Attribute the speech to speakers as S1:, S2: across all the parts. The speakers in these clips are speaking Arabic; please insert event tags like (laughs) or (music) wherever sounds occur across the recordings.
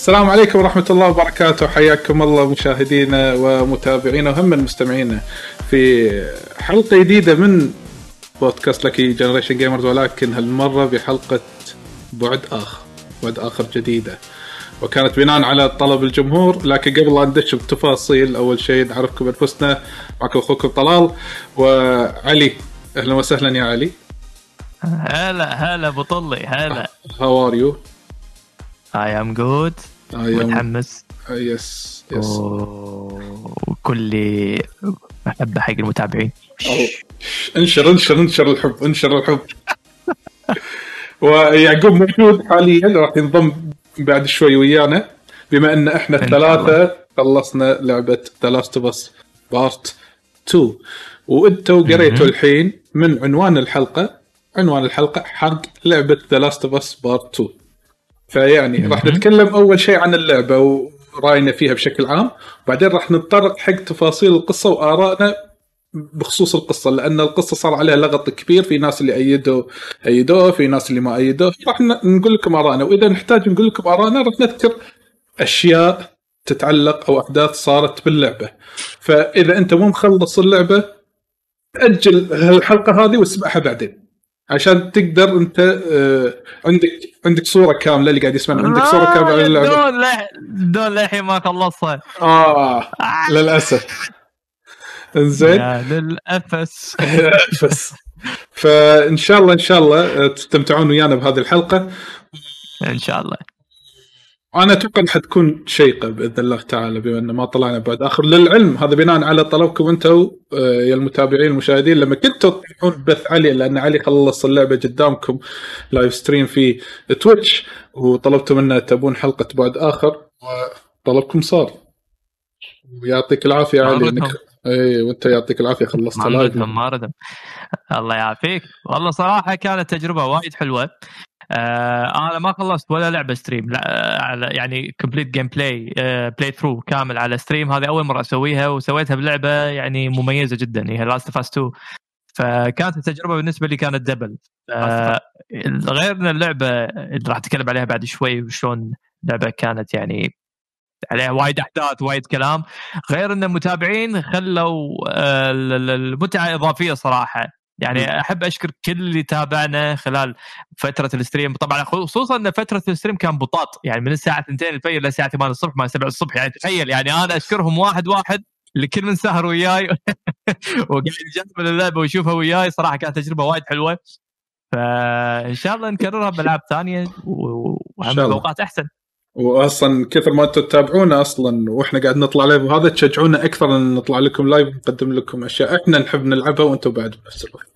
S1: السلام عليكم ورحمة الله وبركاته. حياكم الله مشاهدينا ومتابعينا وهم مستمعينا في حلقة جديدة من بودكاست لكي Generation Gamers ولكن هالمرة بحلقة بعد آخر بعد آخر جديدة. وكانت بناء على طلب الجمهور لكن قبل لا ندش بتفاصيل أول شيء نعرفكم بأنفسنا معكم أخوكم طلال وعلي. أهلا وسهلا يا علي.
S2: هلا هلا أبو طلي هلا.
S1: how are you
S2: I am good متحمس.
S1: yes yes
S2: وكل محبه حق المتابعين.
S1: انشر انشر انشر الحب انشر الحب. (laughs) ويعقوب موجود حاليا راح ينضم بعد شوي ويانا. بما إن إحنا الثلاثة خلصنا لعبة The Last of Us Part 2 وإنتوا قريتوا الحين من عنوان الحلقة. عنوان الحلقة حرق لعبة The Last of Us Part 2 فيعني راح نتكلم أول شيء عن اللعبة ورأينا فيها بشكل عام وبعدين راح نتطرق حق تفاصيل القصة وآرائنا بخصوص القصة لأن القصة صار عليها لغط كبير في ناس اللي أيدوا أيدوه في ناس اللي ما أيدوه راح نقول لكم آرائنا وإذا نحتاج نقول لكم آرائنا راح نذكر أشياء تتعلق أو أحداث صارت باللعبة. فإذا أنت مو مخلص اللعبة أجل الحلقة هذه واسمعها بعدين. عشان تقدر انت آه، عندك عندك صورة كاملة اللي قاعد يسمعنا عندك صورة كاملة عن اللعبة.
S2: دون دون للحين ما خلصها
S1: آه للأسف. إنزين.
S2: للأفس. (laughs)
S1: افس فإن شاء الله إن شاء الله تستمتعون ويانا بهذه الحلقة.
S2: إن شاء الله.
S1: أنا أتوقع إنها حتكون شيقة بإذن الله تعالى بما ان ما طلعنا بعد. آخر للعلم هذا بناء على طلبكم أنتم يا المتابعين المشاهدين لما كنتوا تطلعون بث علي لأن علي خلص اللعبة قدامكم live stream في تويتش وطلبتوا منا تبون حلقة بعد آخر. وطلبكم صار. ويعطيك العافية علي انك اي وأنت يعطيك العافية خلصت
S2: live ما ردم الله يعافيك. والله صراحة كانت تجربة وايد حلوة. آه أنا ما خلصت ولا لعبة stream لا على يعني complete gameplay playthrough كامل على stream هذه أول مرة أسويها وسويتها بلعبة يعني مميزة جدا هي Last of 2 فكانت التجربة بالنسبة لي كانت double آه غير إن اللعبة اللي راح أتكلم عليها بعد شوي وشلون اللعبة كانت يعني عليها وايد أحداث وايد كلام. غير إن المتابعين خلوا آه المتعة إضافية صراحة. يعني أحب أشكر كل اللي تابعنا خلال فترة ال stream. طبعا خصوصا إن فترة ال stream كان بطاط. يعني من الساعة 2 الفجر للساعه 8 الصبح ما 7 الصبح. يعني تخيل يعني أنا أشكرهم واحد واحد اللي كل من سهر وياي. (laughs) وقاعد يجرب اللعبة ويشوفها وياي. صراحة كانت تجربة وايد حلوة. فإن شاء الله نكررها بألعاب ثانية وهم باوقات أحسن.
S1: واصلا كثر ما أنتم تتابعونا أصلا وإحنا قاعد نطلع live وهذا تشجعونا أكثر إن نطلع لكم live ونقدم لكم أشياء إحنا نحب نلعبها وأنتم بعد بنفس الوقت.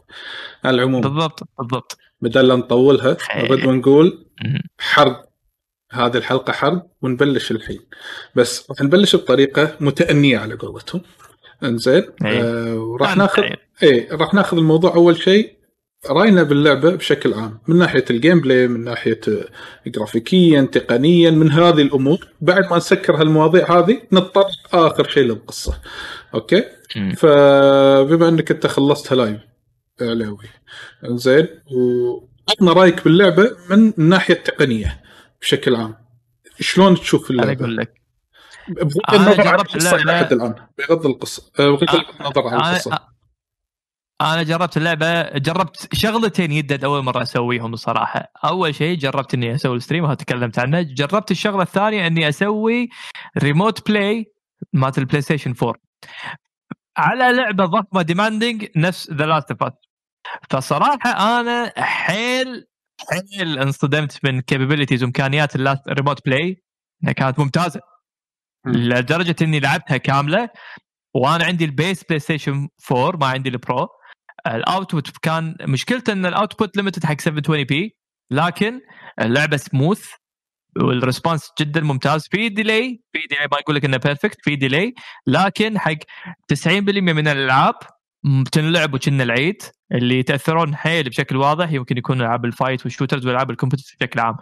S1: على العموم.
S2: بالضبط بالضبط.
S1: بدل لا نطولها نرد ونقول حرب. هذه الحلقة حرب ونبلش الحين. بس راح نبلش بطريقة متأنية على قولتهم. إنزين؟ آه وراح ناخذ اي راح ناخذ الموضوع أول شيء رأينا باللعبة بشكل عام من ناحية ال gameplay من ناحية جرافيكيا تقنيا من هذه الأمور. بعد ما نسكر هالمواضيع هذه نضطر آخر شيء للقصة. okay؟ فبما إنك أنت خلصتها live علاوي زين وعطنا رأيك باللعبة من الناحية التقنية بشكل عام. شلون تشوف اللعبة؟
S2: أنا أقول لك.
S1: بغض النظر عن القصة لحد الآن. بغض القصة بغض النظر عن القصة.
S2: أنا جربت اللعبة جربت شغلتين يدد أول مرة أسويهم بصراحة. أول شيء جربت إني أسوي ال stream وهذا تكلمت عنه. جربت الشغلة الثانية إني أسوي remote play مالت ال PlayStation 4 على لعبة ضخمة demanding نفس The Last of Us فصراحة أنا حيل حيل انصدمت من capabilities وإمكانيات ال remote play إنها كانت ممتازة. لدرجة إني لعبتها كاملة. وأنا عندي ال base PlayStation 4 ما عندي ال Pro ال output كان مشكلته إن ال output limited حق 720 p لكن اللعبة smooth وال response جدا ممتاز. في delay في delay ما أقول لك إنه perfect في delay لكن حق 90% من الألعاب تنلعب ولكن الألعاب اللي يتأثرون حيل بشكل واضح يمكن يكون ألعاب ال fight وال shooters والالعاب ال competitive بشكل عام.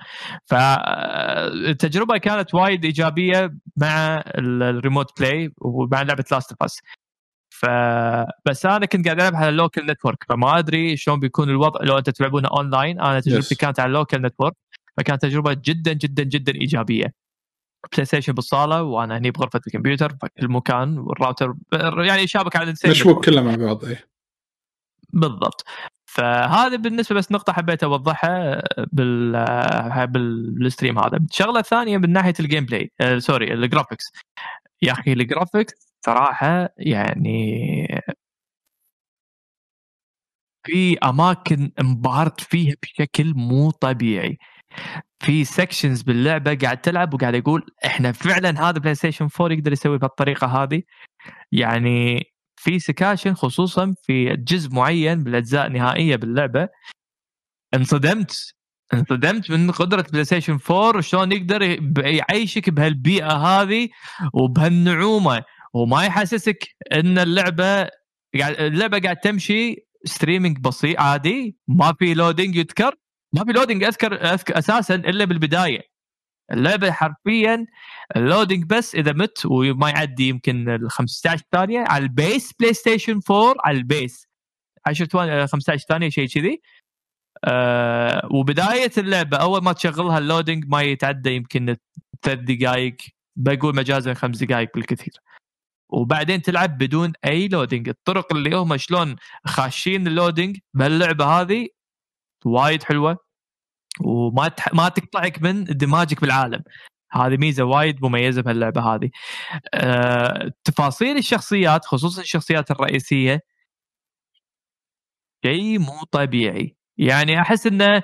S2: فالتجربه كانت وايد إيجابية مع ال remote play ومع لعبة Last of Us فبس أنا كنت قاعد ألعب على ال local network فما أدري شلون بيكون الوضع لو أنت تلعبونه اونلاين أنا تجربتي yes. كانت على ال local network فكانت تجربة جدا جدا جدا إيجابية. PlayStation بالصالة وأنا هني بغرفة الكمبيوتر في المكان والراوتر يعني شابك على
S1: مشبوك كله مع بعض اي
S2: بالضبط. فهذا بالنسبة بس نقطة حبيت أوضحها بال بال stream هذا. الشغله الثانية من ناحية ال gameplay آه sorry ال graphics يا أخي ال graphics صراحة يعني في أماكن انبهرت فيها بشكل مو طبيعي. في sections باللعبة قاعد تلعب وقاعد يقول إحنا فعلا هذا PlayStation 4 يقدر يسوي بهالطريقة هذه. يعني في sections خصوصا في جزء معين بالأجزاء النهائية باللعبة. انصدمت. انصدمت من قدرة PlayStation 4 وشلون يقدر يعيشك بهالبيئة هذه وبهالنعومة. وما يحسسك إن اللعبة قاعد اللعبة قاعد تمشي streaming بسيط. عادي. ما في loading يذكر. ما في loading يذكر, أساسا إلا بالبداية. اللعبة حرفيا ال loading بس إذا مت وما يعدي يمكن ال 15 ثانية على ال base PlayStation 4 على ال base. 10 ثواني 15 ثانية شيء كذي. أه وبداية اللعبة أول ما تشغلها ال loading ما يتعدى يمكن ثلاث دقائق بقول مجازا خمس دقائق بالكثير. وبعدين تلعب بدون أي loading الطرق اللي هم شلون خاشين ال loading بهاللعبه هذه وايد حلوة وما تح... ما تقطعك من اندماجك بالعالم. هذه ميزة وايد مميزة بهاللعبة هذه. أه... تفاصيل الشخصيات خصوصا الشخصيات الرئيسية. شيء مو طبيعي. يعني أحس إنه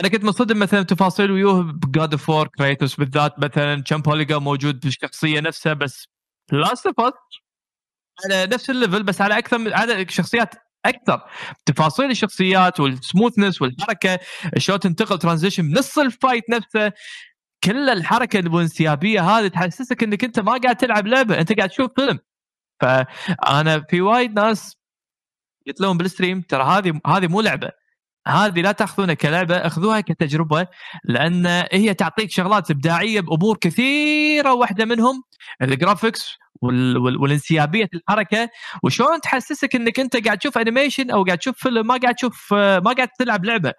S2: أنا كنت مصدم مثلا تفاصيل ويوه ب God of War Kratos بالذات مثلا كم polygon موجود في الشخصيه نفسها بس Last of Us على نفس ال level بس على أكثر من عدد شخصيات أكثر. تفاصيل الشخصيات وال smoothness والحركة شلون تنتقل transition نص ال fight نفسه. كل الحركة الانسيابية هذه تحسسك إنك أنت ما قاعد تلعب لعبة أنت قاعد تشوف فيلم. فأنا في وايد ناس قلت لهم بال stream ترى هذه هذه مو لعبة. هذه لا تاخذونها كلعبة أخذوها كتجربة لأن هي تعطيك شغلات إبداعية بأمور كثيرة واحدة منهم ال graphics والانسيابية الحركة. وشلون تحسسك إنك أنت قاعد تشوف animation أو قاعد تشوف فيلم ما قاعد تشوف ما قاعد تلعب لعبة.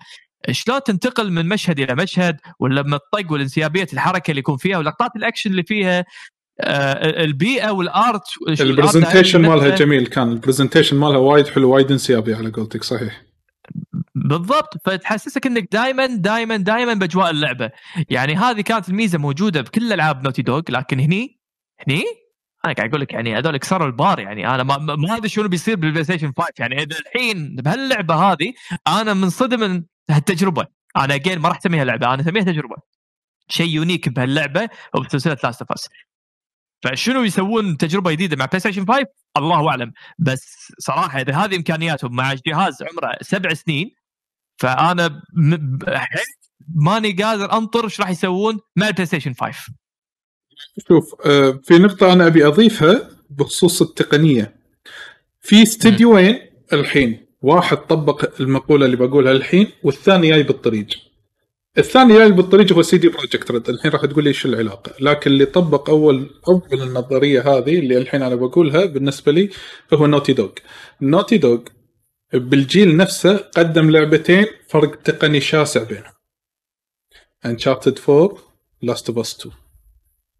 S2: شلون تنتقل من مشهد إلى مشهد ولما الطق والانسيابية الحركة اللي يكون فيها ولقطات الأكشن اللي فيها آه، البيئة وال
S1: art ال presentation مالها جميل كان ال presentation مالها وايد حلو وايد انسيابي على قولتك صحيح.
S2: بالضبط. فتحسسك إنك دائما دائما دائما بأجواء اللعبة. يعني هذه كانت الميزة موجودة بكل ألعاب نوتي دوغ لكن هني هني؟ أنا قاعد أقول لك يعني هذول كسروا البار يعني. أنا ما, ما أدري شنو بيصير بالبلاي ستيشن 5 يعني إذا الحين بهاللعبة هذه أنا منصدم من هالتجربة. أنا again ما راح أسميها لعبة أنا أسميها تجربة. شيء unique بهاللعبة وبسلسلة Last of Us فشنو يسوون تجربة جديدة مع بلاي ستيشن 5 الله أعلم. بس صراحة إذا هذه إمكانياتهم مع جهاز عمره سبع سنين فأنا ماني قادر أنطر إيش راح يسوون مع البلاي ستيشن 5
S1: شوف آه، في نقطة أنا أبي أضيفها بخصوص التقنية. في استديوين الحين. واحد طبق المقولة اللي بقولها الحين والثاني جاي بالطريق. الثاني جاي بالطريق هو CD Projekt Red الحين راح تقول لي إيش العلاقة. لكن اللي طبق أول أول النظرية هذه اللي الحين أنا بقولها بالنسبة لي هو نوتي دوغ نوتي دوغ بالجيل نفسه قدم لعبتين فرق تقني شاسع بينهم. Uncharted 4 Last of Us 2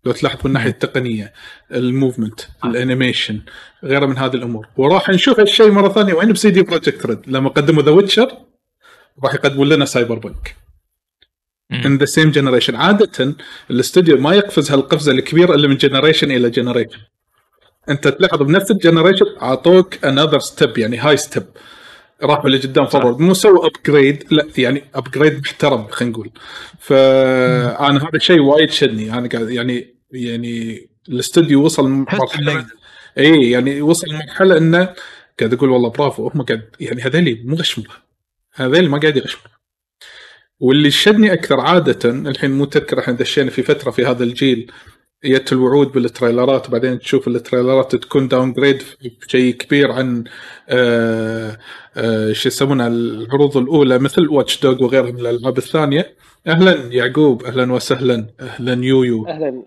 S1: لو تلاحظ من الناحيه التقنيه ال movement. ال animation غيره من هذه الأمور. وراح نشوف هالشيء مرة ثانية وين ب CD Projekt Red لما قدموا The Witcher راح يقدمون لنا Cyberpunk in the same generation عاده الاستوديو ما يقفز هالقفزة الكبيرة إلا من generation إلى generation أنت تلاحظ بنفس ال generation أعطوك another step يعني هاي step راحوا لقدام forward. مو سووا upgrade لا يعني upgrade محترم خلينا نقول. فأنا هذا الشيء وايد شدني. أنا قاعد يعني يعني الاستوديو وصل مرحله اي يعني وصل مرحله إنه قاعد أقول والله برافو هم قاعد يعني هذول مو غشمره هذول ما قاعد يغشمر واللي شدني أكثر عادة الحين مو تذكر إحنا دشينا في فترة في هذا الجيل جت الوعود بال trailerات وبعدين تشوف ال trailerات تكون downgrade شيء كبير عن آه آه شو يسمونها العروض الأولى مثل Watch Dogs وغيرها من الألعاب الثانية. أهلا يعقوب أهلا وسهلا أهلا يويو.
S3: أهلا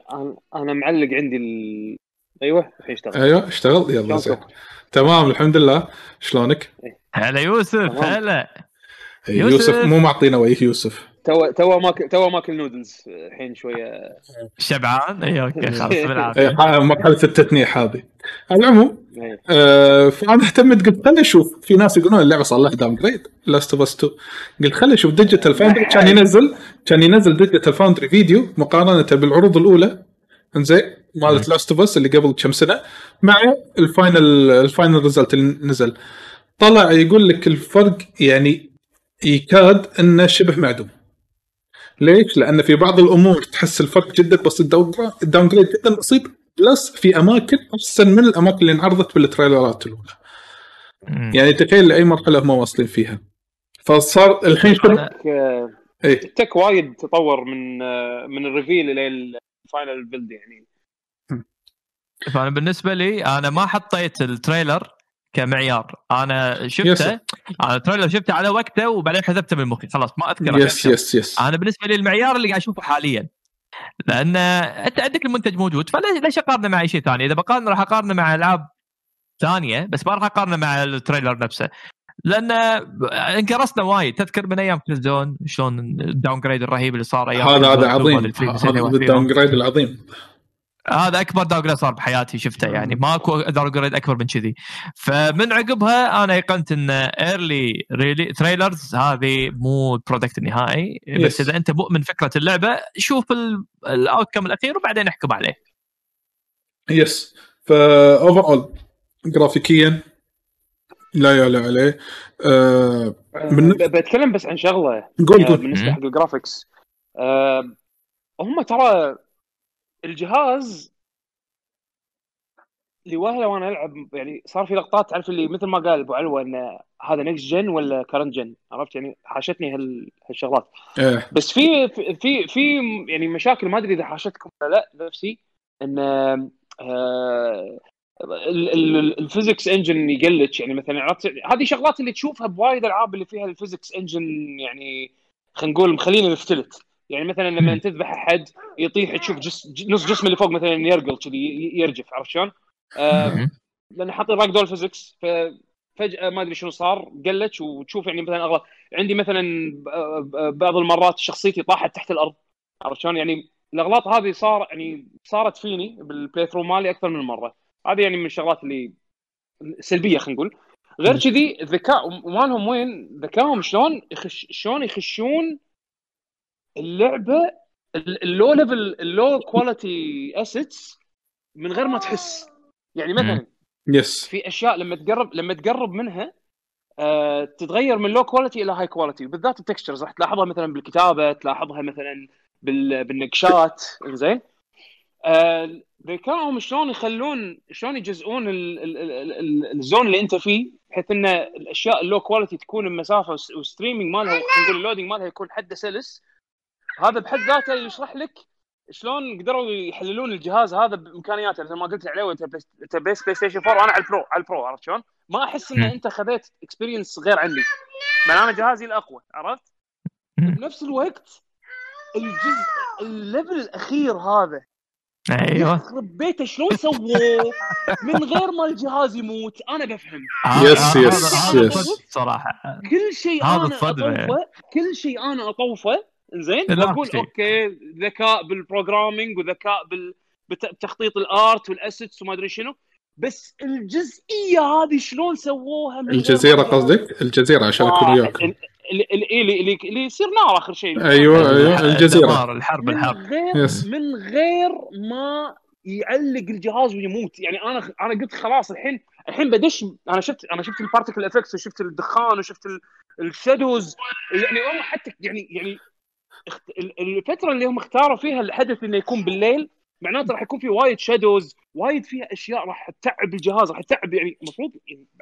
S3: أنا معلق عندي ال... أيوه الحين اشتغل.
S1: أيوه اشتغل يلا زين. تمام الحمد لله. شلونك؟
S2: هلا يوسف هلا.
S1: يوسف. يوسف مو معطينا وجه يوسف.
S3: تو تو ماكل تو ماكل نودلز الحين شوية.
S2: شبعان؟ اي okay (laughs) خلاص
S1: إيه،
S2: بالعافيه
S1: مرحله التتنيح هذه. على العموم
S3: إيه.
S1: آه فأنا اهتمت قلت خليني أشوف في ناس يقولون اللعبة صار لها downgrade Last of Us 2 قلت خليني أشوف Digital Foundry كان ينزل كان ينزل Digital Foundry فيديو مقارنة بالعروض الأولى. إنزين مالت Last of Us اللي قبل كم سنة مع ال final ال final result اللي نزل. طلع يقول لك الفرق يعني يكاد إنه شبه معدوم. ليش؟ لأن في بعض الأمور تحس الفرق جدا بس ال downgrade جدا بسيط. plus في أماكن أحسن من الأماكن اللي انعرضت بال trailerات الأولى.
S2: مم.
S1: يعني تخيل لأي مرحلة هم واصلين فيها. فصار الحين شنو؟
S2: أنا-
S3: آه،
S1: إيه.
S3: ال tech وايد تطور من آه، من ال reveal إلى ال final build يعني.
S2: فأنا بالنسبة لي أنا ما حطيت ال trailer كمعيار. أنا شفته أنا ال trailer شفته على وقته وبعدين حذفته من مخي خلاص ما اذكره
S1: yes yes yes.
S2: أنا بالنسبة لي المعيار اللي قاعد أشوفه حاليا. لأن أنت عندك المنتج موجود فليش ليش اقارنه مع أي شيء ثاني؟ إذا بقارن راح أقارنه مع ألعاب ثانية بس ما راح أقارنه مع ال trailer نفسه. لأن انكرسنا وايد. تذكر من أيام Killzone شلون ال downgrade الرهيب اللي صار أيام
S1: هذا هذا
S2: Killzone 2
S1: عظيم هذا
S2: ال
S1: downgrade. العظيم.
S2: هذا أكبر downgrade صار بحياتي شفته يعني. ماكو downgrade أكبر من كذي. فمن عقبها أنا ايقنت إن early trailers هذه مو ال product النهائي. بس
S1: Yes.
S2: إذا أنت مؤمن فكرة اللعبة شوف ال outcome الأخير وبعدين احكم عليه.
S1: yes فا overall جرافيكيا لا يعلى عليه. آه من-
S3: بتكلم بس عن شغلة.
S1: قول
S3: آه،
S1: قول.
S2: بالنسبة.
S3: حق ال graphics آه، هم ترى الجهاز لوهله وأنا العب يعني صار في لقطات تعرف اللي مثل ما قال أبو علوة انه هذا next gen ولا current gen عرفت؟ يعني حاشتني هال- هالشغلات.
S1: إيه.
S3: بس في في في يعني مشاكل ما أدري إذا حاشتكم ولا لأ نفسي إن آه، ال- ال- الفيزكس engine ي glitch. يعني مثلا عرفت؟ هذه شغلات اللي تشوفها بوايد العاب اللي فيها physics انجن يعني خلينا نقول مخلينا نفتلت. يعني مثلا لما. تذبح أحد يطيح تشوف جس نص جسمه اللي فوق مثلا يرقل كذي يرجف عرفت شلون؟ آه. لأن حاطين ragdoll physics ففجاه ما أدري شنو صار قلت وتشوف يعني مثلا اغلب عندي مثلا ب- بعض المرات شخصيتي طاحت تحت الأرض عرفت شلون يعني الأغلاط هذه صار يعني صارت فيني بال playthrough مالي أكثر من مرة هذه يعني من الشغلات اللي سلبية خلينا نقول غير كذي الذكاء مالهم وين ذكائهم شلون يخش شلون يخشون اللعبة ال- ال low level ال low quality assets من غير ما تحس. يعني مثلا
S1: yes
S3: في أشياء لما تقرب لما تقرب منها آه تتغير من low quality إلى high quality بالذات ال textures راح تلاحظها مثلا بالكتابة تلاحظها مثلا بال... بالنقشات. زين آه شلون يخلون شلون يجزئون ال... ال... ال... ال... ال zone اللي أنت فيه بحيث إن الأشياء ال low quality تكون بمسافة وال streaming مالها خلينا نقول ال loading مالها يكون حده سلس. هذا بحد ذاته يشرح لك شلون قدروا يحللون الجهاز هذا بإمكانياته مثل ما قلت لي عليه انت بس بلاي ستيشن 4 وأنا على ال Pro على ال Pro عرفت شلون؟ ما أحس
S2: إن.
S3: أنت خذيت experience غير عني مع أنا جهازي الأقوى عرفت؟ بنفس الوقت الجزء ال level الأخير هذا
S2: أيوه
S3: يخرب بيته شلون سووه من غير ما الجهاز يموت أنا بفهم
S2: yes،
S1: yes،
S2: هذا yes. صراحة
S3: كل شيء
S2: أنا.
S3: اطوفه كل شيء أنا أطوفه زين واقول
S2: شيء.
S3: okay ذكاء بال programming وذكاء بال بت- بتخطيط ال art وال assets وما أدري شنو. بس الجزئية هذه شلون سووها من الجزيرة
S1: قصدك؟ الجزيرة عشان اكون
S3: آه،
S1: وياك.
S3: ال- ال- ال- اللي اللي اللي يصير نار آخر شيء.
S1: أيوه أيوه الجزيرة.
S2: الدمار، الحرب
S3: من
S2: الحرب.
S3: غير
S1: yes.
S3: من غير ما يعلق الجهاز ويموت. يعني أنا أنا قلت خلاص الحين الحين بدش أنا شفت أنا شفت ال particle effects وشفت الدخان وشفت ال- ال shadows. يعني هم حتى يعني يعني الفترة اللي هم اختاروا فيها الحدث إنه يكون بالليل معناته راح يكون في وايد shadows وايد فيها أشياء راح تتعب الجهاز راح تتعب يعني المفروض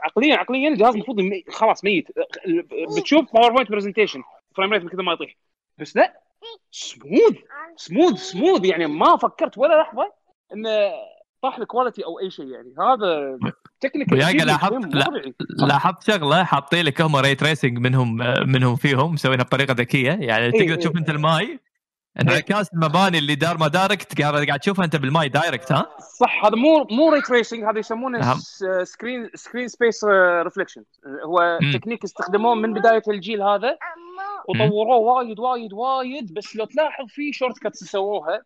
S3: عقليا عقليا الجهاز المفروض يمي- خلاص ميت. بتشوف PowerPoint presentation frame rate كذا ما يطيح. بس لا smooth smooth smooth يعني ما فكرت ولا لحظة إنه طاح ال quality أو أي شيء يعني. هذا
S2: technical لاحظت لا لاحظت شغلة حاطين لك هم ray tracing منهم منهم فيهم مسوينها بطريقة ذكية. يعني تقدر
S3: إيه.
S2: تشوف أنت الماي. انعكاس المباني اللي دار ما direct قاعد قاعد تشوفها أنت بالماي direct ها؟
S3: صح هذا مو مو ray tracing هذا يسمونه. screen screen space reflection هو
S2: مم.
S3: تكنيك استخدموه من بداية الجيل هذا وطوروه وايد وايد وايد. بس لو تلاحظ في shortcuts سووها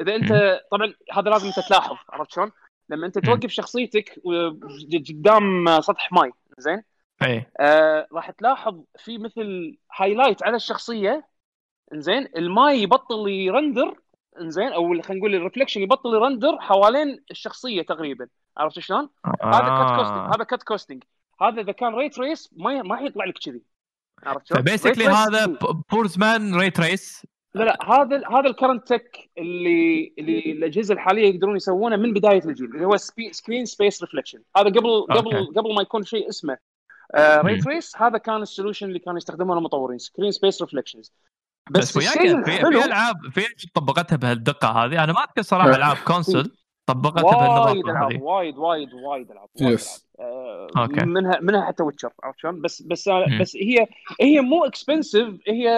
S3: إذا أنت طبعا هذا لازم أنت تلاحظ عرفت شلون؟ لما أنت توقف شخصيتك قدام سطح ماي زين؟
S2: إيه
S3: آه راح تلاحظ في مثل highlight على الشخصية زين الماي يبطل ي render زين أو خلينا نقول ال reflection يبطل ي render حوالين الشخصية تقريبا عرفت شلون؟ هذا cut costing هذا cut costing هذا إذا كان ray trace ما ما حيطلع لك كذي عرفت شلون؟
S2: ف basically هذا poor man's ray trace
S3: لا لا هذا هذا ال current tech اللي اللي الأجهزة الحالية يقدرون يسوونه من بداية الجيل اللي هو screen space reflection هذا قبل قبل قبل ما يكون شيء اسمه. ray trace هذا كان ال solution اللي كانوا يستخدمونه المطورين screen space reflections
S2: بس, بس في, في العاب في طبقتها بهالدقة هذه. أنا ما أذكر صراحة ألعاب console طبقتها بهالنظام
S3: وايد وايد وايد وايد ألعاب. yes آه okay. منها منها حتى Witcher عرفت شلون؟ بس بس بس هي هي مو expensive هي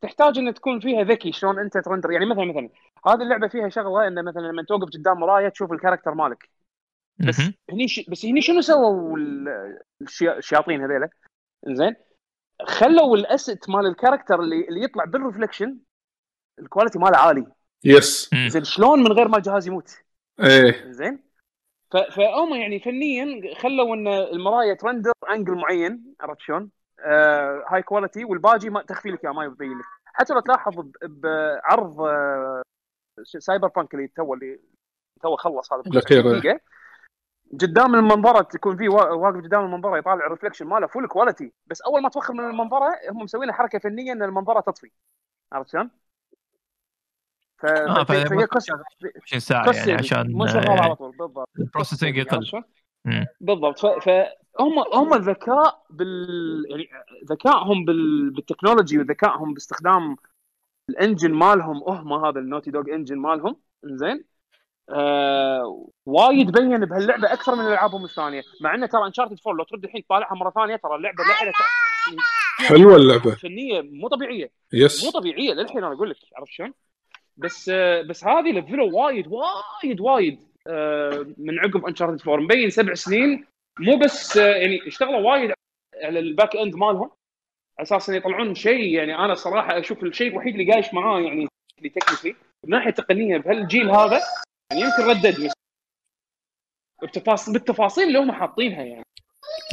S3: تحتاج إن تكون فيها ذكي شلون أنت ت render. يعني مثلا مثلا هذه اللعبة فيها شغلة انه مثلا لما توقف قدام مرايه تشوف ال character مالك. بس هني ش... بس هني شنو سووا الشياطين هذيلا؟ زين خلوا ال asset مال ال character اللي, اللي يطلع بال reflection ال quality ماله عالي.
S1: yes
S3: زين شلون من غير ما الجهاز يموت؟
S1: إيه.
S3: زين فهم يعني فنيا خلوا إن المرايه ت render angle معين عرفت شلون؟ آه high quality والباجي ما تخفي لك ما يبين لك. حتى لو تلاحظ بعرض آه Cyberpunk اللي تو اللي تو خلص هذا
S1: الأخير
S3: قدام المنظرة تكون في واقف قدام المنظرة يطالع ال reflection ماله full quality بس أول ما توخر من المنظرة هم مسوين حركة فنية إن المنظرة تطفي. عرفت شلون؟
S2: ف... آه فهي قصه 20 ساعة يعني عشان
S3: مو شغال على طول بالضبط.
S2: ال processing يقل.
S3: بالضبط. فهم هم ذكاء بال يعني ذكائهم بال... بالتكنولوجي وذكائهم باستخدام ال engine مالهم. هم هذا ال Naughty Dog engine مالهم. زين آه وايد بين بهاللعبة أكثر من ألعابهم الثانية. مع إنه ترى Uncharted 4 لو ترد الحين تطالعها مرة ثانية ترى اللعبة للحين
S1: حلوة اللعبة.
S3: فنية مو طبيعية.
S1: yes
S3: مو طبيعية للحين أنا أقول لك عرفت شلون؟ بس آه بس هذه level وا وايد وايد وايد آه من عقب Uncharted 4 مبين سبع سنين مو بس آه يعني اشتغلوا وايد على ال back end مالهم على أساس ان يطلعون شيء يعني أنا صراحة أشوف الشيء الوحيد اللي قايش معاه يعني technically من ناحية تقنية بهالجيل هذا يعني يمكن Red Dead بتفاصيل بالتفاصيل اللي هم حاطينها يعني.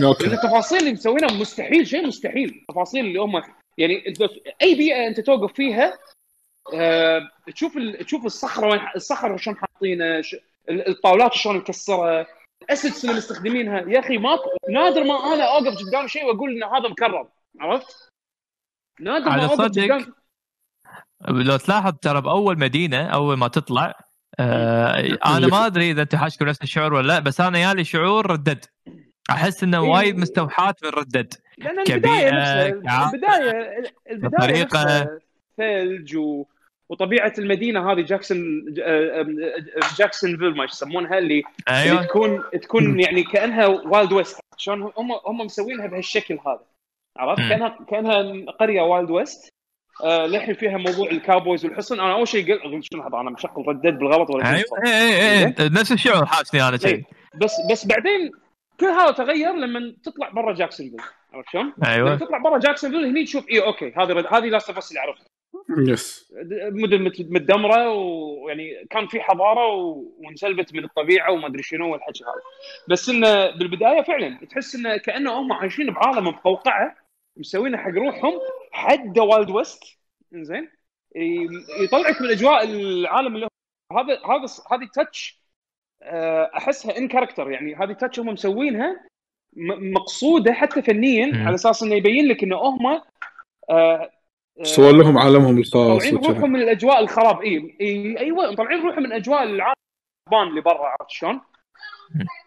S1: okay.
S3: التفاصيل اللي مسوينها مستحيل شيء مستحيل. التفاصيل اللي هم يعني أي بيئة أنت توقف فيها أه تشوف ال... تشوف الصخرة وين الصخرة شلون حاطينه ش... الطاولات شلون مكسرة ال assets اللي مستخدمينها. يا أخي ما نادر ما أنا أوقف قدام شيء وأقول إن هذا مكرر. عرفت؟ نادر ما أوقف قدام
S2: لو تلاحظ ترى بأول مدينة أول ما تطلع آه أنا ما أدري إذا أنتم حاشكم نفس الشعور ولا لا بس أنا يالي شعور Red Dead. أحس إنه
S3: إيه.
S2: وايد مستوحاة من Red
S3: Dead. لأن البداية البدايه البداية نفسها ثلج و... وطبيعة المدينة هذه جاكسون جاكسونفيل ما يسمونها اللي,
S2: أيوة.
S3: اللي تكون تكون يعني كأنها Wild West شلون هم هم مسوينها بهالشكل هذا. عرفت؟ كانها كأنها قرية Wild West آه للحين فيها موضوع ال cowboys والحصن. أنا أول شيء قلت شنو هذا؟ أنا مشغل Red Dead بالغلط ولا
S2: أيوه. اي اي اي نفس الشعور حاسني أنا شيء.
S3: بس بس بعدين كل هذا تغير لما تطلع برا جاكسونفيل عرفت شلون؟
S2: أيوه.
S3: لما تطلع برا جاكسونفيل هني تشوف اي أوكي هذه هذه Last of اللي اعرفها
S1: yes
S3: مدن متدمرة ويعني كان في حضارة وانسلبت من الطبيعة وما أدري شنو والحكي هذا. بس انه بالبداية فعلا تحس انه كأنه هم عايشين بعالم مقوقعة مسوينه حق روحهم حد Wild West زين يطلعك من أجواء العالم اللي هذا هذا هذه touch أحسها ان character يعني هذه touch هم مسوينها مقصودة حتى فنيا على أساس إنه يبين لك إنه هم
S1: آه سووا لهم عالمهم الخاص
S3: طالعين روحهم من الأجواء الخراب إي إيه أيوه طالعين روحهم من اجواء العالم اللي برا عرفت شلون؟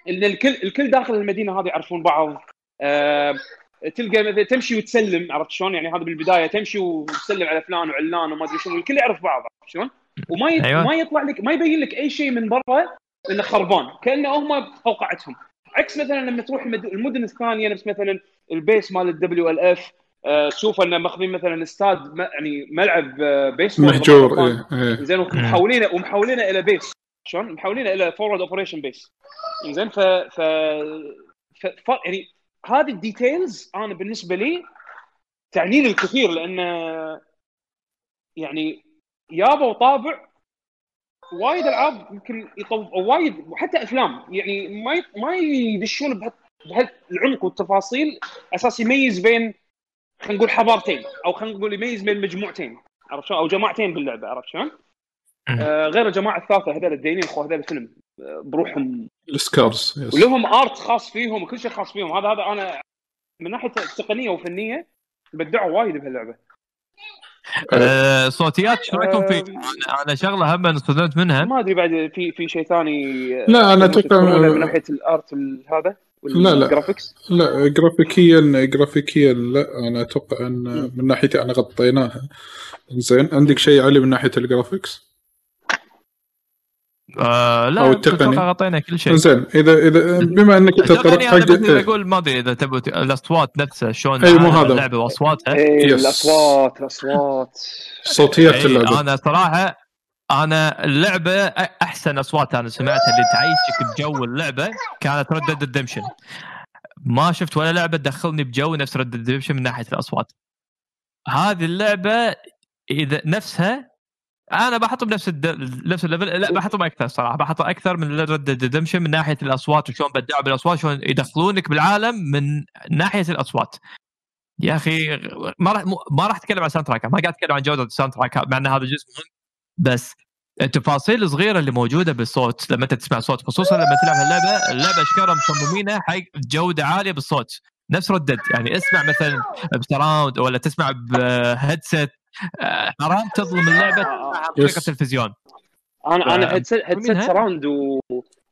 S3: إن الكل الكل داخل المدينة هذه يعرفون بعض آه تلقى مثلا تمشي وتسلم عرفت شلون؟ يعني هذا بالبداية تمشي وتسلم على فلان وعلان وما أدري شنو الكل يعرف بعض عرفت شلون؟ وما يت... أيوة. ما يطلع لك ما يبين لك أي شيء من برا إنه خربان كأنه هم قوقعتهم عكس مثلا لما تروح المدن الثانية نفس مثلا ال base مال ال WLF تشوف انه ماخذين مثلا stad يعني ملعب بيسبول
S1: مهجور إيه إيه.
S3: زين ومحولينه ومحولينه إلى base شلون؟ محولينه إلى forward operation base زين ف ف, ف... ف... يعني هذه ال details أنا بالنسبة لي تعني لي الكثير لأن يعني يابوا طابع وايد ألعاب يمكن يطوف وايد وحتى أفلام. يعني ما ي... ما يدشون بهال... بهالعمق والتفاصيل أساس يميز بين خلينا نقول حضارتين أو خلينا نقول يميز بين مجموعتين عرفت شلون؟ أو جماعتين باللعبة عرفت شلون؟ آه غير الجماعة الثالثة هذول الدينين اخو هذول الفيلم آه بروحهم.
S1: ال Scars yes.
S3: ولهم art خاص فيهم وكل شيء خاص فيهم. هذا هذا أنا من ناحية تقنية وفنية بدعوا وايد بهاللعبة.
S2: آه، صوتيات إيش رأيكم فيه؟
S3: آه،
S2: أنا أنا شغلة هم انصدمت منها؟
S3: ما أدري بعد في في شيء ثاني
S1: لا، أنا أتوقع-
S3: تذكرونه من ناحية ال art هذا؟
S1: لا، لا. لا جرافيكيا جرافيكيا لا أنا أتوقع أن من ناحيتي أنا غطيناها زين عندك شيء علي من ناحية ال graphics
S2: آه لا
S1: أو التقني.
S2: أتوقع غطينا كل شيء
S1: زين إذا إذا بما أنك انت
S2: التقني
S1: طرقت
S2: أنا
S1: حق
S2: بس
S1: إيه.
S2: أقول ما أدري إذا تبوا الأصوات نفسها شلون
S1: أي، مو
S2: عالم
S1: هذا.
S2: اللعبة
S3: وأصواتها
S1: yes.
S3: الأصوات الأصوات
S1: صوتيات
S2: إيه، اللعبة أنا صراحة أنا اللعبة أحسن أصوات أنا سمعتها اللي تعيشك بجو اللعبة كانت Red Dead Redemption ما شفت ولا لعبة تدخلني بجو نفس Red Dead Redemption من ناحية الأصوات. هذه اللعبة إذا نفسها أنا بحطه بنفس الد... نفس ال level. لا بحطهم أكثر صراحة بحطه أكثر من Red Dead Redemption من ناحية الأصوات وشلون بدعوا بالاصوات شلون يدخلونك بالعالم من ناحية الأصوات. يا أخي ما راح ما راح أتكلم عن soundtrack ما قاعد أتكلم عن جودة ال soundtrack مع إن هذا جزء مهم. بس التفاصيل الصغيرة اللي موجودة بالصوت لما أنت تسمع صوت خصوصا لما تلعب هاللعبة اللعبة اشكالها مصممينها حق جودة عالية بالصوت نفس Red Dead يعني اسمع مثلا ب surround ولا تسمع بهيدسет آه، حرام تظلم اللعبة عن طريق.
S3: أنا
S2: التلفزيون
S3: أنا
S2: ف-
S3: هيدسيت هيدسيت؟ سراوند و...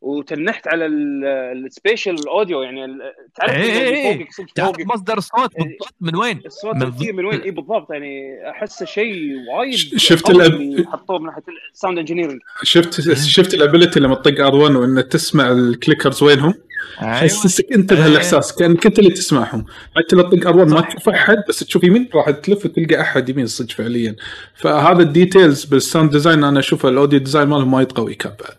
S3: وتنحت على السبيشال اوديو يعني ال- تعرف
S2: إيه
S3: اللي
S2: إيه إيه.
S3: فوقك صدق
S2: تعرف مصدر الصوت بالضبط من وين؟
S3: الصوت
S2: من
S3: كثير من وين؟ اي بالضبط يعني احسه شيء وايد
S1: شفت ال
S3: ab- حطوه من ناحية ال sound engineering
S1: شفت شفت ال ability لما تطق R1 one تسمع ال clickers وينهم؟
S2: أيوة.
S1: تحسسك أنت بهالإحساس كانك انت اللي تسمعهم. حتى لو تطق R1 ما تشوف أحد بس تشوف يمين راح تلف وتلقى أحد يمين صدق فعليا. فهذا ال details بال sound design أنا أشوف ال audio design مالهم وايد قوي كان بعد.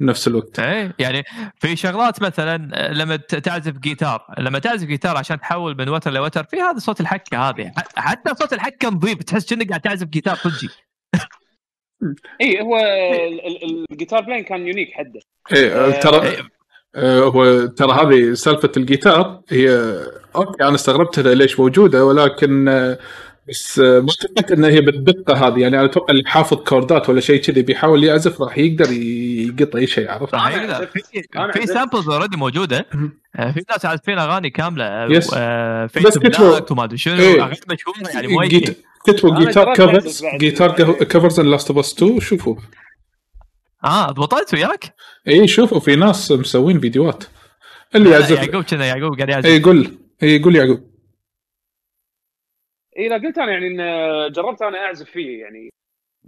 S1: بنفس الوقت.
S2: إيه يعني في شغلات مثلا لما تعزف جيتار لما تعزف جيتار عشان تحول من وتر لوتر في هذا صوت الحكه هذه ح- حتى صوت الحكه نظيف تحس كأنك قاعد تعزف جيتار صجي (laughs)
S3: اي هو ال- ال- ال guitar playing كان unique حده.
S1: إيه ترى
S2: إيه.
S1: آه، هو ترى هذه سالفة الجيتار هي okay أنا استغربت لها ليش موجودة ولكن آه، بس آه، ما أتوقع ان هي بالدقة هذه يعني أنا أتوقع اللي حافظ chordات ولا شيء كذي بيحاول يعزف راح يقدر يقط أي شيء عرفت؟
S2: راح يقدر في. samples already
S1: موجودة.
S2: آه، في ناس عازفين أغاني كاملة
S1: yes.
S2: في
S1: بس كتبوا-
S2: play وما أدري شنو
S1: إيه.
S2: أغاني مشهورة يعني وايد
S1: كتبوا
S3: guitar covers.
S1: جيتار كفرز ان لاست اوف اس 2 شوفوا
S2: آه ضبطت وياك؟
S1: اي شوفوا في ناس مسوين فيديوهات اللي يعزف
S2: يعقوب كذا يعقوب قاعد يعزف
S1: اي قول اي قول يعقوب
S3: اي لا قلت أنا يعني إن جربت أنا أعزف فيه يعني.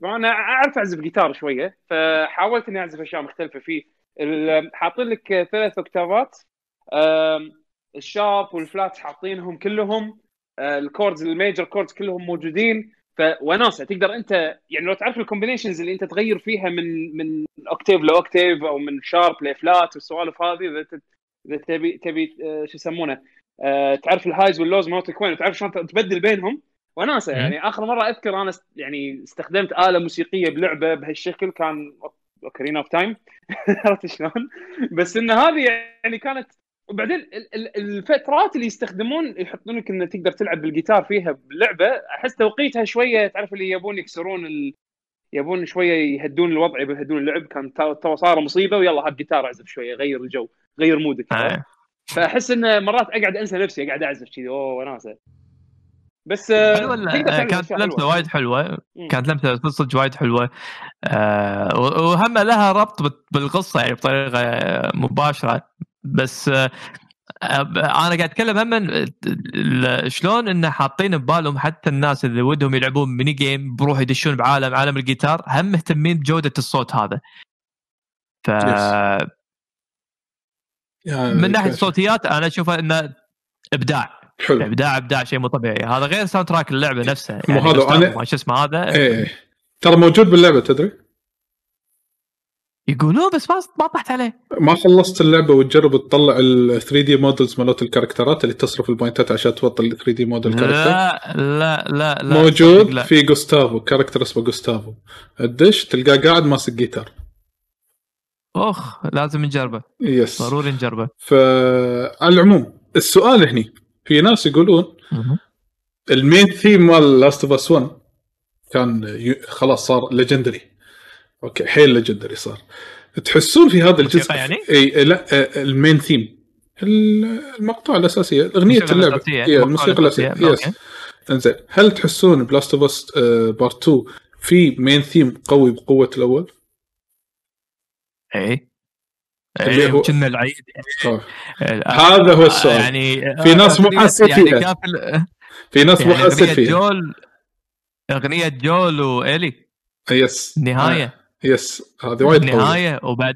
S3: أنا أعرف أعزف جيتار شوية فحاولت إني أعزف أشياء مختلفة فيه. حاطين لك ثلاث octaveات ال sharp وال flat حاطينهم كلهم آه، ال chords ال major chords كلهم موجودين. فوناسة تقدر أنت يعني لو تعرف ال combinations اللي أنت تغير فيها من من octave ل octave أو من sharp ل flat والسوالف هذه إذا تبي تبي آه، شو يسمونه آه، تعرف ال highs وال lows مالتك وين وتعرف شلون تبدل بينهم
S2: وناسة.
S3: يعني آخر مرة أذكر أنا يعني استخدمت آلة موسيقية بلعبة بهالشكل كان Ocarina of Time عرفت شلون؟ بس إن هذه يعني كانت وبعدين ال- ال- الفترات اللي يستخدمون يحطون لك انه تقدر تلعب بالجيتار فيها باللعبه أحس توقيتها شوية تعرف اللي يبون يكسرون ال... يبون شوية يهدون الوضع يهدون اللعب كان too too صار مصيبة ويلا هات جيتار أعزف شوية غير الجو غير mood ك
S2: آه.
S3: فأحس انه مرات أقعد أنسى نفسي قاعد أعزف كذي. أوه وناسه بس آه،
S2: كانت لمسة
S3: حلوة.
S2: وايد
S3: حلوة.
S2: كانت لمسة صدق وايد حلوة. و- وهم لها ربط بت- بالقصة يعني بطريقة مباشرة. بس آه آه، أنا قاعد أتكلم هم شلون انه حاطين ببالهم حتى الناس اللي ودهم يلعبون mini game بروح يدشون بعالم عالم الجيتار هم مهتمين بجودة الصوت هذا. ف من ناحية الصوتيات أنا أشوف إنه إبداع.
S1: حلو.
S2: إبداع إبداع شيء مو طبيعي. هذا غير soundtrack اللعبة نفسها.
S1: مو
S2: يعني
S1: هذا
S2: جوستافو
S1: أنا-
S2: ما شو اسمه هذا؟
S1: إيه. ترى موجود باللعبة تدري؟
S2: يقولون بس ما ما طحت عليه.
S1: ما خلصت اللعبة وتجرب تطلع ال 3D models مالت ال characterات اللي تصرف ال pointات عشان توصل ال 3D model character
S2: لا لا لا لا.
S1: موجود
S2: لا.
S1: في جوستافو character اسمه جوستافو الدش تلقاه قاعد ماسك جيتار
S2: أخ لازم نجربه
S1: yes
S2: ضروري نجربه
S1: فعلى العموم السؤال هني في ناس يقولون.
S2: ال
S1: main theme مال Last of Us 1 كان خلاص صار legendary okay حيل legendary صار تحسون في هذا الجزء
S2: يعني؟
S1: إي لا ال main theme المقطوعه
S2: الأساسية
S1: أغنية
S2: اللعبة.
S1: هي الموسيقى
S2: الأساسية. Yes.
S1: إنزين هل تحسون ب Last of Us Part 2 في main theme قوي بقوة الأول؟
S2: اي
S1: اللي
S2: اي
S1: هو-
S2: كنا العيد.
S1: آه.
S2: آه،
S1: هذا هو السؤال.
S2: يعني
S1: في ناس مو حاسين
S2: يعني
S1: فيها.
S2: في
S1: ناس مو
S2: يعني
S1: حاسين
S2: أغنية
S1: فيها.
S2: جول أغنية جول وإلي.
S1: يس
S2: نهاية.
S1: يس هذه وايد
S2: نهاية وبعد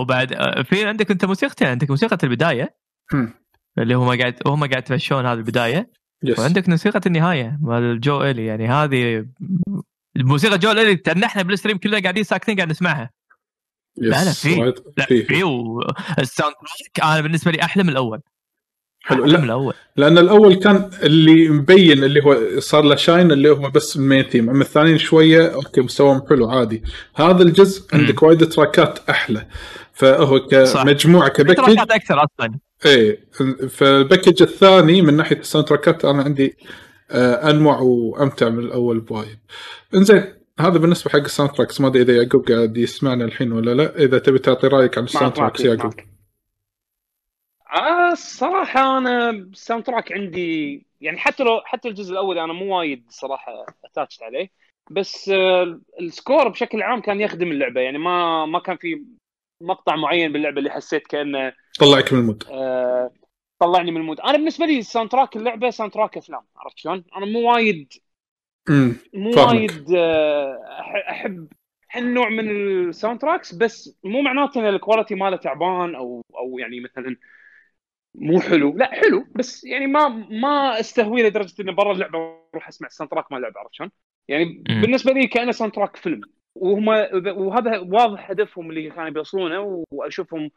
S2: وبعد في عندك أنت موسيقتين. عندك موسيقى البداية
S1: هم.
S2: اللي هم قاعد هم قاعد يتمشون هذه البداية
S1: يس
S2: وعندك موسيقى النهاية مال جو إلي. يعني هذه الموسيقى جويل إلي إحنا بال stream كلنا قاعدين ساكتين قاعد نسمعها. لا، لا، في. لا
S1: في
S2: وال soundtrack أنا بالنسبة لي أحلى من الأول.
S1: حلو. لا
S2: الأول.
S1: لأن الأول كان اللي مبين اللي هو صار له shine اللي هو بس ال main theme أما الثانيين شوية okay مستواهم حلو عادي. هذا الجزء. عندك وايد trackات أحلى. فهو. كمجموعه
S2: ك
S1: package.
S2: trackات أكثر أصلا.
S1: إيه فال package الثاني من ناحية ال soundtrackات أنا عندي آه أنوع وأمتع من الأول بوايد. إنزين هذا بالنسبة حق ال soundtracks ما أدري إذا يعقوب قاعد يسمعنا الحين ولا لا إذا تبي تعطي رأيك عن ال
S3: soundtracks
S1: يعقوب.
S3: آه الصراحة أنا ال soundtrack عندي يعني حتى لو حتى الجزء الأول أنا مو وايد صراحة attached عليه بس آه ال score بشكل عام كان يخدم اللعبة يعني ما ما كان في مقطع معين باللعبة اللي حسيت كأنه
S1: طلعك من ال mood.
S3: آه طلعني من ال mood أنا بالنسبة لي ال soundtrack اللعبة soundtrack أفلام عرفت شلون؟ أنا مو وايد مو. وايد آه، أحب هالنوع من ال soundtracks بس مو معناته إن ال quality ماله تعبان أو أو يعني مثلا مو حلو لا حلو بس يعني ما ما استهوي لدرجة إنه برا اللعبة أروح أسمع ال soundtrack مال اللعبه عرفت شلون؟ يعني
S2: مم.
S3: بالنسبة لي كأنه soundtrack فيلم وهم وهذا واضح هدفهم اللي كانوا بيوصلونه وأشوفهم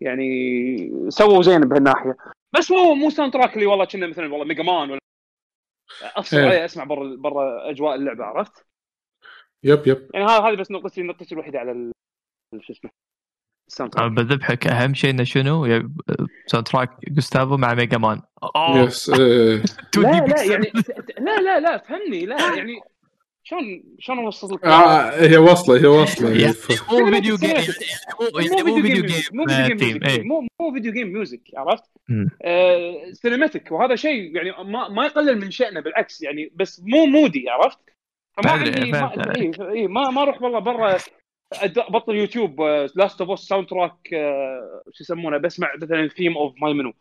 S3: يعني سووا زين بهالناحية بس مو مو ساوند تراك اللي والله كنا مثلا والله ميجا مان ولا افصل. عليه أسمع برا برا أجواء اللعبة عرفت؟
S1: يب يب
S3: يعني هذه بس نقطتي نقطتي الوحيدة على ال- شو اسمه الساوند
S2: أنا
S3: تراك
S2: بذبحك أهم شيء إنه شنو ساوند تراك جوستافو مع ميجا مان
S1: يس.
S2: 2D
S3: لا لا. يعني لا لا لا فهمني لا يعني شلون شلون اوصل لك
S1: آه هي واصلة هي واصلة
S2: يعني
S1: ف-
S2: مو فيديو جيم
S3: سينماتيك.
S2: مو يعني مو فيديو جيم
S3: مو فيديو جيم مو مو فيديو جيم ميوزك عرفت؟
S2: مم.
S3: آه سينماتيك وهذا شيء يعني ما ما يقلل من شأنه بالعكس يعني بس مو مودي عرفت؟ فما عندي ما. إيه إيه ما ما أروح والله برا بطل يوتيوب لاست اوف اس ساوند تراك آه، شو يسمونه بسمع مثلا ثيم اوف ماي منو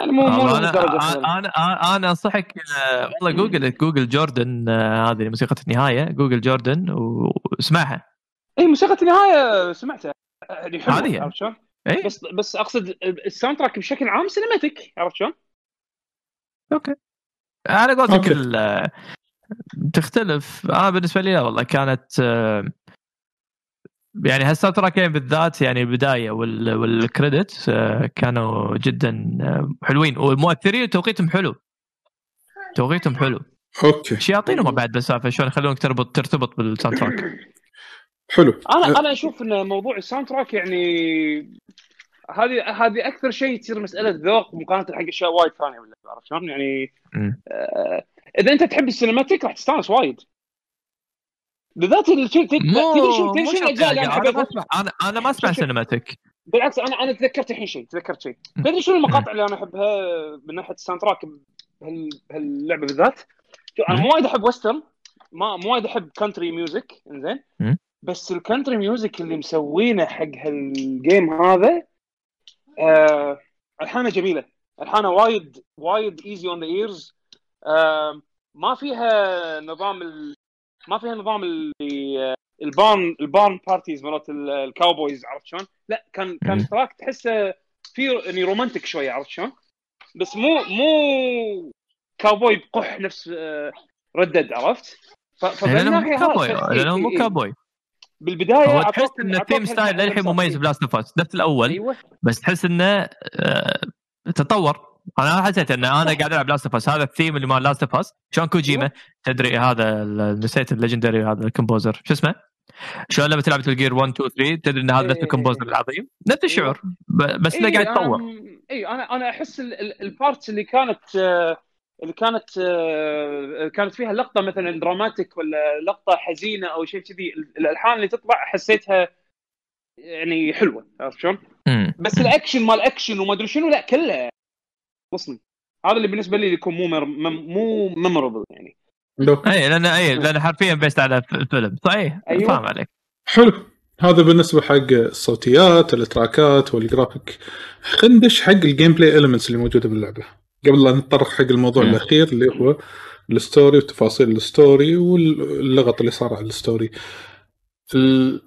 S3: أنا مو مو
S2: والله
S3: أنا
S2: أنا
S3: مثلاً.
S2: أنا, أنا أنصحك آه، والله جوجل جوجل جوردن آه، هذه موسيقى النهاية جوجل جوردن واسمعها
S3: اي موسيقى النهاية سمعتها يعني حلوة
S2: هذه.
S3: عرفت شلون؟
S2: اي
S3: بس بس أقصد ال soundtrack بشكل عام cinematic عرفت شلون؟
S2: okay أنا قلت لك
S1: okay.
S2: ال- تختلف أنا بالنسبة لي لا والله كانت آه، يعني هال soundtrackين بالذات يعني البدايه وال- وال credit آه، كانوا جدا آه، حلوين. والمؤثرين توقيتهم حلو. توقيتهم حلو.
S1: Okay.
S2: شياطين هم بعد بالسالفه شلون يخلونك تربط ترتبط بال soundtrack
S1: حلو.
S3: أنا أنا أشوف إن موضوع ال soundtrack يعني هذه هذه أكثر شيء تصير مسألة ذوق مقارنة حق أشياء وايد ثانية ولا عرفت شلون؟ يعني. آه إذا أنت تحب ال cinematic راح تستانس وايد. بالذات الشيء تدري
S2: مو
S3: تدري الاجزاء اللي
S2: يعني.
S3: أنا
S2: أنا
S3: احب
S2: ما أسمع أنا أنا ما
S3: أسمع.
S2: cinematic
S3: بالعكس أنا أنا تذكرت الحين شيء تذكرت شيء تدري شنو المقاطع اللي أنا أحبها من ناحية ال soundtrack بهال- بهاللعبة بالذات؟
S2: أنا.
S3: مو وايد أحب western ما مو وايد أحب country music
S2: إنزين.
S3: بس ال country music اللي مسوينه حق هال game هذا آه ألحانه جميلة ألحانه وايد وايد easy on the ears ما فيها نظام. ما فيها نظام اللي البان البان parties مرات ال- ال cowboys عرفت شلون؟ لا كان. كان track تحسه في يعني romantic شوية عرفت شلون؟ بس مو مو كاوبوي بقح نفس آه، ردد عرفت؟ ف-
S2: لأنه مو
S3: فبالناحيه
S2: كابوي
S3: هذا-
S2: لأنه مو
S3: إيه- إيه.
S2: كابوي
S3: بالبداية
S2: هو تحس ان ال theme
S3: style
S2: للحين مميز.
S3: ب
S2: Last of Us نفس الأول
S3: أيوه
S2: بس تحس إنه آه، تطور أنا حسيت إن
S3: أنا.
S2: قاعد ألعب Last of Us هذا الثيم اللي مال Last of Us شلون كوجيما. تدري هذا نسيت ال legendary هذا ال composer شو اسمه؟ شلون لما تلعب ال Gear 1 2 3 تدري إن هذا نفس
S3: إيه.
S2: ال composer العظيم نفس الشعور ب- بس إنه
S3: إيه،
S2: قاعد يتطور
S3: اي أنا أنا أحس ال- ال- ال parts اللي كانت اللي كانت كانت فيها لقطة مثلا dramatic ولا لقطة حزينة أو شيء كذي ال- الألحان اللي تطلع حسيتها يعني حلوة عرفت شلون؟ بس الأكشن مال أكشن وما أدري شنو لا كله وصلي هذا اللي بالنسبة لي يكون مو مر... مو memorable يعني
S1: لو.
S2: أي لأن أي لأن حرفيا based على ف- فيلم صحيح
S3: أيوة.
S2: فاهم عليك
S1: حلو هذا بالنسبة حق الصوتيات التراكات والجرافيك خلينا ندش حق ال gameplay elements اللي موجودة باللعبة قبل لا نتطرق حق الموضوع
S2: مم.
S1: الأخير اللي هو ال story وتفاصيل ال story واللغط اللي صار على ال story ال...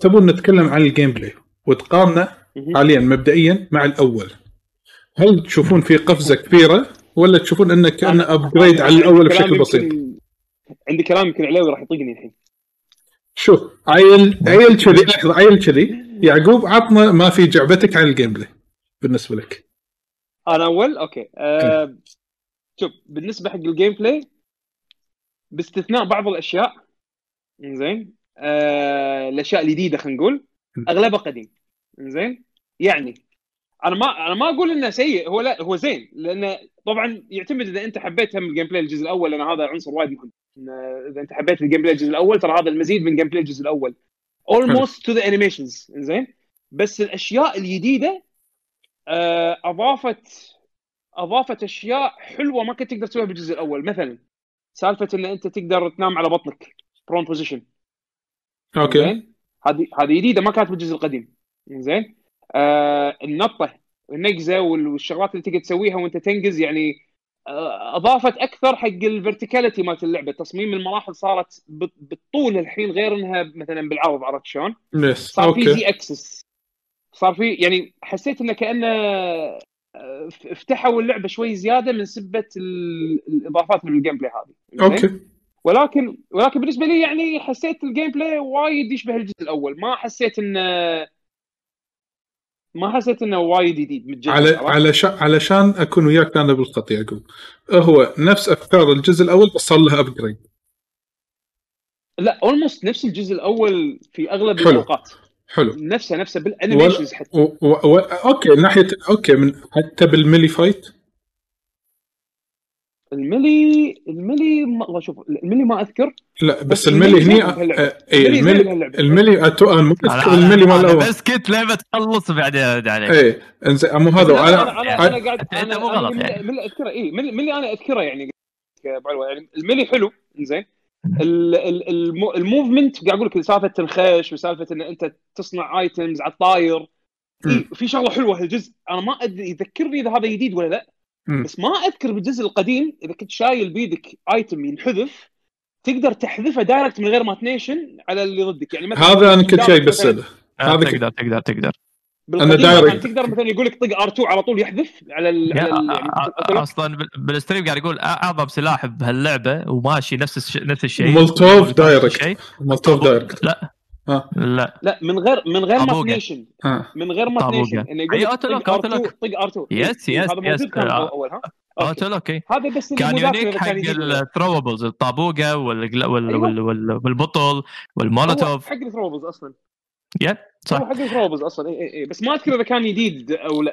S1: تبون نتكلم عن ال gameplay وتقارنه. حاليا مبدئيا مع الأول هل تشوفون في قفزة كبيرة؟ ولا تشوفون إنه كأنه upgrade على
S3: الأول
S1: بشكل بسيط؟
S3: عندي كلام يمكن علاوي راح يطقني الحين.
S1: شوف عيل عيل كذي لحظة عيل كذي. يعقوب عطنا ما في جعبتك عن ال gameplay بالنسبة لك.
S3: أنا أول؟ okay. آه شوف بالنسبة حق ال gameplay باستثناء بعض الأشياء زين آه الأشياء الجديدة خلينا نقول أغلبها قديم زين يعني أنا ما أنا ما أقول إنه سيء هو لا هو زين لأنه طبعا يعتمد إذا أنت حبيت هم ال gameplay الجزء الأول لأن هذا عنصر وايد مهم. إذا أنت حبيت ال gameplay الجزء الأول ترى هذا المزيد من gameplay الجزء الأول. Almost to the animations زين بس الأشياء الجديدة آه، أضافت أضافت أشياء حلوة ما كنت تقدر تسويها بالجزء الأول. مثلا سالفة إن أنت تقدر تنام على بطنك prone
S1: position
S3: okay. هذه هذه جديدة ما كانت بالجزء القديم. زين آه النطه النقزة وال- والشغلات اللي تقدر تسويها وانت تنقز يعني آه أضافت أكثر حق ال verticality مالت اللعبة. تصميم المراحل صارت بال- بالطول الحين غير إنها مثلا بالعرض عرفت شلون؟ صار في زي access. صار في يعني حسيت إنه كأنه آه، ف- فتحوا اللعبة شوي زيادة من سبة ال- الإضافات اللي بال gameplay هذه؟
S1: okay.
S3: ولكن ولكن بالنسبة لي يعني حسيت ال gameplay وايد يشبه الجزء الأول. ما حسيت إنه ما حسيت إنه وايد جديد متجدد
S1: على؟ علشان علشان أكون وياك أنا بالخط يعقوب هو نفس أفكار الجزء الأول بس صار لها upgrade
S3: لا almost نفس الجزء الأول في أغلب
S1: حلو.
S3: الأوقات.
S1: حلو.
S3: نفسه نفسه بال animations حتى.
S1: و... و... و... okay من ناحيه okay من حتى بال melee
S3: fight؟ ال melee ال melee ما والله شوف ال melee ما أذكر
S1: لا بس
S3: بس
S1: ال
S3: melee
S1: ال
S3: melee هني.
S1: آه، اي أنا مو
S2: أنا-
S1: أذكر ال melee
S2: مال
S1: الأول
S2: بس كنت لعبة تخلص بعدين ارد عليك
S1: اي إنزين مو هذا
S3: أنا أنا أنا قاعد
S2: أنت مو غلط
S3: من-
S2: يعني.
S3: من اللي أذكره. اي اللي أنا أذكره يعني. يعني ال melee حلو زين ال- ال- المو- ال movement قاعد أقول لك سالفة تنخش وسالفة إن أنت تصنع items على الطاير. إيه في شغلة حلوة هالجزء. أنا ما أدري يذكرني إذا هذا جديد ولا لا.
S1: مم.
S3: بس ما أذكر بالجزء القديم إذا كنت شايل بيدك item ينحذف تقدر تحذفه direct من غير ما تنيشن على اللي ضدك يعني مثلا
S1: هذا أنا كنت جاي
S3: مثلاً
S1: بساله
S2: آه،
S1: هذا
S2: تقدر تقدر تقدر
S1: أنا
S3: direct. تقدر مثلا يقول لك طق R2 على طول يحذف على ال على ال
S2: يا-
S3: يعني
S2: أ- أصلا بال- بال stream قاعد يقول أعظم سلاح بهاللعبة وماشي نفس الش... نفس الشيء
S1: مولتوف direct.
S2: الشيء.
S1: مولتوف direct
S2: لا
S1: ها
S2: لا
S3: لا من غير من غير ما
S2: طابوقة.
S3: تنيشن
S1: ها
S3: من غير ما
S2: طابوقة.
S3: تنيشن إنه
S2: أي
S3: يقول لك
S2: auto lock،
S3: طق
S2: auto
S3: R2
S2: lock.
S3: طق R2
S2: yes، yes،
S3: هذا موجود
S2: يس.
S3: كان
S2: آه.
S3: اول ها
S2: auto
S3: okay.
S2: okay
S3: هذا بس
S2: كان
S3: unique
S2: حق.
S3: ال
S2: throwables الطابوقة وال... وال...
S3: أيوة.
S2: وال... وال... والبطل والمولوتوف
S3: حق ال throwables
S2: أصلا
S3: يا
S2: صح
S3: حق ال throwables أصلا اي اي اي بس ما أذكر إذا كان جديد أو لا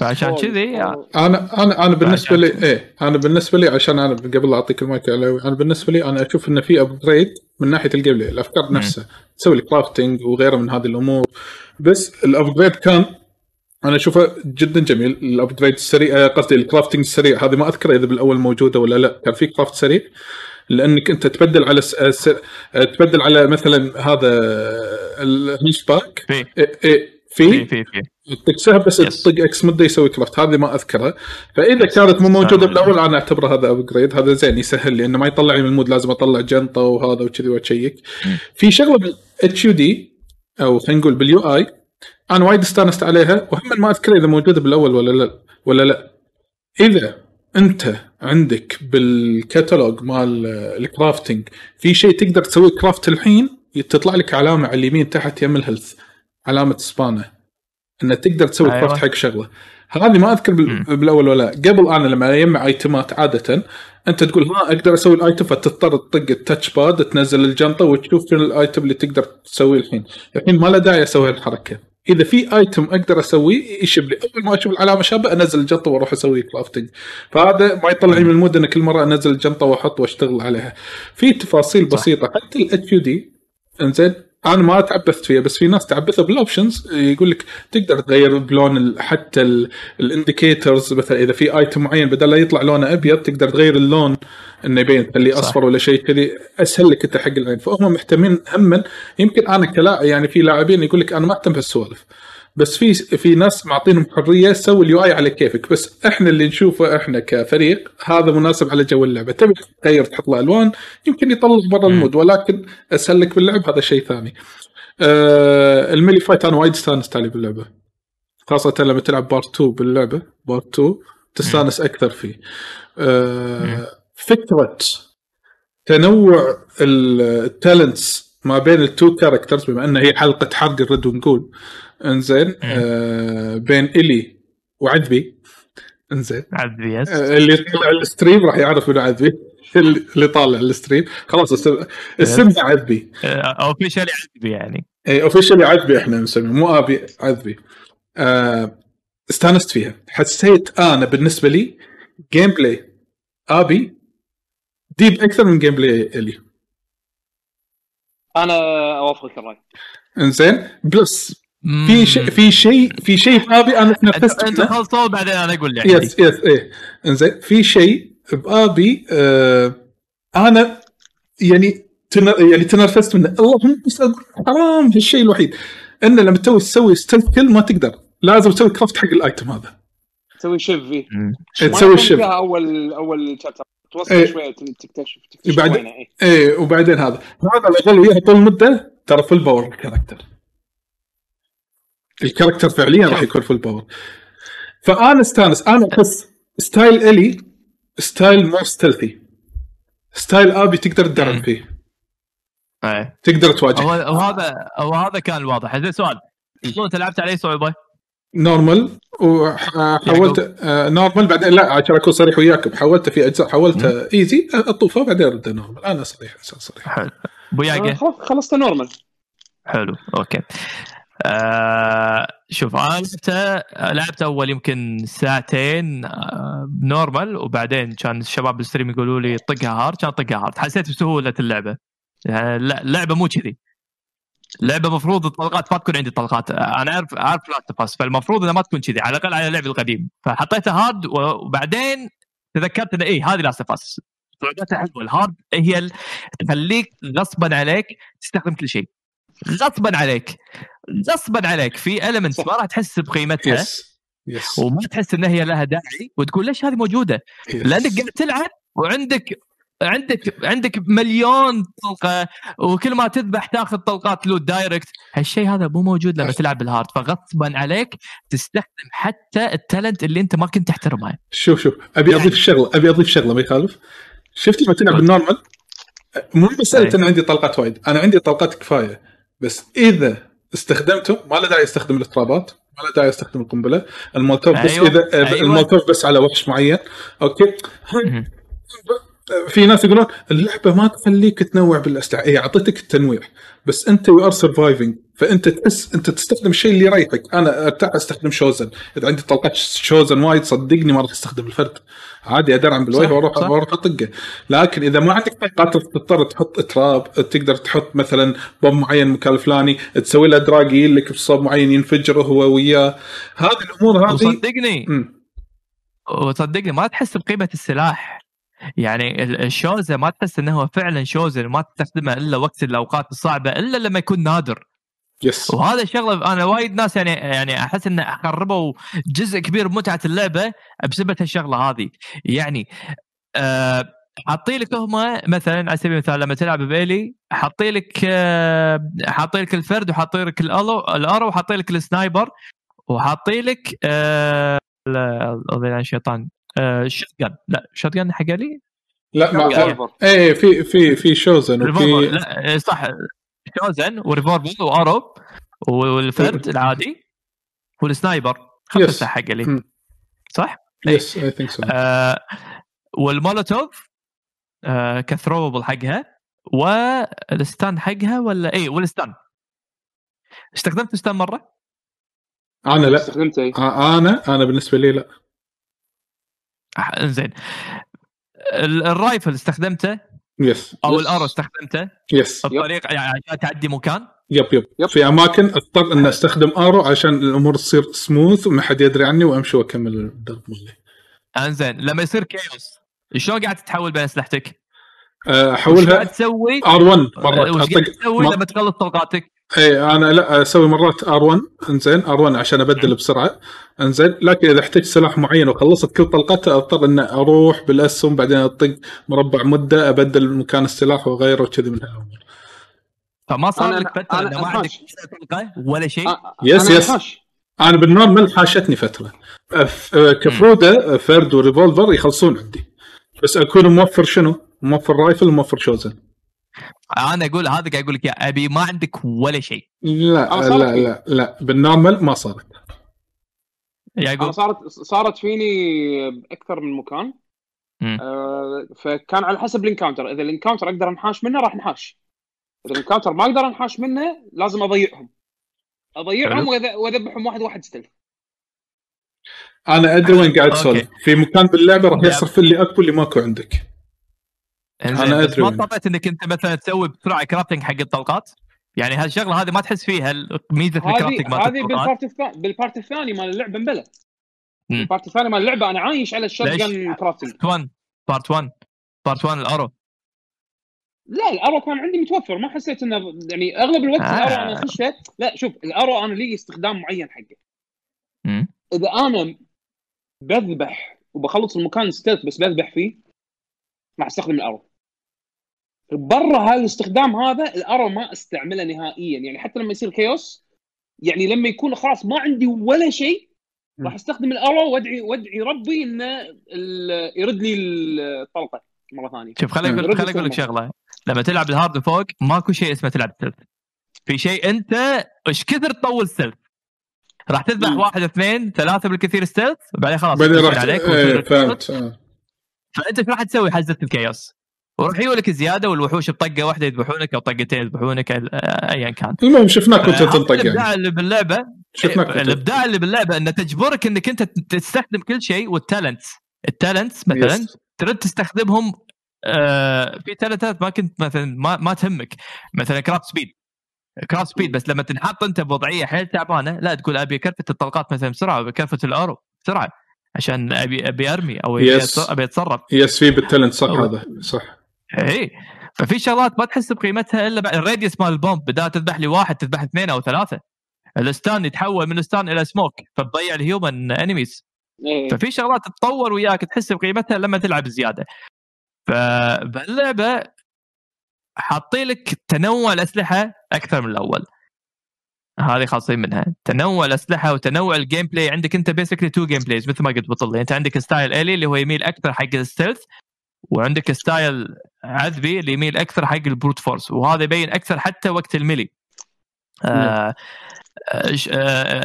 S2: فعشان كذي
S3: هو-
S1: أنا أنا أنا
S2: بالنسبة
S1: لي إيه أنا بالنسبة لي عشان أنا قبل لا أعطيك المايك أنا بالنسبة لي أنا أشوف انه في upgrade من ناحية ال gameplay
S2: الأفكار.
S1: نفسها تسوي ال crafting وغيره من هذه الأمور. بس ال upgrade كان أنا أشوفه جدا جميل. ال upgrade السريع آه، قصدي ال crafting السريع هذه ما أذكر إذا بالأول موجودة ولا لا. كان في craft سريع لأنك أنت تبدل على س... آه، س... آه، تبدل على مثلا هذا ال hunchback.
S2: في
S1: إيه إيه.
S2: في
S1: في
S2: في في.
S1: تكسرها بس. تطق X مدة يسوي craft هذه ما أذكرها. فإذا كانت مو
S2: موجودة.
S1: بالأول أنا اعتبره هذا upgrade هذا زين يسهل لي إنه ما يطلعني من ال mood لازم أطلع جنطة وهذا وكذي وأشيك. في شغلة بال HUD أو خلينا نقول بال UI أنا وايد استانست عليها وهم ما أذكر إذا موجودة بالأول ولا لا. ولا لا. إذا أنت عندك بالكتالوج مال ال crafting في شيء تقدر تسوي craft الحين تطلع لك علامة على اليمين تحت يم ال health علامة سبانه إنه تقدر تسوي
S2: أيوة.
S1: craft حق شغله. هذه ما
S2: أذكر.
S1: بالأول ولا قبل أنا لما أجمع ايتمات عادة أنت تقول ها أقدر أسوي ال item فتضطر تطق ال touchpad تنزل الجنطة وتشوف شنو ال item اللي تقدر تسويه الحين. الحين ما له داعي أسوي الحركة. إذا في item أقدر اسويه يشب لي. أول ما أشوف العلامة شابة أنزل الجنطة وأروح أسوي crafting فهذا ما يطلعني من ال mood ان كل مرة أنزل الجنطة وأحط وأشتغل عليها. في تفاصيل. بسيطة. حتى ال HUD إنزين أنا ما تعبثت فيها بس في ناس تعبثها بال options يقول لك تقدر تغير بلون حتى ال indicators مثلا إذا في item معين بدل لا يطلع لونه أبيض تقدر تغير اللون إنه يبين تخليه
S2: صح.
S1: أصفر ولا شيء كذي. أسهل لك أنت حق العين. فهم مهتمين هما. يمكن أنا كلاعب يعني في لاعبين يقول لك أنا ما أهتم بهالسوالف بس في في ناس معطينهم حرية سوي ال UI على كيفك. بس إحنا اللي نشوفه إحنا كفريق هذا مناسب على جو اللعبة. تبي تغير تحط له ألوان يمكن يطلع برا.
S2: ال
S1: mood ولكن اسهل لك باللعب هذا شيء ثاني. آه ال melee fight أنا وايد استانست عليه باللعبة. خاصة لما تلعب part 2 باللعبة. part 2 تستانس أكثر فيه. آه فكرة تنوع ال talents ما بين ال two characters بما ان هي حلقة حرق الرد ونقول. انزين آه بين إلي وعذبي. انزين.
S2: عذبي yes
S1: آه، اللي يطلع ال stream راح يعرف منو عذبي. اللي طالع ال stream. خلاص الاسم عذبي.
S2: officially عذبي يعني.
S1: اي officially عذبي إحنا نسميه مو آبي عذبي. آه استانست فيها. حسيت أنا بالنسبة لي gameplay آبي deep أكثر من gameplay إلي.
S3: أنا أوافقك الرأي.
S1: إنزين plus في شيء في شيء في شيء بابي أنا تنفست أنت
S2: خلصوا بعدين أنا أقول لك
S1: yes yes إيه. إنزين في شيء بابي آه أنا يعني تن... يعني تنرفزت منه. اللهم حرام هالشيء الوحيد. إنه لما تسوي تسوي stealth كل ما تقدر. لازم تسوي craft حق ال item هذا.
S3: تسوي shiv فيه
S1: تسوي
S3: ال
S1: shiv
S3: فيها اول أول chapter توصل
S1: إيه.
S3: شوية تكتشف تكتشف
S1: بعد-
S3: وينه، إيه.
S1: إيه وبعدين هذا. هذا اللي طول المدة ترى full power ال character ال character فعليا راح يكون full power فأنا أستانس أنا أحس style إلي style more stealthy style آبي تقدر تدرب. فيه.
S2: إيه.
S1: تقدر تواجه
S2: هو- وهذا وهذا كان واضح زين سؤال. شلون أنت لعبت عليه؟ صعوبه؟
S1: normal. وحولت آه normal. بعدين لا عشان أكون صريح وياكم حولته في أجزاء حولته easy اطوفه بعدين ارده normal. أنا صريح إنسان صريح.
S2: حلو.
S3: آه،
S2: بوياقه
S3: خلاص خلصت normal.
S2: حلو. okay. آه شوف أنا لعبته لعبت أول يمكن ساعتين آه normal وبعدين كان الشباب بال stream يقولوا لي طقها hard كان طقها hard حسيت بسهولة اللعبة. لا اللعبه مو كذي. لعبة مفروض الطلقات ما تكون عندي طلقات. أنا اعرف أعرف Last of Us فالمفروض إنها ما تكون كذي على الأقل على اللعب القديم. فحطيتها hard وبعدين تذكرت إنه اي هذه Last of Us حلوة. ال hard هي تخليك غصبا عليك تستخدم كل شيء. غصبا عليك. غصبا عليك. في elements ما راح تحس بقيمتها
S1: yes yes
S2: وما تحس ان هي لها داعي وتقول ليش هذه موجودة؟ لأنك قاعد تلعب وعندك عندك عندك مليون طلقة وكل ما تذبح تاخذ طلقات loot direct هالشيء هذا مو موجود لما تلعب بال hard. فغصبا عليك تستخدم حتى ال talent اللي أنت ما كنت تحترمه.
S1: شوف شوف. أبي
S2: يعني-
S1: أضيف شغلة أبي أضيف شغلة ما يخالف. شفت لما تلعب بال normal؟ مو مساله
S2: أي.
S1: ان عندي طلقات وايد. أنا عندي طلقات كفاية. بس إذا استخدمته ما له داعي استخدم الترابات ما له داعي استخدم القنبلة. المولتوف بس
S2: أيوة،
S1: إذا
S2: أيوة.
S1: المولتوف بس على وحش معين أوكي؟ (laughs) في ناس يقولون اللعبة ما تخليك تنوع بالأسلحة. هي اعطتك التنويع. بس أنت you are surviving فأنت تحس أنت تستخدم الشيء اللي يريحك. أنا ارتاح أستخدم شوزن. إذا عندي طلقات شوزن وايد صدقني ما راح أستخدم الفرد. عادي ادرعم بالوجه
S2: وأروح.
S1: وأروح أطقه. لكن إذا ما عندك طلقات تضطر تحط trap تقدر تحط مثلا bomb معين مكان الفلاني تسوي له drag لك بصوب معين ينفجر هو وياه. هذه الأمور هذه
S2: وصدقني
S1: مم.
S2: وصدقني ما تحس بقيمة السلاح. يعني ال- الشوزة ما تحس انه هو فعلا شوزة ما تستخدمه إلا وقت الأوقات الصعبة إلا لما يكون نادر.
S1: yes
S2: وهذا الشغلة أنا وايد ناس يعني يعني أحس ان خربوا جزء كبير بمتعه اللعبة بسبب هالشغلة هذه. يعني آه حاطين لك هم مثلا على سبيل المثال لما تلعب بإلي حاطين لك آه حاطين لك الفرد وحاطين لك الألو ال arrow وحاطين لك ال sniper وحاطين لك آه الشيطان shotgun لا shotgun حق لي؟
S1: لا ما. إيه في في في شوزن وفي
S2: لا آه، صح. شوزن و revolver و arrow والفرد (laughs) العادي وال sniper.
S1: خمسه.
S2: حق لي. صح؟
S1: yes I think so
S2: آه والمولوتوف آه ك throwable حقها وال stun حقها ولا؟ اي وال stun. استخدمت stun مرة؟
S1: أنا لا.
S3: استخدمته إيه.
S1: آه، أنا أنا بالنسبة لي لا.
S2: آه، زين. ال- ال rifle استخدمته؟
S1: يس
S3: أو.
S2: الأرو استخدمته؟
S1: yes
S2: الطريقة يعني عشان تعدي مكان؟
S1: yep yep,
S3: yep.
S1: في أماكن أضطر أن أستخدم arrow عشان الأمور تصير سموث وما حد يدري عني وأمشي وأكمل الدرب مالي.
S2: انزين لما يصير chaos شلون قاعد تتحول بين أسلحتك؟
S1: آه، أحولها
S2: تسوي؟
S1: R 1 مرات
S2: وش قاعد تسوي
S1: ما-
S2: لما تخلص طلقاتك؟
S1: اي أنا لا أسوي مرات R 1 إنزين R 1 عشان أبدل بسرعة إنزين لكن إذا احتجت سلاح معين وخلصت كل طلقته أضطر ان أروح بالأسهم بعدين أطق مربع مدة أبدل مكان السلاح وأغيره وكذي من هالأمور
S2: فما صار لك فترة
S3: أنا
S2: ما عندك. طلقة ولا شيء؟
S1: yes،
S3: أنا yes.
S1: أنا بالنورمال حاشتني فترة كفرودة فرد وريفولفر يخلصون عندي بس أكون موفر شنو؟ موفر رايفل وموفر شوزن
S2: أنا أقول هذا قاعد أقول لك يا أبي ما عندك ولا شيء.
S1: لا
S3: أنا
S1: لا
S3: فيه.
S1: لا لا بالنورمال ما صارت.
S2: يا
S3: أنا
S2: يقول.
S3: صارت صارت فيني باكثر من مكان. آه فكان على حسب الإنكاونتر. إذا الإنكاونتر أقدر أنحاش منه راح أنحاش. إذا الإنكاونتر ما أقدر أنحاش منه لازم
S2: أضيعهم.
S3: أضيعهم وأذبحهم واحد واحد ستيل
S1: أنا أدري وين قاعد. تسولف في مكان باللعبة راح. يصرف لي أكو اللي ماكو عندك.
S2: بس
S1: أدري
S2: ما. اضطريت إنك أنت مثلا تسوي بسرعة كرافتنج حق الطلقات يعني هالشغله هذه ما تحس فيها
S3: ميزة
S2: الكرافتنج مالت
S3: هذه
S2: الطلقات
S3: بالبارت الثاني بالبارت الثاني مال اللعبة مبلى
S2: مم.
S3: البارت الثاني مال اللعبة أنا عايش على الشوت؟ جن كرافتنج
S2: بارت 1 part 1 part 1 ال arrow
S3: لا ال arrow كان عندي متوفر ما حسيت إنه يعني أغلب الوقت
S2: آه.
S3: ال arrow أنا اخشه لا شوف ال arrow أنا لي استخدام معين حقه. إذا أنا بذبح وبخلص المكان stealth بس بذبح فيه راح استخدم ال arrow. برا هاي الاستخدام هذا ال arrow ما أستعمله نهائيا. يعني حتى لما يصير chaos يعني لما يكون خلاص ما عندي ولا شيء راح أستخدم ال arrow وادعي وأدعي ربي إنه يرد لي الطلقة مرة ثانية.
S2: شوف خليني. أقول خليني أقول لك شغلة. لما تلعب ال hard فوق ماكو شيء اسمه تلعب stealth في شيء أنت إيش كثر تطول stealth راح تذبح. واحد اثنين ثلاثة بالكثير stealth وبعدين خلاص
S1: بعدين راح
S2: عليك ويصير
S1: فهمت آه.
S2: فأنت إيش راح تسوي حزة ال chaos؟ وراح يجولك زيادة والوحوش بطقة واحدة يذبحونك أو طقتين يذبحونك ال- ايا كان.
S1: المهم شفناك وانت تنطق يعني.
S2: الإبداع اللي باللعبة
S1: شفناك
S2: الإبداع اللي باللعبة انه تجبرك إنك أنت تستخدم كل شيء وال talent ال
S1: talent مثلا.
S2: ترد تستخدمهم آه في talent ات ما كنت مثلا ما, ما تهمك. مثلا craft speed craft speed بس لما تنحط أنت بوضعية حيل تعبانة لا تقول أبي craft الطلقات مثلا بسرعة أبي craft ال arrow بسرعة. عشان ابي أبي أرمي أو
S1: أبي
S2: yes. أبي أتصرف.
S1: yes في بال talent صح
S2: أو-
S1: هذا. صح.
S2: اي ففي شغلات ما تحس بقيمتها إلا بعد ال radius مال ال bomb بدال تذبح لي واحد تذبح اثنين أو ثلاثة. ال stun يتحول من stun إلى سموك فتضيع ال human enemies
S3: إيه.
S2: ففي شغلات تتطور وياك تحس بقيمتها لما تلعب زيادة. فباللعبه حاطين لك تنوع الأسلحة أكثر من الأول. هذه خاصين منها. تنوع الأسلحة وتنوع ال gameplay عندك أنت basically two gameplays مثل ما قلت بطل. أنت عندك style إيلي اللي هو يميل أكثر حق ال stealth وعندك style آبي اللي يميل أكثر حق ال brute force وهذا يبين أكثر حتى وقت ال melee. ش- آه،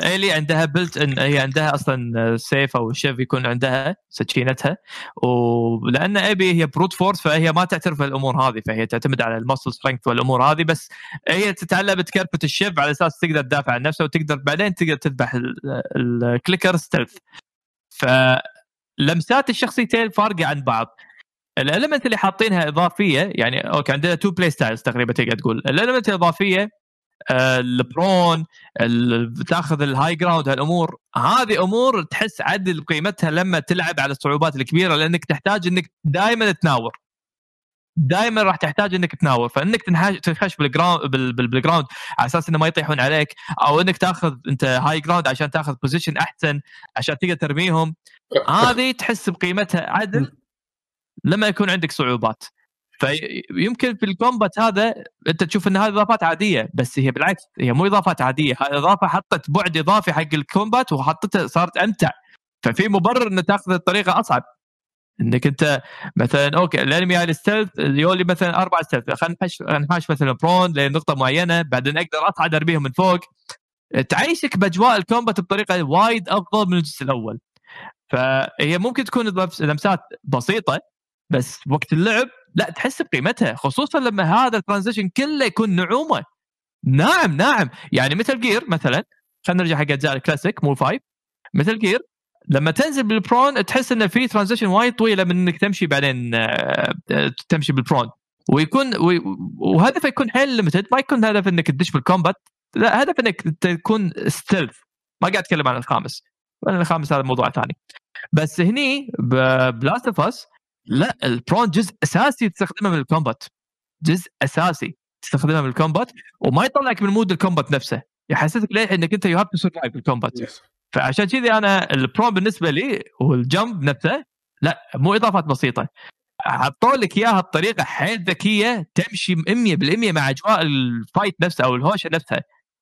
S2: إيلي عندها built in هي عندها أصلا shiv أو shiv يكون عندها سكينتها. ولأن آبي هي brute force فهي ما تعترف بالأمور هذه فهي تعتمد على ال muscle strength والأمور هذه. بس هي تتعلم بت craft ال shiv على أساس تقدر تدافع عن نفسها وتقدر بعدين تقدر تذبح ال- ال clicker stealth فلمسات الشخصيتين فارقة عن بعض. ال element اللي حاطينها إضافية يعني okay عندنا two play styles تقريبا تقدر تقول. ال element الإضافية آه، ال prone ال- تاخذ ال high ground هالأمور. هذه أمور تحس عدل قيمتها لما تلعب على الصعوبات الكبيرة لأنك تحتاج إنك دائما تناور. دائما راح تحتاج إنك تناور. فإنك تنخش بال ground بال- بال- بال ground على أساس إنه ما يطيحون عليك أو إنك تاخذ أنت high ground عشان تاخذ position أحسن عشان تقدر ترميهم. هذه تحس بقيمتها عدل لما يكون عندك صعوبات. فيمكن في ال combat هذا انت تشوف ان هذه اضافات عادية بس هي بالعكس هي مو اضافات عادية هذه اضافة حطت بعد اضافي حق ال combat وحطتها صارت أمتع. ففي مبرر ان تأخذ الطريقة أصعب. إنك أنت مثلا okay ال enemy هاي ال stealth يولي مثلا أربع stealth خلينا نحش نحاش مثلا prone لنقطة معينة بعدين أقدر أصعد ارميهم من فوق. تعيشك بأجواء ال combat بطريقة وايد أفضل من الجزء الأول. فهي ممكن تكون لمسات بسيطة بس وقت اللعب لا تحس بقيمتها خصوصا لما هذا الترانزيشن كله يكون نعومة. ناعم ناعم يعني مثل جير مثلا خلينا نرجع حق أجزاء الكلاسيك مو فايف مثل جير لما تنزل بالبرون تحس إنه في ترانزيشن وايد طويلة من إنك تمشي بعدين آه، تمشي بالبرون ويكون وهدفه يكون حيل ليمتد ما يكون هدف إنك تدش بالكومبات لا هدف إنك تكون ستيلث ما قاعد أتكلم عن الخامس الخامس هذا موضوع ثاني. بس هني ب Last of Us لا ال prone جزء أساسي تستخدمه من ال combat. جزء أساسي تستخدمه من ال combat وما يطلعك من mood ال combat نفسه. يحسسك ليه إنك أنت you have to survive ال combat. فعشان كذي أنا ال prone بالنسبة لي وال jump نفسه لا مو إضافات بسيطة. حطوا لك إياها بطريقة حيل ذكية تمشي 100% مع أجواء ال fight نفسه أو الهوشة نفسها.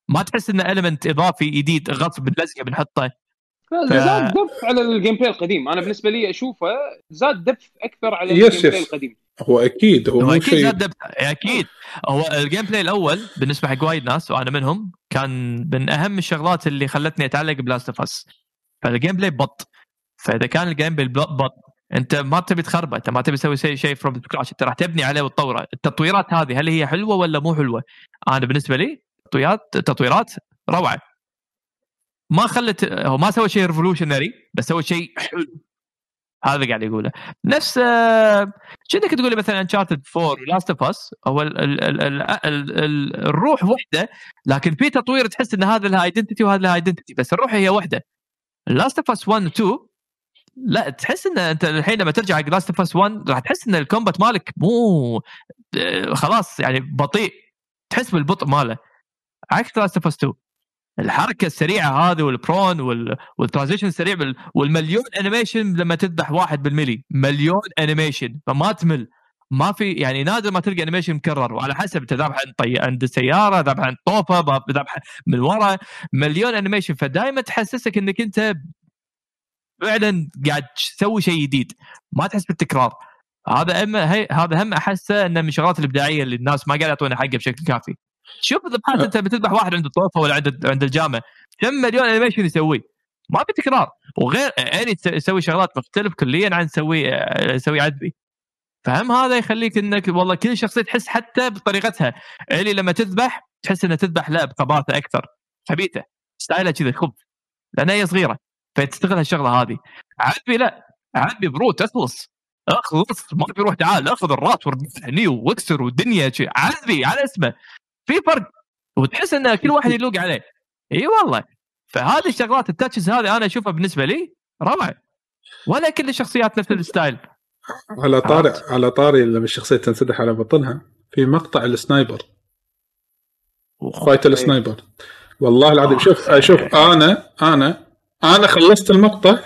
S2: ما تحس إنه element إضافي جديد غصب باللزقه بنحطه.
S3: ف... زاد depth على ال gameplay القديم. أنا بالنسبة لي أشوفه زاد depth أكثر على ال gameplay القديم.
S1: هو أكيد هو,
S2: هو أكيد شيء... زاد depth. أكيد. هو ال gameplay الأول بالنسبة حق وايد ناس وأنا منهم كان من أهم الشغلات اللي خلتني أتعلق ب Last of Us. فال gameplay بط. فإذا كان ال gameplay بط أنت ما تبي تخربه أنت ما تبي تسوي شيء شيء from scratch أنت راح تبني عليه وتطوره التطويرات هذه هل هي حلوة ولا مو حلوة؟ أنا بالنسبة لي تطويرات تطويرات روعة. ما خلت هو ما سوى شيء revolutionary بس سوى شيء حلو. هذا اللي قاعد يقوله. نفس كأنك تقول مثلا Uncharted 4 Last of Us هو ال ال ال ال ال ال الروح وحدة لكن في تطوير تحس إن هذا لها identity وهذا لها identity بس الروح هي وحدة. Last of Us 1 و 2 لا تحس إن أنت الحين لما ترجع حق Last of Us 1 راح تحس إن ال combat مالك مو خلاص يعني بطيء. تحس بالبطء ماله. عكس Last of Us 2 الحركة السريعة هذه وال prone وال transition السريع والمليون animation لما تذبح واحد بالملي. مليون animation فما تمل. ما في يعني نادر ما تلقى animation مكرر. وعلى حسب أنت ذابح عند طي... عند السياره ذابح عند طوفة ذابح من ورا. مليون animation فدائما تحسسك إنك أنت فعلا قاعد تسوي شيء جديد. ما تحس بالتكرار. هذا أم هي... هذا هم أحسه إنه من الشغلات الإبداعية اللي الناس ما قاعد يعطونها حقه بشكل كافي. شوف الذبحات أنت بتذبح واحد عند الطوفة ولا عند عند الجامع كم مليون animation يسوي؟ ما في تكرار. وغير اني يسوي شغلات مختلف كليا عن يسوي يسوي Abby. فهم هذا يخليك إنك والله كل شخصية تحس حتى بطريقتها. Ellie لما تذبح تحس إنها تذبح لا بقباثه أكثر خبيثة style ها كذا خب لأنها هي صغيرة فتستغل هالشغلة هذه. عدبي لا عدبي برو تخلص. اخلص ما في روح تعال اخذ الراس هني واكسر والدنيا Abby على اسمه. في فرق. وتحس إن كل واحد يلوق عليه. إي والله. فهذه الشغلات ال touches هذه أنا أشوفها بالنسبة لي روعة. ولا كل الشخصيات نفس ال style.
S1: على طاري على طاري لما الشخصية تنسدح على بطنها في مقطع ال sniper. fight ال sniper والله العظيم شوف شوف أنا أنا أنا خلصت المقطع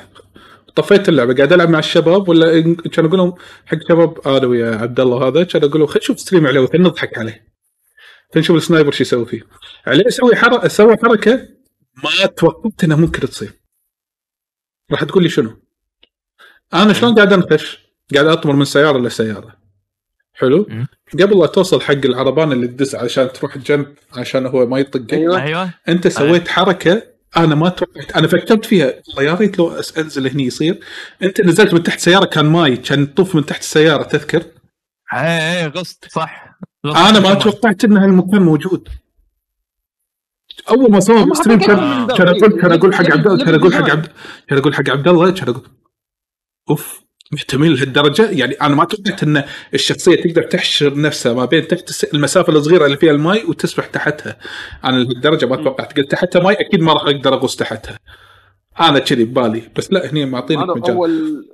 S1: طفيت اللعبة قاعد ألعب مع الشباب ولا كان أقول لهم حق شباب أنا ويا عبد الله هذا كان أقول لهم خل شوف stream عليه نضحك عليه. نشوف ال sniper شو يسوي فيه. عليه يسوي حركه سوى حركة ما توقعت انها ممكن تصير راح تقول لي شنو؟ أنا شلون قاعد انخش قاعد أطمر من سيارة لسيارة. حلو؟ قبل لا توصل حق العربان اللي تدس عشان تروح الجنب عشان هو ما يطقك
S2: أيوه. أيوه.
S1: أنت سويت حركة أنا ما توقعت. أنا فكرت فيها. والله يا ريت لو أنزل هني يصير. أنت نزلت من تحت سيارة كان ماي كان تطوف من تحت السيارة تذكر؟
S2: إيه إيه غصت صح.
S1: أنا ما توقعت إن هالمكان موجود. أول ما صور stream كان كان أقول كان أقول حق عبد الله كان أقول حق عبد كان أقول حق عبد الله كان أقول أوف محتمل لهالدرجة. يعني أنا ما توقعت إن الشخصية تقدر تحشر نفسها ما بين تحت المسافة الصغيرة اللي فيها الماي وتسبح تحتها. أنا لهالدرجة ما توقعت. قلت تحتها ماي أكيد ما راح أقدر أغوص تحتها. أنا كذي ببالي. بس لا هني معطينك
S3: مجال. اول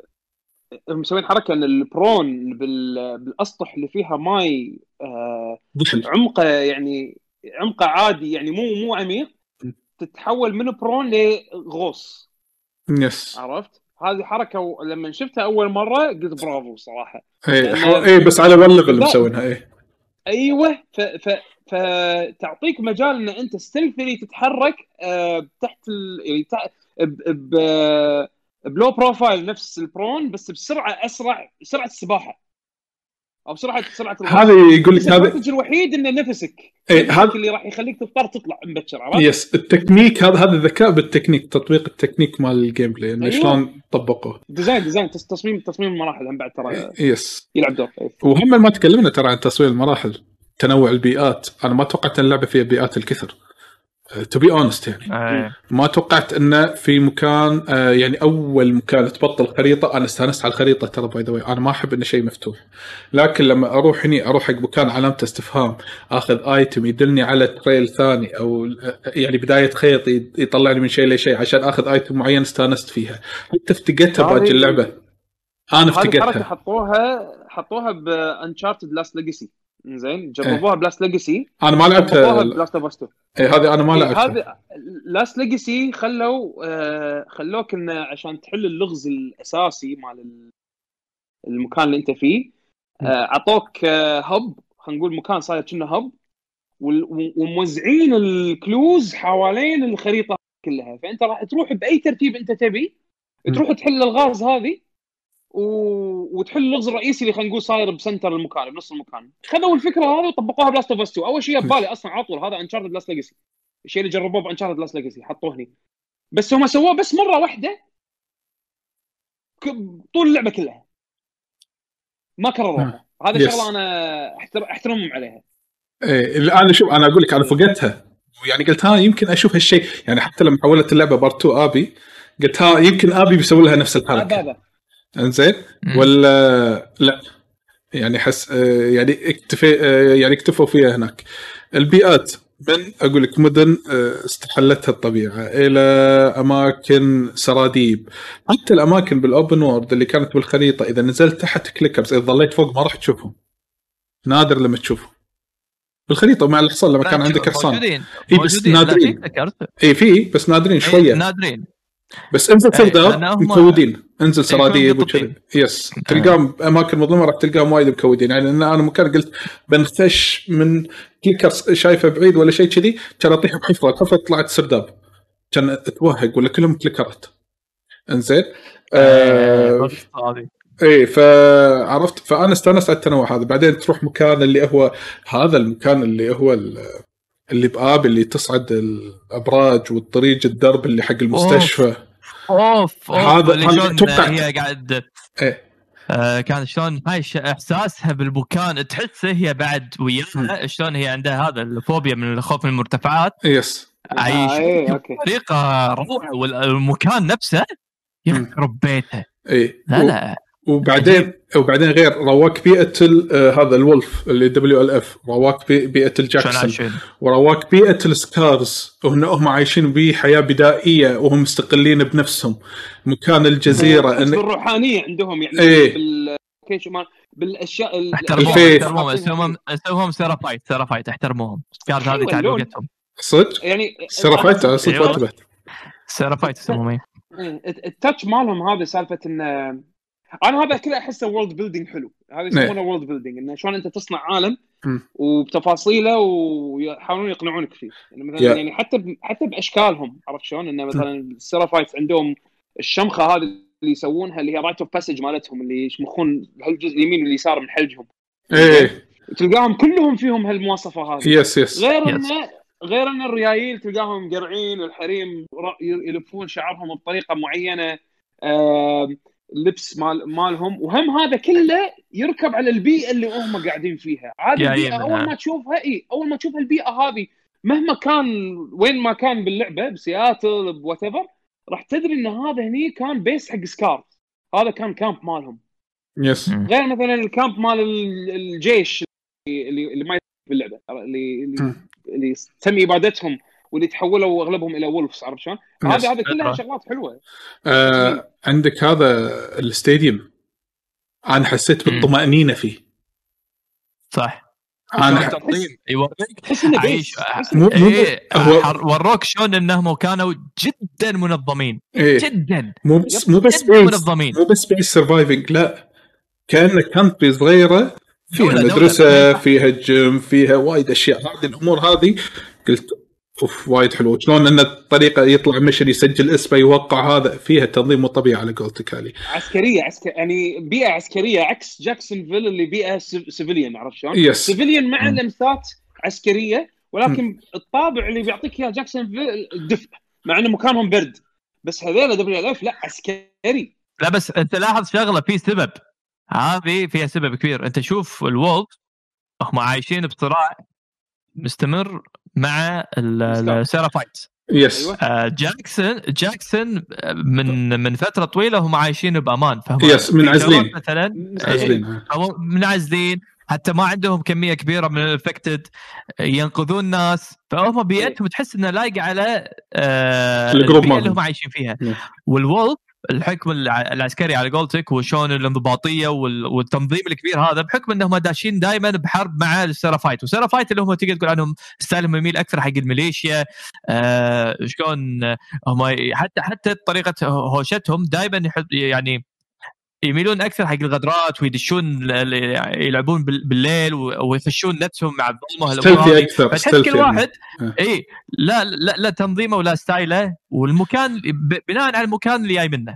S3: مسوين حركة إن ال prone بالأسطح اللي فيها ماي آه عمقة يعني عمقة عادي يعني مو مو عميق تتحول من prone لغوص.
S1: yes.
S3: عرفت؟ هذه حركة لما شفتها أول مرة قلت برافو صراحة.
S1: اي اي بس على بلغ اللي مسوينها اي
S3: أيوه ف... ف... فتعطيك مجال إن أنت stealthily تتحرك آه تحت ال... يعني ب... ب... ب low profile نفس ال prone بس بسرعة أسرع سرعة السباحة أو سرعه سرعة.
S1: هذا يقول لك هذا
S3: ال advantage الوحيد إنه نفسك
S1: إيه، هذا-
S3: اللي راح يخليك تضطر تطلع مبكر عرفت؟
S1: يس التكنيك هذا هذا الذكاء بالتكنيك تطبيق التكنيك مال ال gameplay إنه
S3: أيوة.
S1: شلون طبقوه
S3: design design تص- تصميم تصميم المراحل هم بعد ترى
S1: yes
S3: يلعب دور إيه.
S1: وهم ما تكلمنا ترى عن تصوير المراحل تنوع البيئات أنا ما توقعت أن اللعبة فيها بيئات الكثر to be honest يعني.
S2: إيه.
S1: ما توقعت انه في مكان آه، يعني أول مكان تبطل خريطة. أنا استانست على الخريطة ترى by the أنا ما أحب انه شيء مفتوح. لكن لما أروح هني أروح حق مكان علامة استفهام آخذ item يدلني على trail ثاني أو آه، يعني بداية خيط يط- يطلعني من شيء لشيء عشان آخذ item معين استانست فيها. حتى افتقدتها باقي
S3: اللعبة. أنا
S1: افتقدتها.
S3: حطوها حطوها ب Uncharted Lost Legacy زين جربوها ب Lost
S1: Legacy أنا
S3: ما
S1: لعبتها
S3: ب Last of 2
S1: إيه، هذه أنا ما
S3: إيه،
S1: لعبتها.
S3: هذا Lost Legacy خلوا آه خلوك إنه عشان تحل اللغز الأساسي مال ال- المكان اللي أنت فيه آه عطوك آه هب خلينا نقول مكان صاير كأنه هب وموزعين ال clues حوالين الخريطة كلها. فأنت راح تروح بأي ترتيب أنت تبي تروح تحل الالغاز هذه و... وتحل اللغز الرئيسي اللي خلينا نقول صاير ب center المكان بنص المكان خذوا الفكرة هذه وطبقوها ب Last of 2 أول شيء ببالي (laughs) أصلا على طول هذا Uncharted Lost Legacy الشيء اللي جربوه ب Uncharted Lost Legacy حطوه هني. بس هم سووه بس مرة واحدة ك- طول اللعبة كلها. ما كرروها. هذا
S1: Yes.
S3: شغلة أنا أحترمهم عليها.
S1: إيه أنا شوف أنا أقول لك أنا فقدتها. يعني قلت ها يمكن أشوف هالشيء. يعني حتى لما حولت اللعبة Part 2 Abby قلت ها يمكن Abby بيسوي لها نفس
S3: هذا
S1: الحركه
S3: هذا
S1: انزين. ولا لا؟ يعني حس آه، يعني اكتفي آه، يعني اكتفوا فيها هناك. البيئات من أقول لك مدن آه، استحلتها الطبيعة إلى أماكن سراديب. حتى الأماكن بال open world اللي كانت بالخريطة إذا نزلت تحت clickers إذا ظليت فوق ما راح تشوفهم. نادر لما تشوفهم. بالخريطة مع الحصان لما كان عندك حصان. إي بس نادرين. إي في بس نادرين شوية.
S2: نادرين.
S1: بس انزل
S2: إيه،
S1: سرداب
S2: لأنهم-
S1: مكودين. انزل سراديب
S2: مقططين.
S1: وكذا yes تلقاهم أماكن مظلمة راح تلقاهم وايد مكودين. يعني إن أنا مكان قلت بنخش من clicker شايفة بعيد ولا شيء كذي كان أطيح بحفرة. الحفرة طلعت سرداب. كان أتوهق ولا كلهم كليكرات. إنزين. آه
S2: هذه
S1: إيه فعرفت فأنا استأنست على التنوع هذا. بعدين تروح مكان اللي هو هذا المكان اللي هو اللي بآب اللي تصعد الأبراج والطريق الدرب اللي حق المستشفى.
S2: أوف. أوف
S1: هذا-
S2: اللي
S1: أتوقع-
S2: هي قاعد
S1: إيه.
S2: آه كان شلون هاي إحساسها بالمكان تحسه هي بعد وياها شلون هي عندها هذا الفوبيا من الخوف من المرتفعات.
S1: يس.
S2: عايش
S3: آه، إيه،.
S2: بطريقة روعة والمكان نفسه يخرب بيتها
S1: إيه.
S2: لا لا.
S1: وبعدين وبعدين غير رواك بيئة آه، هذا ال Wolf اللي WLF رواك بي-
S2: بيئة
S1: ال
S2: Jackson
S1: ورواك بيئة ال Scars وهم هم عايشين بيه حياه بدائية وهم مستقلين بنفسهم. مكان
S3: الجزيرة
S1: إن
S3: بالروحانية عندهم يعني
S1: إيه.
S3: بال ما- بالأشياء ال-
S2: احترموهم اسوهم اسوهم Seraphite Seraphite احترموهم. كانت هذه. تعليقتهم
S1: صدق؟
S3: يعني
S1: Seraphite؟ صدق ما. انتبهت
S2: Seraphite يسموهم إيه.
S3: إيه، ال touch مالهم هذا سالفة انه أنا هذا كله أحسه world building حلو. هذا يسمونه world building إنه شلون أنت تصنع عالم. وبتفاصيله ويحاولون يقنعونك فيه. يعني مثلا
S1: Yeah.
S3: يعني حتى ب... حتى بأشكالهم عرفت شلون؟ إنه مثلا ال Seraphite عندهم الشمخة هذه اللي يسوونها اللي هي rite of passage مالتهم اللي يشمخون هالجزء اليمين واليسار من حلجهم.
S1: إيه.
S3: تلقاهم كلهم فيهم هالمواصفة هذه.
S1: yes yes
S3: غير
S2: Yes.
S3: انه غير إن الريايل تلقاهم مقرعين والحريم يلفون شعرهم بطريقة معينة آم، لبس مال مالهم وهم هذا كله يركب على البيئة اللي هم قاعدين فيها
S2: يا البيئة.
S3: أول ما تشوفها إي أول ما تشوف البيئة هذه مهما كان وين ما كان باللعبة بسياتل ب what راح تدري إن هذا هني كان base حق Scar هذا كان camp مالهم
S2: yes.
S3: غير مثلا ال camp مال ال- الجيش اللي اللي ما باللعبة اللي اللي. اللي تم إبادتهم واللي تحولوا أغلبهم إلى Wolves عرفت شلون؟
S1: yes.
S3: هذه هذه كلها
S2: أدرى.
S3: شغلات حلوة.
S1: آه عندك هذا ال stadium أنا
S2: حسيت.
S1: بالطمأنينة فيه.
S2: صح.
S1: أنا
S2: التنظيم يوريك.
S3: تحس إنه
S1: مو
S2: إيه
S1: هو
S2: حر- وروك شلون إنهم كانوا جدا منظمين.
S1: إيه.
S2: جدا.
S1: مو بس مو بس
S2: منظمين.
S1: مو بس بيس surviving لا. كأنه country صغيرة فيها
S2: دولة.
S1: مدرسة فيها جيم فيها وايد أشياء. هذه الأمور هذه قلت أوف وايد حلو. شلون إن الطريقة يطلع mission يسجل اسمه يوقع هذا؟ فيها تنظيم مو طبيعي على قولتك علي
S3: عسكرية عسكر يعني بيئة عسكرية عكس Jacksonville اللي بيئة civilian عرفت شلون؟
S1: yes
S3: civilian مع. لمسات عسكرية ولكن الطابع اللي بيعطيك إياه Jacksonville الدفء مع إنه مكانهم برد. بس هذول WF لا عسكري.
S2: لا بس أنت لاحظ شغلة في سبب. هذه فيها سبب كبير. أنت شوف ال Wolf هم عايشين بصراع مستمر مع ال- السيرافايت
S1: yes
S3: أيوه.
S2: آه، Jackson Jackson من من فترة طويلة هم عايشين بأمان فهم
S1: yes، منعزلين.
S2: مثلا.
S1: عزلين.
S2: هم منعزلين حتى ما عندهم كمية كبيرة من ال infected. ينقذون ناس. فهم بيئتهم تحس انها لايقه على آه
S1: ال group
S2: البيئة اللي. هم عايشين فيها.
S1: وال
S2: Wolf الحكم الع- العسكري على قولتك وشون الانضباطية وال- والتنظيم الكبير هذا بحكم إنهم داشين دائما بحرب مع ال Seraphite. وال Seraphite اللي هم تقدر تقول عنهم style هم يميل أكثر حق الميليشيا آه شلون هم حتى حتى طريقة هوشتهم دائما يعني يميلون أكثر حق الغدرات ويدشون يلعبون بال- بالليل ويفشون نفسهم مع
S1: الظلمة
S2: stealthy.
S1: أكثر
S2: فتحس كل
S1: يعني.
S2: واحد
S1: آه.
S2: اي لا لا لا تنظيمه ولا style ه والمكان بناء على المكان اللي جاي منه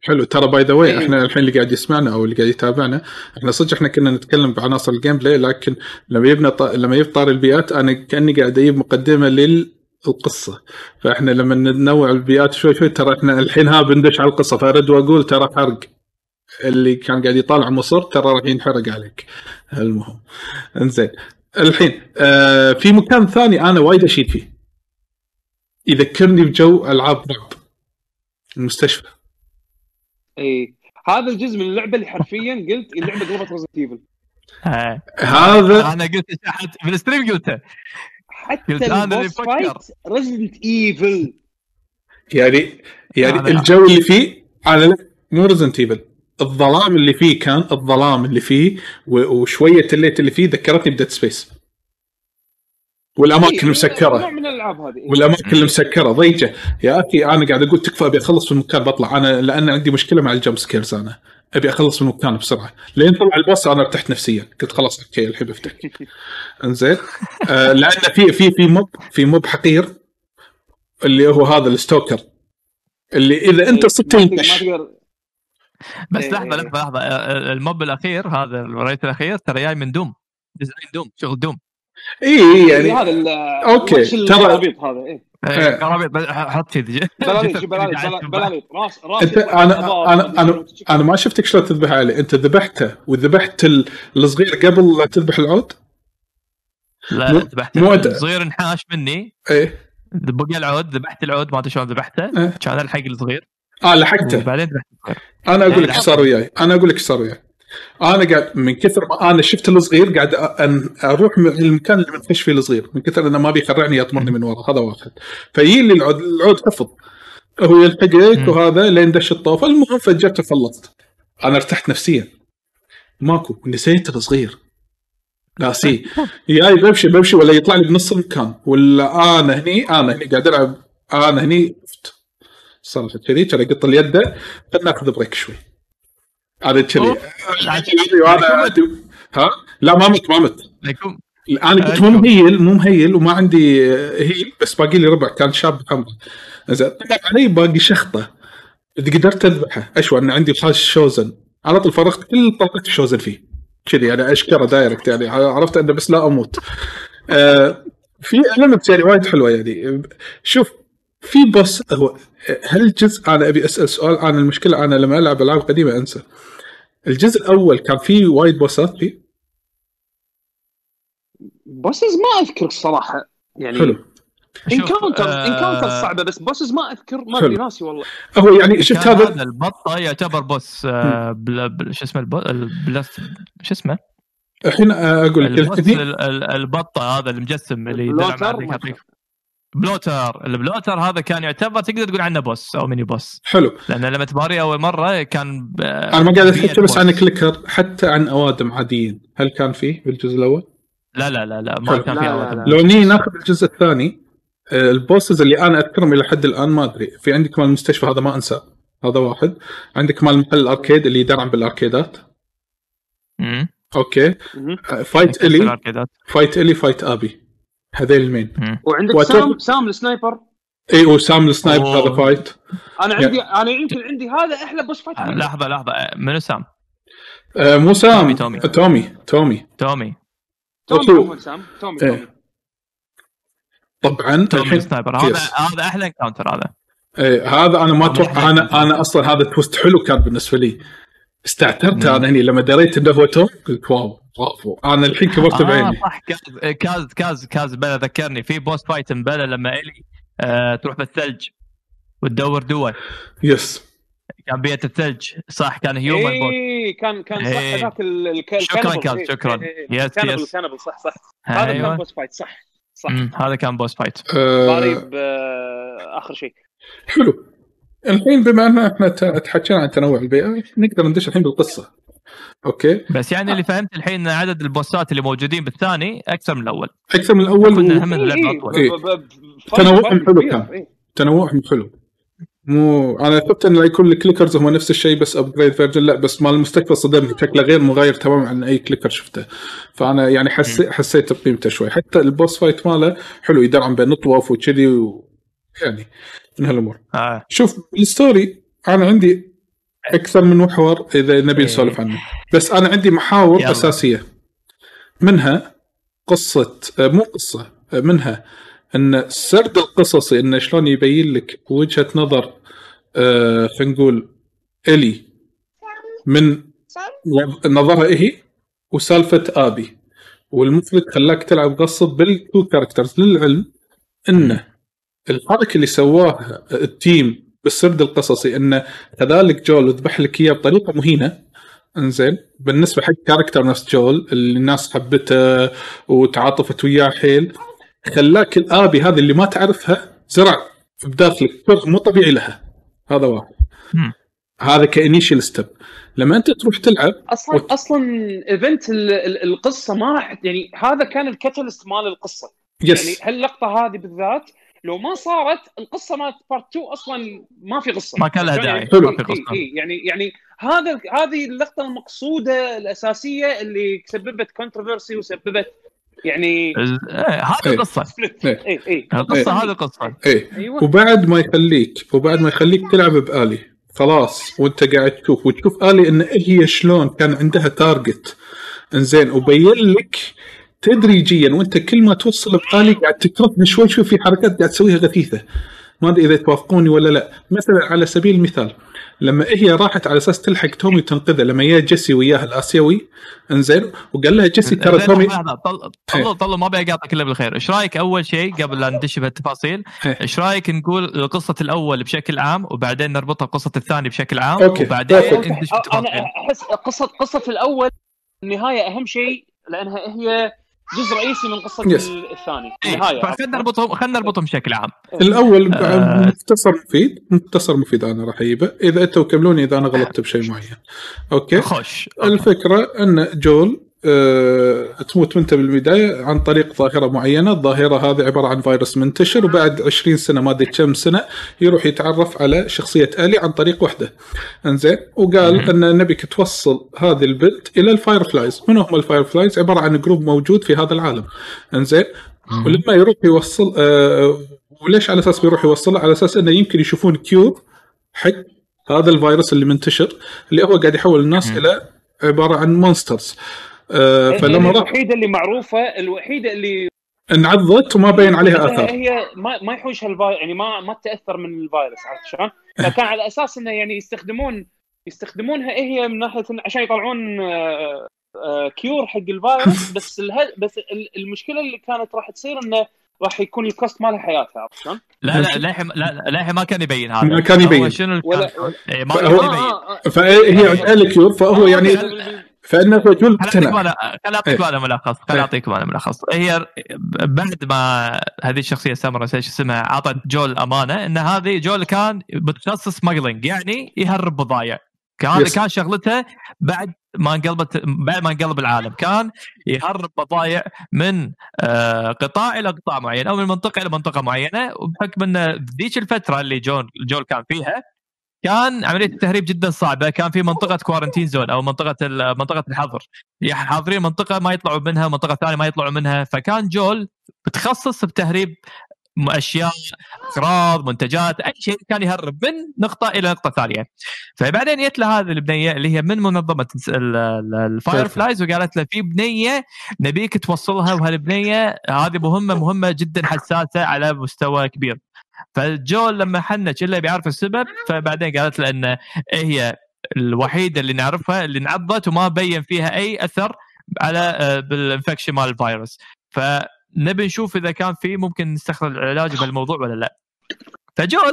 S1: حلو ترى by the
S3: way.
S1: إحنا الحين اللي قاعد يسمعنا أو اللي قاعد يتابعنا إحنا صدق إحنا كنا نتكلم بعناصر ال gameplay لكن لما يبنى ط... لما طار البيئات أنا كأني قاعد أجيب مقدمة للقصة فإحنا لما ننوع البيئات شوي شوي ترى إحنا الحين ها بندش على القصة فأرد وأقول ترى حرق اللي كان قاعد يطالع مصر ترى راح ينحرق عليك. المهم. انزين. الحين آه في مكان ثاني أنا وايد أشيد فيه. يذكرني بجو ألعاب رعب. المستشفى.
S3: إي. هذا الجزء من اللعبة اللي حرفيا قلت اللعبه قلبت Resident
S2: Evil.
S1: هذا
S2: أنا قلت حتى في ال stream قلته.
S3: حتى
S2: قلت أنا اللي.
S3: fight Resident Evil
S1: يعني يعني الجو اللي فيه أنا لا مو Resident Evil الظلام اللي فيه كان الظلام اللي فيه وشوية ال light اللي فيه ذكرتني ب Dead Space.
S3: والأماكن نوع
S1: مسكره
S3: من الألعاب هذه
S1: والأماكن المسكرة ضيجة. يا أخي أنا قاعد أقول تكفى أبي أخلص من المكان بطلع. أنا لأن عندي مشكلة مع ال jump scares أنا. أبي أخلص من المكان بسرعة. لين طلع البوس أنا ارتحت نفسيا. قلت خلاص أوكي الحين بفتك (laughs) إنزين. آه لأن في في في موب في موب حقير اللي هو هذا الستوكر. اللي إذا أنت صرت
S3: تقدر-
S1: ينقش
S3: ما تقدر
S2: بس
S3: إيه.
S2: لحظة لحظة. لحظه آه، الموب الأخير هذا الرئيس الأخير ترى جاي من دوم. ديزاين دوم شغل دوم؟
S1: اي يعني
S3: هذا ال-
S1: أوكي،
S3: الوحش
S1: ترى-
S3: هذا إيه.
S1: إيه.
S2: حط في ذي-
S3: بلاليط بلاليط راس راس
S1: إنت أنا أنا أنا أنا ما شفتك شلون تذبح عليه أنت ذبحته وذبحت ال- الصغير قبل لا تذبح العود؟
S2: لا ذبحت الصغير انحاش مني.
S1: إيه.
S2: بقى العود ذبحت العود ما أدري شلون ذبحته.
S1: إيه.
S2: كان الحق الصغير.
S1: آه لحقته.
S2: الصغير
S1: أنا أقول لك
S2: لا،
S1: إيش صار وياي. أنا أقول لك إيش صار وياي. أنا قاعد من كثر ما أنا شفت الصغير قاعد أروح من المكان اللي بنخش فيه الصغير. من كثر إنه ما بيخرعني يطمرني من ورا. هذا واحد. فيجي لي العود العود حفظ هو يلحقك. وهذا لين دش الطوف المهم فجرته خلصت أنا ارتحت نفسيا. ماكو. نسيت الصغير. ناسي. (laughs) جاي بمشي بمشي ولا يطلع لي بنص المكان. ولا أنا هني أنا هني قاعد ألعب. أنا هني. صراحة كذي ترى قط اليد. خلينا ناخذ بريك شوي. أنا كذي. (laughs) وأنا ها؟ لا ما مت ما مت. أنا كنت مو مهيل مو مهيل وما عندي هيل بس باقي لي ربع. كان شاب حمراء زين. طلع علي باقي شخطة. قدرت أذبحه. أشوى أن عندي خاش شوزن على طول فرغت كل طاقه الشوزن فيه. كذي يعني اشكره دايركت يعني. عرفت أنه بس لا أموت. آه في المنتس يعني وايد حلوة يعني. شوف في بوس هو هالجزء أنا أبي أسأل سؤال أنا المشكلة أنا لما ألعب ألعاب قديمة أنسى. الجزء الأول كان فيه وايد boss ات فيه؟
S3: bosses ما أذكر الصراحة. يعني
S1: حلو.
S3: encounter
S2: آه،
S3: encounter صعبة بس bosses ما أذكر ما. أدري ناسي والله.
S1: هو يعني شفت
S2: كان
S1: هذا
S2: البطة يعتبر boss آه، بلا بلا- شو اسمه البو... البلاس شو اسمه؟
S1: الحين أقول لك
S2: البطة هذا المجسم اللي؟ يدرع bloater. ال bloater هذا كان يعتبر تقدر تقول عنه boss أو mini boss
S1: حلو.
S2: لأن لما تباري أول مرة كان ب-
S1: أنا ما قاعد أحكي
S2: بيئة
S1: بس عن
S2: بوس.
S1: كليكر حتى عن أوادم عاديين. هل كان فيه بالجزء الأول؟
S2: لا لا لا لا ما
S1: حلو.
S2: كان
S3: لا،
S2: في
S3: لا،
S2: اوادم.
S1: لو ني ناخذ الجزء الثاني آه، البوسز اللي أنا أذكرهم إلى حد الآن ما أدري. في عندك مال المستشفى هذا ما انساه هذا واحد. عندك مال محل الأركيد اللي يدرعم بالأركيدات.
S2: مم.
S1: أوكي. فايت الي فايت الي فايت ابي هذيل المين.
S3: وعندك
S1: وأتوقع-
S3: سام سام السنايبر
S1: إي وسام ال
S2: sniper.
S1: هذا fight
S3: أنا عندي أنا يمكن عندي هذا أحلى boss fight
S2: آه، لحظة لحظة آه، منو سام؟
S1: آه مو سام
S2: تومي، تومي.
S1: تومي تومي
S2: تومي
S3: تومي
S1: تومي.
S3: عفواً سام تومي
S1: إيه.
S3: تومي
S1: طبعا
S2: تومي
S1: ال
S2: sniper هذا. هذا أحلى encounter هذا
S1: إيه هذا أنا ما أتوقع
S2: أنا.
S1: أنا أصلا هذا twist حلو كان بالنسبة لي استعتبت
S2: مم.
S1: أنا هني لما دريت انه هو تومي قلت wow bravo أنا الحين كبرت
S2: آه
S1: بعيني.
S2: صح كاز كاز كاز كاز بلا ذكرني. في بوس فايت مبلا لما إلي آه تروح بالثلج وتدور دول.
S1: يس
S2: كان بيئه الثلج. صح كان هيومن بوس
S3: اي كان كان صح.
S2: إيه.
S3: هذاك ال- ال-
S2: شكراً. كاز،
S3: إيه،
S2: شكراً.
S3: إيه، إيه.
S2: يس، يس.
S3: كانبل صح صح. هذا كان
S2: أيوه.
S3: بوس فايت صح صح.
S2: هذا كان بوس فايت
S1: آه،
S3: آخر شيء.
S1: حلو. الحين بما أن إحنا تحكينا عن تنوع البيئة نقدر ندش الحين بالقصة. okay؟
S2: بس يعني اللي فهمت الحين عدد ال boss ات اللي موجودين بالثاني أكثر من الأول.
S1: أكثر من الأول
S2: كنا
S1: و-
S2: هم اللعبه
S3: إيه،
S2: اطول
S1: إيه.
S3: ب-
S1: تنوعهم حلو كان.
S3: إيه.
S1: تنوعهم حلو. مو أنا ثبت إن يكون ال clickers هم نفس الشيء بس upgraded version لا بس مال المستقبل صدمني. شكله غير مغاير تماما عن أي clicker شفته. فأنا يعني حسيت حسيت بقيمته شوي. حتى ال boss fight ماله حلو يدرعم بين نطوف وكذي و... يعني من هالأمور
S2: آه.
S1: شوف ال story أنا عندي أكثر من محور إذا نبي
S2: إيه.
S1: نسولف عنه بس أنا عندي محاور
S2: يلا.
S1: أساسية منها قصة آه، مو قصة آه، منها إن السرد القصصي انه شلون يبين لك وجهة نظر آه خلينا نقول إلي من نظرها هي وسالفة آبي والمخرج خلاك تلعب قصة بال two characters للعلم إنه الحركة اللي سواها ال team بالسرد القصصي انه كذلك جول ذبح لك إياه بطريقة مهينة إنزين؟ بالنسبة حق character نفس جول اللي الناس حبته وتعاطفت وياه حيل خلاك الآبي هذه اللي ما تعرفها زرع بداخلك كره مو طبيعي لها. هذا واحد.
S2: مم.
S1: هذا ك initial step لما أنت تروح تلعب
S3: أصلا
S1: وت-
S3: أصلا event ال- ال- القصة ما راح يعني هذا كان ال catalyst مال القصة.
S1: yes
S3: يعني هاللقطة هذه بالذات لو ما صارت القصة مالت part 2 أصلا ما في قصة
S2: ما كان لها
S3: يعني-
S2: داعي. ما في قصة
S3: إيه إيه يعني يعني هذا هذه اللقطة المقصودة الأساسية اللي سببت controversy وسببت يعني
S2: آه، هذه
S1: إيه.
S3: القصة (laughs)
S1: إيه.
S3: إي إي
S2: القصة
S1: إيه.
S2: هذه القصة
S1: إيه
S3: أيوه
S1: وبعد ما يخليك وبعد ما يخليك تلعب بإلي خلاص وأنت قاعد تشوف وتشوف إلي إن هي شلون كان عندها target إنزين وبين لك تدريجيا وأنت كل ما توصل بإلي قاعد تكرهها شوي شوي في حركات قاعد تسويها غثيثة ما أدري إذا توافقوني ولا لا مثلا على سبيل المثال لما هي راحت على أساس تلحق تومي وتنقذه لما جاء جيسي وياها الآسيوي إنزين وقال لها جيسي ترى تومي
S2: طلوا طلوا ما ابي اقاطعك إلا بالخير، إيش رأيك أول شيء قبل لا ندش بهالتفاصيل،
S1: إيه.
S2: إيش رأيك نقول قصة الأول بشكل عام وبعدين نربطها بقصة الثاني بشكل عام
S1: okay،
S2: وبعدين
S1: perfect.
S2: ندش
S3: أنا
S2: بالتفاصيل.
S3: أحس قصة قصة الأول النهاية أهم شيء لأنها هي جزء رئيسي من قصة
S1: Yes.
S3: الثاني
S2: إيه،
S3: النهاية
S2: فخلنا نربطهم خلنا نربطهم بشكل عام.
S1: الأول
S2: آه.
S1: مختصر مفيد مختصر مفيد أنا راح أجيبه إذا أنتم كملوني إذا أنا غلطت بشيء (laughs) معين okay
S2: خش okay.
S1: الفكرة أن جول آه تموت انت بالبداية عن طريق ظاهرة معينة، الظاهرة هذه عبارة عن فيروس منتشر وبعد 20 سنة ما أدري كم سنة يروح يتعرف على شخصية آلي عن طريق وحدة. إنزين وقال أن نبيك توصل هذه البنت إلى ال Fireflies، من هم الفاير فلايز؟ عبارة عن group موجود في هذا العالم. إنزين ولما يروح يوصل آه وليش على أساس بيروح يوصله؟ على أساس أنه يمكن يشوفون cure حق هذا الفيروس اللي منتشر اللي هو قاعد يحول الناس. إلى عبارة عن monsters آه فلما راح
S3: الوحيدة اللي معروفة الوحيدة اللي
S1: انعضت وما بين عليها آثار.
S3: هي ما ما يحوشها يعني ما ما تأثر من الفيروس عرفت شلون؟ فكان على أساس إنه يعني يستخدمون يستخدمونها هي من ناحية إن- عشان يطلعون آه، آه، cure حق الفيروس. (laughs) بس اله... بس ال- المشكلة اللي كانت راح تصير إنه راح يكون ال cost مالها حياتها عرفت شلون؟
S2: لا لا للحين لا لا، للحين ما كان يبين هذا.
S1: ما كان يبين.
S2: شنو
S3: ولا-
S2: إيه ما كان يبين.
S3: آه، آه،
S1: فهي عندها ال cure فهو يعني فانه رجل
S2: خل أعطيك أنا أعطيك
S1: إيه.
S2: ملخص خل
S1: إيه.
S2: أعطيك أنا ملخص هي بعد ما هذه الشخصية سامرا إيش اسمها أعطت جول أمانة إن هذه جول كان متخصص smuggling يعني يهرب بضايع كان
S1: Yes.
S2: كان شغلته بعد ما انقلبت بعد ما انقلب العالم كان يهرب بضايع من آه، قطاع إلى قطاع معين أو من منطقة إلى منطقة معينة وبحكم إن ذيك الفترة اللي جون جول كان فيها كان عملية التهريب جدا صعبة. كان في منطقة quarantine zone أو منطقة منطقة الحظر. يعني حاظرين منطقة ما يطلعوا منها منطقة ثانية ما يطلعوا منها. فكان جول متخصص بتهريب أشياء أغراض منتجات أي شيء كان يهرب من نقطة إلى نقطة ثانية. فبعدين جت له هذه البنية اللي هي من منظمة ال Fireflies وقالت له في بنية نبيك توصلها وهالبنيه هذه مهمة مهمة جدا حساسة على مستوى كبير. فجول لما حن إلا بيعرف السبب فبعدين قالت له إنه هي الوحيدة اللي نعرفها اللي انعضت وما بين فيها أي أثر على آه، بال infection مال الفيروس. فنبي نشوف إذا كان في ممكن نستخدم العلاج بالموضوع ولا لا. فجول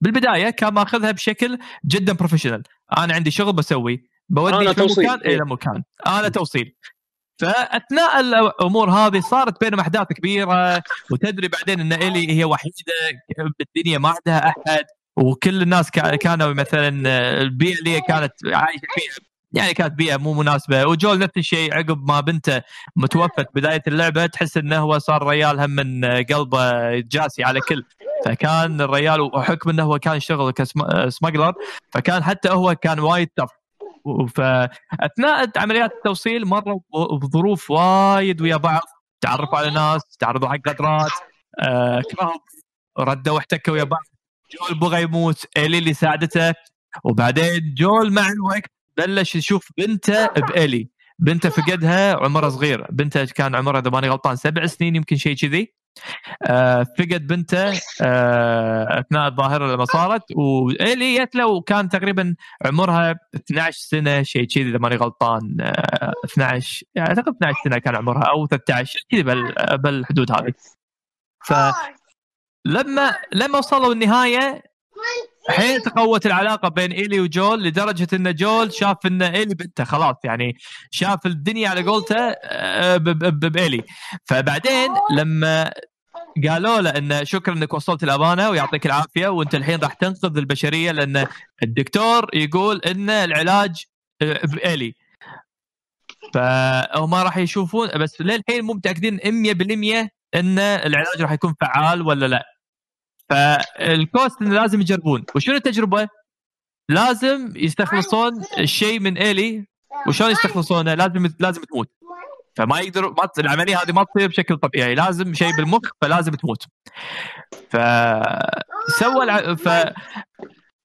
S2: بالبداية كان ماخذها بشكل جدا professional أنا عندي شغل بسوي بودي من مكان إلى مكان. أنا توصيل. فاثناء الأمور هذه صارت بينهم أحداث كبيرة وتدري بعدين إن إلي هي وحيدة بالدنيا ما عندها أحد وكل الناس كانوا مثلا البيئة اللي كانت عايشة فيها يعني كانت بيئة مو مناسبة. وجول نفس الشيء عقب ما بنته متوفت بداية اللعبة تحس انه هو صار ريال هم من قلبه جاسي على كل. فكان الريال وحكم إنه هو كان يشتغل كسمجلر فكان حتى هو كان وايد تف فأثناء عمليات التوصيل مروا بظروف وايد ويا بعض. تعرفوا على ناس تعرضوا حق قدرات. آه ردوا واحتكوا ويا بعض. جول بغى يموت الي اللي ساعدته. وبعدين جول مع الوقت بلش يشوف بنته بالي بنته فقدها عمرها صغير. بنته كان عمرها إذا ماني غلطان سبع سنين يمكن شيء كذي. فقد بنته آه أثناء الظاهرة لما صارت والي جت له وكان تقريبا عمرها 12 سنة شيء كذي إذا ماني غلطان آه 12 يعني أعتقد 12 سنة كان عمرها أو 13 كذي بالحدود هذه. ف لما لما وصلوا النهاية حين تقوت العلاقة بين إيلي وجول لدرجة إن جول شاف إن إيلي بنته خلاص يعني شاف الدنيا على قولته آه، بإيلي. فبعدين لما قالوا له انه شكرا إنك وصلت الأمانة ويعطيك العافية وأنت الحين راح تنقذ البشرية لأن الدكتور يقول إن العلاج آه، بإيلي. فهم راح يشوفون بس للحين مو متأكدين 100% إن العلاج راح يكون فعال ولا لا. فالكوست إنه لازم يجربون. وشنو التجربة؟ لازم يستخلصون الشيء من إلي. وشلون يستخلصونه؟ لازم لازم تموت. فما يقدروا ما العملية هذه ما تصير بشكل طبيعي. لازم شيء بالمخ فلازم تموت. فسوى الع... ف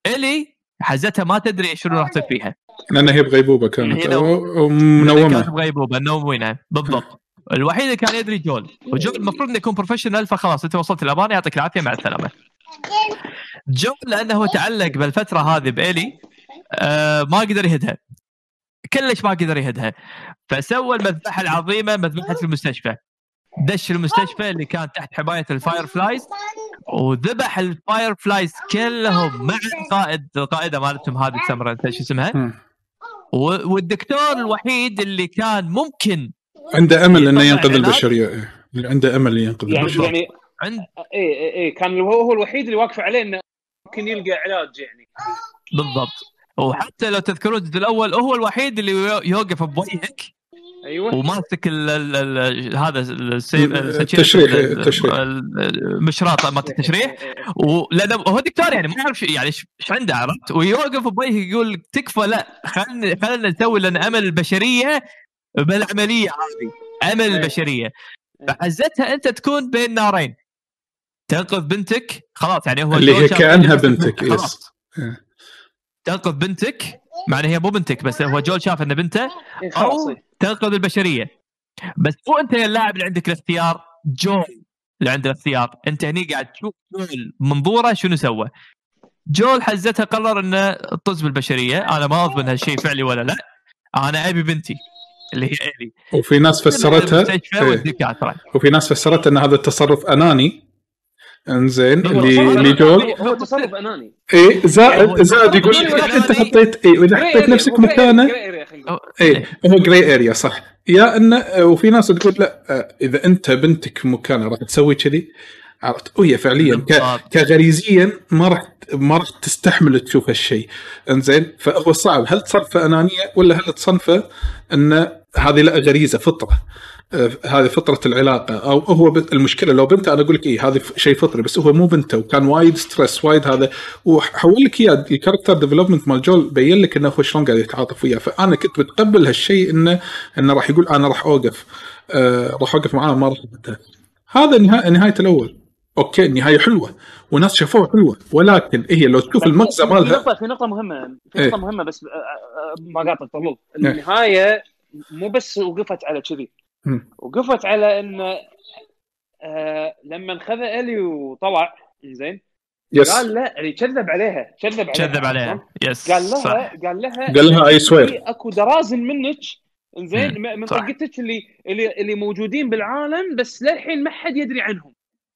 S2: إلي حزتها ما تدري شنو راح تصير فيها.
S1: لأن هي بغيبوبة كانت. منومة.
S2: كانت بغيبوبة منومينها. بالضبط. الوحيد اللي كان يدري جول وجول المفروض إنه يكون professional فخلاص أنت وصلت الأمانة. يعطيك العافية. مع السلامة. جول لأنه تعلق بالفترة هذه بإلي آه ما قدر يهدها. كلش ما قدر يهدها. فسوى المذبحة العظيمة مذبحة المستشفى. دش المستشفى اللي كان تحت حماية ال Fireflies وذبح ال Fireflies كلهم مع القائد القائدة مالتهم هذه انت شو اسمها؟ والدكتور الوحيد اللي كان ممكن
S1: عنده أمل إنه ينقذ البشرية إيه. عنده أمل ينقذ
S3: يعني البشرية. يعني عند اي اي إيه. كان هو هو الوحيد اللي واقف عليه إنه ممكن يلقى علاج يعني.
S2: بالضبط. وحتى لو تذكرون الجزء الأول هو الوحيد اللي يوقف بوجهك
S3: أيوه.
S2: وماسك ال ال هذا
S1: التشريح التشريح.
S2: المشراط مالت التشريح. ولأنه هو دكتور يعني ما يعرف يعني إيش عنده عرفت ويوقف بوجهك يقول تكفى لا خلينا خلينا نسوي لأن أمل البشرية بالعملية هذه امل إيه. البشرية. فحزتها أنت تكون بين نارين. تنقذ بنتك خلاص يعني هو
S1: اللي هي كأنها بنتك. يس. إيه.
S2: تنقذ بنتك مع هي مو بنتك بس هو جول شاف إن بنته إيه، أو تنقذ البشرية. بس مو أنت اللاعب اللي عندك الاختيار جول اللي عنده الاختيار. أنت هني قاعد تشوف جول منظوره شنو سوى. جول حزتها قرر إنه طز بالبشرية. أنا ما اضمن هالشيء فعلي ولا لا. أنا أبي بنتي. اللي هي ايلي
S1: وفي ناس فسرتها إيه. وفي ناس فسرتها إن هذا التصرف أناني. إنزين اللي اللي جول
S3: هو تصرف أناني.
S1: اي زائد زائد يقول إذا انت حطيت اي واذا حطيت نفسك مكانه اي هو grey area صح. يا انه وفي ناس تقول لا إذا أنت بنتك مكانه راح تسوي كذي عرفت؟ وهي فعليا كغريزيا ما راح ما راح تستحمل تشوف هالشيء. إنزين فهو صعب. هل تصنفه أنانية ولا هل تصنفه إنه هذه لا غريزة فطرة. آه، هذه فطرة العلاقة. أو هو المشكلة لو بنته أنا أقول لك إيه هذه ف- شيء فطري بس هو مو بنته وكان وايد stress وايد هذا. وحول لك إياه ال character development مال جول بين لك إنه هو شلون قاعد يتعاطف وياه. فأنا كنت متقبل هالشيء إنه إنه راح يقول أنا راح أوقف. آه راح أوقف معاه ما راح أبدأ. هذا نهايه نهاية الأول. okay النهايه حلوة. وناس شافوها حلوة. ولكن هي لو تشوف المغزى
S3: في- في
S1: مالها
S3: نقطة في نقطة مهمة. في
S1: إيه.
S3: نقطة مهمة بس آه، آه، ما قاطع طلول النهاية مو بس وقفت على كذي. وقفت على إن آه لما خذ إلي وطلع زين
S1: يس
S3: قال لا يعني كذب عليها كذب عليها
S2: كذب عليها يس
S3: قال لها
S2: صح.
S3: قال لها
S1: قال لها swear.
S3: في أكو درازل منك زين. من. طقتك اللي اللي اللي موجودين بالعالم بس للحين ما حد يدري عنهم.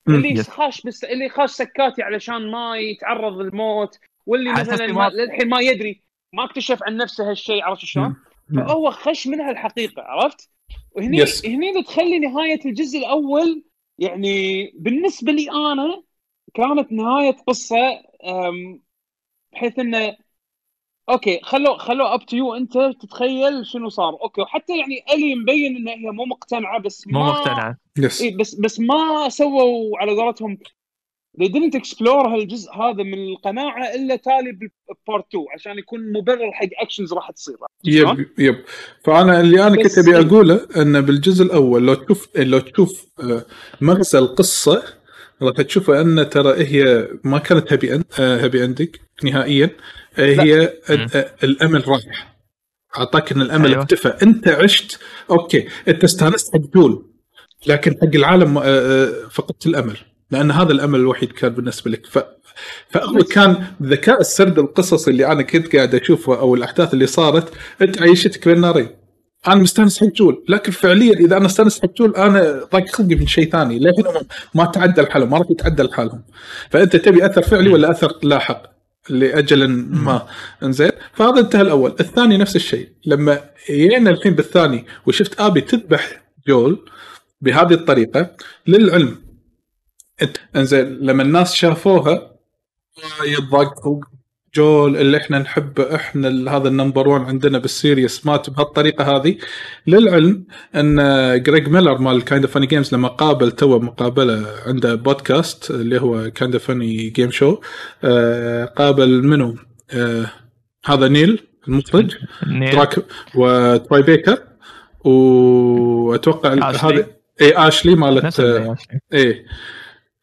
S3: اللي
S2: يس.
S3: خاش بس اللي خاش سكاتي علشان ما يتعرض للموت واللي مثلا
S2: ما
S3: للحين ما يدري ما اكتشف عن نفسه هالشيء عرفت شلون؟ فهو خش منها الحقيقة عرفت؟ وهني
S1: yes.
S3: هني اللي تخلي نهاية الجزء الأول يعني بالنسبة لي أنا كانت نهاية قصة بحيث إنه okay خلوا خلوا up to you أنت تتخيل شنو صار okay وحتى يعني ألي مبين ان هي مو مقتنعة بس
S2: مو
S3: ما
S2: مقتنع
S1: yes
S3: إيه بس بس ما سووا على قولتهم they didn't explore هالجزء هذا من القناعة إلا تالي ب part 2 عشان يكون مبرر حق actions راح تصير؟
S1: يب يب. فأنا اللي
S3: أنا
S1: كنت أبي أقوله إن بالجزء الأول لو تشوف لو تشوف آه، مغزى القصة راح تشوف أن ترى هي ما كانت happy end happy ending نهائيا. آه، هي. آه، الأمل رايح. أعطاك إن الأمل
S2: أيوة.
S1: اختفى. أنت عشت okay أنت استانست حق جول لكن حق العالم آه، فقدت الأمل. لأن هذا الأمل الوحيد كان بالنسبة لك. ف فهو كان ذكاء السرد القصصي اللي أنا كنت قاعد اشوفه أو الأحداث اللي صارت أنت عيشتك بين نارين. أنا مستأنس حق جول لكن فعليا إذا أنا استأنس حق جول أنا ضاق خلقي من شيء ثاني. للحين هم ما تعدل حالهم ما راح يتعدل حالهم. فأنت تبي أثر فعلي ولا أثر لاحق لأجل ما. إنزين؟ فهذا انتهى الأول. الثاني نفس الشيء. لما جينا الحين بالثاني وشفت Abby تذبح جول بهذه الطريقة للعلم. إنزين لما الناس شافوها يتضايقوا جول اللي إحنا نحبه إحنا هذا ال number 1 عندنا بال series مات بهالطريقة هذه للعلم إن Greg Miller مال Kinda Funny Games لما قابل تو مقابلة عنده بودكاست اللي هو Kinda Funny game show قابل منو آه هذا نيل المخرج. دراك و Troy Baker
S2: واتوقع.
S1: هذا اي Ashley مالت آه،. إيه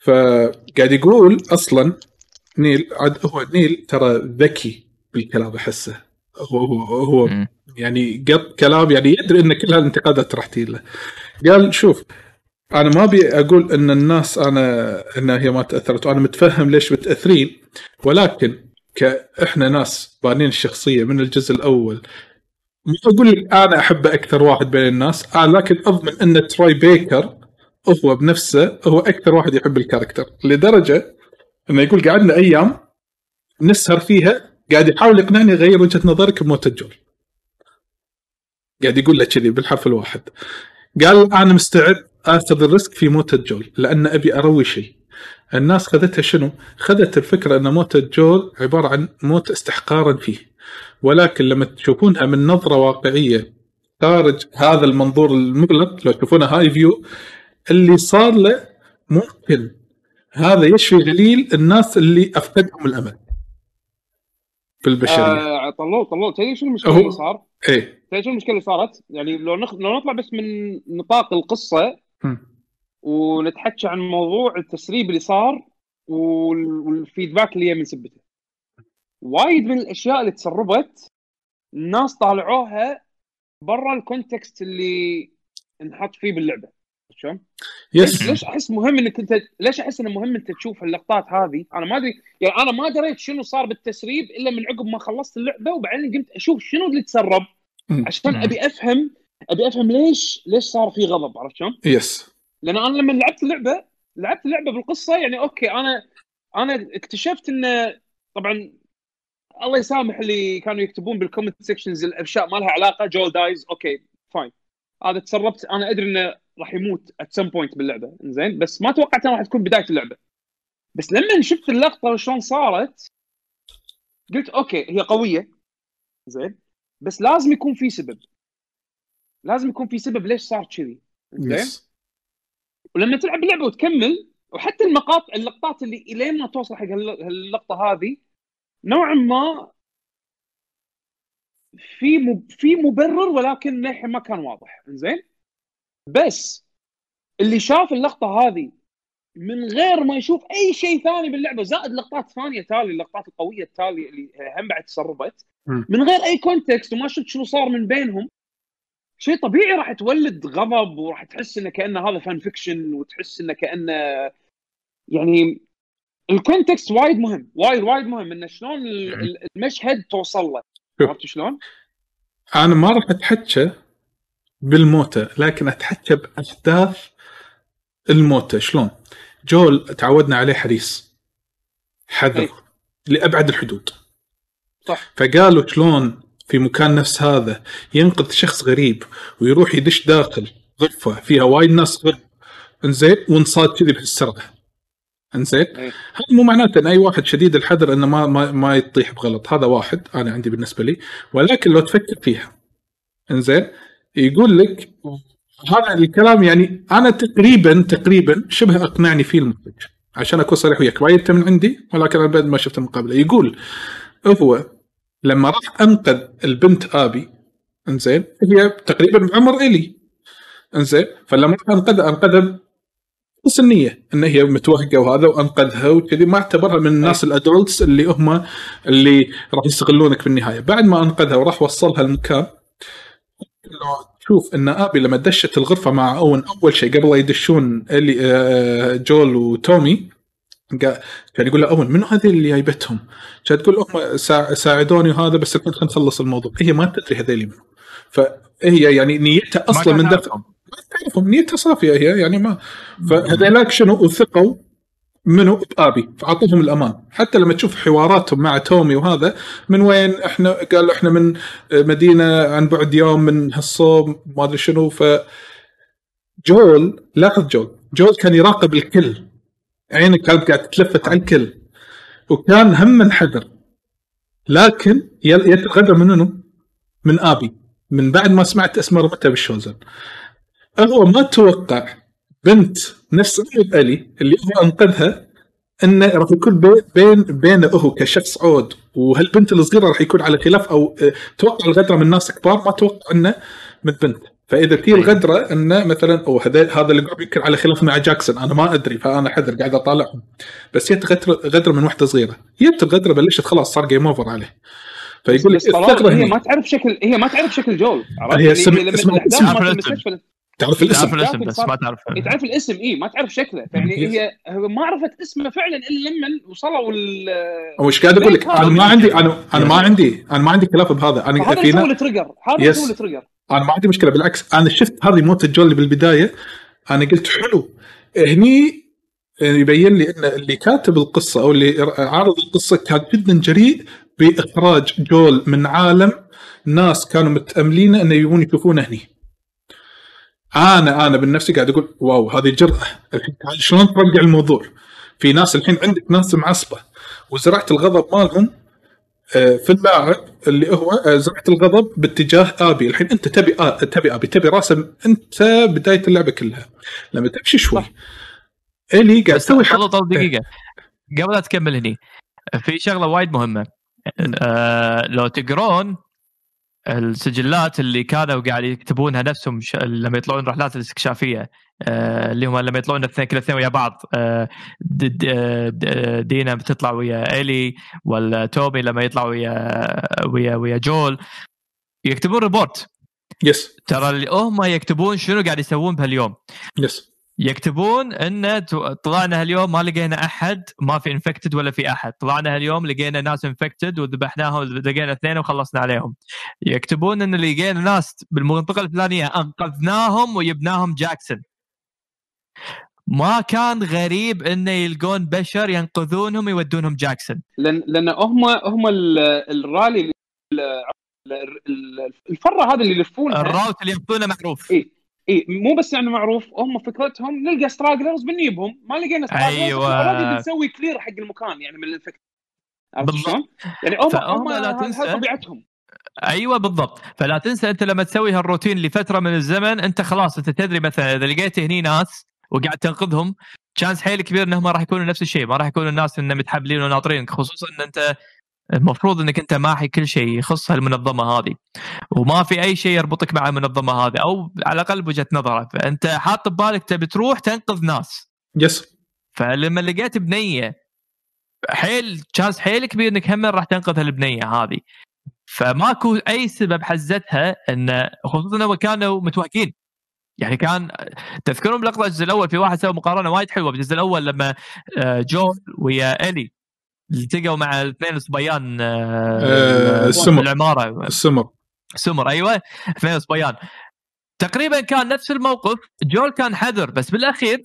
S1: فقاعد يقول أصلا نيل عاد هو نيل ترى ذكي بالكلام أحسه. هو هو, هو. يعني قط كلام يعني يدري إن كل هالانتقادات راح تجي له قال شوف أنا ما أبي أقول إن الناس أنا إن هي ما تأثرت وأنا متفهم ليش متاثرين ولكن كإحنا ناس بانين الشخصية من الجزء الأول. ما أقول لك أنا احبه أكثر واحد بين الناس آه لكن أضمن إن Troy Baker هو بنفسه هو أكثر واحد يحب ال character لدرجة إنه يقول قعدنا أيام نسهر فيها قاعد يحاول يقنعني يغير وجهة نظرك بموت الجول. قاعد يقول له كذي بالحرف الواحد. قال أنا مستعد آخذ ال risk في موت الجول لأن أبي أروي شيء. الناس خذتها شنو؟ خذت الفكرة إن موت الجول عبارة عن موت استحقارا فيه. ولكن لما تشوفونها من نظرة واقعية خارج هذا المنظور المغلق لو تشوفونها هاي فيو اللي صار له ممكن هذا يشفي غليل الناس اللي أفقدهم الأمل في البشرية
S3: آه طلول طلول تدري شو
S1: المشكلة
S3: اللي صار؟
S1: إيه
S3: تدري شو المشكلة اللي صارت؟ يعني لو نخ... لو نطلع بس من نطاق
S1: القصة.
S3: ونتحكى عن موضوع التسريب اللي صار وال... وال feedback اللي هي من سبته. وايد من الأشياء اللي تسربت الناس طالعوها برا ال context اللي انحط فيه باللعبة. شلون؟
S1: yes
S3: ليش أحس مهم إنك انت ليش أحس إنه مهم أنت تشوف اللقطات هذه؟ أنا ما أدري يعني أنا ما دريت شنو صار بالتسريب إلا من عقب ما خلصت اللعبة وبعدين قمت أشوف شنو اللي تسرب. عشان. أبي افهم أبي أفهم ليش ليش صار في غضب عرفت شلون؟
S1: yes
S3: لأن أنا لما لعبت اللعبه لعبت اللعبة بالقصة يعني okay أنا أنا اكتشفت انه طبعا الله يسامح اللي كانوا يكتبون بال comment sections الاشياء ما لها علاقة Joel dies okay fine هذا تسربت أنا أدري انه راح يموت at some point باللعبة. زين بس ما توقعت إنها راح تكون بداية اللعبة. بس لما شفت اللقطة وشلون صارت قلت أوكي هي قوية. زين بس لازم يكون في سبب. لازم يكون في سبب ليش صار كذي. زين ولما تلعب اللعبة وتكمل وحتى المقاط اللقطات اللي إلين ما توصل حق هال- هاللقطة هذه نوعا ما في مب... في مبرر ولكن للحين ما كان واضح. زين بس اللي شاف اللقطة هذه من غير ما يشوف أي شيء ثاني باللعبة زائد لقطات ثانية تالي اللقطات القوية التالية اللي هم بعد تسربت. من غير أي context وما شفت شنو صار من بينهم شيء طبيعي راح تولد غضب وراح تحس إنه كأنه هذا fan fiction وتحس إنه كأنه يعني ال context وايد مهم وايد وايد مهم إنه شلون ال- ال- المشهد توصل له. عرفت شلون؟
S1: أنا ما راح أتحكى بالموتى لكن اتحكى باحداث الموتى شلون؟ جول تعودنا عليه حريص. حذر
S3: أي.
S1: لأبعد الحدود.
S3: صح.
S1: فقالوا شلون في مكان نفس هذا ينقذ شخص غريب ويروح يدش داخل غرفة فيها وايد ناس غرب. انزين وانصاد كذي بهالسرعه انزين. هذا مو معناته إن أي واحد شديد الحذر إنه ما ما, ما يطيح بغلط. هذا واحد أنا عندي بالنسبة لي. ولكن لو تفكر فيها. انزين؟ يقول لك هذا الكلام يعني أنا تقريبا تقريبا شبه أقنعني فيه المخرج عشان أكون صريح وياك. وايد من عندي ولكن أنا بعد ما شفت المقابله يقول هو لما راح أنقذ البنت آبي إنزين هي تقريبا بعمر إلي. إنزين فلما راح أنقذها أنقذها بس النية إن هي متوهقة وهذا وأنقذها وكذي. ما اعتبرها من الناس الأدولتس اللي هم اللي راح يستغلونك في النهاية. بعد ما أنقذها وراح وصلها المكان لو تشوف إن آبي لما دشت الغرفة مع أون أول شيء قبل لا يدشون اللي آه، جول وتومي كان يقول له أون منو هذه اللي جايبتهم؟ كانت تقول هم سا- ساعدوني وهذا بس الحين خلينا نخلص الموضوع. هي ما تدري هذيلي منو. فهي يعني نيتها
S2: أصلا
S1: من داخل
S2: عارفهم.
S1: ما تعرفهم نيتها صافية هي يعني ما فهذيلاك شنو؟ وثقوا منو بابي فاعطوهم الأمان. حتى لما تشوف حواراتهم مع تومي وهذا من وين إحنا؟ قالوا إحنا من مدينة عن بعد يوم من هالصوب ما أدري شنو. ف جول لاحظ جول. جول كان يراقب الكل. عينه كانت قاعد تتلفت على الكل. وكان هم من حذر لكن يتغدى من منو؟ من آبي. من بعد ما سمعت اسمه رمته بالشوزن. هو ما توقع بنت نفس عود Ellie اللي هو أنقذها انه راح يكون بي- بين بينه هو كشخص عود. وهالبنت الصغيرة راح يكون على خلاف أو آه، توقع الغدرة من ناس كبار ما توقع أنه من بنت. فإذا في الغدرة انه مثلا أو هذا قاعد يمكن على خلاف مع جاكسون أنا ما أدري فأنا حذر قاعد أطالعهم. بس جت غدرة من واحدة صغيرة. جت الغدرة بلشت خلاص صار game over عليه. فيقول لك الفكرة
S3: هي ما تعرف شكل هي ما تعرف شكل جول؟
S1: هي
S3: يعني لما
S1: اسمها-.
S3: المستشفى
S1: تعرف
S2: تعرف
S1: الاسم.
S2: الاسم
S3: لكن
S2: بس ما تعرف
S3: إيه، تعرف الاسم اي ما تعرف شكله يعني. (laughs) هي ما عرفت اسمه فعلا إلا لما وصلوا ال
S1: أو إيش قاعد أقول لك أنا ما عندي أنا أنا ما عندي أنا ما عندي خلاف بهذا. أنا
S3: هذا
S1: في
S3: اللي ال trigger هذا اللي
S1: yes.
S3: سوى ال
S1: trigger أنا ما عندي مشكلة بالعكس أنا شفت هذه موت الجول اللي بالبداية. أنا قلت حلو. هني يبين لي إن اللي كاتب القصة أو اللي عارض القصة كان جدا جريء بإخراج جول من عالم ناس كانوا متأملين إنه يبون يشوفونه هني. أنا أنا بالنفسي قاعد أقول واو هذه جرأه الحين شلون ترجع الموضوع؟ في ناس الحين عندك ناس معصبة. وزرعت الغضب مالهم آه، في اللاعب اللي هو آه، زرعت الغضب باتجاه آبي. الحين أنت تبي آه تبي آبي تبي راسه أنت بداية اللعبة كلها. لما تمشي شوي. إلي قاعد تسوي
S2: طول
S1: إيه.
S2: دقيقة. قبل لا تكمل هني في شغلة وايد مهمة. آه لو تقرون السجلات اللي كانوا قاعد يكتبونها نفسهم ش... لما يطلعون رحلات الاستكشافية آه اللي هم لما يطلعون الاثنين كل الاثنين ويا بعض آه. د... د... دينا بتطلع ويا Ellie ولا توبي لما يطلع ويا ويا ويا جول. يكتبون report
S1: yes
S2: ترى اللي هم يكتبون شنو قاعد يسوون بهاليوم.
S1: yes
S2: يكتبون إن طلعنا هاليوم ما لقينا أحد ما في infected ولا في أحد. طلعنا هاليوم لقينا ناس infected وذبحناهم لقينا اثنين وخلصنا عليهم. يكتبون إن لقينا ناس بالمنطقة الفلانية أنقذناهم وجبناهم جاكسون. ما كان غريب انه يلقون بشر ينقذونهم يودونهم جاكسون.
S3: لأن لأن هم هم ال- الرالي ال- ال- ال- الفرة هذه اللي يلفونها.
S2: ال route اللي ياخذونه معروف.
S3: اي اي مو بس يعني معروف هم فكرتهم نلقى stragglers بنجيبهم ما لقينا
S2: stragglers.
S3: already بنسوي clear حق المكان يعني من عرفت
S2: بالضبط.
S3: يعني هم
S2: لا تنسى.
S3: طبيعتهم
S2: أيوه بالضبط فلا تنسى أنت لما تسوي هالروتين لفترة من الزمن أنت خلاص أنت تدري مثلا إذا لقيت هني ناس وقاعد تنقذهم chance حيل كبير إنهم راح يكونوا نفس الشيء ما راح يكونوا الناس إنهم متحبلين وناطرينك خصوصا إن أنت المفروض إنك أنت ماحي كل شيء يخص المنظمه هذه وما في أي شيء يربطك مع المنظمة هذه أو على الأقل بوجهة نظره فأنت حاط ببالك تبي تروح تنقذ ناس.
S1: يس
S2: فلما لقيت بنية حيل شانس حيل كبير إنك هم راح تنقذ البنيه هذه. فماكو أي سبب حزتها إن خصوصا انهم كانوا متوهقين يعني كان تذكرون بلقطة الجزء الأول في واحد سوى مقارنة وايد حلوة بالجزء الأول لما آه، جو ويا إلي التقوا مع الاثنين الصبيان
S1: آه، السمر.
S2: العمارة.
S1: السمر
S2: سمر أيوه. اثنين صبيان تقريبا كان نفس الموقف. جول كان حذر بس بالأخير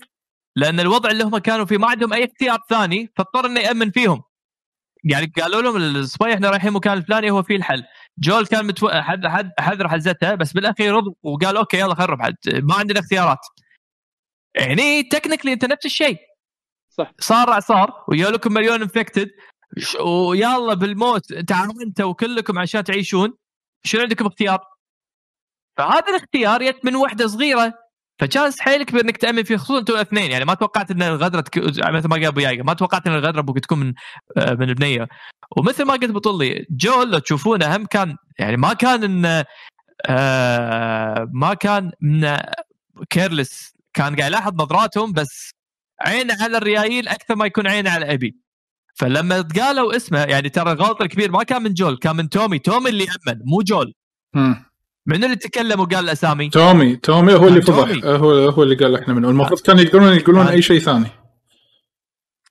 S2: لأن الوضع اللي هم كانوا فيه ما عندهم أي اختيار ثاني فاضطر إنه يأمن فيهم. يعني قالوا لهم الصبي إحنا رايحين مكان الفلاني هو فيه الحل. جول كان متو... حد حد حذر حزتها بس بالأخير رضوا وقال okay يلا خرب حد. ما عندنا اختيارات. يعني technically أنت نفس الشيء.
S3: صح.
S2: صار اعصار ويا لكم مليون infected ويلا بالموت تعاونتوا وكلكم عشان تعيشون. شنو عندكم اختيار؟ فهذا الاختيار يت من وحدة صغيرة. ف chance حيل كبير إنك تأمن فيه خصوصا أنتم الاثنين يعني ما توقعت إن الغدرة تك... مثل ما قال أبو ما توقعت إن الغدرة ممكن تكون من آه، من البنيه ومثل ما قلت بطلي جول لو تشوفونه هم كان يعني ما كان إن آه ما كان من careless كان قاعد يلاحظ نظراتهم بس عينه على الريايل أكثر ما يكون عينه على أبي. فلما قالوا اسمه يعني ترى الغلط الكبير ما كان من جول كان من تومي. تومي اللي أمن مو جول.
S1: مم.
S2: من اللي تكلم وقال الاسامي
S1: تومي تومي هو اللي فضح. هو هو اللي قال إحنا منه المفروض كانوا يقدرون يقولون
S2: كان-
S1: أي شيء ثاني.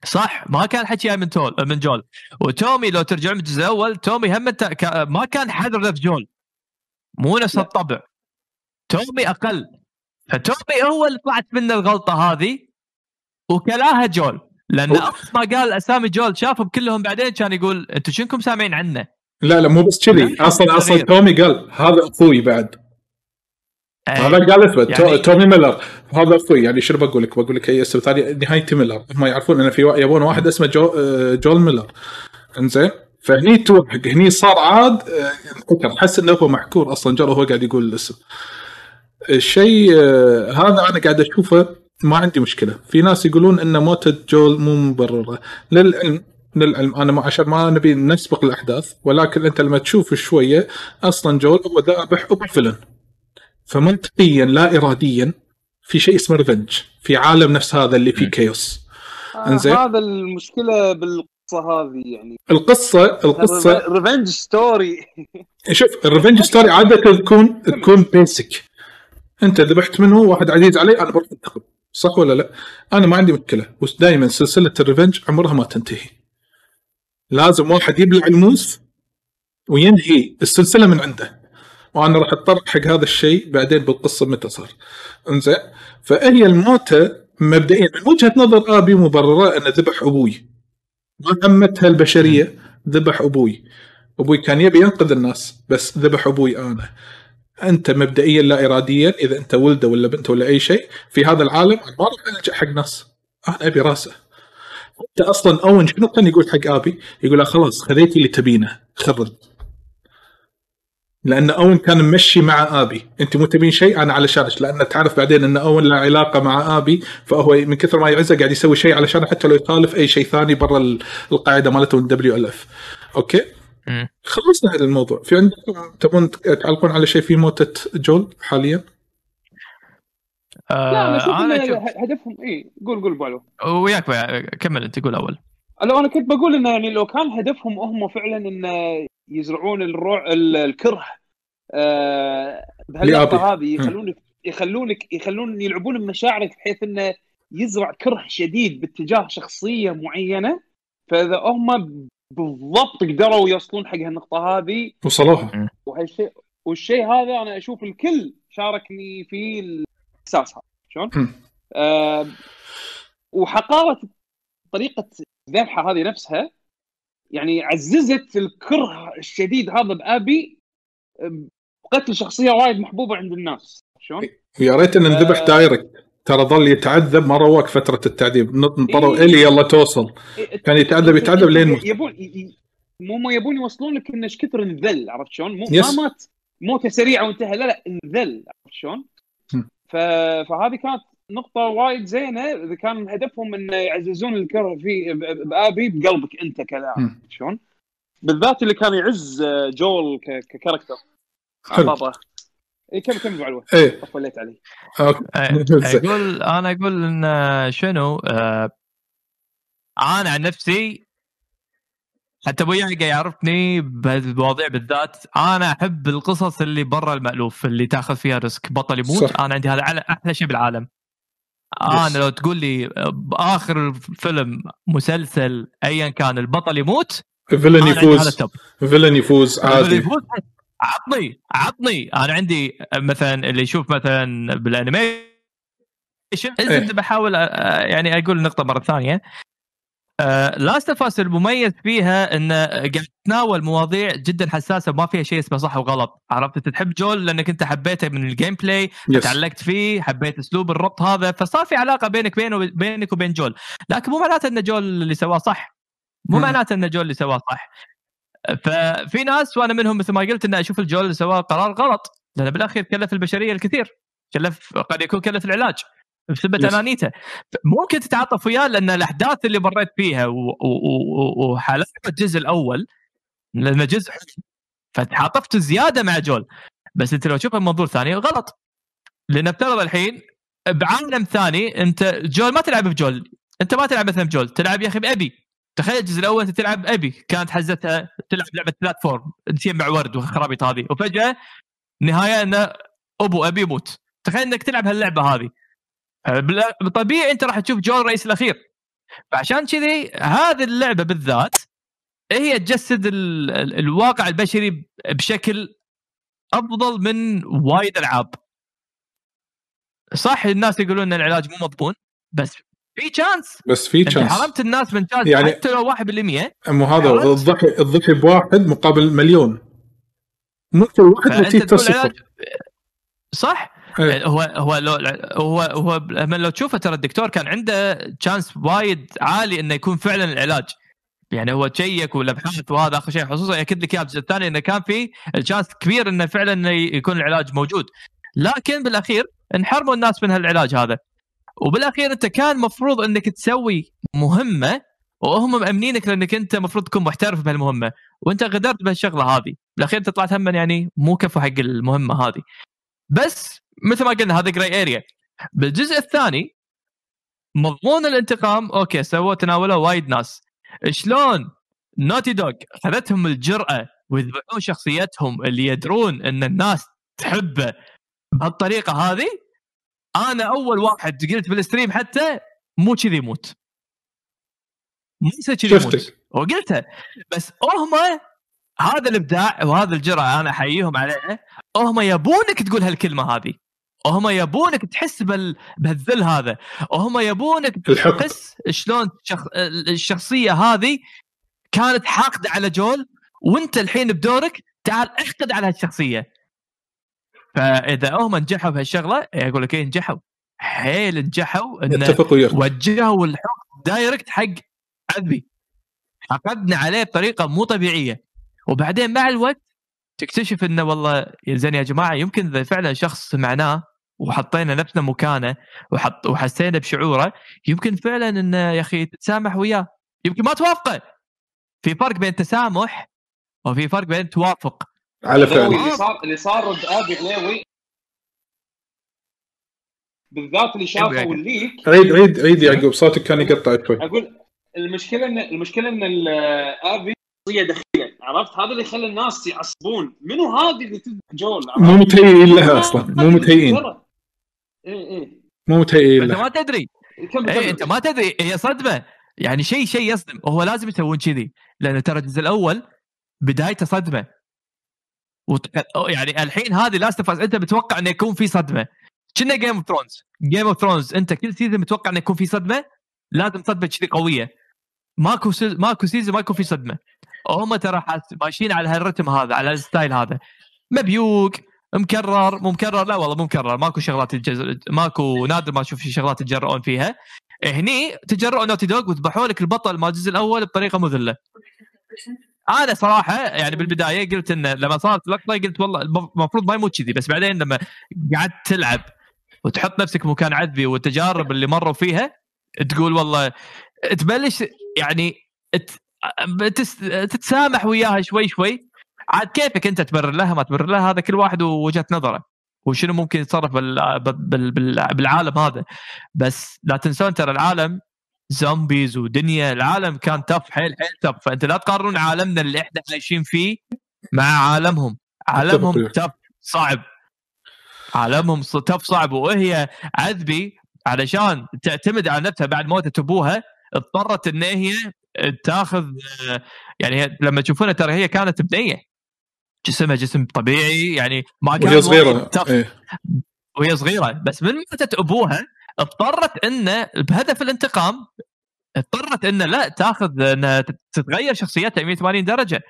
S2: صح ما كان حكي جاي من تول من جول. وتومي لو ترجعون من الجزء الأول تومي هم ما كان حذر نفس جول. مو نفس. الطبع. تومي أقل. فتومي هو اللي طلعت منه الغلطة هذه. وكلاها جول لأن
S1: هو-
S2: اقصى ما قال أسامي جول شافهم كلهم بعدين كان يقول أنتم شنكم سامعين عنه؟
S1: لا لا مو بس كذي.
S2: لا،
S1: أصلا
S2: أصلا.
S1: تومي قال هذا أخوي بعد. هذا قال أثبت.
S2: يعني-.
S1: تومي ميلر هذا أخوي. يعني شنو بقول لك؟ بقول لك هي اسم ثاني نهايتي ميلر. هم يعرفون إن في يبون واحد اسمه جو آه، جول ميلر. إنزين؟ فهني توهق هني صار عاد آه، حس إنه هو محكور أصلا. جول وهو قاعد يقول الاسم. الشيء آه، هذا أنا قاعد أشوفه ما عندي مشكلة. في ناس يقولون إن موتة جول مو مبررة. للعلم للعلم أنا ما عشان ما نبي نسبق الأحداث ولكن أنت لما تشوف شوية أصلا جول هو ذابح ابو villain فمنطقيا لا اراديا في شيء اسمه revenge في عالم نفس هذا اللي فيه. chaos
S3: آه
S1: إنزين.
S3: هذا المشكلة بالقصة هذه يعني.
S1: القصة القصة
S3: revenge story
S1: شوف ال revenge story عادة تكون تكون basic أنت ذبحت منه واحد عزيز علي أنا بروح أنتقم. صح ولا لا؟ أنا ما عندي مشكلة. بس دائما سلسلة ال revenge عمرها ما تنتهي. لازم واحد يبلع الموس وينهي السلسلة من عنده. وأنا راح اتطرق حق هذا الشيء بعدين بالقصة متى صار. إنزين؟ فهي الموتة مبدئيا من وجهة نظر آبي مبررة انه ذبح أبوي. ما عمتها البشرية ذبح أبوي. أبوي كان يبي ينقذ الناس بس ذبح أبوي أنا أنت مبدئيا لا اراديا إذا أنت ولده ولا بنته ولا أي شيء في هذا العالم أنا ما راح الجا حق ناس. أنا أبي راسه. أنت أصلا اون شنو كان يقول حق أبي؟ يقول خلاص خذيتي اللي تبينه خرج لأن أوين كان ممشي مع أبي. أنت مو تبين شيء أنا علشانك لأن تعرف بعدين أن أوين له علاقة مع أبي فهو من كثر ما يعزه قاعد يسوي شيء علشان حتى لو يخالف أي شيء ثاني برا ال- القاعدة مالته ال WLF
S2: okay.
S1: خلصنا هذا الموضوع. في عندكم تبون تعلقون على شيء في موتة جول حاليا؟
S2: آه
S3: لا أنا أشوف
S2: أنا
S3: إن
S2: شوف.
S3: هدفهم اي قول قول بعلو
S2: وياك كمل أنت قول أول.
S3: لو أنا كنت بقول إنه يعني لو كان هدفهم هم فعلا انه يزرعون الروع ال- الكره آه
S1: بهاللقطة.
S3: هذه يخلونك يخلونك يخلون يلعبون بمشاعرك بحيث إنه يزرع كره شديد باتجاه شخصية معينة. فإذا هم بالضبط قدروا يوصلون حق هالنقطة هذه
S1: وصلوها
S3: وهالشيء والشيء هذا أنا أشوف الكل شاركني في الإحساس هذا شلون؟ آه وحقارة طريقة الذبحه هذه نفسها يعني عززت الكره الشديد هذا بأبي آه، قتل شخصية وايد محبوبة عند الناس شلون؟
S1: ويا ريت ان انذبح
S3: آه.
S1: direct ترى ظل يتعذب ما رواك فترة التعذيب نط- نطروا
S3: إيه.
S1: إلي يلا توصل كان يتعذب يتعذب لين.
S3: يبون ي- هم يبون يوصلون لك انه إيش كثر انذل عرفت شلون؟ مو. ما مات موته سريعه وانتهى لا لا انذل عرفت شلون؟ ف... فهذه كانت نقطة وايد زينة إذا كان هدفهم انه يعززون الكره في بآبي بقلبك أنت كلاعب
S1: م.
S3: شلون؟ بالذات اللي كان يعز آه، جول ك... ك character
S1: حلو
S3: بابا اي كم كم بعلوه
S1: إيه.
S3: طفلت عليه
S2: okay. (laughs)
S1: زين.
S2: أقول أنا أقول إن آه، شنو آه، أنا عن نفسي حتى أبو يعقا يعرفني بهالمواضيع بالذات. أنا أحب القصص اللي برا المألوف اللي تاخذ فيها risk. بطل يموت.
S1: صح.
S2: أنا عندي هذا أحلى شيء بالعالم.
S1: Yes.
S2: أنا لو تقول لي بآخر فيلم مسلسل ايا كان البطل يموت villain
S1: يفوز. villain يفوز عادي.
S2: يفوز؟ عطني عطني. أنا عندي مثلا اللي يشوف مثلا بال animation
S1: إيه.
S2: إيه. بحاول آه، يعني أقول النقطه مرة ثانية. Last of Us المميز فيها انه قاعد تتناول مواضيع جدا حساسة وما فيها شيء اسمه صح وغلط. عرفت؟ أنت تحب جول لأنك أنت حبيته من ال gameplay
S1: yes
S2: تعلقت فيه حبيت أسلوب الربط هذا فصار في علاقة بينك بينه بينك وبين جول لكن مو معناته إن جول اللي سواه صح. مو. معناته إن جول اللي سواه صح. ففي ناس وأنا منهم مثل ما قلت ان أشوف الجول اللي سواه قرار غلط لأنه بالأخير كلف البشرية الكثير. كلف قد يكون كلف العلاج بسبب. انانيته ممكن تتعاطف وياه لأن الأحداث اللي مريت فيها و- و- و- وحلاوه الجزء الأول لأنه جزء فتعاطفت زيادة مع جول. بس أنت لو تشوفها من منظور ثاني غلط. لأن افترض الحين بعالم ثاني أنت جول ما تلعب بجول. أنت ما تلعب مثلا بجول تلعب يا أخي بأبي. تخيل الجزء الأول أنت تلعب أبي كانت حزتها تلعب لعبة بلاتفورم تجمع ورد والخرابيط هذه وفجأة نهاية انه أبو أبي يموت. تخيل إنك تلعب هاللعبة هذه. بالطبيعي أنت راح تشوف جول الرئيس الأخير. فعشان كذي هذه اللعبة بالذات هي تجسد ال- الواقع البشري بشكل أفضل من وايد ألعاب. صح الناس يقولون إن العلاج مو مضمون بس في chance
S1: بس في chance
S2: حرمت الناس من chance
S1: يعني-
S2: حتى لو 1%
S1: مو هذا؟ الضحي الضحي بواحد مقابل مليون. مو كل واحد
S2: فأنت
S1: نتيجته
S2: تقول
S1: صفر.
S2: علاج صح؟
S1: إيه.
S2: هو هو لو هو هو لما لو تشوفه ترى الدكتور كان عنده chance وايد عالي إنه يكون فعلا العلاج. يعني هو check والابحاث وهذا آخر شيء. خصوصا يأكد لك إياه. الجزء الثاني إنه كان في ال chance كبير إنه فعلا يكون العلاج موجود. لكن بالأخير انحرموا الناس من هالعلاج هذا. وبالأخير أنت كان مفروض أنك تسوي مهمة وهم مأمنينك لأنك أنت المفروض تكون محترف بهالمهمة وأنت غدرت بهالشغلة هذه. بالأخير أنت طلعت هم يعني مو كفو حق المهمة هذه. بس مثل ما قلنا هذا grey area بالجزء الثاني مضمون الانتقام okay سووا تناوله وايد ناس. شلون Naughty Dog خذتهم الجرأة ويذبحون شخصيتهم اللي يدرون أن الناس تحبه بهالطريقة هذه؟ أنا أول واحد قلت بال stream حتى مو كذي يموت. مو كذي يموت. وقلتها بس هم هذا الإبداع وهذا الجرأة أنا أحييهم عليه. هم يبونك تقول هالكلمة هذه. هم يبونك تحس بال... بهالذل هذا. هم يبونك تحس شلون شخ... الشخصية هذه كانت حاقدة على جول وأنت الحين بدورك تعال احقد على هالشخصية. فإذا هم نجحوا بهالشغله أقول لك إيه نجحوا. حيل نجحوا إن
S1: اتفق وياك.
S2: وجهوا الحق دايركت حق عذبي حقدنا عليه بطريقة مو طبيعية. وبعدين مع الوقت تكتشف إنه والله زين يا جماعة يمكن إذا فعلا شخص سمعناه وحطينا نفسنا مكانه وحط وحسينا بشعوره يمكن فعلا انه يا أخي تتسامح وياه. يمكن ما توافقه. في فرق بين تسامح وفي فرق بين توافق.
S1: على
S3: ذوي
S1: فعل
S3: اللي صار اللي صار ضد آبي غليوي بالذات اللي شافوا
S2: أيوة.
S3: الليك.
S1: عيد عيد عيد يعقوب صوتك كان يقطع شوي.
S3: أقول المشكلة ان المشكلة إن آبي شخصيه دخيله عرفت؟ هذا اللي خلى الناس يعصبون. منو هذه اللي تذبح جول؟
S1: مو متهيئين لها أصلا مو متهيئين.
S3: اي اي
S1: مو متهيئين
S2: أنت
S1: لها.
S2: ما تدري. اي. أنت ما تدري. هي صدمة. يعني شيء شيء يصدم. وهو لازم يسوون كذي. لأن ترى الجزء الأول بدايته صدمة. وت... يعني الحين هذه Last of أنت متوقع إنه يكون في صدمة. كنا Game of Thrones Game of Thrones أنت كل season متوقع إنه يكون في صدمة؟ لازم صدمة كذي قوية. ماكو سي... ماكو season ما يكون في صدمة. هم ترى ماشيين على هال rhythm هذا على ال style هذا. مبيوق مكرر مو مكرر؟ لا والله مو مكرر. ماكو شغلات الجز... ماكو نادر ما أشوف شغلات يتجرؤون فيها. هني تجرؤوا نوتي دوغ وذبحوا لك البطل مال الجزء الأول بطريقة مذلة. أنا صراحة يعني بالبداية قلت إنه لما صارت لقطة قلت والله المفروض ما يموت كذي بس بعدين لما قعدت تلعب وتحط نفسك مكان عذبي والتجارب اللي مروا فيها تقول والله تبلش يعني تتسامح وياها شوي شوي. عاد كيفك أنت تبرر لها ما تبرر لها هذا كل واحد ووجهة نظره. وشنو ممكن يتصرف بالعالم هذا. بس لا تنسون ترى العالم زومبيز ودنيا. العالم كان تف حيل حيل تف. فأنت لا تقارنون عالمنا اللي إحنا عايشين فيه مع عالمهم. عالمهم تف صعب. عالمهم تف صعب. وهي عذبي علشان تعتمد على نفسها بعد موتة ابوها اضطرت إن هي تاخذ يعني لما تشوفونها ترى هي كانت بنية. جسمها جسم طبيعي يعني ما كان
S1: وهي صغيرة. إيه.
S2: وهي صغيرة. بس من ماتت أبوها اضطرت إنه بهدف الانتقام اضطرت إنه لا تأخذ إنها تتغير شخصيتها 180 درجة.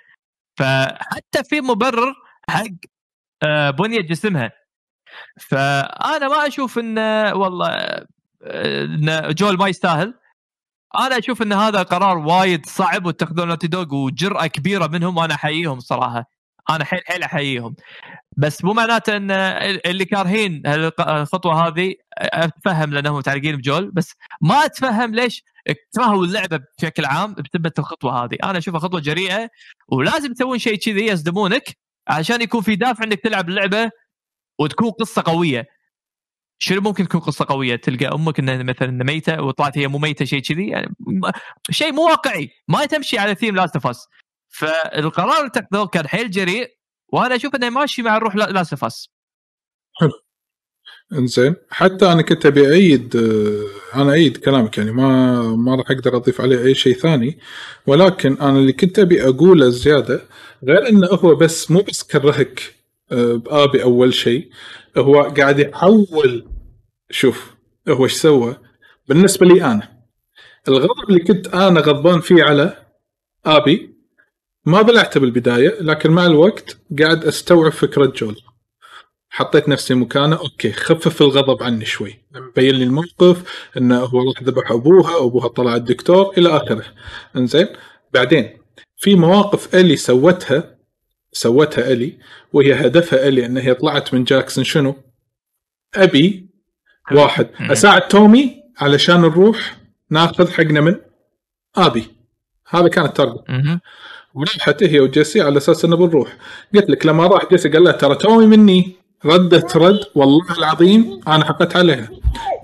S2: فحتى في مبرر حق آه، بنية جسمها. فأنا ما أشوف إنه والله آه، ان جول ما يستاهل. أنا أشوف إن هذا قرار وايد صعب واتخذوه نوتي دوغ وجرأة كبيرة منهم وأنا أحييهم صراحة. أنا حيل حيل أحييهم. بس مو معناته إن اللي كارهين الخطوه هذه أتفهم لانهم متعلقين بجول بس ما أتفهم ليش كرهوا اللعبة بشكل عام بسبب الخطوة هذه. أنا أشوفها خطوة جريئة ولازم تسوون شيء كذي يصدمونك عشان يكون في دافع إنك تلعب اللعبة وتكون قصة قوية. شنو ممكن تكون قصة قوية؟ تلقى أمك إنها مثلا ميتة وطلعت هي مو ميتة شيء كذي يعني شيء مو واقعي. ما تمشي على theme Last of Us فالقرار اللي اتخذوه كان حيل جريء وأنا أشوف إنه ماشي مع الروح Last of Us
S1: حلو. إنزين. حتى أنا كنت أبي أعيد آه، أنا أعيد كلامك يعني ما ما راح أقدر أضيف عليه أي شيء ثاني. ولكن أنا اللي كنت أبي أقوله زياده غير إنه هو بس مو بس كرهك آه، بآبي أول شيء هو قاعد يحول. شوف هو إيش سوى؟ بالنسبة لي أنا الغضب اللي كنت أنا غضبان فيه على آبي ما بلعته بالبداية لكن مع الوقت قاعد أستوعب فكرة جول. حطيت نفسي مكانه أوكي خفف الغضب عني شوي. مبين لي الموقف إنه هو راح ذبح أبوها أبوها طلع الدكتور إلى آخره. إنزين؟ بعدين في مواقف ألي سوتها سوتها ألي وهي هدفها ألي إن هي طلعت من جاكسون. شنو؟ أبي واحد. أساعد تومي علشان نروح ناخذ حقنا من أبي. هذا كان ال target. ورحت هي وجيسي على أساس إنه بنروح. قلت لك لما راح جيسي قال لها ترى تومي مني. ردت رد والله العظيم أنا حقت عليها.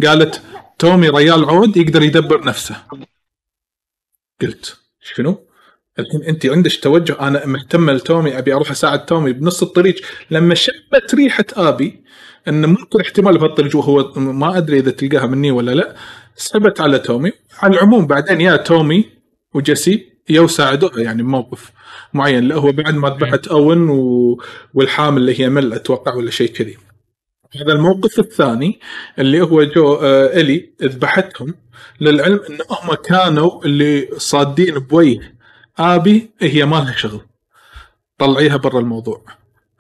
S1: قالت تومي ريال عود يقدر يدبر نفسه. قلت شنو؟ الحين أنت عندك توجه أنا مهتمه لتومي أبي أروح أساعد تومي بنص الطريق. لما شمت ريحة آبي انه ممكن احتمال بهالطريق وهو ما أدري إذا تلقاها مني ولا لا سحبت على تومي. على العموم بعدين يا تومي وجيسي يو ساعدوها يعني بموقف معين. اللي هو بعد ما ذبحت أون و... والحامل اللي هي مل أتوقع ولا شيء كذي. هذا الموقف الثاني اللي هو جو آه إلي ذبحتهم للعلم إن هم كانوا اللي صادين بوجه آبي هي ما لها شغل. طلعيها برا الموضوع.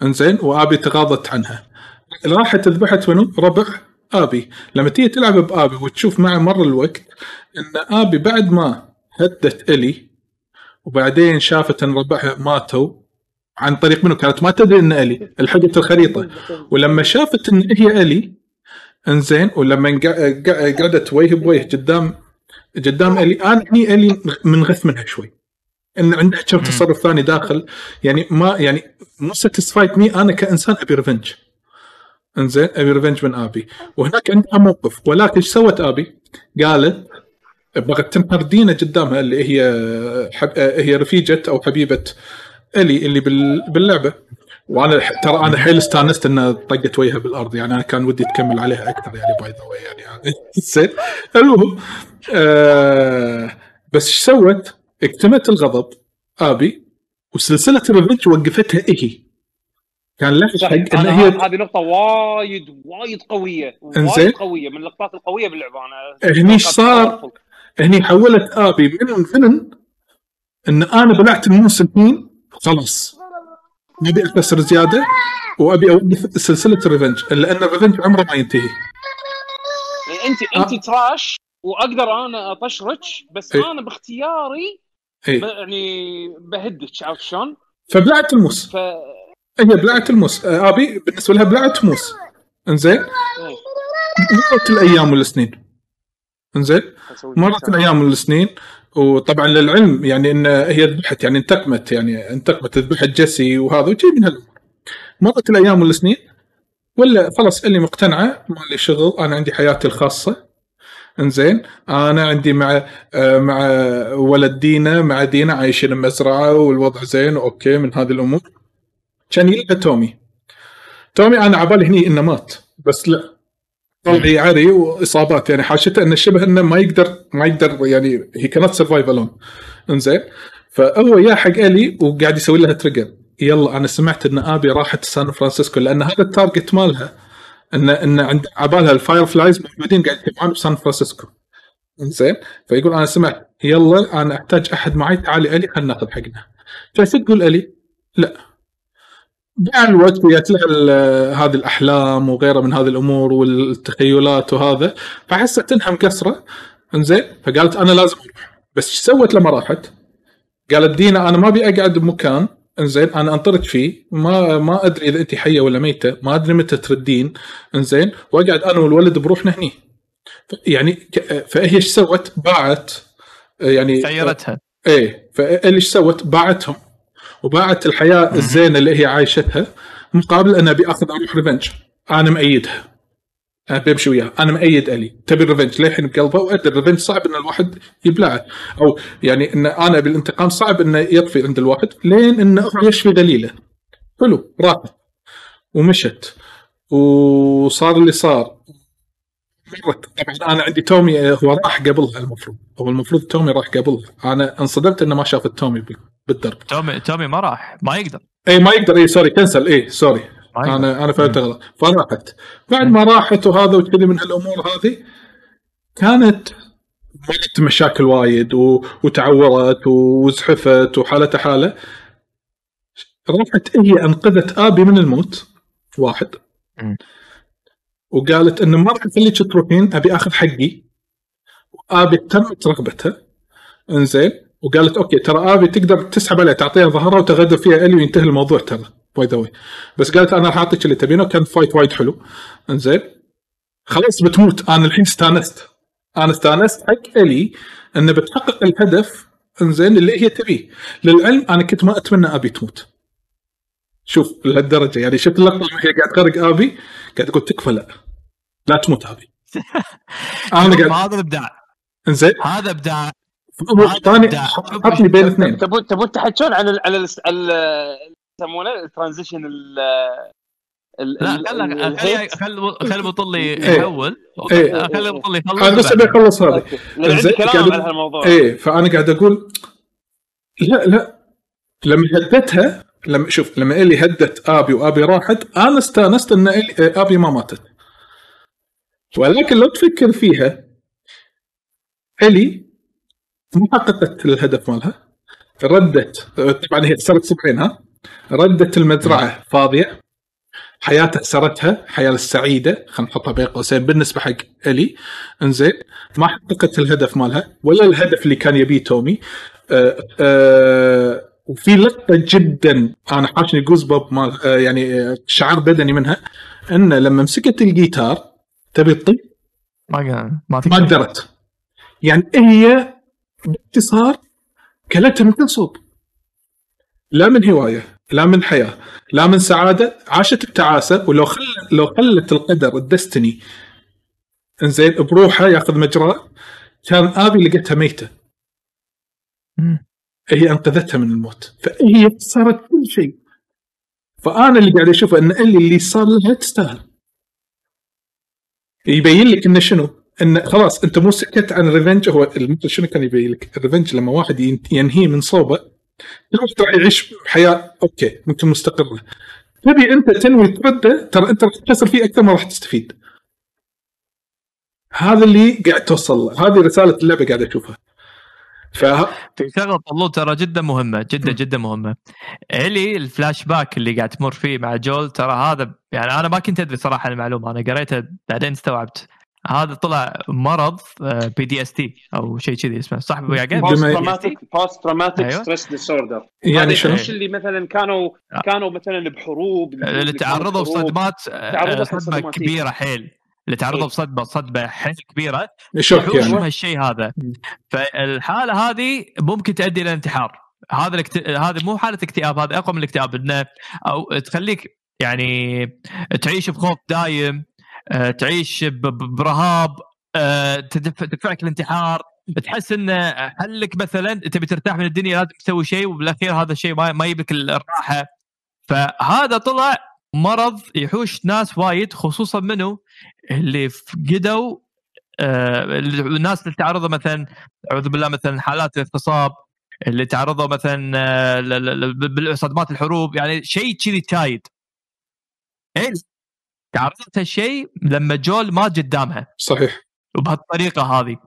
S1: إنزين؟ وآبي تغاضت عنها. راحت ذبحت منو؟ ربع آبي. لما تيجي تلعب بآبي وتشوف مع مر الوقت إن آبي بعد ما هدت إلي وبعدين شافت إن ربعها ماتوا عن طريق منو؟ كانت ما تدري إن ألي الحقت الخريطة. ولما شافت إن هي ألي إنزين ولما قعدت وجه بوجه قدام قدام ألي أنا هني ألي منغث منها شوي. إن عندها كم تصرف ثاني داخل. يعني ما يعني مو satisfied me أنا كإنسان أبي revenge إنزين أبي revenge من آبي. وهناك عندها موقف. ولكن إيش سوت آبي؟ قالت بغت تنهر دينا قدامها اللي هي حب... هي رفيجة أو حبيبة إلي اللي باللعبة. وأنا ترى أنا حيل استانست إنها طقت وجهها بالأرض. يعني أنا كان ودي تكمل عليها أكثر يعني by the يعني. (laughs) زين. المهم آه بس إيش سوت؟ اكتمت الغضب آبي وسلسلة ال revenge وقفتها هي كان لها حق
S3: إن هي هذه نقطة وايد وايد قوية. وايد قوية. من اللقطات القوية باللعبة. أنا
S1: هني إيش صار؟ هني حولت آبي من فيلن إن أنا بلعت الموسم الحين خلاص نبي اخسر زيادة وأبي اوقف سلسلة الريفنج لأن الريفنج عمره ما ينتهي
S3: انت أنت آه. تراش وأقدر أنا أطشرك بس إيه؟ أنا باختياري
S1: اي
S3: يعني بهدك عرفت شلون؟
S1: فبلعت الموس
S3: ف
S1: هي بلعت الموس آه، آبي بالنسبة لها بلعت موس إنزين
S3: إيه.
S1: مرت الأيام والسنين
S3: إنزين؟
S1: مرت. الأيام والسنين وطبعا للعلم يعني إن هي ذبحت يعني انتقمت يعني انتقمت ذبحت جيسي وهذا وشي من هالامور مرت الأيام والسنين ولا خلاص اللي مقتنعة ما لي شغل أنا عندي حياتي الخاصة. إنزين أنا عندي مع آه، مع ولد دينا مع دينا عايشين بمزرعة والوضع زين أوكي من هذه الأمور. كان يلقى تومي. تومي أنا عبالي هني إنه مات بس لا. طلع يعري واصابات يعني حاشته انه شبه إنه ما يقدر ما يقدر يعني هي كانت سرفايف الون إنزين. فهو يا حق إلي وقاعد يسوي لها تريجر يلا أنا سمعت إن آبي راحت سان فرانسيسكو لأن هذا التارجت مالها. ان إن عند عبالها الفاير فلايز موجودين قاعد يجتمعون بسان فرانسيسكو زين فيقول أنا سمعت يلا أنا أحتاج أحد معي تعالي إلي خلينا ناخذ حقنا. فتقول إلي لا. مع الوقت جات لها هذه الأحلام وغيرها من هذه الأمور والتخيلات وهذا فحست انها مقصره إنزين فقالت أنا لازم أروح بس إيش سوت لما راحت؟ قالت دينا أنا ما أبي أقعد بمكان إنزين أنا انطرد فيه ما ما أدري إذا انت حية ولا ميتة ما أدري متى تردين إنزين وأقعد أنا والولد بروحنا هني يعني فهي إيش سوت؟ باعت يعني
S2: سيرتها
S1: إيه فاللي إيش سوت؟ باعتهم وباعت الحياة الزينة اللي هي عايشتها مقابل ان أبي أخذ أروح revenge أنا مأيدها. أنا بمشي وياها. أنا مأيد ألي. تبي ال revenge للحين بقلبه وأدري ال revenge صعب إن الواحد يبلعه. أو يعني إن أنا بالانتقام صعب إنه يطفي عند الواحد لين إنه يشفي دليله. حلو. راحت. ومشت. وصار اللي صار. طبعا أنا عندي تومي آه، هو راح قبلها المفروض. هو المفروض تومي راح قبلها. أنا انصدمت إنه ما شافت تومي بال- بالدرب
S2: تومي تومي ما راح ما يقدر.
S1: اي ما يقدر. اي sorry cancel اي
S2: sorry.
S1: أنا أنا فهمت غلط. فراحت. بعد ما راحت وهذا وكذي من هالأمور هذه كانت مرت مشاكل وايد و... وتعورت وزحفت وحالتها حالة. راحت هي أنقذت آبي من الموت واحد. وقالت إنه ما راح اخليك تروحين أبي آخذ حقي. ابي تمت رغبتها إنزين. وقالت okay ترى آبي تقدر تسحب عليها تعطيها ظهرها وتغدر فيها إلي وينتهي الموضوع ترى by the بس قالت أنا راح أعطيك اللي تبينه كان fight وايد حلو. إنزين. خلاص بتموت. أنا الحين استانست. أنا استانست حق إلي إنه بتحقق الهدف إنزين اللي هي تبيه. للعلم أنا كنت ما أتمنى آبي تموت. شوف لهالدرجة يعني شفت اللقطه لما هي قاعد تغرق آبي قاعد تقول تكفى لا. لا تموت آبي. (laughs)
S2: أنا
S1: قاعد
S2: هذا الابداع
S1: إنزين.
S2: هذا
S1: إبداع. ثاني. حطني بين اثنين.
S3: تبون تبون تحكون عن ال على ال يسمونه الترانزيشن ال
S2: لا خلي
S3: الهيت.
S2: خلي خلي المطلي
S1: إيه.
S2: يحول
S1: إيه.
S2: خلي المطلي يخلص
S1: أنا بس
S3: أبي. أخلص
S1: زين،
S3: كلام
S1: قاعد-
S3: على هالموضوع.
S1: إيه فأنا قاعد أقول لا لا. لما هدتها لما شوف لما إلي هدت آبي وآبي راحت أنا استانست ان إلي آبي ما ماتت. ولكن لو تفكر فيها إلي ما حققت الهدف مالها. ردت طبعا هي خسرت سبعين ها؟ ردت المزرعة فاضية. حياتها خسرتها حياة السعيدة خلينا نحطها بين قوسين بالنسبة حق إلي. إنزين ما حققت الهدف مالها ولا الهدف اللي كان يبيه تومي. آه آه وفي لقطة جدا أنا حاشني جوز بوب مال آه يعني آه شعار بدني منها انه لما مسكت الجيتار تبي تطي
S2: ما ما
S1: ما. قدرت يعني هي باختصار كلتها من كل صوب لا من هواية لا من حياة لا من سعادة عاشت بتعاسة ولو خل لو خلت القدر ال destiny إنزين بروحها ياخذ مجراه كان آبي لقيتها ميتة
S2: مم.
S1: هي أنقذتها من الموت. فهي صارت كل شيء. فأنا اللي قاعد اشوفه أن اللي اللي صار لها تستاهل. يبين لك إنه شنو؟ انه خلاص أنت مو سكت عن ال revenge. هو شنو كان يبين لك؟ ال revenge لما واحد ين- ينهيه من صوبة الواحد راح يعيش حياه okay ممكن مستقرة. تبي أنت تنوي ترده ترى أنت راح تخسر فيه أكثر ما راح تستفيد. هذا اللي قاعد توصل هذه رسالة اللعبة قاعد أشوفها. ف
S2: في شغله طلول ترى جدا مهمة جدا جدا مهمة الي الفلاش باك اللي قاعد تمر فيه مع جول ترى هذا يعني أنا ما كنت أدري صراحة المعلومة أنا قريتها بعدين استوعبت هذا طلع مرض PDST أو شيء كذي اسمه صح أبو يعقوب؟
S3: بوست تروماتيك بوست تروماتيك
S2: أيوة.
S3: ستريس ديسوردر
S1: يعني شنو؟
S3: مش اللي مثلا كانوا كانوا مثلا بحروب
S2: اللي تعرضوا. بصدمات آه،
S3: حق صدمة.
S2: كبيرة حيل اللي تعرضوا
S3: إيه.
S2: بصدمة صدمه حيل كبيرة.
S1: شوك يعني.
S2: هالشيء هذا. فالحالة هذه ممكن تؤدي إلى انتحار. هذا الاكت... هذا مو حالة اكتئاب هذا أقوى من الاكتئاب إنه أو تخليك يعني تعيش بخوف دايم آه، تعيش برهاب آه، تدف- تدفعك الانتحار. تحس إن حلك مثلا تبي ترتاح من الدنيا لازم تسوي شيء وبالأخير هذا الشيء ما ما يجيب لك الراحة. فهذا طلع مرض يحوش ناس وايد خصوصا منه اللي فقدوا آه، الناس اللي تعرضوا مثلا أعوذ بالله مثلا حالات اغتصاب اللي تعرضوا مثلا آه، بالصدمات الحروب يعني شيء كذي كايد إيه؟ تعرضت هالشيء لما جول مات قدامها.
S1: صحيح.
S2: وبهالطريقة هذه.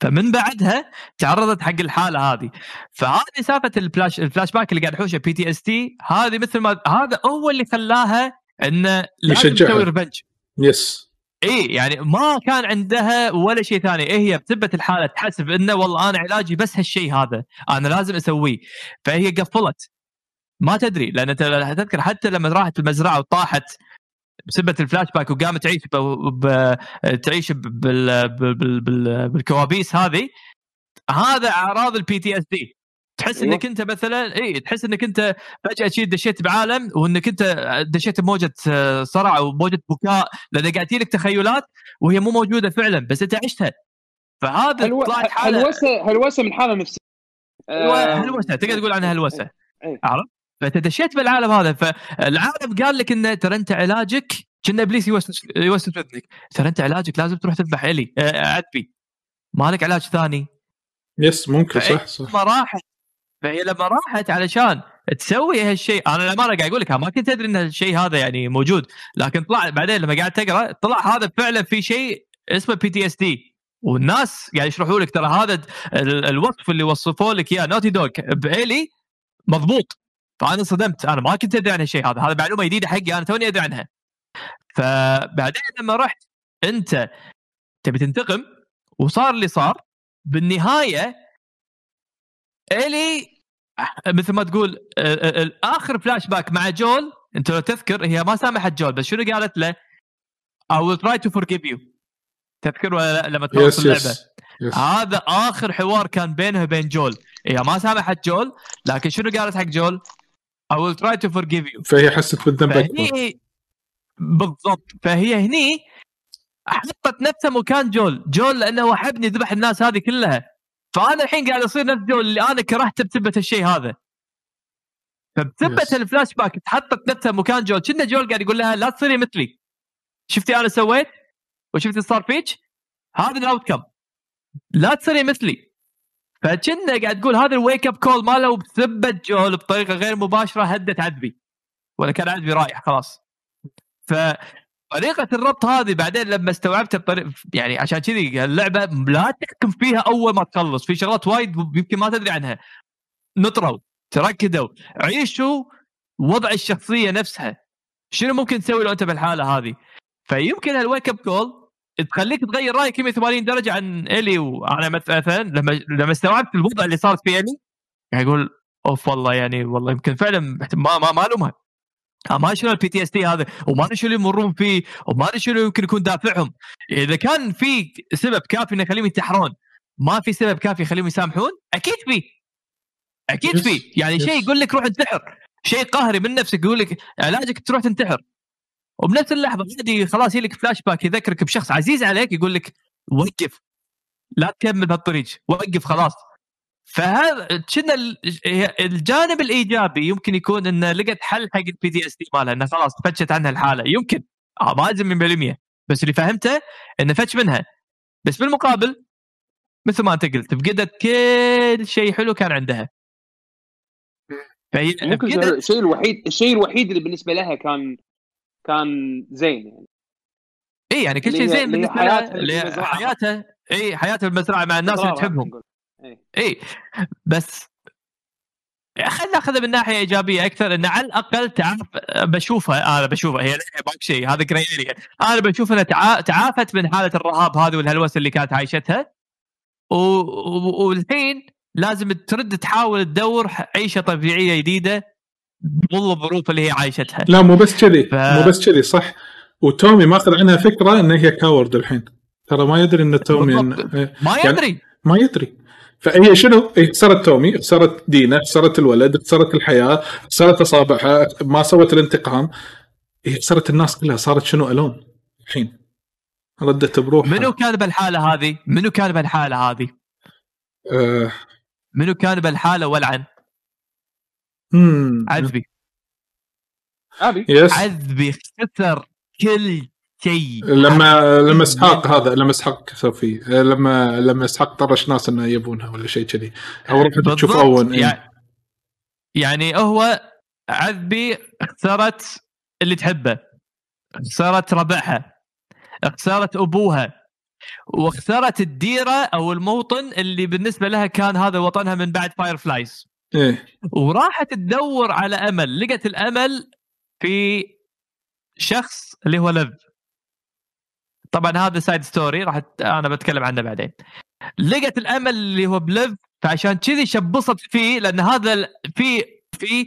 S2: فمن بعدها تعرضت حق الحالة هذه. فهذه سالفه ال flash ال flashback اللي قاعد يحوشه PTSD هذه مثل ما هذا هو اللي خلاها إنه لازم
S1: يشجعها.
S2: تسوي revenge
S1: yes
S2: إي يعني ما كان عندها ولا شيء ثاني. إيه هي بثبت الحالة تحسب إنه والله أنا علاجي بس هالشيء هذا أنا لازم أسويه. فهي قفلت. ما تدري لأن تذكر حتى لما راحت المزرعة وطاحت بسبه الفلاش باك وقامت تعيش ب... ب... تعيش. بالكوابيس هذه هذا أعراض ال PTSD تحس
S3: أيوة.
S2: إنك أنت مثلا إي تحس إنك أنت فجأة شيء دشيت بعالم وإنك أنت دشيت بموجة آه، صرع وموجه بكاء لأن قاعد لك تخيلات وهي مو موجودة فعلا بس أنت عشتها فهذا
S3: هلو...
S2: طلعت حالة
S3: هلوسه هلوسه من حالة نفسية آه،
S2: هلوسه تقدر تقول عنها هلوسه. عرفت؟ فانت دشيت بالعالم هذا فالعالم قال لك إنه ترى أنت علاجك كنه إبليس يوسوس يوسوس اذنك ترى أنت علاجك لازم تروح تذبح الي آه، عذبي ما لك علاج ثاني.
S1: yes ممكن. صح صح.
S2: لما راحت فهي لما راحت علشان تسوي هالشيء. أنا لما قاعد أقول لك ما كنت أدري إن الشيء هذا يعني موجود لكن طلع بعدين لما قاعد تقرأ طلع هذا فعلا في شيء اسمه PTSD والناس قاعد يشرحوا لك ترى هذا ال- الوصف اللي وصفوا لك إياه Naughty Dog بإيلي مضبوط. فأنا صدمت أنا ما كنت أدري عن الشيء هذا هذا معلومة جديدة حقي أنا توني أدري عنها. فبعدين لما رحت أنت تبي تنتقم وصار اللي صار بالنهاية إلي مثل ما تقول آه، آه، آه، آخر فلاش باك مع جول أنت لو تذكر هي ما سامحت جول بس شنو قالت له؟ I will try to forgive you. تذكر ولا لا؟ لما تخلص
S1: yes
S2: اللعبة.
S1: yes yes
S2: هذا آخر حوار كان بينها وبين جول. هي ما سامحت جول لكن شنو قالت حق جول؟ I will try to forgive you.
S1: فهي حست بالذنب
S2: فهني بالضبط. فهي هني حطت نفسها مكان جول. جول لأنه حبني ذبح الناس هذه كلها. فأنا الحين قاعد أصير نفس جول اللي أنا كرهته بسبة الشيء هذا. فبسبة
S1: Yes.
S2: الفلاش باك حطت نفسها مكان جول. كنه جول قاعد يقول لها لا تصيري مثلي. شفتي أنا سويت؟ وشفتي صار فيك؟ هذا ال outcome لا تصيري مثلي. فكنا قاعد تقول هذا ال wake up call ماله بسبه جول بطريقة غير مباشرة هدت عذبي. ولا كان عذبي رايح خلاص. فطريقه الربط هذه بعدين لما استوعبتها بطريقه يعني عشان كذي اللعبة لا تحكم فيها أول ما تخلص في شغلات وايد يمكن ما تدري عنها. نطروا تركدوا عيشوا وضع الشخصية نفسها. شنو ممكن تسوي لو أنت بالحاله هذه؟ فيمكن هال wake up call تخليك تغير رأيك 180 درجة عن إيلي وأنا مثلا لما لما استوعبت الوضع اللي صارت في إيلي أقول أوف والله يعني والله يمكن فعلا ما ما ما ألومها. آه، ما ادري شنو ال PTSD هذا وما أدري شنو يمرون فيه وما أدري شنو يمكن يكون دافعهم. إذا كان في سبب كافي إنه يخليهم ينتحرون ما في سبب كافي يخليهم يسامحون أكيد في.
S1: أكيد.
S2: في. يعني. شيء يقول لك روح انتحر. شيء قهري من نفسك يقول لك علاجك تروح تنتحر. وبنفس اللحظة عادي خلاص يجي لك فلاش باك يذكرك بشخص عزيز عليك يقول لك وقف. لا تكمل بهالطريق وقف خلاص. فهذا كنا الجانب الإيجابي يمكن يكون إنه لقت حل حق ال PTSD مالها إنه خلاص فتشت عنها الحالة. يمكن. آه ما ادري 100% بس اللي فهمته إنه فتش منها. بس بالمقابل مثل ما أنت قلت فقدت كل شيء حلو كان عندها. فهي
S3: الشيء الوحيد الشيء الوحيد اللي بالنسبة لها كان كان زين يعني
S2: اي يعني كل شيء زين بالنسبة
S3: بالمزرعة.
S2: حياتها اي حياتها بالمزرعه مع الناس اللي تحبهم
S3: نقول. إيه.
S2: اي بس خلينا ناخذها من ناحية إيجابية أكثر انه على الأقل تعرف بشوفها أنا بشوفها هي ماك شيء هذا جراي أنا بشوف إنها تعا... تعافت من حالة الرهاب هذه والهلوسة اللي كانت عايشتها و... و... والحين لازم ترد تحاول تدور عيشة طبيعية جديدة ظل الظروف اللي هي عايشتها
S1: لا مو بس كذي ف... مو بس كذي صح وتومي ماخذ عنها فكرة إن هي كاورد الحين ترى ما يدري إن تومي إن...
S2: ما
S1: يعني
S2: يدري يعني
S1: ما يدري فهي شنو؟ هي خسرت تومي، خسرت دينا، خسرت الولد، خسرت الحياة، خسرت أصابعها، ما سوت الانتقام. هي خسرت الناس كلها صارت شنو الون الحين. ردت بروحها
S2: منو كان بالحاله هذه؟ منو كان بالحاله هذه؟
S1: أه...
S2: منو كان بالحاله ولعن؟ عذبي.
S3: ابي
S1: يس
S2: عذبي خسر كل شيء.
S1: لما لما إسحاق هذا لما إسحاق سوفي لما لما إسحاق طرش ناس إنه يبونها ولا شيء كذي. أو رحت تشوف أون.
S2: يعني, يعني هو عذبي خسرت اللي تحبه. خسرت ربعها. خسرت أبوها. وخسرت الديرة أو الموطن اللي بالنسبة لها كان هذا وطنها من بعد Fireflies
S1: إيه.
S2: وراحت تدور على أمل. لقت الأمل في شخص اللي هو ليف طبعا هذا side story راح أنا بتكلم عنه بعدين. لقت الأمل اللي هو بليف فعشان كذي شبصت فيه لأن هذا في في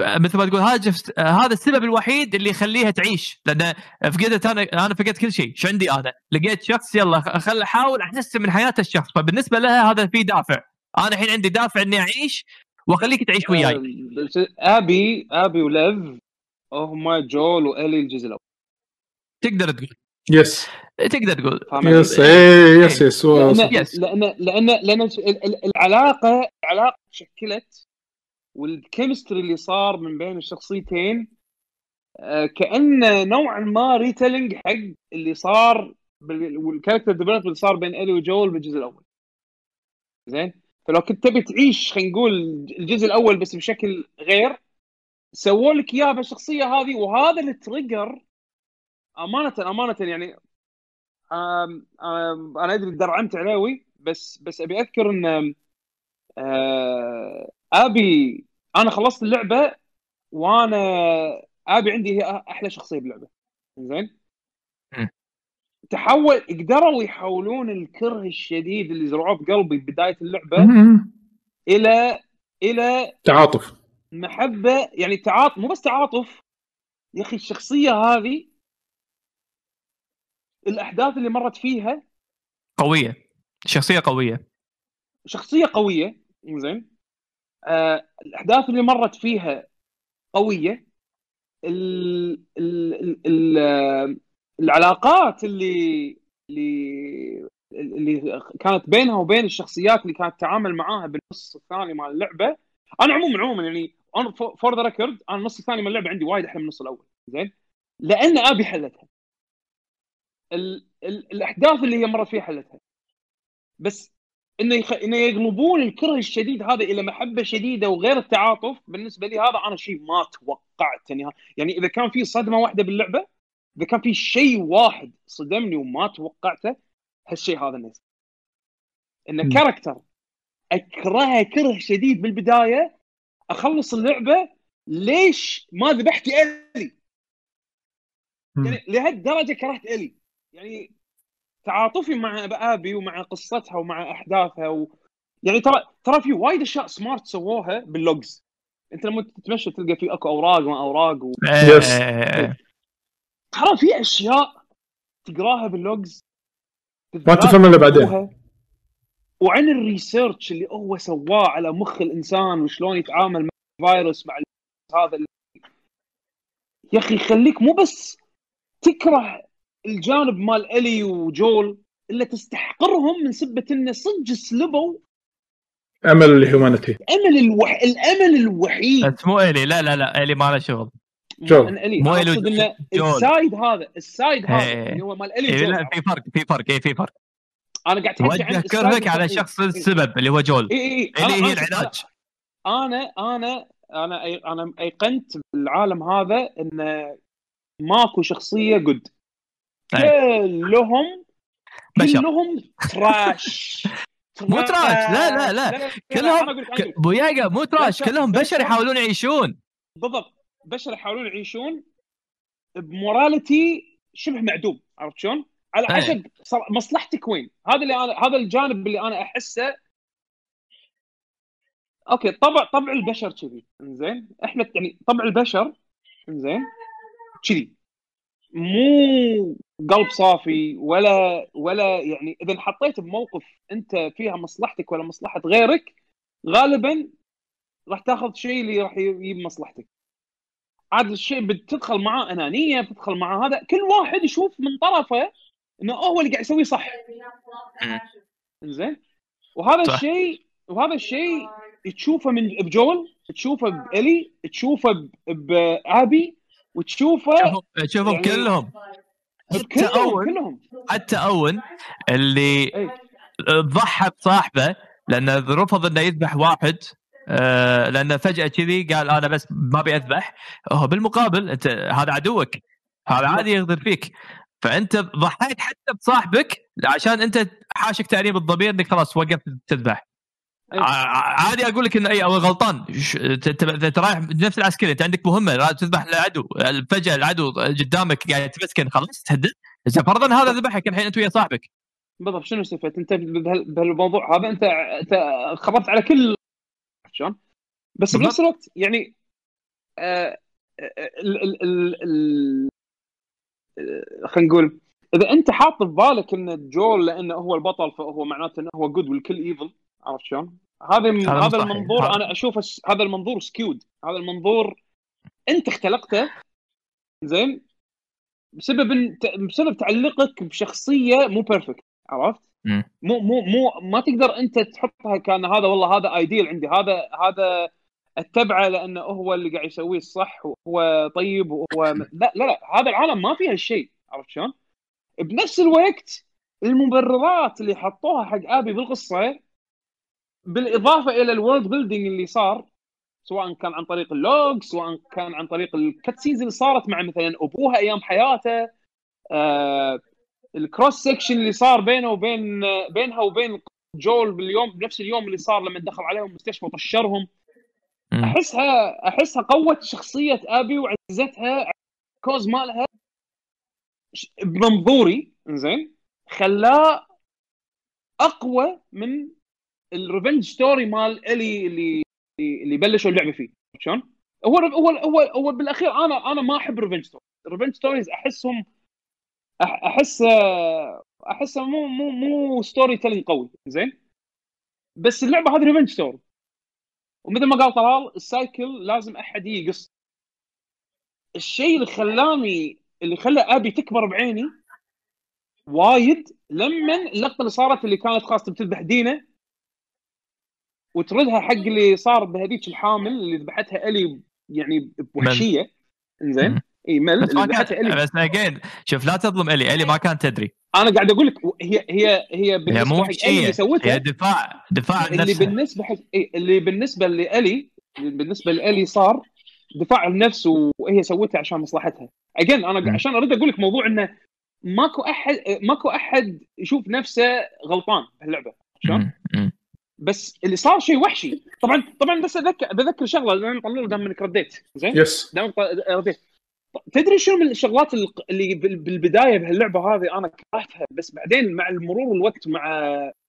S2: مثل ما تقول هذا هذا السبب الوحيد اللي يخليها تعيش. لأن فقدت أنا أنا فقدت كل شيء. شو عندي أنا؟ لقيت شخص يلا خل أحاول أحسن من حياة الشخص. فبالنسبة لها هذا في دافع. أنا الحين عندي دافع اني اعيش واخليك تعيش وياي.
S3: ابي ابي وليف هم جول وإلي الجزء الأول.
S2: تقدر تقول.
S1: يس
S2: تقدر تقول.
S1: yes yes yes
S3: لأن لأن لأن العلاقة العلاقة تشكلت وال chemistry اللي صار من بين الشخصيتين آه، كانه نوعا ما retelling حق اللي صار وال character development اللي صار بين إلي وجول بالجزء الأول. زين؟ فلو كنت تبي تعيش خلينا نقول الجزء الأول بس بشكل غير سووا لك اياه بالشخصية هذه وهذا اللي trigger أمانة أمانة يعني آم آم أنا أدري درعمت عليوي بس بس أبي أذكر إن آه، آبي أنا خلصت اللعبة وأنا آبي عندي هي أحلى شخصية باللعبه زين تحول قدروا يحولون الكره الشديد اللي زرعوه بقلبي بداية اللعبة إلى إلى
S1: تعاطف.
S3: محبة يعني تعاطف مو بس تعاطف يا أخي الشخصية هذه الأحداث اللي مرت فيها
S2: قوية. شخصية قوية.
S3: شخصية قوية زين آه الأحداث اللي مرت فيها قوية. ال ال ال العلاقات اللي اللي اللي كانت بينها وبين الشخصيات اللي كانت تتعامل معاها بالنص الثاني مال اللعبة. أنا عموما عموما يعني for the record أنا النص الثاني من اللعبة عندي وايد أحلى من النص الأول. زين؟ لأن أبي حلتها. ال... ال... الأحداث اللي هي مرت فيها حلتها. بس إنه يخ... إنه يقلبون الكره الشديد هذا إلى محبة شديدة وغير التعاطف. بالنسبة لي هذا أنا شيء ما توقعت يعني يعني إذا كان في صدمة واحدة باللعبة إذا كان في شيء واحد صدمني وما توقعته هالشيء هذا الناس. إن character اكرهه كره شديد بالبداية أخلص اللعبة ليش ما ذبحت إلي؟ يعني لهالدرجة كرهت إلي. يعني تعاطفي مع أبي ومع قصتها ومع أحداثها و... يعني ترى ترى في وايد أشياء smart سووها بال logs أنت لما تتمشى تلقى في أكو أوراق ما أوراق و... ترى في أشياء تقراها بال logs؟
S1: ما تفهم إلا بعدين.
S3: وعن ال research اللي هو سواه على مخ الإنسان وشلون يتعامل مع الفيروس مع هذا اللي... يا أخي يخليك مو بس تكره الجانب مال إلي وجول إلا تستحقرهم من سبة إنه صدق سلبوا
S1: أمل ال humanity
S3: امل الوح... الأمل الوحيد.
S2: بس مو إلي لا لا لا إلي ما له شغل.
S3: الي مو انه ال side هذا ال side هذا إيه. اللي هو مال الي
S2: إيه لا في فرق في فرق اي في فرق.
S3: أنا قاعد
S2: توجه كرهك على شخص السبب اللي هو جول.
S3: اي اي
S2: الي هي العلاج.
S3: أنا أنا أنا أنا أيقنت بالعالم هذا انه ماكو شخصية good كلهم كلهم trash (laughs)
S2: مو trash لا لا لا. كلهم بوياقة مو
S3: trash
S2: كلهم بشر. يحاولون يعيشون.
S3: بالضبط. بشر يحاولون يعيشون ب morality شبه معدوم عرفت شلون؟ على. حسب صر- مصلحتك وين؟ هذا اللي أنا هذا الجانب اللي أنا أحسه okay طبع طبع البشر كذي زين إحنا يعني طبع البشر زين كذي مو قلب صافي ولا ولا يعني إذا انحطيت بموقف أنت فيها مصلحتك ولا مصلحة غيرك غالبا راح تاخذ شيء اللي راح يجيب مصلحتك عاد الشيء بتدخل معاه أنانية بتدخل معاه هذا. كل واحد يشوف من طرفه إنه هو اللي قاعد يسويه صح. زين وهذا. الشيء وهذا الشيء تشوفه من بجول تشوفه بإلي تشوفه بآبي وتشوفه
S2: شوفهم شوفهم
S3: يعني-
S2: كلهم. حتى
S3: كلهم
S2: اون
S3: كلهم.
S2: حتى اون اللي
S3: اي
S2: ضحى بصاحبه لأنه رفض إنه يذبح واحد آه، لأنه فجأة كذي قال أنا بس ما أبي أذبح. هو بالمقابل أنت هذا عدوك. هذا عادي يغدر فيك. فأنت ضحيت حتى بصاحبك عشان أنت حاشك تأنيب الضمير إنك خلاص وقفت تذبح.
S3: أي.
S2: ع- عادي أقول لك انه أي اون غلطان. انت رايح نفس العسكري أنت عندك مهمة لازم تذبح العدو فجاه العدو قدامك قاعد تمسكن خلاص تهدد إذا فرضا هذا ذبحك الحين أنت ويا صاحبك.
S3: بالضبط. شنو استفدت؟ أنت بهال- بهالموضوع هذا أنت أنت خبرت على كل شلون بس. بنفس الوقت يعني آه، آه، آه، خلينا نقول إذا أنت حاط في بالك إن جول لأنه هو البطل فهو معناته إنه هو good والكل evil عرفت شلون؟ هذا
S2: هذا.
S3: المنظور أنا اشوفه هذا المنظور skewed هذا المنظور أنت اختلقته زين بسبب بسبب تعلقك بشخصية مو perfect عرفت؟ مو مو مو ما تقدر انت تحطها كان هذا والله هذا ideal عندي. هذا هذا اتبعه لأنه هو اللي قاعد يسويه الصح وهو طيب وهو لا لا لا هذا العالم ما فيها الشيء عرفت شلون؟ بنفس الوقت المبررات اللي حطوها حق آبي بالقصة بالإضافة إلى ال world building اللي صار سواء كان عن طريق ال log سواء كان عن طريق ال cutscenes اللي صارت مع مثلا أبوها أيام حياته آه ال cross section اللي صار بينه وبين بينها وبين جول باليوم بنفس اليوم اللي صار لما دخل عليهم المستشفى وطشرهم. أحسها أحسها قوت شخصية أبي وعزتها cause مالها بمنظوري زين خلاه أقوى من ال revenge story مال إلي اللي اللي بلشوا اللعبة فيه شلون؟ هو هو هو هو بالأخير أنا أنا ما أحب revenge story revenge stories أحسهم أحس احسها مو مو مو storytelling قوي زين؟ بس اللعبة هذه revenge story ومثل ما قال طلال ال cycle لازم أحد يقص. الشيء اللي خلاني اللي خلى أبي تكبر بعيني وايد لما اللقطة اللي صارت اللي كانت خاصه بتذبح دينا وتردها حق اللي صار بهذيك الحامل اللي ذبحتها ألي يعني بوحشية. إنزين؟
S2: مم.
S3: إي مل
S2: بس ما
S3: ذبحتها
S2: كان
S3: إلي.
S2: بس اجين شوف لا تظلم إلي. إلي ما كانت تدري.
S3: أنا قاعد أقول لك هي هي هي
S2: هي
S3: بالنسبة
S2: مو
S3: حق إلي
S2: وحشيه
S3: اللي سوتها
S2: هي دفاع دفاع عن
S3: اللي
S2: نفسها.
S3: بالنسبة حق إيه، اللي بالنسبة لإلي اللي بالنسبة لإلي صار دفاع عن النفس وهي سوتها عشان مصلحتها. اجين أنا
S2: مم.
S3: عشان أريد أقول لك موضوع إنه ماكو أحد ماكو أحد يشوف نفسه غلطان بهاللعبة شلون؟ بس اللي صار شيء وحشي. طبعا طبعا بس أذكر بذكر شغلة لأن طلول دام إنك رديت زين؟
S1: يس
S3: دام رديت. تدري شنو من الشغلات اللي بال- بالبداية بهاللعبة هذه أنا كرهتها؟ بس بعدين مع المرور الوقت ومع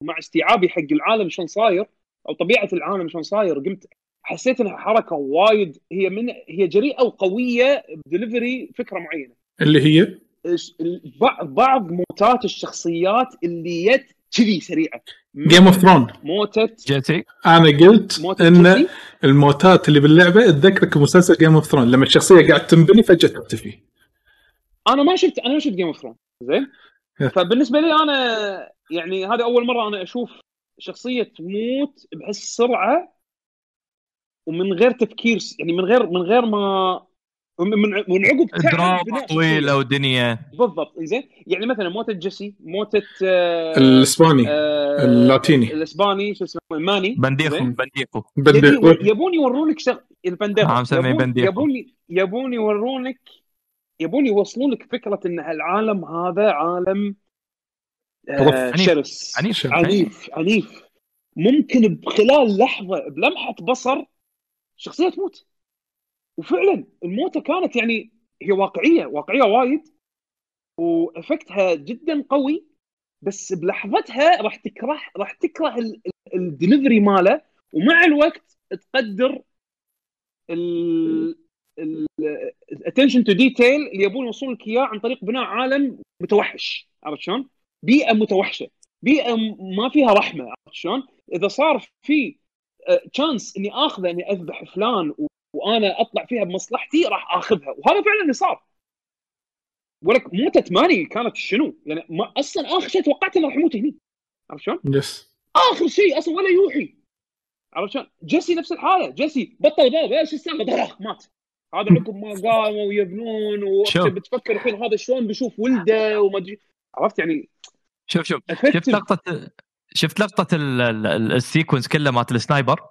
S3: مع استيعابي حق العالم شلون صاير أو طبيعة العالم شلون صاير قمت حسيت إنها حركة وايد. هي من هي جريئة وقوية بدليفري فكرة معينة.
S1: اللي هي؟
S3: بعض بعض موتات الشخصيات اللي جت كذي سريعة.
S1: Game of Thrones
S3: موتة
S2: جيسي
S1: أنا قلت
S3: إن
S1: الموتات اللي باللعبة تذكرك مسلسل Game of Thrones لما الشخصية قاعد تنبني فجأة تختفي.
S3: أنا ما شفت أنا ما شفت Game of Thrones زين. فبالنسبة لي أنا يعني هذه أول مرة أنا أشوف شخصية تموت بهالسرعة ومن غير تفكير يعني من غير من غير ما من من من عقب
S2: دراما طويله. ودنيا
S3: بالضبط. زين يعني مثلا موتة جيسي موتة آه
S1: الإسباني.
S3: آه
S1: اللاتيني.
S3: الإسباني شو اسمه ماني.
S2: بنديخو؟ بنديخو.
S3: يبون يورونك شغ... البنديخو.
S2: عم بنديخو.
S3: يبون يبون يورونك يبون يوصلون لك فكرة إن هالعالم هذا عالم. آه شرس.
S2: عنيف
S3: عنيف عنيف. ممكن بخلال لحظة بلمحة بصر الشخصيه تموت. وفعلا الموتة كانت يعني هي واقعية واقعية وايد و effect ها جدا قوي. بس بلحظتها راح تكره راح تكره الدليفري ماله ومع الوقت تقدر ال attention to detail اللي يبون يوصلون لك إياه عن طريق بناء عالم متوحش عرفت شلون؟ بيئة متوحشة بيئة ما فيها رحمة عرفت شلون؟ إذا صار في chance إني آخذه إني أذبح فلان وأنا أطلع فيها بمصلحتي راح آخذها وهذا فعلا اللي صار ولك موتة ماني كانت شنو؟ يعني ما أصلا آخر شيء توقعت إنه راح يموت هني. عرفت شلون؟
S1: yes
S3: آخر شيء أصلا ولا يوحي. عرفت شلون؟ جيسي نفس الحالة. جيسي بطل باب إيش السالفة؟ طراخ مات. هذا عقب ما قاموا ويبنون
S2: شوف.
S3: بتفكر الحين هذا شلون بيشوف ولده وما أدري. عرفت يعني؟
S2: شوف شوف. شفت لقطه شفت لقطة ال- ال- ال- ال sequence كله مالت ال
S3: sniper؟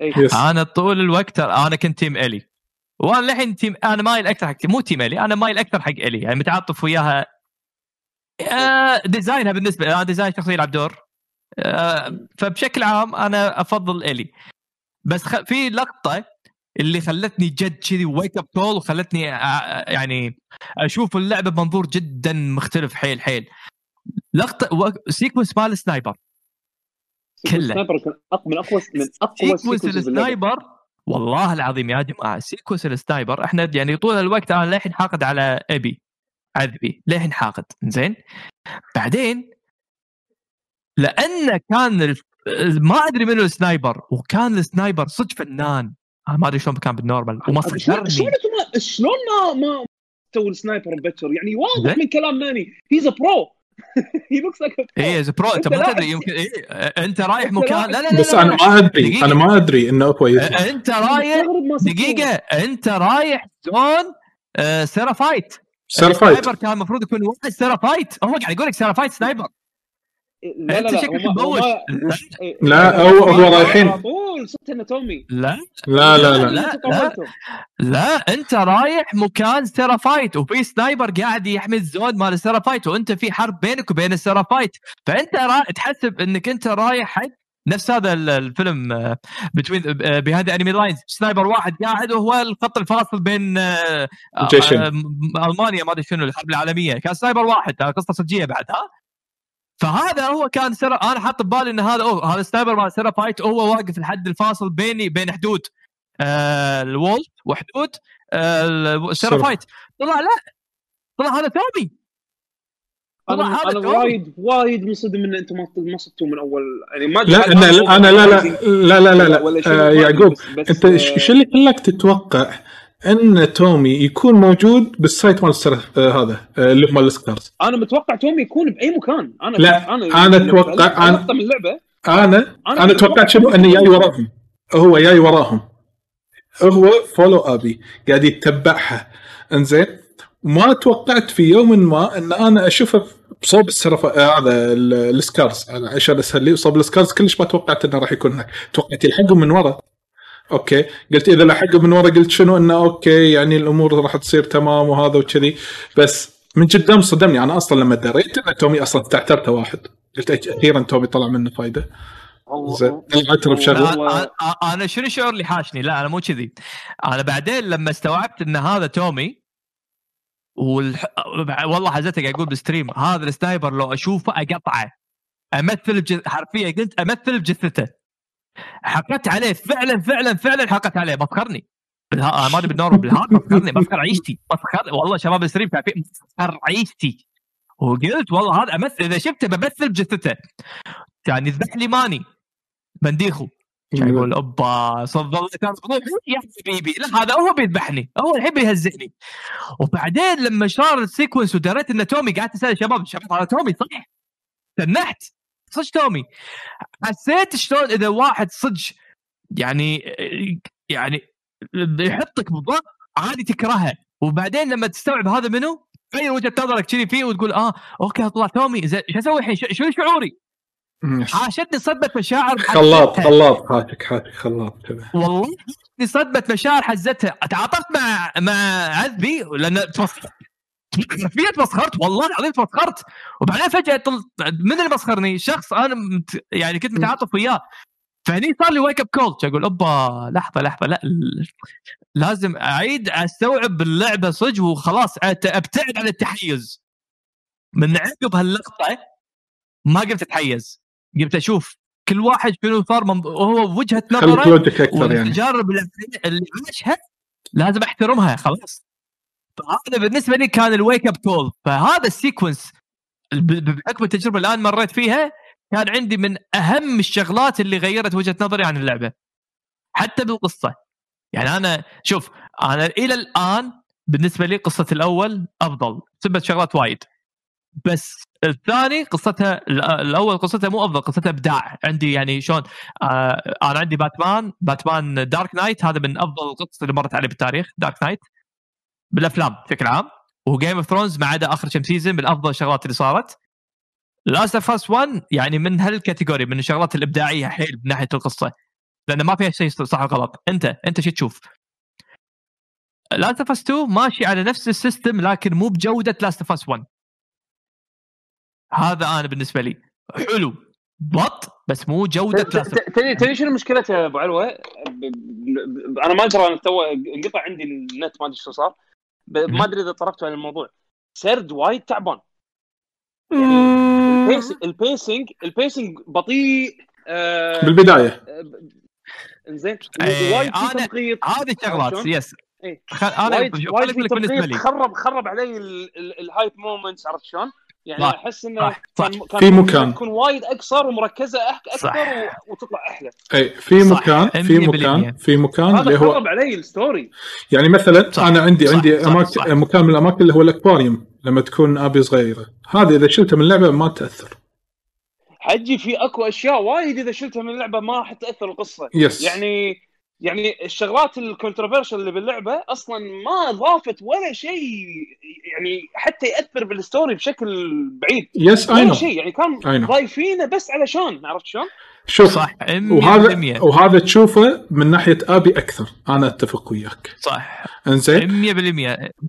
S1: إيه.
S2: أنا طول الوقت أنا كنت team Ellie وأنا للحين team أنا مايل أكثر حق مو team Ellie أنا مايل أكثر حق Ellie. يعني متعاطف وياها. آه، design ها بالنسبة أنا design شخصية يلعب دور. آه، فبشكل عام أنا أفضل Ellie. بس خ... في لقطة اللي خلتني جد كذي wake up call وخلتني أ- يعني أشوف اللعبة بمنظور جدا مختلف حيل حيل. لقطة و... sequence مال ال sniper كله.
S3: ال sniper كان من اقوى من
S2: أقوى
S3: sequence. ال
S2: sniper والله العظيم يا جماعة sequence ال sniper إحنا يعني طول الوقت أنا للحين حاقد على أبي للحين حاقد زين؟ بعدين لأنه كان ما أدري منو ال sniper وكان ال sniper صدق فنان. أنا ما أدري شلون كان بالنورمال وما
S3: شلون شلون شلون ما ما تو السنايبر بيتر يعني واضح. من كلام ماني. هيز برو هي لوكس لايك
S2: إيه برو
S3: أنت
S2: ما. تدري يمكن إيه أنت رايح مكان. لا لا لا
S1: بس
S2: أنا.
S1: ما ادري
S2: دقيقة.
S1: أنا ما أدري إنه هو يطلع
S2: أنت رايح دقيقة أنت رايح زون آه سيرافايت
S1: سيرفايت
S2: السنايبر كان المفروض يكون واحد سيرافايت هو قاعد يقول لك سيرافايت سنايبر
S3: لا لا
S2: أنت
S3: لا
S2: شكلك
S3: هو ما- هو
S2: مبوش
S1: لا، هو- هو رايحين.
S3: طول صرت تومي.
S2: لا.
S1: لا لا لا.
S2: لا، لا. لا أنت رايح مكان Seraphite وفي sniper قاعد يحمي الزون مال ال Seraphite وأنت في حرب بينك وبين ال Seraphite. فأنت را... تحسب إنك أنت رايح حق نفس هذا ال- الفيلم between behind enemy lines sniper واحد قاعد وهو الخط الفاصل بين آه،. آه، ألمانيا ما أدري شنو الحرب العالمية. كان sniper واحد آه، قصة صجية بعد ها؟ فهذا هو كان سر... أنا حاط ببالي إن هذا أوه هذا ال sniper مال Seraphite وهو واقف الحد الفاصل بيني بين حدود آه الولف وحدود آه ال Seraphite طلع لا. طلع هذا تومي طلع
S3: أنا
S2: تومي.
S3: وايد وايد منصدم إن أنتم ما ما صدتوا من أول. يعني ما
S1: لا
S3: أدري
S1: أنا لا لا لا لا لا, لا.
S3: ما أدري،
S1: يعقوب
S3: بس- بس،
S1: أنت
S3: آه،
S1: ش- شو اللي خلاك تتوقع؟ أن تومي يكون موجود بال site مال السر- آه هذا آه اللي مال ال
S3: Scars أنا متوقع تومي يكون بأي مكان. أنا
S1: لا،
S3: أنا
S1: أنا أتوقع- أنا-
S3: لقطه من اللعبة.
S1: أنا
S3: أنا
S1: أنا توقعت شنو؟ أنه جاي وراهم. هو جاي وراهم. هو follow Abby قاعد يتبعها. إنزين. ما توقعت في يوم ما أن أنا أشوفه بصوب السرف آه، هذا ال- ال Scars. أنا عشان أسهل لي صوب ال Scars كلش ما توقعت إنه راح يكون هناك. توقعت يلحقهم من ورا. أوكي. قلت إذا لحقهم من ورا قلت شنو؟ إنه أوكي يعني الأمور راح تصير تمام وهذا وكذي. بس من قدام صدمني. أنا أصلا لما دريت إن تومي أصلا استعترته واحد. قلت أخيرا تومي طلع منه
S3: فايدة.
S1: زين.
S3: أعترف
S1: شغله
S2: أنا شنو الشعور اللي حاشني؟ لا أنا مو كذي. أنا بعدين لما استوعبت إن هذا تومي والح... والله حزتك قاعد أقول بال stream هذا ال sniper لو أشوفه أقطعه. أمثل بج... حرفيا قلت أمثل بجثته. حقت عليه فعلا فعلا فعلا حقت عليه. مسخرني بالها... ما أدري بالنور بالهارد مسخرني مسخر عيشتي مسخر والله شباب الستريم تعرفين مسخر عيشتي. وقلت والله هذا أمثل إذا شفته بمثل بجثته. كان يذبح لي ماني. بنديخو. كان يقول أوبا صد الله. كان يا حبيبي. لا هذا هو بيذبحني. هو الحين بيهزئني وبعدين لما صار السيكونس ودريت إن تومي قاعد تسال شباب شباب هذا تومي صح تنحت. صدق تومي. حسيت شلون إذا واحد صدق يعني يعني يحطك بضغط عادي تكرهه. وبعدين لما تستوعب هذا منو غير وجهة نظرك كذي فيه وتقول آه أوكي طلع تومي زين شو أسوي الحين؟ شو- شعوري؟ حاشتني صدمة مشاعر
S1: خلاط. خلاط حاتك حاتك خلاط
S2: والله صدمة مشاعر حزتها. تعاطفت مع مع عذبي لأن (laughs) حرفيا تمسخرت والله العظيم تمسخرت وبعدين فجأة طل... من اللي مسخرني؟ شخص أنا مت... يعني كنت متعاطف وياه. فهني صار لي wake up call أقول؟ أوبا لحظة لحظة. لا لازم أعيد أستوعب اللعبة صدق وخلاص. أبتعد عن التحيز. من عقب هاللقطه ما قمت أتحيز. قمت أشوف كل واحد شنو صار من... وهو وجهة نظره
S1: أكثر يعني.
S2: والتجارب اللي عاشها لازم أحترمها. خلاص. فهذا بالنسبة لي كان ال wake up call فهذا ال sequence بحكم التجربة الآن مريت فيها كان عندي من أهم الشغلات اللي غيرت وجهة نظري عن اللعبة. حتى بالقصة. يعني أنا شوف أنا إلى الآن بالنسبة لي قصة الأول أفضل. سبت شغلات وايد. بس الثاني قصتها الأول قصتها مو أفضل قصتها إبداع. عندي يعني شلون آه أنا عندي Batman Batman Dark Knight هذا من أفضل القصص اللي مرت علي بالتاريخ Dark Knight بالأفلام بشكل عام و Game of Thrones ما عدا آخر كم season من افضل الشغلات اللي صارت. Last of Us 1 يعني من هال category من الشغلات الإبداعية حيل من ناحية القصة لأن ما فيها شيء صح وغلط. أنت أنت شو تشوف؟ Last of Us 2 ماشي على نفس ال system لكن مو بجودة Last of Us 1 هذا أنا بالنسبة لي. حلو. but بس مو جودة
S3: تدري تدري شنو مشكلته يا أبو علوة؟ أنا ما أدري أنا تو انقطع عندي النت ما أدري شو صار. ما أدري إذا طرفتوا عن الموضوع. سرد وايد تعبان. يعني ال pacing ال pacing بطيء
S1: آه بالبداية. آه
S3: إنزين.
S2: إيه، وايد في تمطيط. هذه شغلات yes
S3: إيه. أنا وايد بالنسبة لي. خرب خرب علي ال hype moments عرفت شلون؟ يعني صح. أحس إنه صح. كان,
S1: كان في مكان
S3: تكون وايد أقصر ومركزة أكثر و... وتطلع أحلى
S1: أي في مكان في مكان في مكان
S3: اللي هو علي ال story
S1: يعني مثلا صح. أنا عندي صح. عندي أماكن صح. مكان من الأماكن اللي هو الأكواريوم لما تكون Abby صغيرة هذه إذا شلتها من اللعبه ما تأثر
S3: حجي في أكو أشياء وايد إذا شلتها من اللعبه ما راح تأثر القصة
S1: yes.
S3: يعني يعني الشغلات ال controversial اللي باللعبة أصلا ما ضافت ولا شيء يعني حتى يأثر بال story بشكل بعيد.
S1: yes اي
S3: ولا شيء يعني كان ضايفينه بس علشان عرفت شلون؟
S1: شوف صح؟ وهذا وهذا تشوفه من ناحية Abby أكثر. أنا أتفق وياك.
S2: صح.
S1: إنزين؟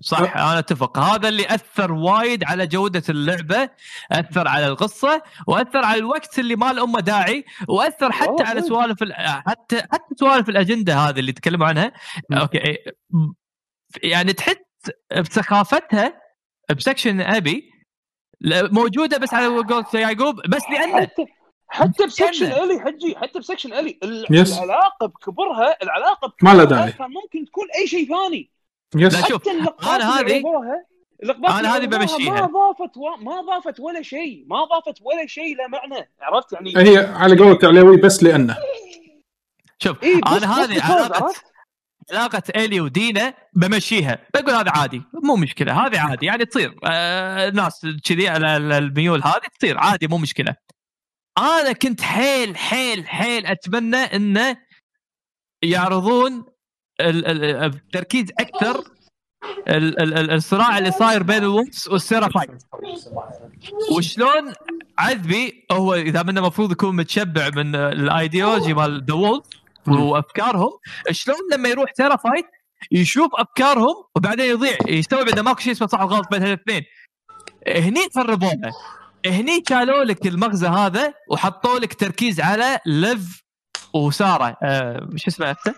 S2: 100% صح. أنا أتفق. هذا اللي أثر وايد على جودة اللعبة أثر على القصة وأثر على الوقت اللي ما له داعي وأثر حتى على سوالف حتى حتى سوالف الأجندة هذه اللي تكلموا عنها. أوكي. يعني تحس بسخافتها ب section Abby موجودة بس على قول يعقوب بس لأنه
S3: حتى ب section Ellie حجي حتى ب section Ellie. العلاقة بكبرها العلاقة
S1: بكبرها ما له داعي.
S3: كان ممكن تكون أي شيء ثاني.
S2: yes. شوف أنا هذه أنا هذه بمشيها.
S3: ما ضافت و... ما ضافت ولا شيء. ما ضافت ولا شيء له معنى. عرفت يعني؟
S1: هي على قولة عليوي بس لأنه.
S2: شوف إيه أنا هذه علاقه علاقة Ellie و Dina بمشيها. بقول هذا عادي مو مشكلة هذه عادي يعني تصير. آه ناس كذي على الميول هذه تصير عادي مو مشكلة. أنا كنت حيل حيل حيل أتمنى انه يعرضون التركيز أكثر الصراع اللي صاير بين ال Wolves وال Seraphite وشلون Abby هو إذا منه المفروض يكون متشبع من الأيديولوجي مال the Wolf وأفكارهم شلون لما يروح Seraphite يشوف أفكارهم وبعدين يضيع يستوعب انه ماكو شيء اسمه صح وغلط بين الاثنين هني خربوها هني شالوا لك المغزى هذا وحطوا لك تركيز على Lev و Yara. آه شو اسمه أنت؟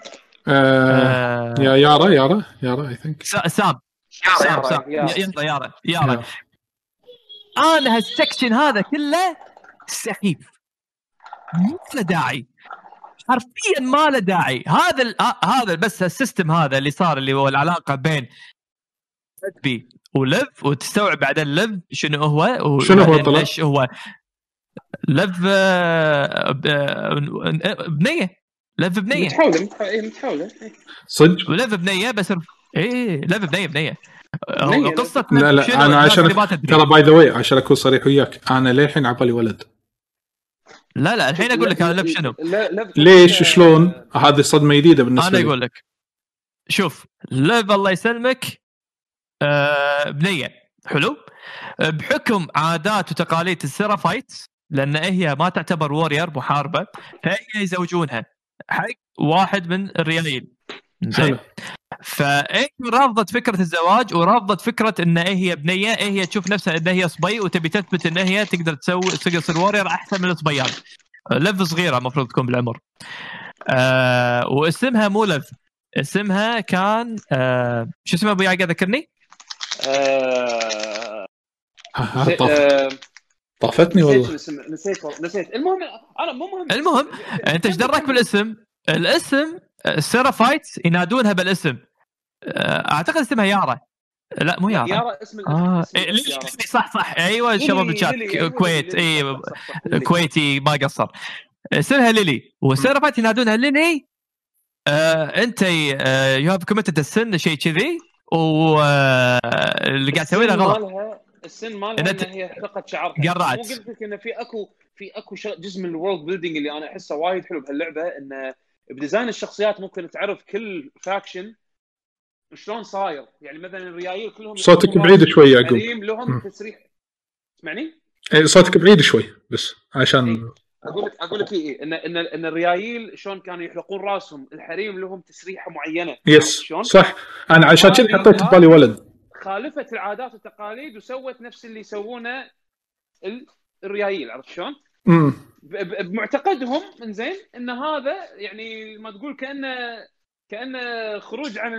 S1: آه يا Yara Yara Yara I think
S2: سام. سام سام. Yara. Yara Yara. أنا هال section هذا كله سخيف. ما له داعي. حرفيا ما له داعي. هذا هذا بس ال system هذا اللي صار اللي هو العلاقة بين Abby و Lev وتستوعب بعدين Lev شنو هو
S1: شنو هو طلع؟
S2: ليش هو؟ Lev آه، بنية. Lev بنية.
S3: متحولة متحوله إيه.
S1: صدق؟
S2: Lev بنية بس إيه Lev بنية بنية. قصة
S1: لا لا أنا عشان ترى by the way عشان أكون صريح وياك أنا للحين عبالي ولد.
S2: لا لا الحين أقول لك أنا Lev شنو؟
S1: ليش؟ شلون؟ هذه صدمة جديدة بالنسبة
S2: لي. أنا أقول لك. شوف Lev الله يسلمك. آه بنية. حلو. بحكم عادات وتقاليد ال Seraphite لأن هي ما تعتبر warrior محاربة فهي يزوجونها. حق واحد من الريايل.
S1: حلو.
S2: فايه رافضت فكرة الزواج ورافضت فكرة إن إيه هي بنية إيه هي تشوف نفسها إن هي صبي وتبي تثبت إن هي تقدر تسوي تقدر تصير warrior أحسن من الصبيان. Lev صغيره المفروض تكون بالعمر. آه واسمها مو Lev اسمها كان آه شو اسمها أبو يعقوب؟ ذكرني؟
S3: آه... (laughs)
S1: طاف-
S3: آه...
S1: طافتني والله.
S3: الاسم نسيت نسيت. المهم أنا مو مهم.
S2: المهم أنت إيش دراك بالاسم؟ الاسم ال Seraphite ينادونها بالاسم. آه، أعتقد اسمها Yara. لا مو Yara.
S3: Yara اسم الاسم اسم
S2: إيه،. صح صح.
S3: أيوه
S2: الشباب بالشات كويت. اي. كويتي ما قصر. اسمها Lily وال Seraphites ينادونها Lily آه أنت you have committed ال sin شيء كذي. واللي قاعد تسوي له
S3: ال sin
S2: غلط
S3: مالها ال sin
S2: إن
S3: مالها ان هي حلقه شعرها
S2: قرعت.
S3: مو قلت لك إنه في اكو في أكو ش- جزء من ال world building اللي أنا أحسه وايد حلو بهاللعبة انه ب design الشخصيات ممكن تعرف كل faction شلون صاير يعني مثلا الريايل كلهم
S1: صوتك بعيد شوي يعقوب.
S3: لهم. تسريح تسمعني؟
S1: إيه، صوتك بعيد شوي بس عشان
S3: أقول لك أقول لك إيه ان ان إن الريايل شلون كانوا يحلقون راسهم الحريم لهم تسريحة معينة
S1: yes
S3: شلون؟
S1: صح أنا عشان كذي حطيت ببالي وليف
S3: خالفت العادات والتقاليد وسوت نفس اللي يسوونه ال- الريايل عرفت شلون؟ بمعتقدهم إنزين إن هذا يعني ما تقول كانه كأنه خروج عن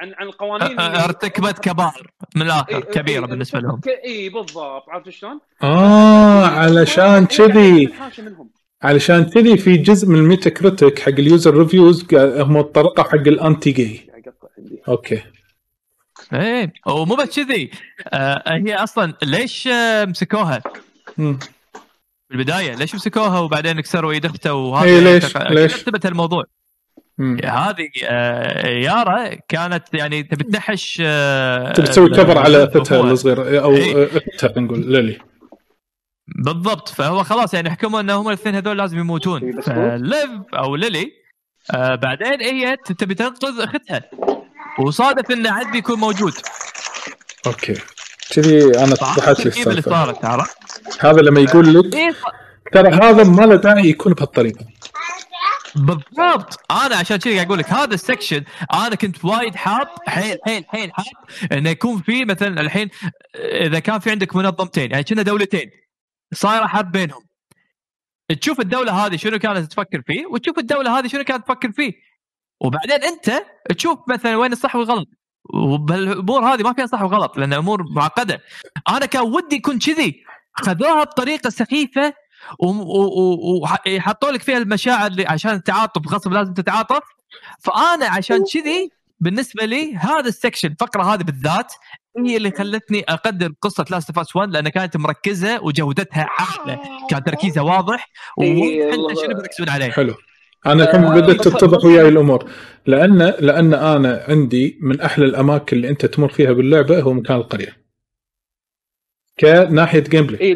S3: عن عن القوانين
S2: ارتكبت كبائر من الآخر
S3: إيه،
S2: كبيرة
S3: إيه،
S2: بالنسبة لهم
S3: اي بالضبط عرفت شلون؟
S1: آه علشان
S3: قاعدة
S1: كذي علشان كذي في جزء من ال Metacritic حق ال user reviews هم طرقوا حق الانتي
S3: عندي
S1: okay
S2: إيه ومو بس كذي آه هي أصلا ليش آه، مسكوها
S1: مم.
S2: بالبدايه ليش مسكوها وبعدين كسروا يد اخته وهذا
S1: إيه، ليش؟ ليش؟
S2: كتبت الموضوع. هذه آه، يارا كانت يعني تبي تنحش آه،
S1: تبي تسوي cover على
S2: أخوها.
S1: اختها الصغيره أو
S2: إيه.
S1: اختها خلينا نقول ليلي.
S2: بالضبط. فهو خلاص يعني حكموا إن هم الاثنين هذول لازم
S3: إيه،
S2: يموتون
S3: بس
S2: فليف أو ليلي آه بعدين هي تبي تنقذ أختها. وصادف إن عذبي يكون موجود.
S1: okay. كذي
S2: أنا
S1: اتضحت لي السالفه؟ هذا لما يقول لك
S2: إيه
S1: ترى هذا ما له داعي يكون بهالطريقة.
S2: بالضبط. أنا عشان كذا قاعد أقول لك هذا السكشن أنا كنت وايد حاب حيل حيل حيل حاب إنه يكون في مثلا الحين إذا كان في عندك منظمتين يعني كنا دولتين صايره حرب بينهم. تشوف الدولة هذه شنو كانت تفكر فيه وتشوف الدولة هذه شنو كانت تفكر فيه. وبعدين أنت تشوف مثلا وين الصح والغلط. وبالامور هذه ما فيها صح وغلط لأن امور معقدة. أنا كان ودي يكون كذي. خذوها بطريقة سخيفة وحطوا لك فيها المشاعر اللي عشان التعاطف غصب لازم تتعاطف. فأنا عشان كذي بالنسبة لي هذا ال section الفقرة هذه بالذات هي اللي خلتني أقدر قصة Last of 1 لأن كانت مركزة وجودتها عاليه كان تركيزها واضح
S3: إيه،
S2: وانت. شنو بيركزون عليه.
S1: حلو. أنا الحين
S3: آه، بس-
S1: تتضح وياي الأمور. لأن لأن أنا عندي من أحلى الأماكن اللي أنت تمر فيها باللعبة هو مكان
S3: القرية. كناحية gameplay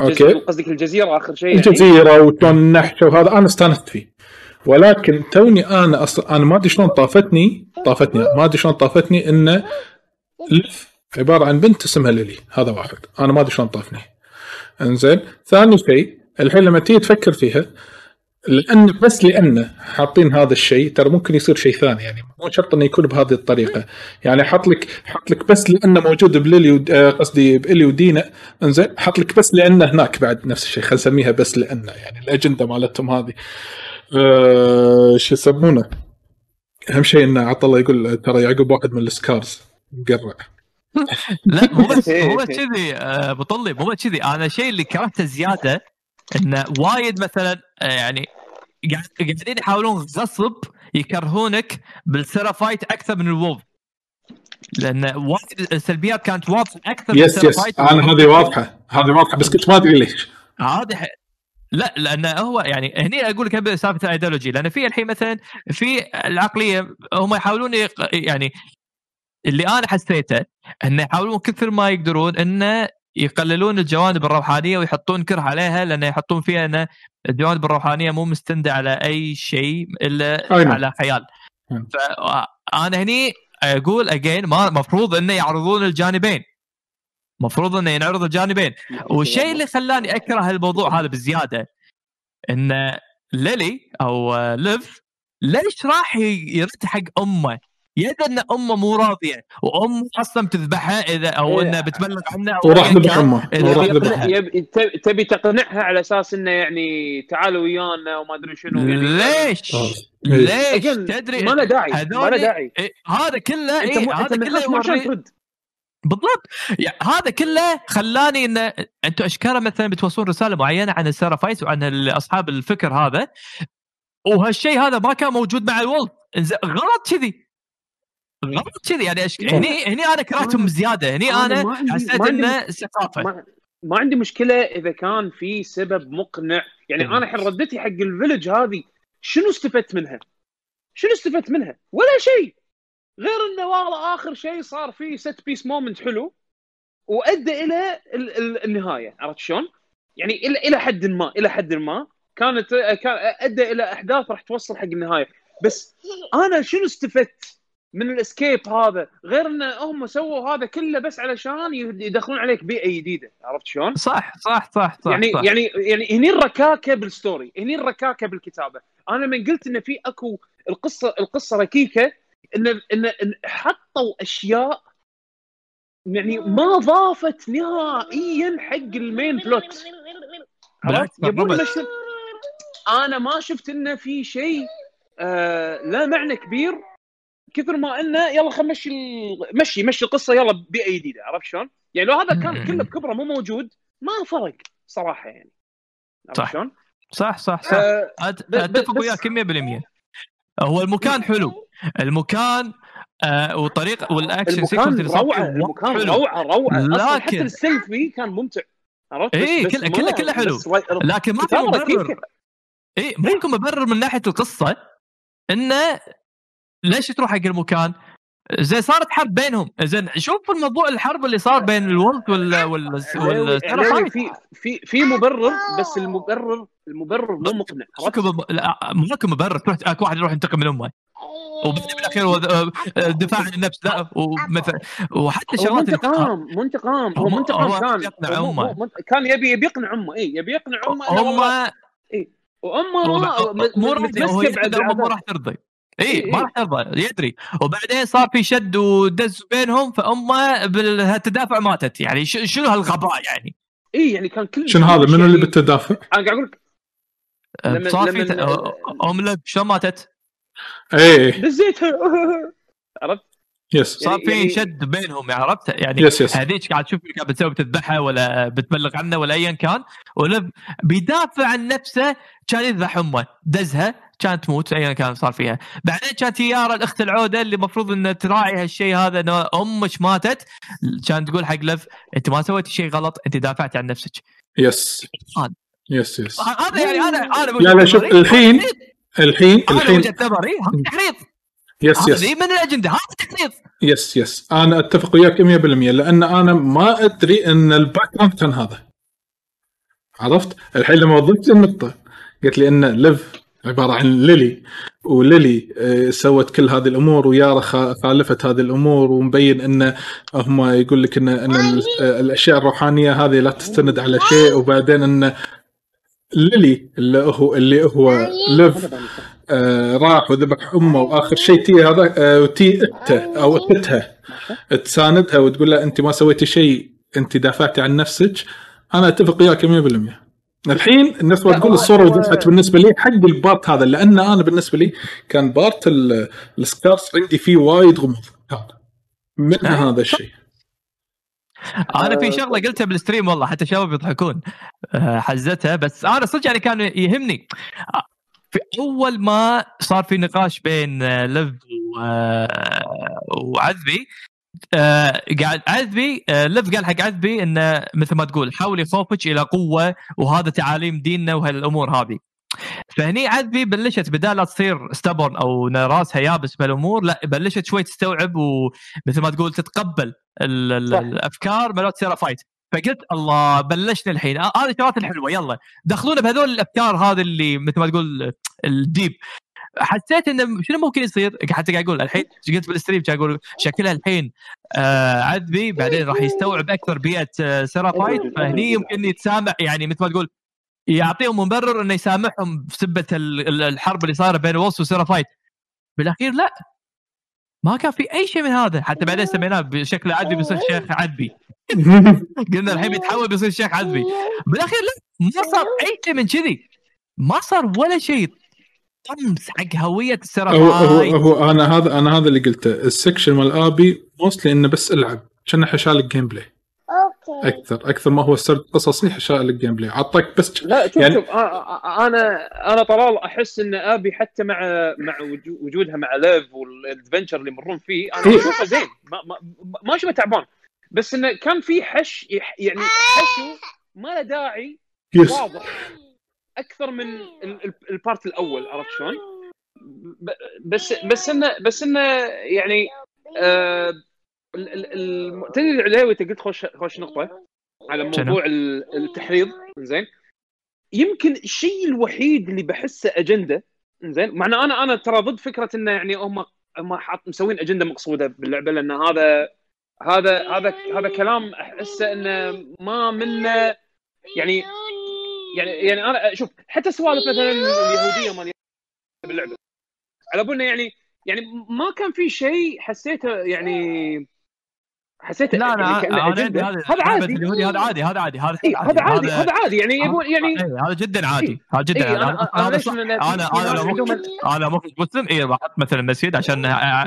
S1: okay.
S3: قصدك الجزيرة آخر شيء يعني؟
S1: الجزيرة وشلون النحشه وهذا. أنا استانست فيه. ولكن توني أنا أصلا أنا ما أدري شلون طافتني. طافتني. ما أدري شلون طافتني إنه ليف عبارة عن بنت اسمها ليلي. هذا واحد. أنا ما أدري شلون طافني. إنزين. ثاني شيء الحين لما تيجي تفكر فيها لأن بس لأنه حاطين هذا الشيء ترى ممكن يصير شيء ثاني يعني. مو شرط إنه يكون بهذه الطريقة. يعني حط لك حط لك بس لأنه موجود بليلي آه، قصدي بالي ودينا إنزين حط لك بس لأنه هناك بعد نفس الشيء. خلينا نسميها بس لأنه يعني الأجندة مالتهم هذه. أه شو يسمونه؟ أهم شيء انه عطى الله يقول ترى يعقوب واحد من السكارز. مقرع.
S2: لا مو بس (laughs) مو بس كذي آه، أبو طلي مو بس كذي. أنا الشيء اللي كرهته زيادة انه وايد مثلا آه، يعني قاعد- قاعدين يحاولون غصب يكرهونك بال Seraphites أكثر من ال Wolf لأن وايد السلبيات كانت واضحة أكثر من
S1: yes yes
S2: ال
S1: Seraphites. أنا هذه واضحة. هذه واضحة بس كنت ما أدري ليش.
S2: ح- لا لأن هو يعني هني أقول لك سالفة الايديولوجي لأن في الحين مثلا في العقلية هم يحاولون يعني اللي أنا حسيته إنه يحاولون كثر ما يقدرون إنه يقللون الجوانب الروحانية ويحطون كره عليها لأن يحطون فيها إن الجوانب الروحانية مو مستندة على أي شيء إلا
S1: أي نعم.
S2: على خيال.
S1: نعم.
S2: فانا هني أقول اجين ما مفروض إنه يعرضون الجانبين. مفروض إنه ينعرض الجانبين. والشيء اللي خلاني أكره الموضوع هذا بزيادة إن ليلي أو ليف ليش راح يرد حق أمه؟ يد أن أمه مو راضية وأمه أصلا تذبحها إذا أو
S3: إيه.
S2: إنها بتبلغ عنه أو
S1: وراح ذبح.
S3: أمه تبي- تقنعها على أساس إنه يعني تعالوا ويانا وما أدري شنو يعني
S2: ليش؟
S1: آه.
S2: ليش؟ تدري
S3: ما له داعي ما له داعي
S2: إيه، هذا كله
S3: أنت
S2: إيه هذا كله بالضبط يعني هذا كله خلاني ان أنتم اشكال مثلا بتوصلون رسالة معينة عن السيرافايت وعن أصحاب الفكر هذا وهالشيء هذا ما كان موجود مع إنزين، غلط كذي غلط كذي يعني أشك... هني هني أنا كرهتهم بزياده هني
S3: أنا
S2: حسيت إنه ثقافة.
S3: ما, ما عندي مشكلة إذا كان في سبب مقنع. يعني
S2: مم.
S3: أنا الحين ردتي حق ال village هذه شنو استفدت منها؟ شنو استفدت منها؟ ولا شيء. غير إنه والله آخر شيء صار فيه set piece moment حلو وأدى إلى ال- ال- النهاية. عرفت شلون؟ يعني إلى إلى حد ما إلى حد ما. كانت كان أدى إلى أحداث راح توصل حق النهاية. بس أنا شنو استفدت؟ من ال escape هذا غير إن هم سووا هذا كله بس علشان يدخلون عليك بيئة جديدة عرفت شلون؟
S2: صح صح صح صح
S3: يعني
S2: صح.
S3: يعني يعني هني الركاكة بال story هني الركاكة بالكتابة أنا لما قلت إن في أكو القصة القصة ركيكة إن إن, إن حطوا أشياء يعني ما ضافت نهائيا حق المين بلوت عرفت يبون أنا ما شفت انه في شيء آه لا معنى كبير كثر ما إنه يلا خلينا نمشي مشي مشي القصة يلا بيئة جديدة عرفت شلون؟ يعني لو هذا كان. كله بكبره مو موجود ما فرق صراحة يعني عرفت
S2: صح.
S3: شلون؟
S2: صح صح صح
S3: ب- أتفق
S2: وياك 100% هو المكان حلو المكان آه وطريقه والاكشن
S3: المكان
S2: روعة
S3: المكان. روعة روعة أصلا حتى
S2: لكن-
S3: السيلفي كان ممتع عرفت
S2: إيه،
S3: بس
S2: كله- كله- كله حلو. لكن ما في مبرر. اي ممكن مبرر من ناحية القصة إنه ليش تروح حق المكان؟ زين صارت حرب بينهم. زين شوف الموضوع الحرب اللي صار بين الولد وال وال وال
S3: في في في مبرر بس المبرر المبرر مو مقنع؟
S2: ماكو مبرر. تروح اكو واحد يروح ينتقم من امه. وبعدين بالأخير هو دفاع عن النفس. لا ومثلا وحتى اللي
S3: منتقام منتقام هو منتقام كان.
S2: يقنع.
S3: مو- كان يبي يبي يقنع أمه. اي يبي يقنع أمه. إنه والله-
S2: هم وأمه مو. راح ترضي
S3: إيه،
S2: اي ما
S3: إيه.
S2: راح ترضى يدري. وبعدين صار في شد ودز بينهم فأمه بالتدافع ماتت. يعني ش- شنو هالغباء يعني؟
S3: اي يعني كان كل
S1: شنو هذا؟ منو اللي بالتدافع؟
S3: أنا قاعد أقول لك. لما-
S2: صار في ت- أم ليف شلون ماتت؟
S1: إيه
S3: دزيتها. (laughs) عرفت؟
S1: yes.
S2: صار
S3: يعني-
S2: في
S3: يعني-
S2: شد بينهم يعني عرفت؟ يعني
S1: yes yes.
S2: هذيك قاعد تشوف كانت بتسوي بتذبحها ولا بتبلغ عنه ولا ايا كان. وليف بيدافع عن نفسه كان يذبح أمه دزها. كانت تموت ايا كان صار فيها. بعدين كانت يارا الأخت العودة اللي المفروض ان تراعي هالشيء هذا إنه أمك ماتت. كانت تقول حق ليف أنت ما سويتي شيء غلط أنت دافعتي عن نفسك.
S1: يس.
S2: هذا.
S1: يس يس.
S2: هذا يعني أنا أنا
S1: لا لا شوف الحين الحين الحين
S2: وجهة نظري هذا تحريض.
S1: yes
S2: yes. من الأجندة هذا تحريض.
S1: yes yes. أنا أتفق وياك 100% لأن أنا ما أدري إن ال background كان هذا. عرفت؟ الحين لما وضحت النقطه قلت لي إن ليف عبارة عن ليلي وليلي آه، سوت كل هذه الأمور ويارا خا- خالفت هذه الأمور ومبين إن هم يقول لك إن إن آه، الأشياء الروحانية هذه لا تستند على شيء. وبعدين إن ليلي اللي هو اللي هو ليف آه راح وذبح أمه وآخر شيء تي هذا آه وتي اخته أو اختها تساندها وتقول لها أنت ما سويتي شيء أنت دافعتي عن نفسك. أنا أتفق وياك 100% الحين الناس تقول الصورة
S3: هو-
S1: وضحت بالنسبة لي حق ال part هذا لأن أنا بالنسبة لي كان part ال- السكارس عندي فيه وايد غموض. كان. منها
S2: آه.
S1: هذا الشيء.
S2: أنا في
S3: آه،
S2: شغلة قلتها بالستريم والله حتى الشباب يضحكون. آه، حزتها بس أنا صدق يعني كان يهمني. آه، في أول ما صار في نقاش بين آه، آه، وعذبي آه، قاعد عذبي آه، ليف قال حق عذبي إنه مثل ما تقول حاول يخوفك إلى قوة وهذا تعاليم ديننا وهالامور هذه. فهني عذبي بلشت بدال لا تصير stubborn أو راسها يابس بالأمور لا بلشت شوي تستوعب ومثل ما تقول تتقبل. الأفكار مالت Seraphites فقلت الله بلشنا الحين. آه، هذه الشغلات الحلوة يلا. دخلونا بهذول الأفكار هذه اللي مثل ما تقول ال deep حسيت إنه شنو ممكن يصير؟ حتى قاعد أقول الحين قلت بال stream؟ قاعد أقول شكلها الحين آه عذبي بعدين راح يستوعب أكثر بيئة آه Seraphites فهني يمكن يتسامح يعني مثل ما تقول يعطيهم مبرر إنه يسامحهم بسبة ال- ال- الحرب اللي صايرة بين Wolves و Seraphite بالأخير لا. ما كان في أي شيء من هذا. حتى بعدين سميناه بشكل عدبي بيصير شيخ عدبي (laughs) قلنا الحين بيتحول بيصير شيخ عدبي بالأخير لا ما صار أي شيء من كذي. ما صار ولا شيء. طمس حق هوية
S1: هو هو
S2: ال Seraphite
S1: هو أنا هذا أنا هذا اللي قلته. ال section مال آبي mostly إنه بس ألعب. كان حشال ال gameplay
S4: أوكي.
S1: أكثر. أكثر ما هو السرد قصصي حشال ال gameplay عطاك بس
S3: لا شوف
S1: يعني-.
S3: شوف أنا أنا طلال أحس إن آبي حتى مع مع وجو- وجودها مع ليف وال adventure اللي يمرون فيه أنا
S1: إيه.
S3: أشوفه زين. ما ما, ما أشوفه تعبان. بس إنه كان في حش يح- يعني حشو ما له داعي.
S1: yes
S3: واضح. أكثر من ال- ال- ال part الأول عرفت شلون؟ بس بس انه بس إنه يعني آه ال- ال- ال- تدري العلاوي انت قلت خوش خوش نقطة على؟ موضوع ال- التحريض؟ زين. يمكن الشيء الوحيد اللي بحسه أجندة زين مع إن أنا أنا ترى ضد فكرة إنه يعني هم هم حاط مسوين أجندة مقصودة باللعبة لأن هذا هذا هذا هذا كلام أحسه إنه ما منه يعني يعني يعني أنا شوف حتى سوالف مثلا اليهودية مال باللعبة. على بالنا يعني يعني ما كان في شيء حسيته يعني حسيته
S2: لا
S3: يعني
S2: أنا
S3: أنا.
S2: هذا
S3: عادي
S2: اليهودي هذا عادي. هذا عادي هذا
S3: إيه، هذا عادي هذا عادي. يعني يبون يعني
S2: إيه، هذا جدا عادي هذا جدا.
S3: إيه،
S2: عادي
S3: في- أنا
S2: أنا
S3: ناس
S2: لو مخرج أنا مسلم اي بحط مثلا مسجد عشان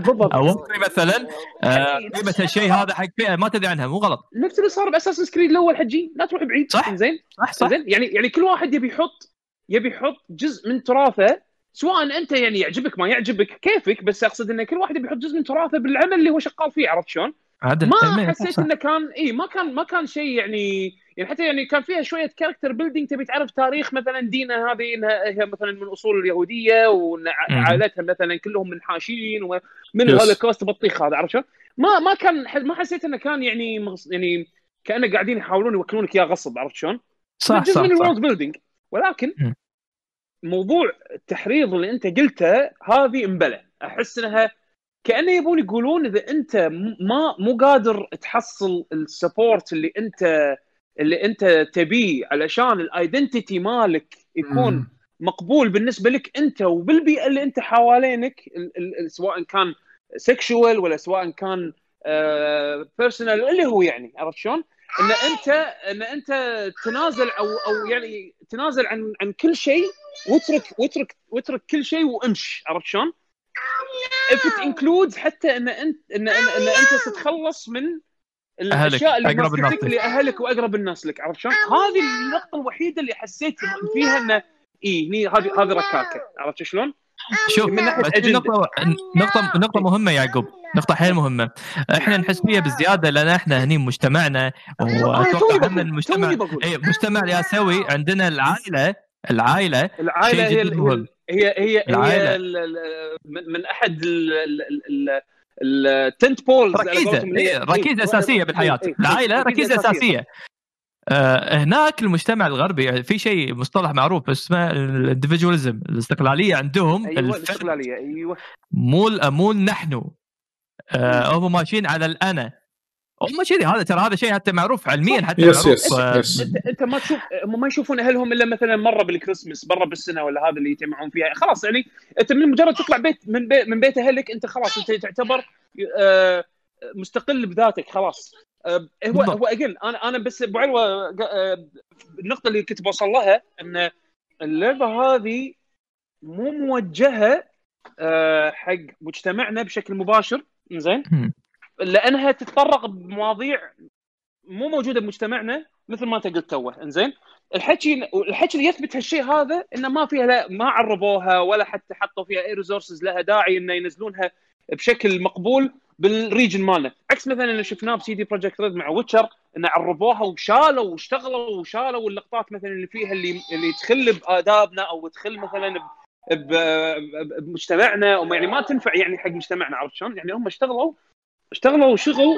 S3: بالضبط.
S2: اوفي مثلا آه، قيمه الشيء هذا حق فئه ما تدري عنها مو غلط.
S3: نفس اللي صار ب Assassin's Creed الأول حجي. لا تروح بعيد.
S2: صح.
S3: زين.
S2: صح صح.
S3: زين. يعني يعني كل واحد يبي يحط يبي يحط جزء من تراثه سواء أنت يعني يعجبك ما يعجبك كيفك بس أقصد انه كل واحد يبي يحط جزء من تراثه بالعمل اللي هو شغال فيه عرفت شلون؟
S2: عدل
S3: ما حسيت. إنه كان إي ما كان ما كان شيء يعني يعني حتى يعني كان فيها شوية character building تبي تعرف تاريخ مثلا دينا هذه إنها هي مثلا من أصول
S2: اليهودية.
S3: عائلتها مثلا كلهم منحاشين ومن. الهولوكوست بطيخ هذا عرفت؟ ما ما كان ما حسيت إنه كان يعني مغص- يعني كأنه قاعدين يحاولون يوكلونك إياه غصب عرفت شلون؟
S2: صح
S3: جزء
S2: صح,
S3: من.
S2: ال
S3: world building ولكن
S2: مم.
S3: موضوع التحريض اللي أنت قلته هذه مبلى أحس إنها كأنه يبون يقولون إذا أنت ما مو قادر تحصل ال support اللي أنت اللي أنت تبيه علشان ال identity مالك يكون
S1: مم.
S3: مقبول بالنسبة لك أنت وبالبيئة اللي أنت حوالينك ال- ال- ال- سواء كان sexual ولا سواء كان personal اللي هو يعني عرفت شلون؟ إن أنت إن أنت تنازل أو أو يعني تنازل عن عن كل شيء واترك واترك واترك كل شيء وامش عرفت شلون؟ If it includes حتى إن انت ان ان, إن أنت تتخلص من الأشياء اللي
S2: أقرب الناس لك.
S3: لأهلك وأقرب الناس لك عرفت شلون؟ هذه النقطة الوحيدة اللي حسيت فيها إنه اي هني هذه هذه ركاكة عرفت شلون؟
S2: شوف
S3: من
S2: بس في. نقطة نقطة نقطة مهمة يا يعقوب نقطة حيل مهمة. إحنا نحس فيها بزيادة لأن إحنا هني مجتمعنا
S3: أنا
S2: وأتوقع
S3: بقول
S2: المجتمع اي مجتمع الياسوي عندنا العائلة العائلة شيء
S3: هي هي. هي هي,
S2: العائلة.
S3: هي من من أحد التنت بولز
S2: ركيزة. إيه، ركيزة أساسية بالحياة.
S3: إيه،
S2: العائلة ركيزة أساسية. آه، هناك المجتمع الغربي في شيء مصطلح معروف اسمه الاندفجواليزم الاستقلالية عندهم الفرد.
S3: الاستقلالية أيوه.
S2: مو مو نحن. آه، هم ماشيين على الأنا. هم كذي هذا ترى هذا شيء حتى معروف علميا حتى
S1: yes
S2: yes
S1: yes
S3: انت أنت ما تشوف هم ما يشوفون أهلهم إلا مثلا مرة بالكريسماس مرة بالسنة ولا هذا اللي يجتمعون فيها. خلاص يعني أنت من مجرد تطلع بيت من بيت من بيت أهلك أنت خلاص أنت تعتبر آه، مستقل بذاتك خلاص. آه، هو
S2: بالضبط.
S3: هو again أنا أنا بس أبو عروه قا- آه، النقطة اللي كنت بوصل لها إن اللعبة هذه مو موجهة حق مجتمعنا بشكل مباشر. زين. لأنها تتطرق بمواضيع مو موجودة بمجتمعنا مثل ما أنت قلت توه. إنزين؟ الحكي الحكي اللي يثبت هالشيء هذا إنه ما فيها لا ما عربوها ولا حتى حطوا فيها اي resources لها داعي إنه ينزلونها بشكل مقبول بال region مالنا. عكس مثلا اللي شفناه ب CD Projekt Red مع Witcher إنه عربوها وشالوا واشتغلوا وشالوا اللقطات مثلا اللي فيها اللي اللي تخل بآدابنا أو تخل مثلا بمجتمعنا يعني ما تنفع يعني حق مجتمعنا عرفت شلون؟ يعني هم اشتغلوا اشتغلوا شغل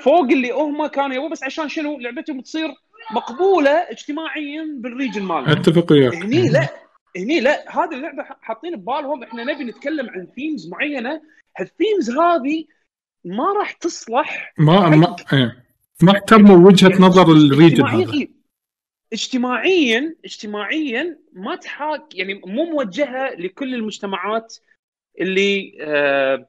S3: فوق اللي هم كانوا يبغوا بس عشان شنو؟ لعبتهم تصير مقبولة اجتماعيا بال region مالنا
S1: أتفق وياك.
S3: هني لا هني لا. هذه اللعبة حاطين ببالهم. إحنا نبي نتكلم عن themes معينة. هال themes هذه ما راح تصلح
S1: ما ما إيه. ما احترموا وجهة نظر ال
S3: region
S1: هذا.
S3: اجتماعيا اجتماعيا ما تحاك يعني مو موجهة لكل المجتمعات اللي آه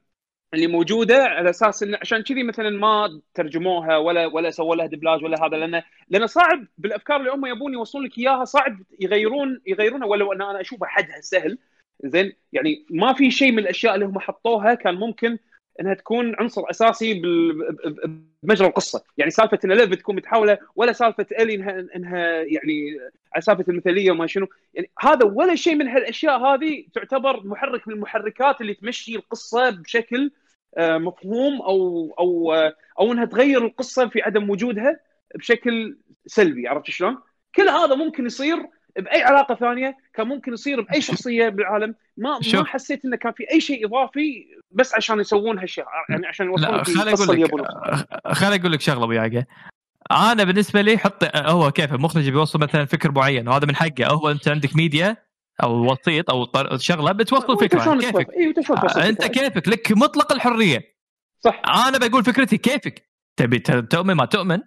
S3: اللي موجودة على أساس انه عشان كذي مثلا ما ترجموها ولا ولا سووا لها دبلاج ولا هذا لأن لأن صعب بالأفكار اللي هم يبون يوصلون لك إياها صعب يغيرون يغيرونها. ولو ان أنا أشوفها حدها سهل. زين؟ يعني ما في شيء من الأشياء اللي هم حطوها كان ممكن إنها تكون عنصر أساسي بمجرى القصة، يعني سالفة إن ليف تكون متحولة ولا سالفة الي انها إنها يعني على سالفة المثالية وما شنو، يعني هذا ولا شيء من هالأشياء هذه تعتبر محرك من المحركات اللي تمشي القصة بشكل مفهوم أو أو آه، أو إنها تغير القصة في عدم وجودها بشكل سلبي عرفت شلون؟ كل هذا ممكن يصير بأي علاقة ثانية كان ممكن يصير بأي شخصية بالعالم. ما شوف. ما حسيت إنه كان في أي شيء إضافي بس عشان يسوون هالشيء يعني عشان يوصلون
S2: خليني أقول لك خليني أقول لك شغلة أبو يعقوب. أنا بالنسبة لي حط هو كيف المخرج بيوصل مثلا فكر معين وهذا من حقه. هو أنت عندك ميديا أو وسيط أو شغلة بتوصل فكرة. كيفك؟ أيوة أنت كيفك؟ لك مطلق الحرية.
S3: صح.
S2: أنا بقول فكرتي كيفك؟ تبي تؤمن ما تؤمن؟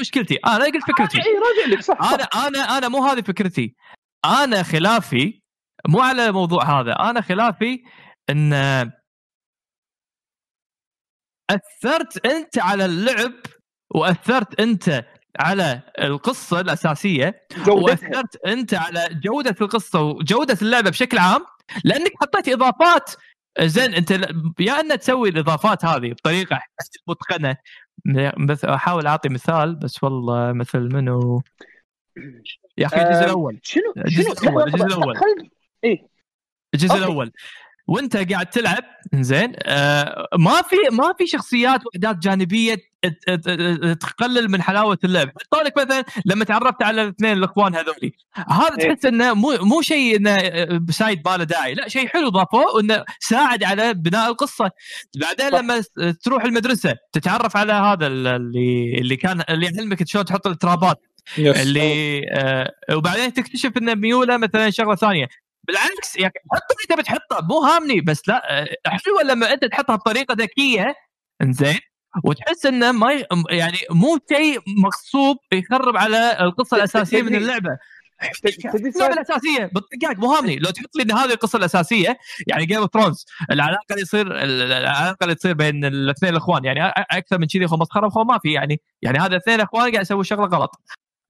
S2: مشكلتي. أنا قلت فكرتي.
S3: اي راجع لك. صح, صح.
S2: أنا أنا أنا مو هذه فكرتي. أنا خلافي مو على الموضوع هذا. أنا خلافي إن أثرت أنت على اللعب وأثرت أنت على القصة الأساسية جودتها. وأثرت أنت على جودة القصة وجودة اللعبة بشكل عام لأنك حطيت إضافات. زين أنت يا أن تسوي الإضافات هذه بطريقة متقنة. بس أحاول أعطي مثال بس والله مثل منو؟ يا أخي الجزء الأول.
S3: شنو؟ الجزء الأول
S2: الجزء الأول.
S3: إيه.
S2: الجزء الأول. وانت قاعد تلعب زين آه ما في ما في شخصيات واحداث جانبية تقلل من حلاوة اللعب. حتى لك مثلا لما تعرفت على الاثنين الإخوان هذولي هذا إيه. تحس إنه مو مو شيء إنه سايد باله داعي لا شيء حلو ضافوه وإنه ساعد على بناء القصة. بعدين لما تروح المدرسة تتعرف على هذا اللي اللي كان اللي يعلمك شلون تحط الترابات. اللي آه وبعدين تكتشف ان ميولة مثلا شغلة ثانية. بالعكس يعني حط اللي تبي تحطه مو هامني بس لا آه، حلوة لما أنت تحطها بطريقة ذكية إنزين وتحس إنه ما يعني مو شيء مغصوب يخرب على القصة الأساسية من اللعبة. اللعبة الأساسية؟ بالطقاق مو هامني. لو تحط لي إن هذه القصة الأساسية يعني Game of Thrones العلاقة اللي يصير العلاقة اللي تصير بين الاثنين الإخوان يعني أكثر من كذي مسخرة ما في يعني يعني هذا الاثنين الاخوان قاعد يسوي شغلة غلط.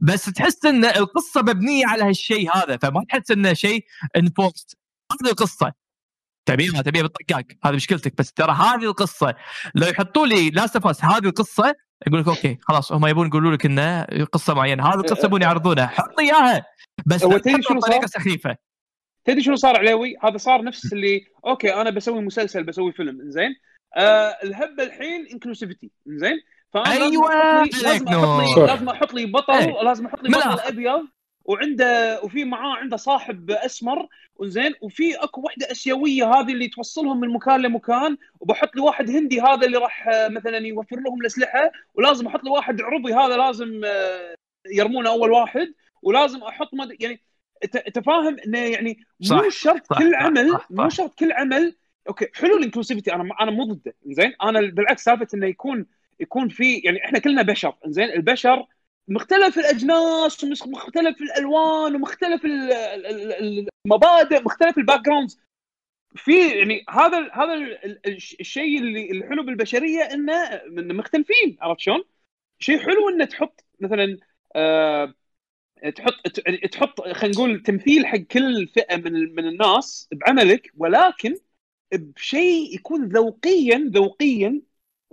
S2: بس تحس إن القصة مبنية على هالشيء هذا فما تحس إنه شيء enforced هذه القصة. تبيها تبيها بالطقاق هذه مشكلتك. بس ترى هذه القصة لو يحطوا لي Last of هذه القصة يقول لك أوكي خلاص. هم يبون يقولوا لك إنه قصة معينة. هذه القصة يبون يعرضونها. حط إياها. بس بطريقة سخيفة.
S3: تدري شنو صار عليوي؟ هذا صار نفس اللي أوكي أنا بسوي مسلسل بسوي فيلم. زين؟ آه الهبة الحين inclusivity زين؟
S2: أيوه.
S3: لازم أحط لي لازم أحط لي بطل أيه. لازم أحط لي بطل أبيض وعنده وفي معاه عنده صاحب أسمر وزين وفي أكو وحدة أسيوية هذه اللي توصلهم من مكان لمكان وبحط لي واحد هندي هذا اللي راح آه، مثلا يوفر لهم الأسلحة. ولازم أحط لي واحد عربي هذا لازم آه، يرمونه أول واحد. ولازم أحط مد... يعني انت فاهم؟ إنه يعني مو شرط صح كل عمل صح صح. مو شرط كل عمل. okay حلو ال inclusivity. أنا أنا مو ضده. زين أنا بالعكس سالفة إنه يكون يكون في يعني إحنا كلنا بشر زين البشر مختلف الأجناس ومختلف الألوان ومختلف المبادئ مختلف ال backgrounds في يعني هذا هذا الشيء اللي الحلو بالبشرية إنه مختلفين عرفت شلون؟ شيء حلو إنه تحط مثلا آه تحط تحط خلينا نقول تمثيل حق كل فئة من من الناس بعملك ولكن بشيء يكون ذوقيا ذوقيا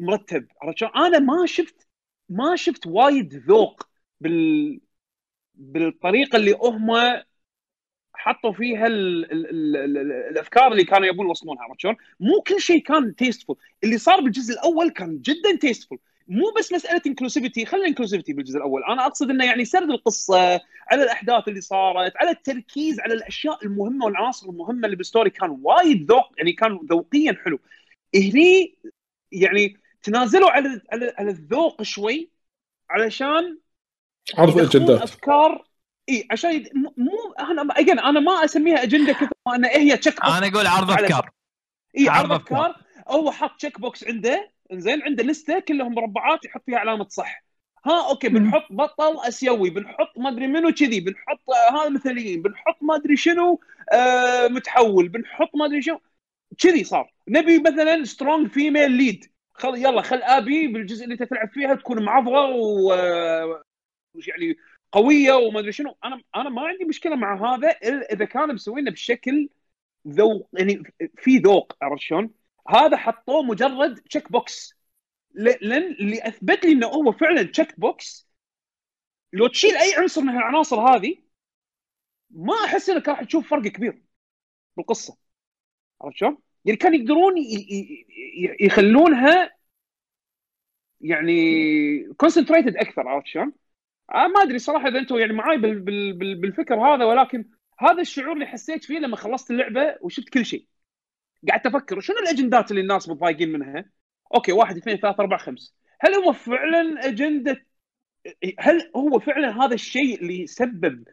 S3: مرتب. عرفت شلون؟ أنا ما شفت ما شفت وايد ذوق بال بالطريقة اللي هم حطوا فيها ال ال ال ال الأفكار اللي كانوا يبون يوصلونها. عرفت شلون؟ مو كل شيء كان تيستفول، اللي صار بالجزء الأول كان جدا tasteful، مو بس مسألة inclusivity، خلينا inclusivity بالجزء الأول، أنا أقصد إنه يعني سرد القصة، على الأحداث اللي صارت، على التركيز على الأشياء المهمة والعناصر المهمة اللي بال story كان وايد ذوق يعني كان ذوقيا حلو. هني يعني تنازلوا على على, على الذوق شوي علشان
S1: عرض اجندات
S3: افكار إي عشان يد... مو أنا اجين أنا ما أسميها أجندة كثر ما انها هي check
S2: box أنا أقول عرض أفكار.
S3: إي عرض أفكار. هو حط check box عنده إنزين عنده لستة كلهم مربعات يحط فيها علامة صح. ها okay بنحط بطل أسيوي بنحط ما أدري منو كذي بنحط آه، هذا مثليين بنحط ما أدري شنو آه متحول بنحط ما أدري شنو كذي صار. نبي مثلا strong female lead خل يلا خل آبي بالجزء اللي انت تلعب فيها تكون معضله و آه، يعني قوية وما أدري شنو أنا أنا ما عندي مشكلة مع هذا إذا كانوا مسوينه بشكل ذوق يعني في ذوق عرفت شلون؟ هذا حطوه مجرد check box لأن اللي أثبت لي إنه هو فعلا check box لو تشيل أي عنصر من العناصر هذه ما أحس إنك راح تشوف فرق كبير بالقصة عرفت شلون؟ يعني كانوا يقدرون يخلونها يعني concentrated أكثر عرفت شلون؟ آه ما أدري صراحة إذا أنتم يعني معاي بال بال بال بالفكر هذا ولكن هذا الشعور اللي حسيت فيه لما خلصت اللعبة وشفت كل شيء. قعدت أفكر شنو الأجندات اللي الناس متضايقين منها؟ أوكي واحد اثنين ثلاثة أربعة خمس هل هو فعلا أجندة هل هو فعلا هذا الشيء اللي يسبب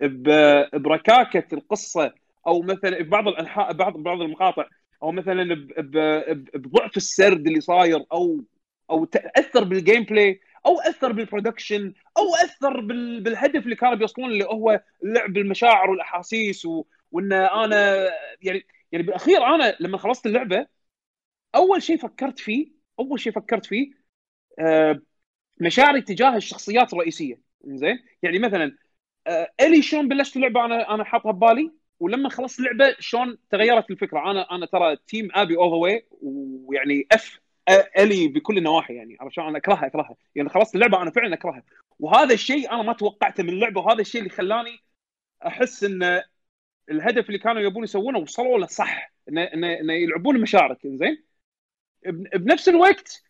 S3: ب- بركاكة القصة أو مثلا ببعض الأنحاء بعض بعض المقاطع أو مثلا بضعف السرد اللي صاير أو أو تأثر بال gameplay أو أثر بال production أو أثر بال... بالهدف اللي كانوا بيوصلون اللي هو اللعب بالمشاعر والأحاسيس و... وإن أنا يعني يعني بالأخير أنا لما خلصت اللعبة أول شيء فكرت فيه أول شيء فكرت فيه آه مشاعري تجاه الشخصيات الرئيسية. زين يعني مثلا آه إلي شلون بلشت اللعبة أنا أنا حاطها ببالي؟ ولما خلصت اللعبة شلون تغيرت الفكرة؟ أنا أنا ترى team ابي by the way ويعني if الي بكل النواحي يعني عرفت شلون؟ أنا أكرهها أكرهها. يعني خلصت اللعبة أنا فعلا أكرهها. وهذا الشيء أنا ما توقعته من اللعبة وهذا الشيء اللي خلاني أحس إن الهدف اللي كانوا يبون يسوونه وصلوا له صح انه إنه يلعبون مشاعرك زين بن- بنفس الوقت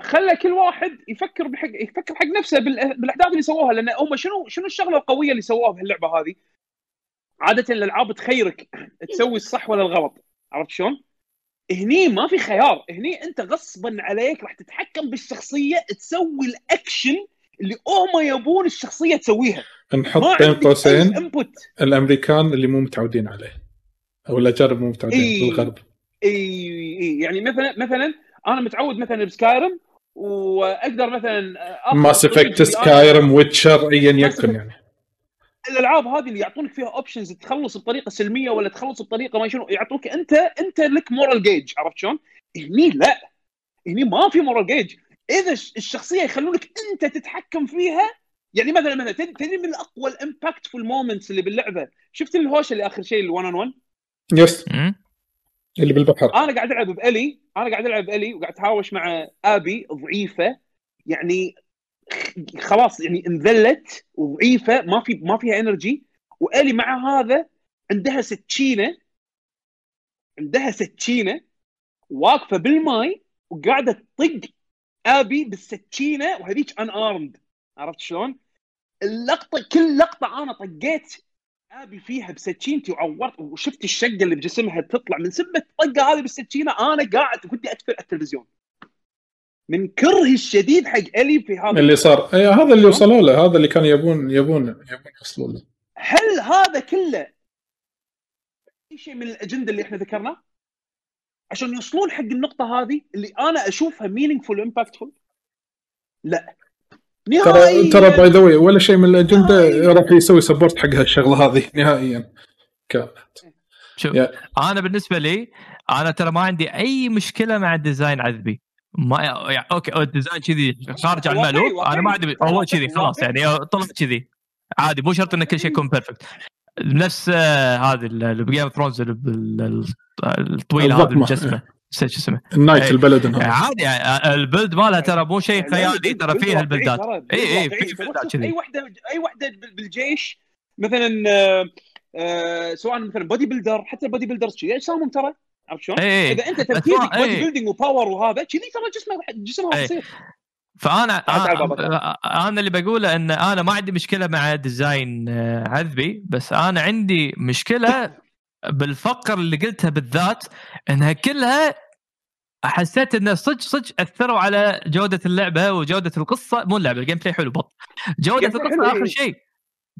S3: خلى كل واحد يفكر بحق يفكر حق نفسه بال- بالاحداث اللي سووها لأن هم شنو شنو الشغلة القوية اللي سووها بهاللعبة هذه؟ عادة الالعاب تخيرك تسوي الصح ولا الغلط عرفت شلون؟ هني ما في خيار هني أنت غصبا عليك راح تتحكم بالشخصية تسوي الأكشن اللي هم يبون الشخصية تسويها
S1: نحط بين قوسين الأمريكان اللي مو متعودين عليه أو الأجانب مو متعودين
S3: إي.
S1: بالغرب
S3: إي إي يعني مثلا مثلا أنا متعود مثلا ب
S1: Skyrim
S3: وأقدر
S1: مثلا
S3: Mass Effect
S1: Skyrim Witcher ايا يكن. يعني
S3: الألعاب هذه اللي يعطونك فيها options تخلص بطريقة سلمية ولا تخلص بطريقة ما شنو يعطوك أنت أنت لك moral gauge عرفت شلون؟ هني لا هني ما في moral gauge إذا الش- الشخصية يخلونك أنت تتحكم فيها يعني مثلا مثلا تدري تدري من اقوى ال impactful moments اللي باللعبة؟ شفت الهوشه اللي آخر شيء ال 1
S1: on
S2: 1 yes.
S1: اللي بالبحر.
S3: أنا قاعد ألعب بإلي أنا قاعد ألعب بإلي وقاعد أتهاوش مع آبي ضعيفة. يعني خلاص يعني انذلت وضعيفة ما في ما فيها energy وآلي مع هذا عندها سكينة عندها سكينة واقفة بالماي وقاعدة تطق آبي بالسكينة وهذيك unarmed عرفت شلون؟ اللقطة كل لقطة أنا طقيت آبي فيها بسكينتي وعورت وشفت الشقة اللي بجسمها تطلع من سبة الطقة هذه بالسكينة أنا قاعد ودي ادفع التلفزيون. من كرهي الشديد حق ألي في هذا
S1: اللي صار. أي هذا اللي وصلوا له هذا اللي كانوا يبون يبون يبون يوصلوا له.
S3: هل هذا كله أي شيء من الأجندة اللي إحنا ذكرناه؟ عشان يوصلون حق النقطة هذه اللي أنا أشوفها meaningful impactful لا.
S1: ترى
S3: نهائيا
S1: ترى by the ولا شيء من الأجندة راح يسوي support حق هالشغلة هذه نهائيا. كان
S2: شوف
S1: يا.
S2: أنا بالنسبة لي أنا ترى ما عندي أي مشكلة مع ال design عذبي. ما يعني okay ال design كذي خارج عن المألوف.
S3: واقعي.
S2: أنا ما عندي هو كذي خلاص. يعني طلع كذي. عادي مو شرط إن كل شيء يكون perfect نفس آه، هذه اللي ب Game of Thrones الطويلة
S1: هذه.
S2: المجسمه نسيت شو اسمه.
S1: ال knight
S2: إيه.
S1: ال build هذا.
S2: عادي يعني ال build مالها ترى مو شيء خيالي ترى فيها البلدات اي اي
S3: بالواقعي
S2: في
S3: ترى
S2: بلدات
S3: تشوف أي
S2: كذي
S3: وحدة أي وحدة بال- بالجيش مثلا آه، آه، سواء مثلا body builder حتى ال body builders كذي اجسامهم ترى؟ عرفت شلون؟
S2: اي اي
S3: إذا
S2: أنت
S3: تركيزك body
S2: إيه.
S3: building و power وهذا كذي ترى جسمه جسمها
S2: إيه.
S3: بسيط
S2: فانا
S3: بابا.
S2: أنا اللي بقوله إن أنا ما عندي مشكلة مع design آه، عذبي بس أنا عندي مشكلة بالفقر اللي قلتها بالذات إنها كلها حسيت انه صدق صدق أثروا على جودة اللعبة وجودة القصة مو اللعبة ال gameplay حلو بط جودة
S3: القصة
S2: آخر
S3: إيه.
S2: شيء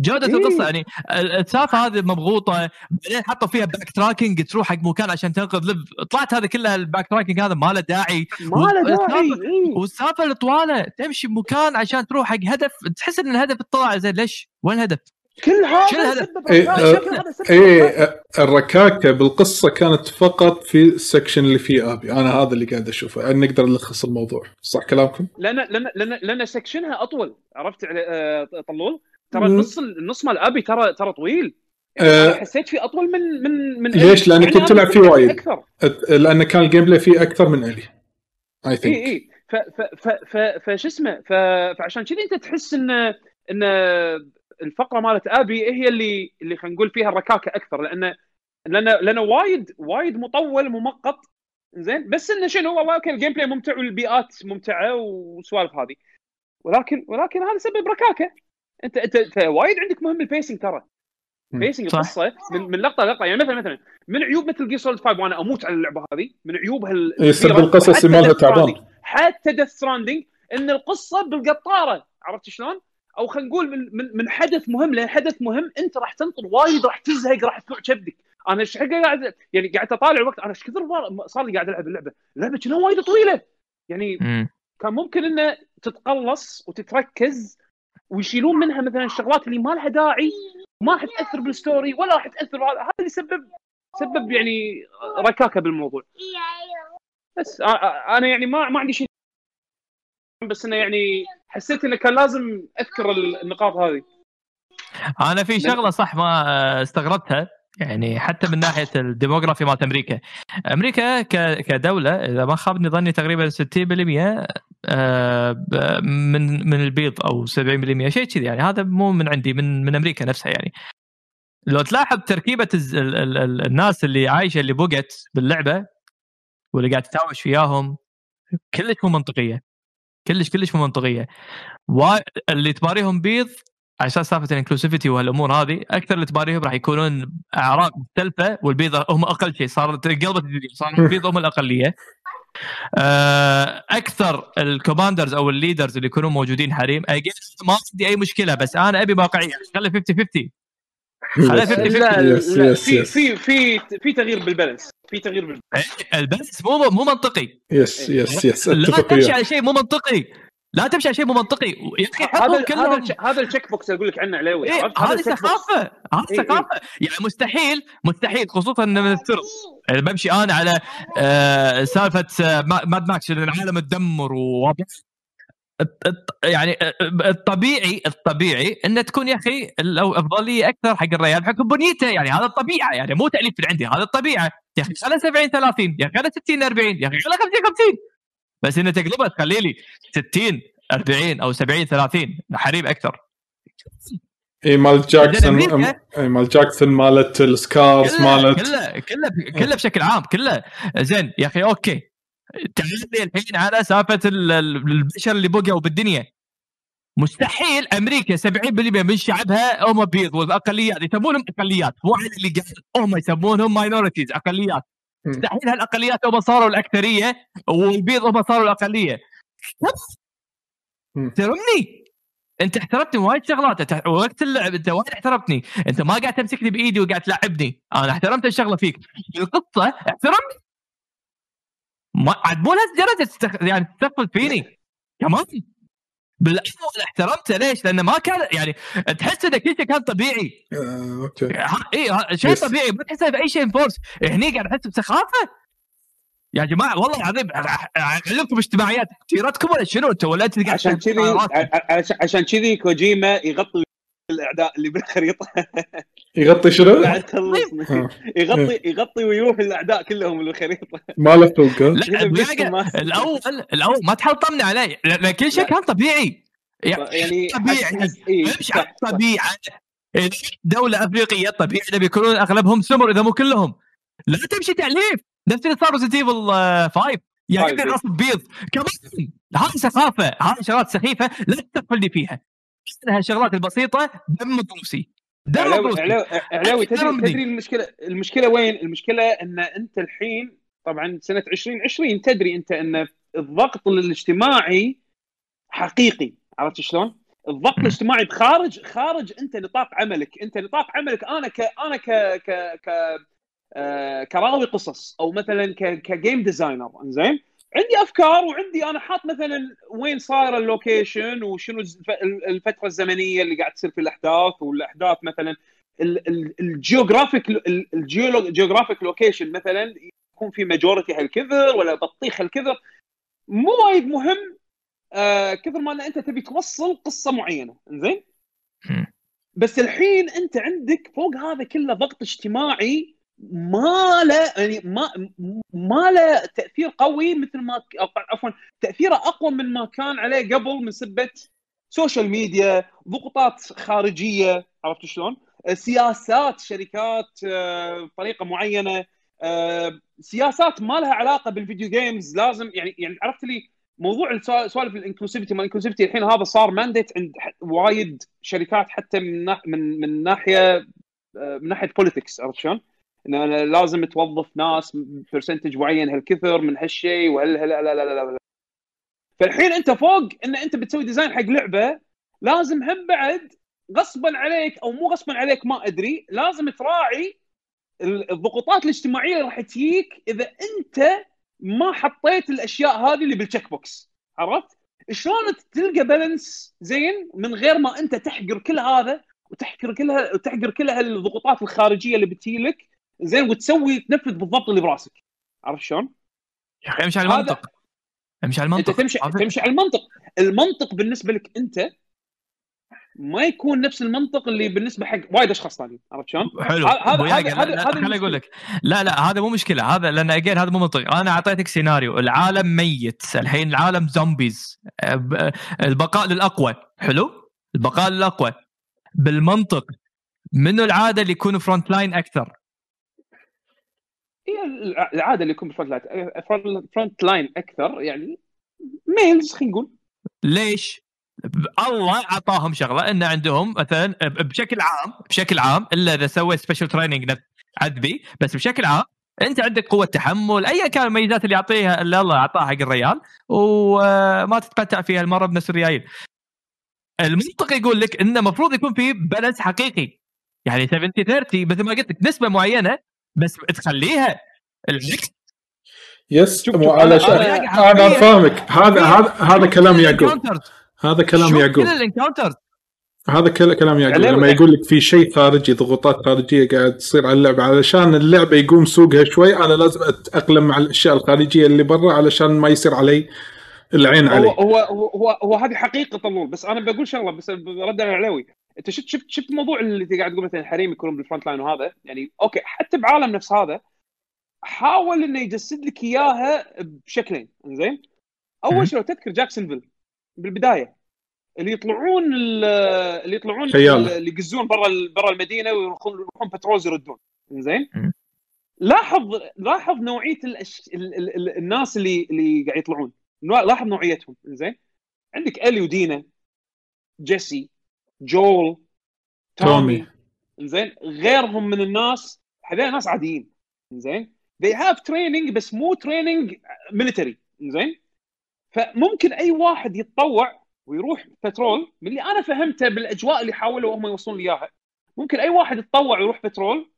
S2: جودة
S3: إيه.
S2: القصة يعني ال- السالفة هذه مضغوطة بعدين حطوا فيها backtracking تروح حق مكان عشان تنقذ لب طلعت هذا كلها ال backtracking هذا ما له داعي
S3: ما له داعي
S2: والسالفة-
S3: إيه.
S2: والسالفة الطوالة تمشي بمكان عشان تروح حق هدف تحس إن الهدف طلع زين ليش؟ وين الهدف؟
S3: كل هذا
S1: إيه، آه،
S3: ركاكة.
S1: آه، الركاكة بالقصة كانت فقط في ال section اللي فيه آبي أنا هذا اللي قاعد أشوفه يعني نقدر نلخص الموضوع صح كلامكم؟
S3: لأن لأن لأن لأن section ها أطول عرفت آه، طول ترى. النص النص مال أبي ترى ترى طويل
S1: آه.
S3: أنا حسيت فيه أطول من من من
S1: ليش؟ لأنك
S3: يعني
S1: كنت تلعب فيه وايد. أكثر لأن كان ال gameplay فيه أكثر من إلي اي
S3: إي
S1: think
S3: إي ف ف ف ف فش اسمه فعشان كذي أنت تحس ان إن الفقرة مالت أبي هي اللي اللي خلينا نقول فيها الركاكة أكثر لأن لأن لأن وايد وايد مطول ممقط زين بس إنه شنو والله أوكي ال gameplay ممتع والبيئات ممتعة والسوالف هذه ولكن ولكن هذا سبب ركاكة انت انت, انت وايد عندك مهم ال
S1: pacing
S3: ترى.
S2: pacing.
S3: القصة من, من لقطة لقطة يعني مثلا مثلا من عيوب Metal Gear Solid 5 وأنا أموت على اللعبة هذه من عيوبها
S1: يسبب القصص مالها تعبان.
S3: حتى Death Stranding إن القصة بالقطارة عرفت شلون؟ أو خلينا نقول من, من من حدث مهم لحدث مهم أنت راح تنطر وايد راح تزهق راح تلوع كبدك أنا إيش قاعد يعني قاعد أطالع الوقت أنا إيش كثر صار لي قاعد ألعب اللعبة اللعبة كنا وايد طويلة يعني
S2: مم.
S3: كان ممكن إنه تتقلص وتتركز ويشيلون منها مثلا الشغلات اللي ما لها داعي ما راح تأثر بالستوري ولا راح تأثر بهذا. هذا اللي سبب سبب يعني ركاكة بالموضوع. بس أنا يعني ما ما عندي شيء. بس انه يعني حسيت إنه كان لازم أذكر النقاط هذه.
S2: أنا في شغلة صح ما استغربتها. يعني حتى من ناحية الديموغرافي مالت أمريكا. أمريكا كدولة إذا ما خابني ظني تقريبا 60% آه، من من البيض أو 70% شيء كذي يعني. هذا مو من عندي من من أمريكا نفسها يعني. لو تلاحظ تركيبة الناس اللي عايشة اللي بقت باللعبة واللي قاعد تتهاوش فياهم كلش مو منطقية. كلش كلش مو منطقية. اللي تباريهم بيض على أساس سالفة ال inclusivity وهالأمور هذه أكثر اللي تباريهم راح يكونون أعراق مختلفة والبيض هم أقل شيء صارت قلبت الدنيا صاروا (laughs) البيض هم الأقلية. آه، أكثر ال commanders أو ال leaders اللي يكونون موجودين حريم ما عندي أي مشكلة بس أنا أبي واقعية خلي 50 50 خليها 50
S3: لا في. في في في تغيير بال balance في تغيير بال
S2: balance. بس مو مو منطقي.
S1: yes yes yes
S2: لا تمشي على شيء مو منطقي. لا تمشي على شيء مو منطقي. يا أخي
S3: هذا هذا
S2: كلهم.
S3: هذا ال check box اللي أقول لك عنه علاوي
S2: إيه؟
S3: هذا.
S2: ثقافة. هذه
S3: إيه، إيه.
S2: ثقافة. يعني مستحيل مستحيل خصوصا إن من السر. يعني بمشي أنا على آه سالفة آه ما- Mad Max العالم تدمر و يعني آه، الطبيعي الطبيعي انه تكون يا أخي الافضليه أكثر حق الريال بحكم بنيته. يعني هذا الطبيعة. يعني مو تأليف من عندي هذا الطبيعة. يا أخي خلى 70 30 يا أخي خلى 60 40 يا أخي خلى 50 50 بس انه تقلبها تخلي لي 60 40 أو 70 30 حريم أكثر.
S1: اي مال جاكسون اي مال جاكسون مالت ال
S2: Scars
S1: مالت
S2: كله كله كله بشكل عام كله زين يا أخي أوكي. تعال لي الحين على سالفه ال- ال- البشر اللي بقوا بالدنيا. مستحيل أمريكا 70% من شعبها هم بيض والأقليات يسمونهم أقليات. مو على اللي قاعد هم يسمونهم minorities
S1: أقليات.
S2: مستحيل هالأقليات هم صاروا الأكثرية والبيض هم صاروا
S1: الأقلية.
S2: احترمني أنت احترمتني وايد شغلات. وقت اللعب أنت وايد احترمتني. أنت ما قاعد تمسكني بإيدي وقاعد تلعبني. أنا احترمت الشغلة فيك. القصة احترمني ما عاد مو لهالدرجة. يعني تستهبل فيني. come on! بالاول احترمته ليش؟ لأنه ما كان يعني تحس انه كل شيء كان طبيعي.
S1: آه، أوكي.
S2: ها- اي ها- شيء. طبيعي. ما تحسه باي شيء forced هني قاعد أحس بسخافة. يا جماعة والله العظيم أعلمكم اجتماعيات. تيرتكم ولا شنو؟ انت ولا أنت قاعد
S3: عشان كذي عشان كذي كوجيما يغطي الأعداء اللي بالخريطة. (laughs)
S1: يغطي شنو؟ (laughs)
S3: بعد خلص
S1: آه.
S3: يغطي يغطي ويروح الاعداء كلهم بالخريطة.
S1: ما له
S3: ماستر.
S2: الأول الأول ما تحلطمني علي. لأن كل شيء. كان طبيعي.
S3: يعني
S2: طبيعي.
S3: حس- إيه،
S2: امشي على. الطبيعه إذا دولة أفريقية طبيعي انه بيكونون أغلبهم سمر إذا مو كلهم. لا تمشي تأليف نفس اللي صار Resident Evil 5 يا
S3: Five,
S2: ابني
S3: إيه.
S2: غصب بيض. come on هذه سخافة. هذه شغلات سخيفة لا تستهبل فيها. هالشغلات البسيطة دم مدروسي دم مدروسي
S3: علاوي علاوي تدري. تدري المشكلة المشكلة وين؟ المشكلة إن أنت الحين طبعا سنة 2020 تدري أنت إن الضغط الاجتماعي حقيقي. عرفت شلون؟ الضغط الاجتماعي بخارج خارج أنت نطاق عملك. أنت نطاق عملك أنا ك أنا ك ك ك آه كراوي قصص أو مثلا ك ك game designer إنزين؟ عندي أفكار وعندي أنا حاط مثلا وين صاير ال location وشنو الفترة الزمنية اللي قاعد تصير في الأحداث والأحداث مثلا ال geographic ال geographic location مثلا يكون في majority هالكثر ولا بطيخ هالكثر. مو وايد مهم آه كثر ما إن أنت تبي توصل قصة معينة. زين بس الحين أنت عندك فوق هذا كله ضغط اجتماعي ما له يعني ما ما له تأثير قوي مثل ما عفوا تأثيره أقوى من ما كان عليه قبل من سبة social media ضغوطات خارجية عرفت شلون؟ سياسات شركات بطريقه آه، معينة آه، سياسات ما لها علاقة بال video games لازم يعني يعني عرفت لي موضوع سوالف ال inclusivity ما ال inclusivity الحين هذا صار mandate عند وايد شركات حتى من من من ناحية آه، من ناحية politics عرفت شلون؟ ان لازم توظف ناس percentage معين هالكثر من هالشيء وهل لا لا لا لا لا. فالحين أنت فوق إن أنت بتسوي design حق لعبة لازم هم بعد غصبا عليك أو مو غصبا عليك ما أدري لازم تراعي الضغوطات الاجتماعية اللي راح تجيك إذا أنت ما حطيت الأشياء هذه اللي بال check box عرفت؟ شلون تلقى balance زين من غير ما أنت تحقر كل هذا وتحقر كلها وتحقر كل الضغوطات الخارجية اللي بتجي لك زين وتسوي تنفذ بالضبط اللي براسك. عرفت شلون؟
S2: يا أخي امشي على المنطق. امشي على المنطق.
S3: أنت تمشي تمشي على المنطق. المنطق بالنسبة لك أنت ما يكون نفس المنطق اللي بالنسبة حق وايد أشخاص ثانيين. عرفت شلون؟
S2: حلو. هذا هذا هذا خليني أقول لك. لا لا هذا مو مشكلة. هذا لأن again هذا مو منطق أنا أعطيتك سيناريو العالم ميت. الحين العالم zombies البقاء للأقوى. حلو؟ البقاء للأقوى. بالمنطق. منو العادة اللي يكون front line أكثر؟
S3: هي العادة اللي يكون front line front line أكثر يعني males خلينا نقول؟
S2: ليش؟ الله أعطاهم شغلة إن عندهم مثلا بشكل عام بشكل عام إلا إذا سويت special training عذبي بس بشكل عام أنت عندك قوة تحمل ايا كان الميزات اللي يعطيها اللي الله اعطاها حق الريال وما تتمتع فيها المرة بنفس الريايل المنطق يقول لك إنه المفروض يكون في balance حقيقي. يعني 70 30 مثل ما قلت لك نسبة معينة بس تخليها العكس
S1: يس مو علشان أنا فاهمك. هذا هذا هذا كلام يعقوب. هذا كلام يعقوب كل ال encounters هذا كلام يعقوب. لما يقول لك في شيء خارجي ضغوطات خارجية قاعد تصير على اللعبة. علشان اللعبة يقوم سوقها شوي أنا لازم اتاقلم مع الأشياء الخارجية اللي برا علشان ما يصير علي العين علي.
S3: هو هو هو, هو هذه حقيقة طلول. بس أنا بقول شغلة بس رد على العلوي. انت شفت شفت شفت الموضوع اللي قاعد تقول مثلا الحريم يكونون بال front line وهذا؟ يعني أوكي حتى بعالم نفس هذا حاول إنه يجسد لك إياها بشكلين زين أول شيء لو تذكر جاكسونفيل بالبداية اللي يطلعون اللي يطلعون اللي يقزون برا برا المدينة ويروحون يروحون بترول يردون زين لاحظ لاحظ نوعية الأش... ال... ال... ال... الناس اللي اللي قاعد يطلعون. لاحظ نوعيتهم زين عندك الي ودينا جيسي جول تومي زين غيرهم من الناس هذول ناس عاديين زين. They have training بس مو training military زين. فممكن أي واحد يتطوع ويروح بترول من اللي أنا فهمته بالأجواء اللي حاولوا هم يوصلون لي اياها ممكن أي واحد يتطوع ويروح بترول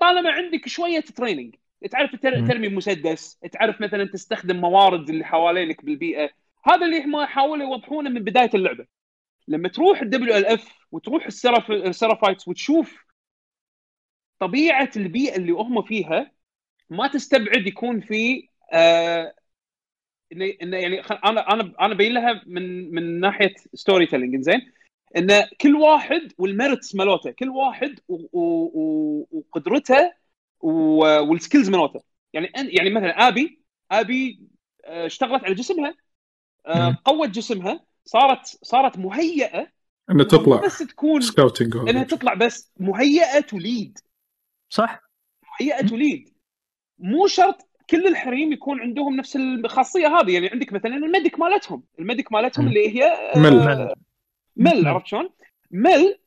S3: طالما عندك شوية تريننج تعرف ترمي مسدس تعرف مثلا تستخدم موارد اللي حوالينك بالبيئة. هذا اللي هم حاولوا يوضحونه من بداية اللعبة. لما تروح ال WLF وتروح ال Seraphites وتشوف طبيعة البيئة اللي هم فيها ما تستبعد يكون في آه انه يعني أنا أنا أنا بين لها من من ناحية storytelling زين إن كل واحد وال merits مالوته كل واحد وقدرته وال skills مالوته. يعني يعني مثلا ابي آبي آه، اشتغلت على جسمها آه، قوت جسمها صارت صارت مهيئة
S1: إنها تطلع
S3: بس تكون
S1: scouting
S3: إنها تطلع بس مهيئة توليد
S2: صح.
S3: مهيئة توليد مو شرط كل الحريم يكون عندهم نفس الخاصية هذه. يعني عندك مثلا ال medic مالتهم. ال medic مالتهم اللي هي
S1: آه، مل.
S3: مل. عرفت شلون؟ مل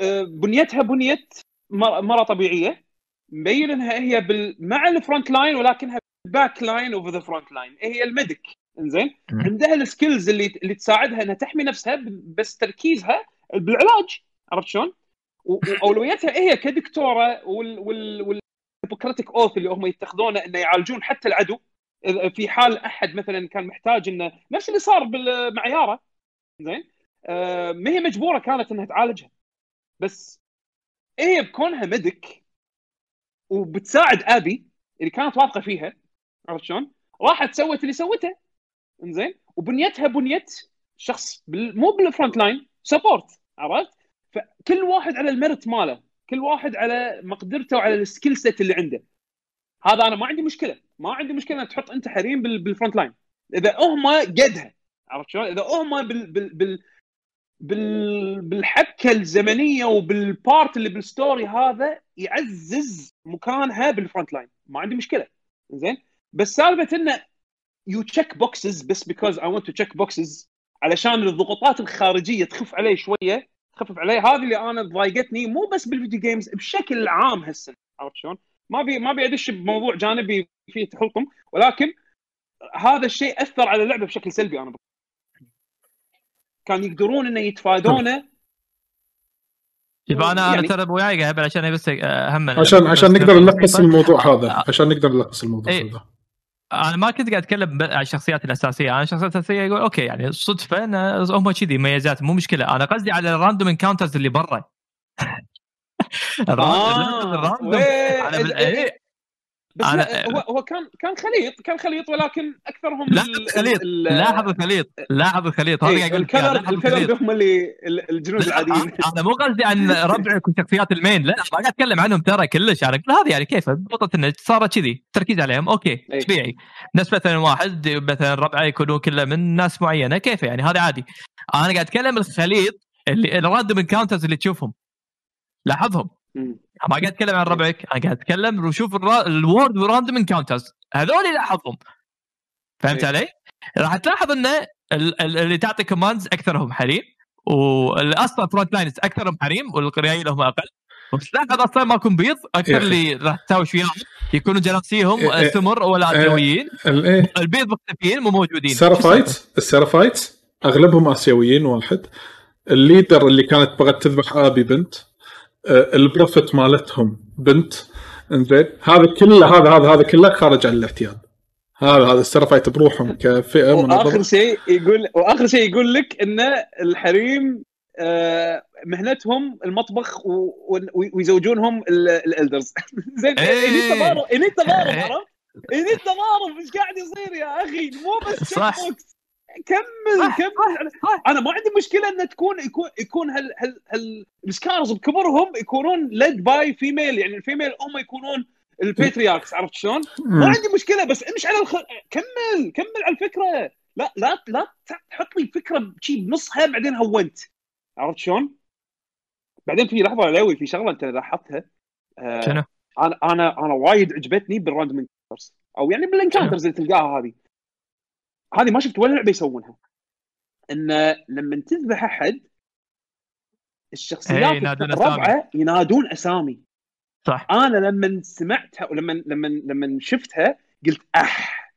S3: آه، بنيتها بنية مرة طبيعية. مبين انها هي بال... مع ال front line ولكنها back line of the front line هي ال medic.
S2: إنزين.
S3: عندها ال skills اللي اللي تساعدها إنها تحمي نفسها بس تركيزها بالعلاج. عرفت شلون؟ واولويتها هي كدكتورة وال وال وال Hippocratic oath اللي هم يتخذونه إنه يعالجون حتى العدو. في حال أحد مثلا كان محتاج إنه نفس اللي صار مع يارا زين آه ما هي مجبورة كانت إنها تعالجها. بس هي بكونها medic وبتساعد أبي اللي كانت واثقة فيها. عرفت شلون؟ راحت سوت اللي سوته. انزين وبنيتها بنيه شخص. مو بال front line support عرفت؟ فكل واحد على ال merit ماله كل واحد على مقدرته وعلى ال skill set اللي عنده هذا أنا ما عندي مشكلة ما عندي مشكلة إنك تحط أنت حريم بال... بال front line إذا هم قدها عرفت شلون؟ إذا هم بال... بال... بال... بال... بالحبكة الزمنية وبال part اللي بال story هذا يعزز مكانها بال front line ما عندي مشكلة زين بس سالفة إنه you check boxes بس because I want to check boxes علشان الضغوطات الخارجية تخف علي شوية تخفف علي هذه اللي أنا ضايقتني مو بس بال video games بشكل عام هالسنه عرفت شلون؟ ما بي ما ابي ادش بموضوع جانبي فيه تحلطم ولكن هذا الشيء أثر على اللعبة بشكل سلبي أنا. كان يقدرون إنه يتفادونه.
S2: يبقى أنا أنا
S3: يعني-
S2: ترى وياي قاعد عشان بس اهم
S1: عشان عشان نقدر نلخص الموضوع هذا. عشان نقدر نلخص الموضوع
S2: إيه.
S1: هذا.
S2: أنا ما كنت قاعد أتكلم عن الشخصيات الأساسية. أنا الشخصيات الأساسية يقول أوكي يعني صدفة إن هم كذي مميزات مو مشكلة. أنا قصدي على ال random encounters اللي برا. (laughs)
S3: ال
S2: random
S3: بس
S2: أنا-
S3: لا هو هو كان كان خليط كان خليط ولكن أكثرهم
S2: لاحظ الخليط
S3: ال-
S2: لاحظ الخليط. لاحظ الخليط. هذا
S3: إيه، ال
S2: color. ال
S3: color هم اللي ال- الجنود
S2: لا،
S3: العاديين.
S2: أنا مو قصدي عن ربعك وشخصيات ال main. لا ما قاعد أتكلم عنهم ترى كلش. أنا أقول هذه يعني كيف؟ بطلت إنه صارت كذي. تركيز عليهم. أوكي
S3: إيه.
S2: طبيعي نفس مثلا واحد مثلا ربعه يكونون كله من ناس معينة. كيف يعني؟ هذا عادي. أنا قاعد أتكلم الخليط اللي ال random encounters اللي تشوفهم. لاحظهم. ما قاعد أتكلم عن ربعك أنا قاعد أتكلم وشوف الرا- الوورد راندوم انكاونترز هذول لاحظهم فهمت
S3: إيه.
S2: علي؟ راح تلاحظ إن ال- ال- اللي تعطي كوماندز أكثرهم حريم واللي أصلا فرونت لاينز أكثرهم حريم والقريين هم أقل وتلاحظ أصلا ماكو بيض أكثر
S1: أخي.
S2: اللي راح تساوي وياهم يكونوا جناسيهم
S1: إيه، إيه.
S2: سمر ولا
S1: إيه.
S2: اسيويين
S1: ال-
S2: البيض مختفيين مو موجودين
S1: السيرافايت السيرافايت أغلبهم آسيويين واحد ال leader اللي كانت بغت تذبح آبي بنت ال prophet مالتهم بنت إنزين هذا كله هذا هذا هذا كله خارج عن الاعتياد هذا هذا ال Seraphite بروحهم
S3: كفئة
S1: وآخر
S3: شيء يقول وآخر شيء يقول لك إن الحريم آه، مهنتهم المطبخ و- و- ويزوجونهم ال- ال elders (laughs) زين
S2: إيه.
S3: هني تضارب هني تضارب. عرفت؟ (laughs) هني تضارب إيش قاعد يصير يا أخي مو بس
S2: صح.
S3: كمل كمل. أنا ما عندي مشكلة إن تكون يكون يكون هال هال هال ال Scars بكبرهم يكونون led by female يعني ال female هم يكونون ال patriarchs عرفت شلون؟ ما عندي مشكلة بس امش على الخ... كمل كمل على الفكرة لا لا لا تحط لي فكرة شي بنصها بعدين هونت عرفت شلون؟ بعدين في لحظة علاوي في شغلة أنت لاحظتها آه
S2: شنو؟
S3: أنا أنا أنا وايد عجبتني بال random encounters أو يعني بال encounters اللي تلقاها هذه هذه ما شفت ولا لعبه يسوونها إن لما تذبح أحد الشخصيات
S2: إيه،.
S3: الرابعه ينادون أسامي.
S2: صح.
S3: أنا لما سمعتها ولما لما لما شفتها قلت أح.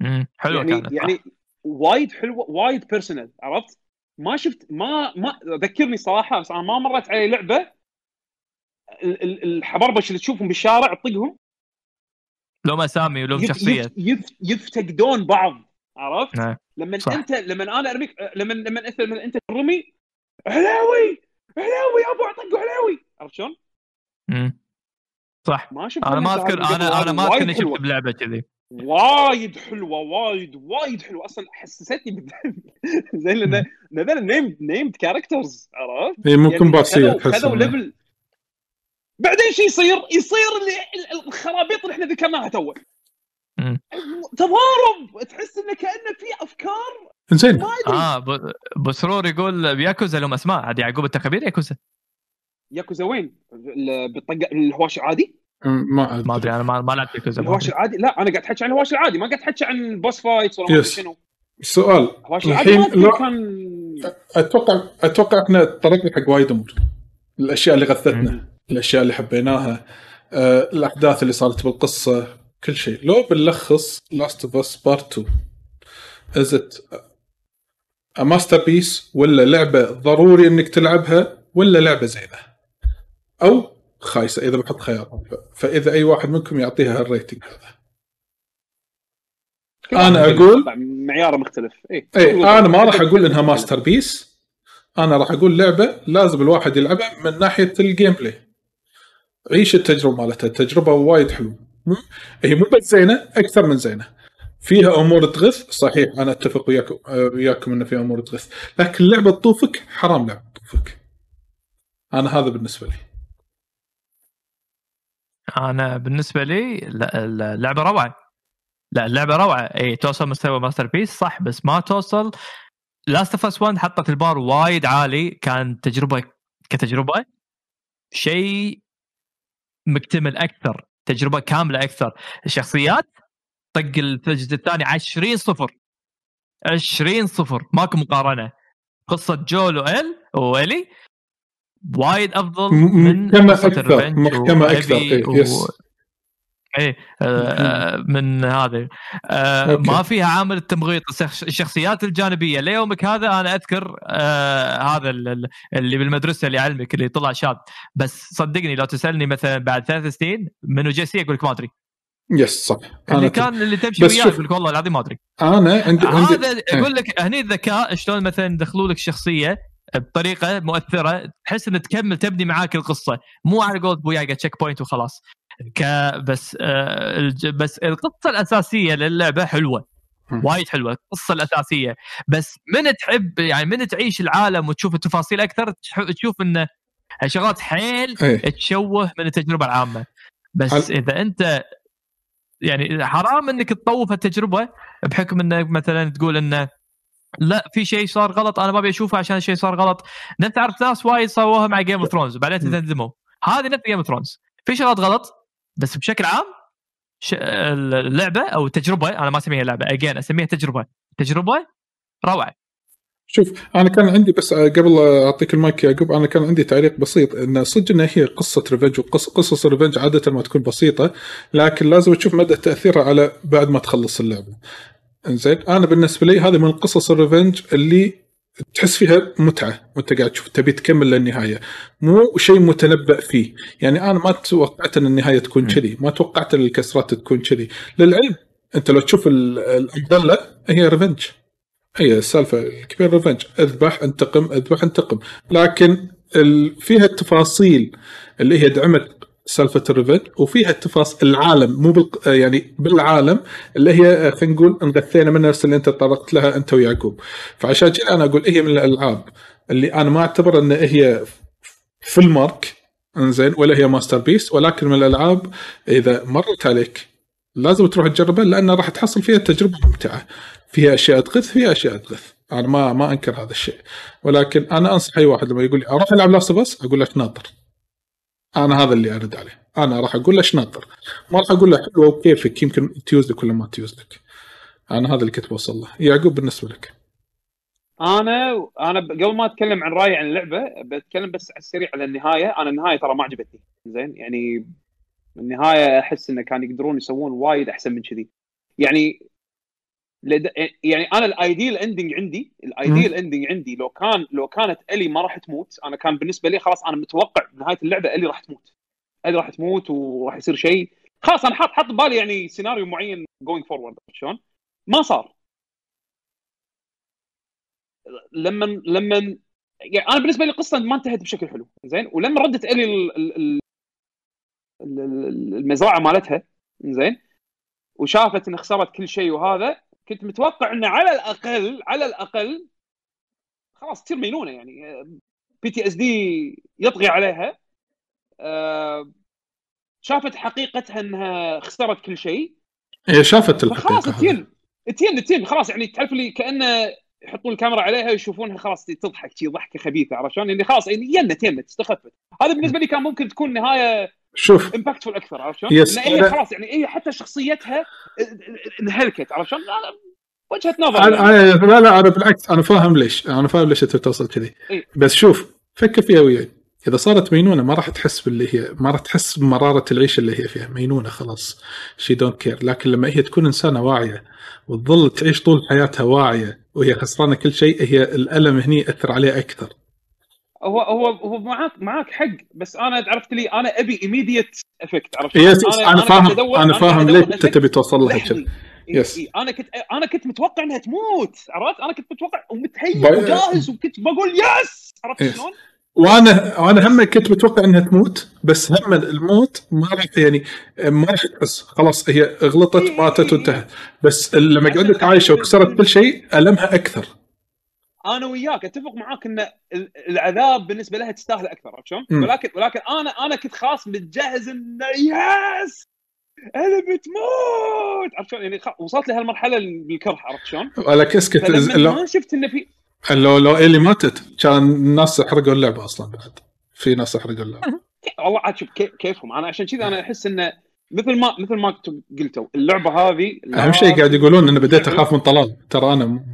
S2: مم. حلوة
S3: يعني
S2: كانت
S3: يعني وايد حلوة وايد بيرسونال عرفت؟ ما شفت ما ما ذكرني صراحة بس أنا ما مرت علي لعبة ال- ال- الحبربش اللي تشوفهم بالشارع تطقهم.
S2: لهم أسامي ولهم شخصيه
S3: يف- يف- يفتقدون بعض. عرفت؟
S2: نعم.
S3: لما
S2: صح.
S3: أنت لما أنا أرميك لما لما انت لما أنت ترمي علاوي علاوي أبو اطق علاوي عرفت شلون؟
S2: صح
S3: ما شفت
S2: أنا ما
S3: أذكر
S2: أنا
S3: أنا.
S2: ما أذكر
S3: حلوة.
S2: شفت بلعبة كذي
S3: وايد حلوة وايد وايد حلوة أصلا حسستني بال- (laughs) زين لأن هذول named named characters عرفت؟
S1: هي مو كومبارسيه
S3: خذوا-
S1: تحس
S3: خذوا level بعدين شو يصير؟ يصير اللي ال- الخرابيط اللي إحنا ذكرناها تو. تضارب! تحس إنه كأنه في أفكار
S1: زين
S2: آه بسرور يقول بياكوزا لهم اسماء عاد يعقوب التخبير ياكوزا.
S3: ياكوزا وين؟ ال- بالطق الهواش العادي؟
S1: ما
S2: ما أدري أنا ما, ما لعبت ياكوزا.
S3: الهواش. العادي؟ لا أنا قاعد احكي عن الهواش العادي. ما قاعد احكي عن بوس فايتس ولا ما
S1: يس.
S3: شنو.
S1: السؤال
S3: الهواش العادي ما
S1: الحين لو
S3: كان
S1: أتوقع أتوقع إحنا تطرقنا حق وايد أمور. الأشياء اللي غثتنا الأشياء اللي حبيناها آه، الأحداث اللي صارت بالقصة كل شيء. لو بنلخص Last of Us Part 2 is it masterpiece ولا لعبة ضروري إنك تلعبها ولا لعبة زينة؟ أو خايسة إذا بحط خيارات فإذا أي واحد منكم يعطيها ال rating هذا. أنا أقول
S3: معياره مختلف. اي
S1: اي أنا ما راح أقول إنها masterpiece أنا راح أقول لعبة لازم الواحد يلعبها من ناحية ال gameplay عيش التجربة مالتها التجربه وايد حلوة. هي مو بس زينة أكثر من زينة. فيها أمور تغث صحيح أنا أتفق وياكم وياكم إنه فيها أمور تغث. لكن لعبة تطوفك حرام لعبة تطوفك. أنا هذا بالنسبة لي.
S2: أنا بالنسبة لي اللعبه روعة. لا اللعبه روعة. اي توصل مستوى masterpiece صح بس ما توصل. Last of Us 1 حطت البار وايد عالي كان تجربة كتجربة شيء مكتمل أكثر. تجربة كاملة أكثر. الشخصيات طق الجزء الثاني 20 صفر. 20 صفر. ماكو مقارنة. قصة جول وال والي وايد أفضل من
S1: محكمة أكثر. محكمة أكثر. إيه، يس
S2: إيه آه من هذا آه ما فيها عامل التمغيط الشخصيات الجانبية. ليومك هذا أنا أذكر آه هذا اللي بالمدرسة اللي يعلمك اللي طلع شاب. بس صدقني لو تسألني مثلا بعد ثلاث سنين منو جيسي أقول لك ما أدري.
S1: يس صح.
S2: اللي كان اللي تمشي وياه يقول لك والله العظيم ما أدري.
S1: أنا عندي
S2: هذا يقول لك هني الذكاء شلون مثلا دخلوا لك شخصية بطريقة مؤثرة تحس ان تكمل تبني معاك القصة. مو على قول بويا checkpoint وخلاص. ك بس آه بس القصة الأساسية للعبة حلوة وايد حلوة القصة الأساسية. بس من تحب يعني من تعيش العالم وتشوف التفاصيل أكثر تشوف انه شغلات حيل إيه. تشوه من التجربة العامة. بس عل... إذا أنت يعني حرام إنك تطوف التجربة بحكم إنك مثلا تقول انه لا في شيء صار غلط أنا ما أبي أشوفه عشان الشيء صار غلط. نفس تعرف ناس وايد سووها مع Game of Thrones وبعدين تندموا هذه نفس Game of Thrones في شغلات غلط بس بشكل عام اللعبة أو التجربة أنا ما أسميها لعبة again أسميها تجربة تجربة روعة
S1: شوف أنا كان عندي بس قبل أعطيك المايك يعقوب أنا كان عندي تعليق بسيط إن صدق إنها هي قصة revenge وقصص ال revenge عادة ما تكون بسيطة لكن لازم تشوف مدى تأثيرها على بعد ما تخلص اللعبة. إنزين أنا بالنسبة لي هذه من قصص ال revenge اللي تحس فيها متعة وانت قاعد تشوف تبي تكمل للنهاية. مو شيء متنبأ فيه. يعني أنا ما توقعت إن النهاية تكون كذي. ما توقعت إن الكسرات تكون كذي. للعلم أنت لو تشوف ال umbrella هي revenge هي السالفة الكبيره revenge أذبح أنتقم أذبح أنتقم. لكن فيها التفاصيل اللي هي دعمت سالفة ال revenge وفيها تفاصيل العالم مو بالق... يعني بالعالم اللي هي خلينا نقول انغثينا من نفس اللي انت تطرقت لها انت ويعقوب. فعشان كذا أنا أقول هي من الألعاب اللي أنا ما أعتبر إن هي في ال mark إنزين ولا هي masterpiece ولكن من الألعاب إذا مرت عليك لازم تروح تجربها لأن راح تحصل فيها تجربة ممتعة. فيها أشياء تغث فيها أشياء تغث. أنا ما ما أنكر هذا الشيء. ولكن أنا أنصح أي واحد لما يقول لي أروح ألعب Last of Us أقول لك ناطر. أنا هذا اللي أرد عليه. أنا راح أقول له ناطر ما راح أقول له حلوة وكيفك يمكن تجوز لك ولا ما تجوز لك أنا هذا اللي كنت بوصل له. يعقوب بالنسبة لك.
S3: أنا أنا قبل ما أتكلم عن رأيي عن اللعبة بتكلم بس على السريع على النهاية. أنا النهاية ترى ما عجبتني. زين؟ يعني النهاية أحس انه كان يقدرون يسوون وايد أحسن من كذي. يعني لد... يعني أنا ال ideal ending عندي ال ideal ending عندي لو كان لو كانت إلي ما راح تموت أنا كان بالنسبة لي خلاص أنا متوقع بنهايه اللعبة إلي راح تموت. إلي راح تموت وراح يصير شيء. خلاص أنا حاط حاط ببالي يعني سيناريو معين going forward شلون؟ ما صار. لما لما يعني أنا بالنسبة لي القصة ما انتهت بشكل حلو زين؟ ولما ردت إلي المزرعه مالتها زين؟ وشافت إن خسرت كل شيء وهذا كنت متوقع إنه على الأقل على الأقل خلاص تصير مينونه يعني. PTSD يطغي عليها. آه، شافت حقيقتها إنها خسرت كل شيء.
S1: هي شافت الحقيقة
S3: خلاص تين تين تين. خلاص يعني تعرف لي كأنه يحطون الكاميرا عليها ويشوفونها خلاص تضحك شي ضحكة خبيثة عرفت شلون؟ يعني خلاص يعني ينا تمت استخفت هذا بالنسبة لي كان ممكن تكون نهاية
S1: شوف
S3: impactful أكثر عرفت شلون؟ yes هي خلاص يعني هي حتى شخصيتها انهلكت عرفت شلون؟ وجهة نظر
S1: أنا يعني. لا لا أنا بالعكس أنا فاهم ليش أنا فاهم ليش أنت توصل كذي إيه؟ بس شوف فكر فيها وياي إذا صارت مينونة ما راح تحس باللي هي ما راح تحس بمرارة العيشه اللي هي فيها مينونة خلاص she don't care لكن لما هي تكون إنسانة واعية وتظل تعيش طول حياتها واعية وهي خسرانة كل شيء هي الألم هني يأثر عليها أكثر
S3: هو هو هو معاك معاك حق بس أنا عرفت لي أنا أبي immediate effect عرفت
S1: yes أنا, أنا فاهم أنا فاهم ليه أنت تبي توصل لها كذا
S3: yes. إيه أنا كنت أنا كنت متوقع إنها تموت عرفت؟ أنا كنت متوقع ومتهيئ وجاهز وكنت بقول yes عرفت شلون؟
S1: وأنا وأنا هم كنت متوقع إنها تموت بس هم الموت ما راح يعني ما راح تحس خلاص هي غلطت إيه. ماتت وانتهت. بس لما قعدت عايشة وكسرت كل شيء ألمها أكثر.
S3: أنا وياك اتفق معاك ان العذاب بالنسبة لها تستاهل أكثر عرفت شلون؟ ولكن ولكن أنا أنا كنت خلاص متجهز إنه يس! أنا بتموت! عرفت شلون؟ يعني وصلت لهالمرحلة بالكره عرفت شلون؟
S1: ولك اسكت
S3: ما شفت إنه في
S1: لو لو ايلي ماتت كان الناس حرقوا اللعبة أصلا بعد. في ناس حرقوا اللعبة. (laughs)
S3: والله عاد شوف كيفهم. أنا عشان كذا أنا أحس إنه مثل ما مثل ما قلتوا اللعبة هذه
S1: أهم شيء قاعد يقولون إنه بديت أخاف من طلال. ترى أنا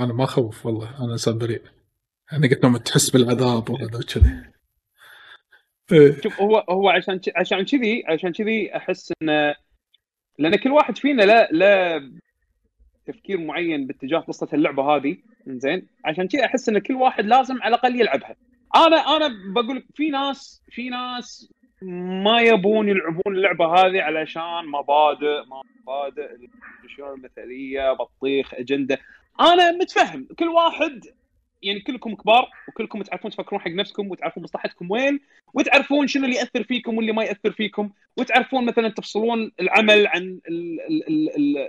S1: أنا ما أخوف والله أنا إنسان بريء. أنا قلت لهم تحس بالعذاب وهذا كذي
S3: إيه. شوف هو هو عشان عشان كذي عشان كذي أحس انه لأن كل واحد فينا لا لا تفكير معين باتجاه قصة اللعبة هذه. زين عشان كذا أحس إن كل واحد لازم على الأقل يلعبها. أنا أنا بقول لك في ناس في ناس ما يبون يلعبون اللعبة هذه علشان مبادئ مبادئ الاشياء المثاليه بطيخ أجندة. أنا متفهم. كل واحد يعني كلكم كبار وكلكم تعرفون تفكرون حق نفسكم وتعرفون مصلحتكم وين وتعرفون شنو اللي يأثر فيكم واللي ما يأثر فيكم وتعرفون مثلا تفصلون العمل عن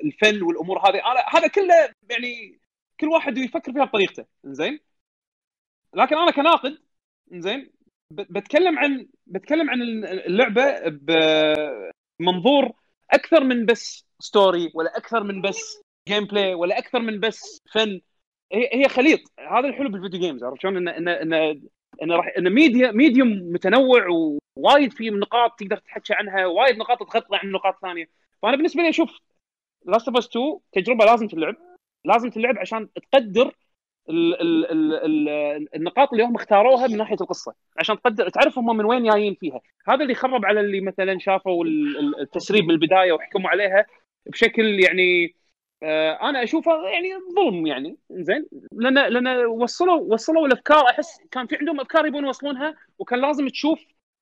S3: الفن والأمور هذه. أنا هذا كله يعني كل واحد يفكر فيها بطريقته. زين لكن أنا كناقد زين بتكلم عن بتكلم عن اللعبة بمنظور أكثر من بس story ولا أكثر من بس gameplay ولا أكثر من بس فن هي هي خليط. هذا الحلو بال video games عرفت شلون؟ إن إن إن إن راح إن media medium متنوع ووايد في نقاط تقدر تحكي عنها وايد نقاط تغطي عن نقاط ثانية. فأنا بالنسبة لي أشوف Last of Us 2 تجربة لازم تلعب لازم تلعب عشان تقدر ال ال ال ال النقاط اللي هم اختاروها من ناحية القصة. عشان تقدر تعرف هم من وين جايين فيها. هذا اللي خرب على اللي مثلا شافوا التسريب بالبداية وحكموا عليها بشكل يعني أنا أشوفه يعني ظلم يعني زين لأن لأن وصلوا وصلوا الأفكار أحس كان في عندهم أفكار يبون يوصلونها وكان لازم تشوف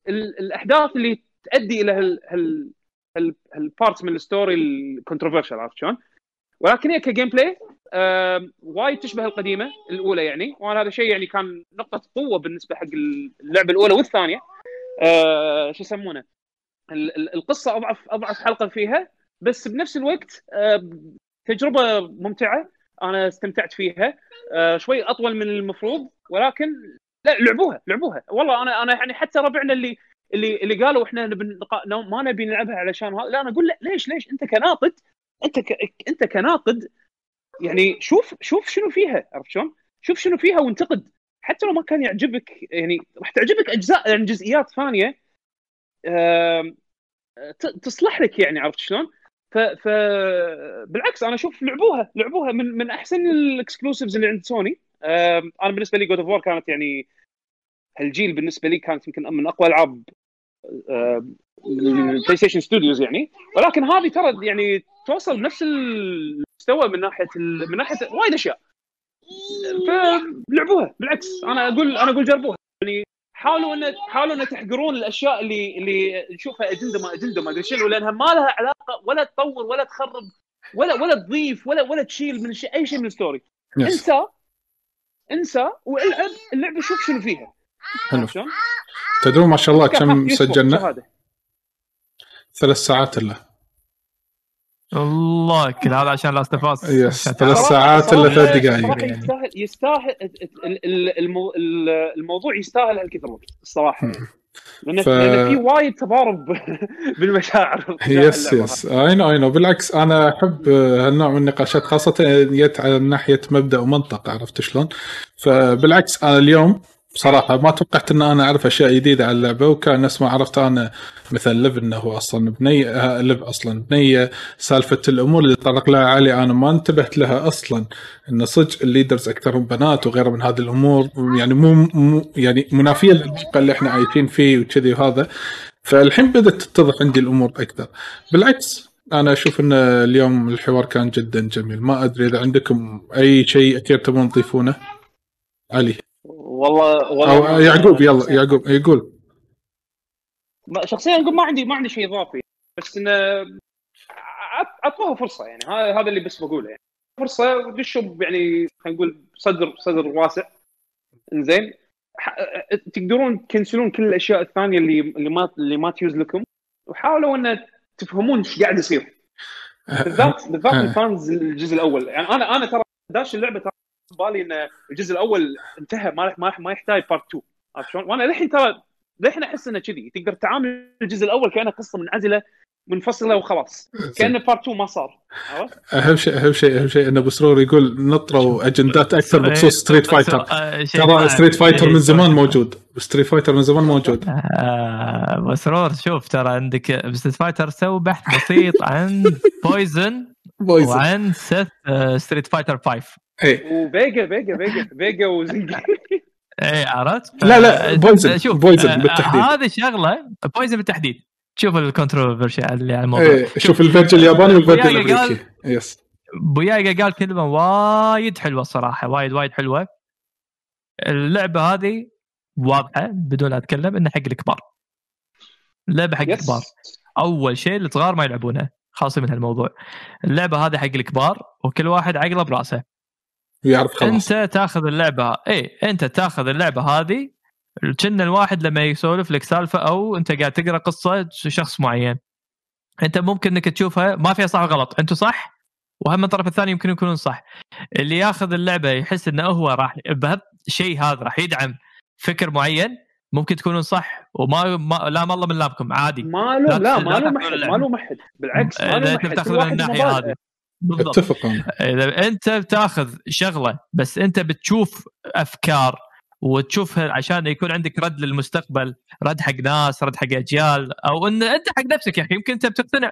S3: الأحداث اللي تؤدي إلى هال هال هال parts من ال story ال controversial عرفت شلون؟ ولكن هي ك gameplay آه وايد تشبه القديمة الأولى يعني. وأنا هذا شيء يعني كان نقطة قوة بالنسبة حق اللعبة الأولى والثانية. آه شو يسمونه؟ القصة اضعف أضعف حلقة فيها بس بنفس الوقت آه تجربة ممتعة أنا استمتعت فيها. آه شوي أطول من المفروض ولكن لا لعبوها لعبوها. والله أنا أنا يعني حتى ربعنا اللي اللي اللي قالوا إحنا ما نبي نلعبها علشان لا أنا أقول لا ليش ليش؟ أنت كناقد أنت ك... أنت كناقد يعني شوف شوف شنو فيها عرفت شلون؟ شوف شنو فيها وانتقد. حتى لو ما كان يعجبك يعني راح تعجبك أجزاء يعني جزئيات ثانية أه... تصلح لك يعني عرفت شلون؟ ف... ف بالعكس أنا أشوف لعبوها لعبوها من من أحسن الإكسكلوسيفز اللي عند سوني. أنا بالنسبة لي God of War كانت يعني هالجيل بالنسبة لي كانت يمكن من أقوى ألعاب ال PlayStation studios يعني. ولكن هذه ترى يعني توصل نفس المستوى من ناحية ال... من ناحية وايد أشياء. فلعبوها بالعكس أنا أقول أنا أقول جربوها. يعني حاولوا ان حاولوا إن تحقرون الأشياء اللي اللي نشوفها أجندة ما أجندة ما أدري شنو لأنها ما لها علاقة ولا تطور ولا تخرب ولا ولا تضيف ولا ولا تشيل من شيء أي شيء من ال story. Yes. انسى انسى والعب اللعبة شوف شنو فيها.
S1: حلو. تدرون ما شاء الله كم سجلنا؟ ثلاث ساعات إلا.
S2: الله كل هذا عشان Last of
S1: Us ثلاث ساعات إلا ثلاث دقائق.
S3: يستاهل يستاهل الموضوع يستاهل هالكثر وقت الصراحه لأن ف... في وايد تضارب (laughs) بالمشاعر.
S1: يس يس اي نو اي نو بالعكس أنا أحب هالنوع من النقاشات خاصة جت على ناحية مبدأ ومنطق عرفت شلون؟ فبالعكس أنا اليوم بصراحة ما توقعت إن أنا أعرف أشياء جديدة عن اللعبة وكان نفس ما عرفت أنا مثل ليف إنه هو أصلا بنية آه، ليف أصلا بنية سالفة الأمور اللي تطرق لها علي أنا ما انتبهت لها أصلا. إن صدق ال leaders اكثرهم بنات وغيره من هذه الأمور يعني مو, مو يعني منافية للواقع اللي إحنا عايشين فيه وكذي وهذا. فالحين بدأت تتضح عندي الأمور أكثر. بالعكس أنا أشوف إن اليوم الحوار كان جدا جميل. ما أدري إذا عندكم أي شيء اخير تبون تضيفونه؟ علي.
S3: والله والله
S1: أو يعقوب يلا يعقوب يقول.
S3: شخصيا أقول ما عندي ما عندي شيء إضافي بس انه أعطوها فرصة يعني هذا هذا اللي بس بقوله يعني. فرصة ودشوا يعني خلينا نقول صدر صدر واسع. زين تقدرون تكنسلون كل الأشياء الثانية اللي اللي ما اللي ما تيوز لكم وحاولوا إن تفهمون إيش قاعد يصير. بالذات بالذات ال fans الجزء الأول. يعني أنا أنا ترى داش اللعبة ترى بالي إن الجزء الأول انتهى ما ما ما يحتاج part 2 عرفت شلون؟ وأنا للحين ترى للحين أحس إنه كذي. تقدر تعامل الجزء الأول كأنه قصة منعزلة منفصلة وخلاص. (laughs) كأن part 2 ما صار. عرفت؟
S1: أهم شيء أهم شيء أهم شيء إن أبو سرور يقول نطروا اجندات أكثر بخصوص Street Fighter ترى Street Fighter من زمان موجود. Street Fighter من زمان موجود.
S2: أبو سرور شوف ترى عندك Street Fighter سووا بحث بسيط عن (laughs) Poison وعن ست Street Fighter 5
S3: اي و Vega Vega Vega Vega وزنجي (laughs)
S2: إيه عرفت؟
S1: لا لا Poison شوف Poison بالتحديد.
S2: هذه شغله Poison بالتحديد. شوف ال controversy اللي على الموضوع.
S1: إيه شوف ال version الياباني وال version الأمريكي.
S2: yes بويايقا قال كلمة وايد حلوة الصراحة وايد وايد حلوة. اللعبة هذه واضحة بدون أتكلم إنها حق الكبار. اللعبه حق الكبار. أول شيء الصغار ما يلعبونها خاصة من هالموضوع. اللعبة هذه حق الكبار وكل واحد عقله براسه.
S1: يعرف خلاص.
S2: انت تاخذ اللعبة اي انت تاخذ اللعبة هذه كنا الواحد لما يسولف لك سالفة أو أنت قاعد تقرأ قصة شخص معين. أنت ممكن إنك تشوفها ما فيها صح وغلط أنتم صح وهم الطرف الثاني يمكن يكونون صح. اللي ياخذ اللعبة يحس إنه هو راح بهالشيء هذا راح يدعم فكر معين ممكن تكونون صح وما ما لا الله من لابكم عادي.
S3: ما له لا ما له محد ما له محد بالعكس ما له محد
S2: تاخذ من الناحية هذه.
S1: بالضبط. اتفق
S2: إذا أنت بتاخذ شغلة بس أنت بتشوف أفكار وتشوفها عشان يكون عندك رد للمستقبل رد حق ناس رد حق أجيال أو إن أنت حق نفسك يا أخي يمكن أنت بتقتنع.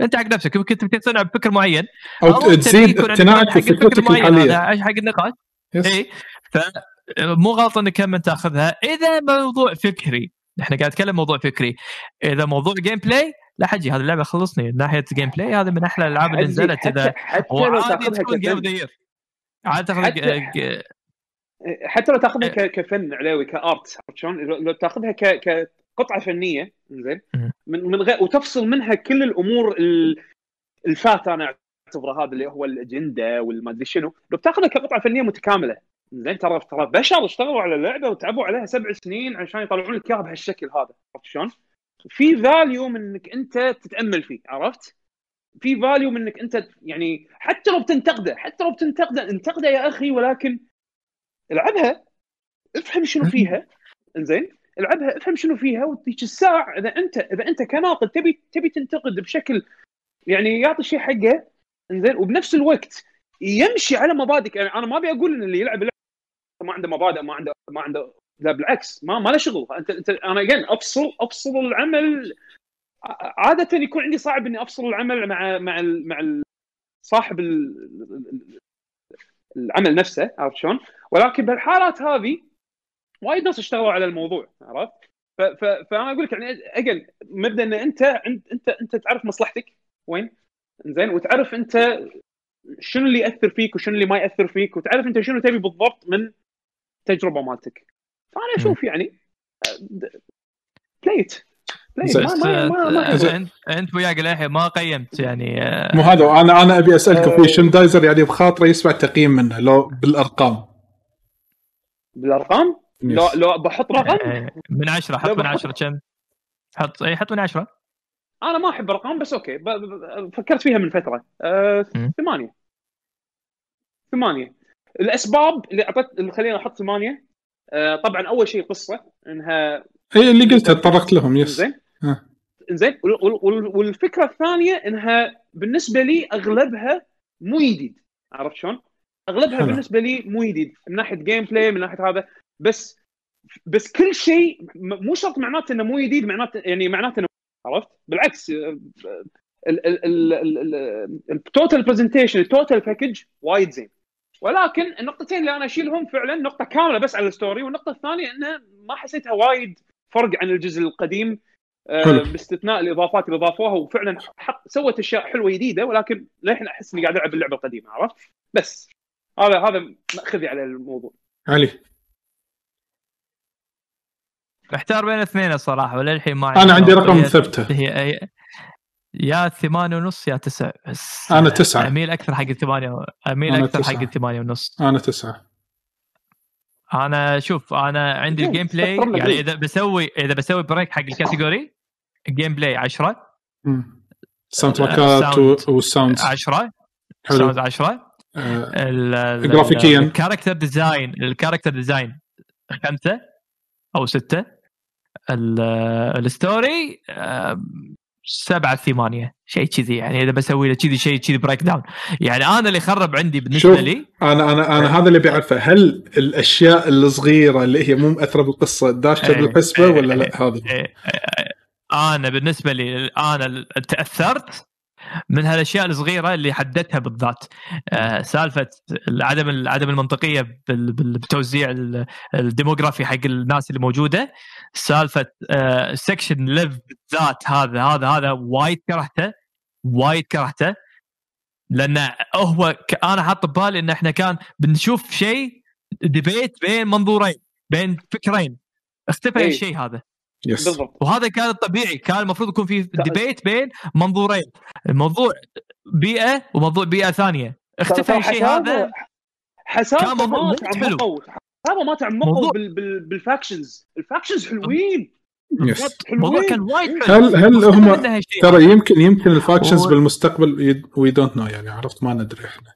S2: أنت حق نفسك يمكن تبي تقتنع بفكر معين
S1: أو, أو تزيد اقتناعك في فكرتك الحالية.
S2: حق النقاش. اي فمو غلط انك كم تاخذها. إذا موضوع فكري إحنا قاعد نتكلم موضوع فكري. إذا موضوع gameplay لا حجي هذه اللعبة خلصني من ناحية gameplay هذه من أحلى الألعاب اللي نزلت إذا
S3: حتى لو تأخذها
S2: عاد تاخذ
S3: حتى لو تأخذها كفن علاوي ك art شلون؟ لو تأخذها كقطعة فنية زين من من غير وتفصل منها كل الأمور الفات أنا أعتبره هذا اللي هو الأجندة والما ادري شنو. لو بتاخذها كقطعة فنية متكاملة زين ترى ترى بشر اشتغلوا على اللعبة وتعبوا عليها سبع سنين عشان يطلعون لك اياها بهالشكل هذا عرفت شلون؟ في value من إنك أنت تتأمل فيه عرفت؟ في value من إنك أنت يعني حتى لو بتنتقده حتى لو بتنتقده انتقده يا أخي ولكن العبها افهم شنو فيها. (laughs) إنزين؟ العبها افهم شنو فيها وذيك الساعة إذا أنت إذا أنت كناقد تبي تبي تنتقد بشكل يعني يعطي شيء حقه إنزين؟ وبنفس الوقت يمشي على مبادئك. يعني أنا ما أبي أقول إن اللي يلعب ما عنده مبادئ ما عنده ما عنده لا بالعكس ما ما له شغل انت انت أنا جن افصل أفصل العمل عادة يكون عندي صعب إني أفصل العمل مع مع مع صاحب العمل نفسه عرفت شلون؟ ولكن بالحالات هذه وايد ناس اشتغلوا على الموضوع عرفت؟ فأنا أقول لك يعني أجل مبدأ إن انت انت أنت تعرف مصلحتك وين؟ زين وتعرف أنت شنو اللي يأثر فيك وشنو اللي ما يأثر فيك وتعرف أنت شنو تبي بالضبط من التجربه مالتك. فانا أشوف يعني بلايت
S2: بس ما ما ما انت أنت وياك للحين ما قيمت يعني
S1: مو هذا أنا أنا أبي اسالكم في شن دايزر يعني بخاطره يسمع تقييم منه لو بالأرقام.
S3: بالأرقام؟ لو لو بحط رقم؟
S2: من عشرة حط من عشرة كم؟ حط اي حط من عشرة.
S3: أنا ما أحب ارقام بس okay. فكرت فيها من فترة. أه ثمانية. ثمانية. الأسباب اللي اللي خليني أحط ثمانية أه طبعا أول شيء قصة إنها
S1: اي اللي قلتها تطرقت لهم yes
S3: زين زين والفكرة الثانية إنها بالنسبة لي أغلبها مو جديد عرفت شلون؟ أغلبها حلو. بالنسبة لي مو جديد من ناحية gameplay من ناحية هذا. بس بس كل شيء مو شرط معناته إنه مو جديد معناته يعني معناته إنه عرفت؟ بالعكس ال total presentation ال total package وايد زين. ولكن النقطتين اللي أنا أشيلهم فعلا نقطة كاملة بس على ال story والنقطة الثانية إنه ما حسيتها وايد فرق عن الجزء القديم آه،
S1: حلو.
S3: باستثناء الإضافات اللي اضافوها وفعلا حط سوت أشياء حلوة جديدة ولكن للحين أحس إني قاعد ألعب اللعبة القديمة عرفت؟ بس هذا هذا مأخذي على الموضوع
S1: علي
S2: محتار بين اثنين الصراحة وللحين ما
S1: أنا عندي. رقم ثبته
S2: هي هي- يا ثمانية ونص يا تسع بس
S1: أنا تسعة.
S2: اميل أكثر حق الثمانية اميل
S1: أنا
S2: أكثر حق
S1: تسعة.
S2: الثمانية ونص
S1: أنا تسعة
S2: أنا شوف أنا عندي
S3: ال gameplay
S2: يعني. إذا بسوي إذا بسوي break حق ال category ال gameplay 10
S1: sound
S2: track
S1: ات
S2: sound.
S1: وال sound
S2: 10
S1: حلو
S2: sound 10
S1: آه،
S2: ال- ال-
S1: جرافيكياً.
S2: ال character design ال character design خمسة أو ستة ال- ال story سبعة ثمانية شيء كذي. يعني إذا بسوي له كذي شيء كذي breakdown يعني أنا اللي خرب عندي بالنسبة
S1: شوف
S2: لي.
S1: أنا أنا أنا هذا اللي بعرفه. هل الأشياء الصغيرة اللي هي مو مأثرة بالقصة داشته
S2: إيه،
S1: بالحسبة
S2: إيه،
S1: ولا لا؟
S2: إيه.
S1: هذا.
S2: إيه، إيه، أنا بالنسبة لي أنا تأثرت من هالأشياء الصغيرة اللي حددتها بالذات. آه، سالفة عدم عدم المنطقية بال- بال- بتوزيع ال- الديموغرافي حق الناس اللي موجودة. سالفة section Lev بالذات هذا هذا هذا وايد كرهته وايد كرهته. لأن هو أنا حاط ببالي إن إحنا كان بنشوف شيء debate بين منظورين بين فكرين. اختفى
S3: إيه.
S2: الشيء هذا.
S1: yes
S3: بالضبط.
S2: وهذا كان الطبيعي كان المفروض يكون في debate بين منظورين. الموضوع بيئة وموضوع بيئة ثانية. اختفى الشيء هذا. كان موضوع
S3: ما
S2: وايد حلو.
S3: حسافة ما تعمقوا
S2: بال...
S3: بال... بال factions. ال factions حلوين.
S1: yes
S2: الموضوع
S3: حلوين.
S2: كان وايد حلو.
S1: هل هل هم ترى يمكن يمكن ال factions
S2: و-
S1: بالمستقبل we don't know يعني عرفت؟ ما ندري إحنا.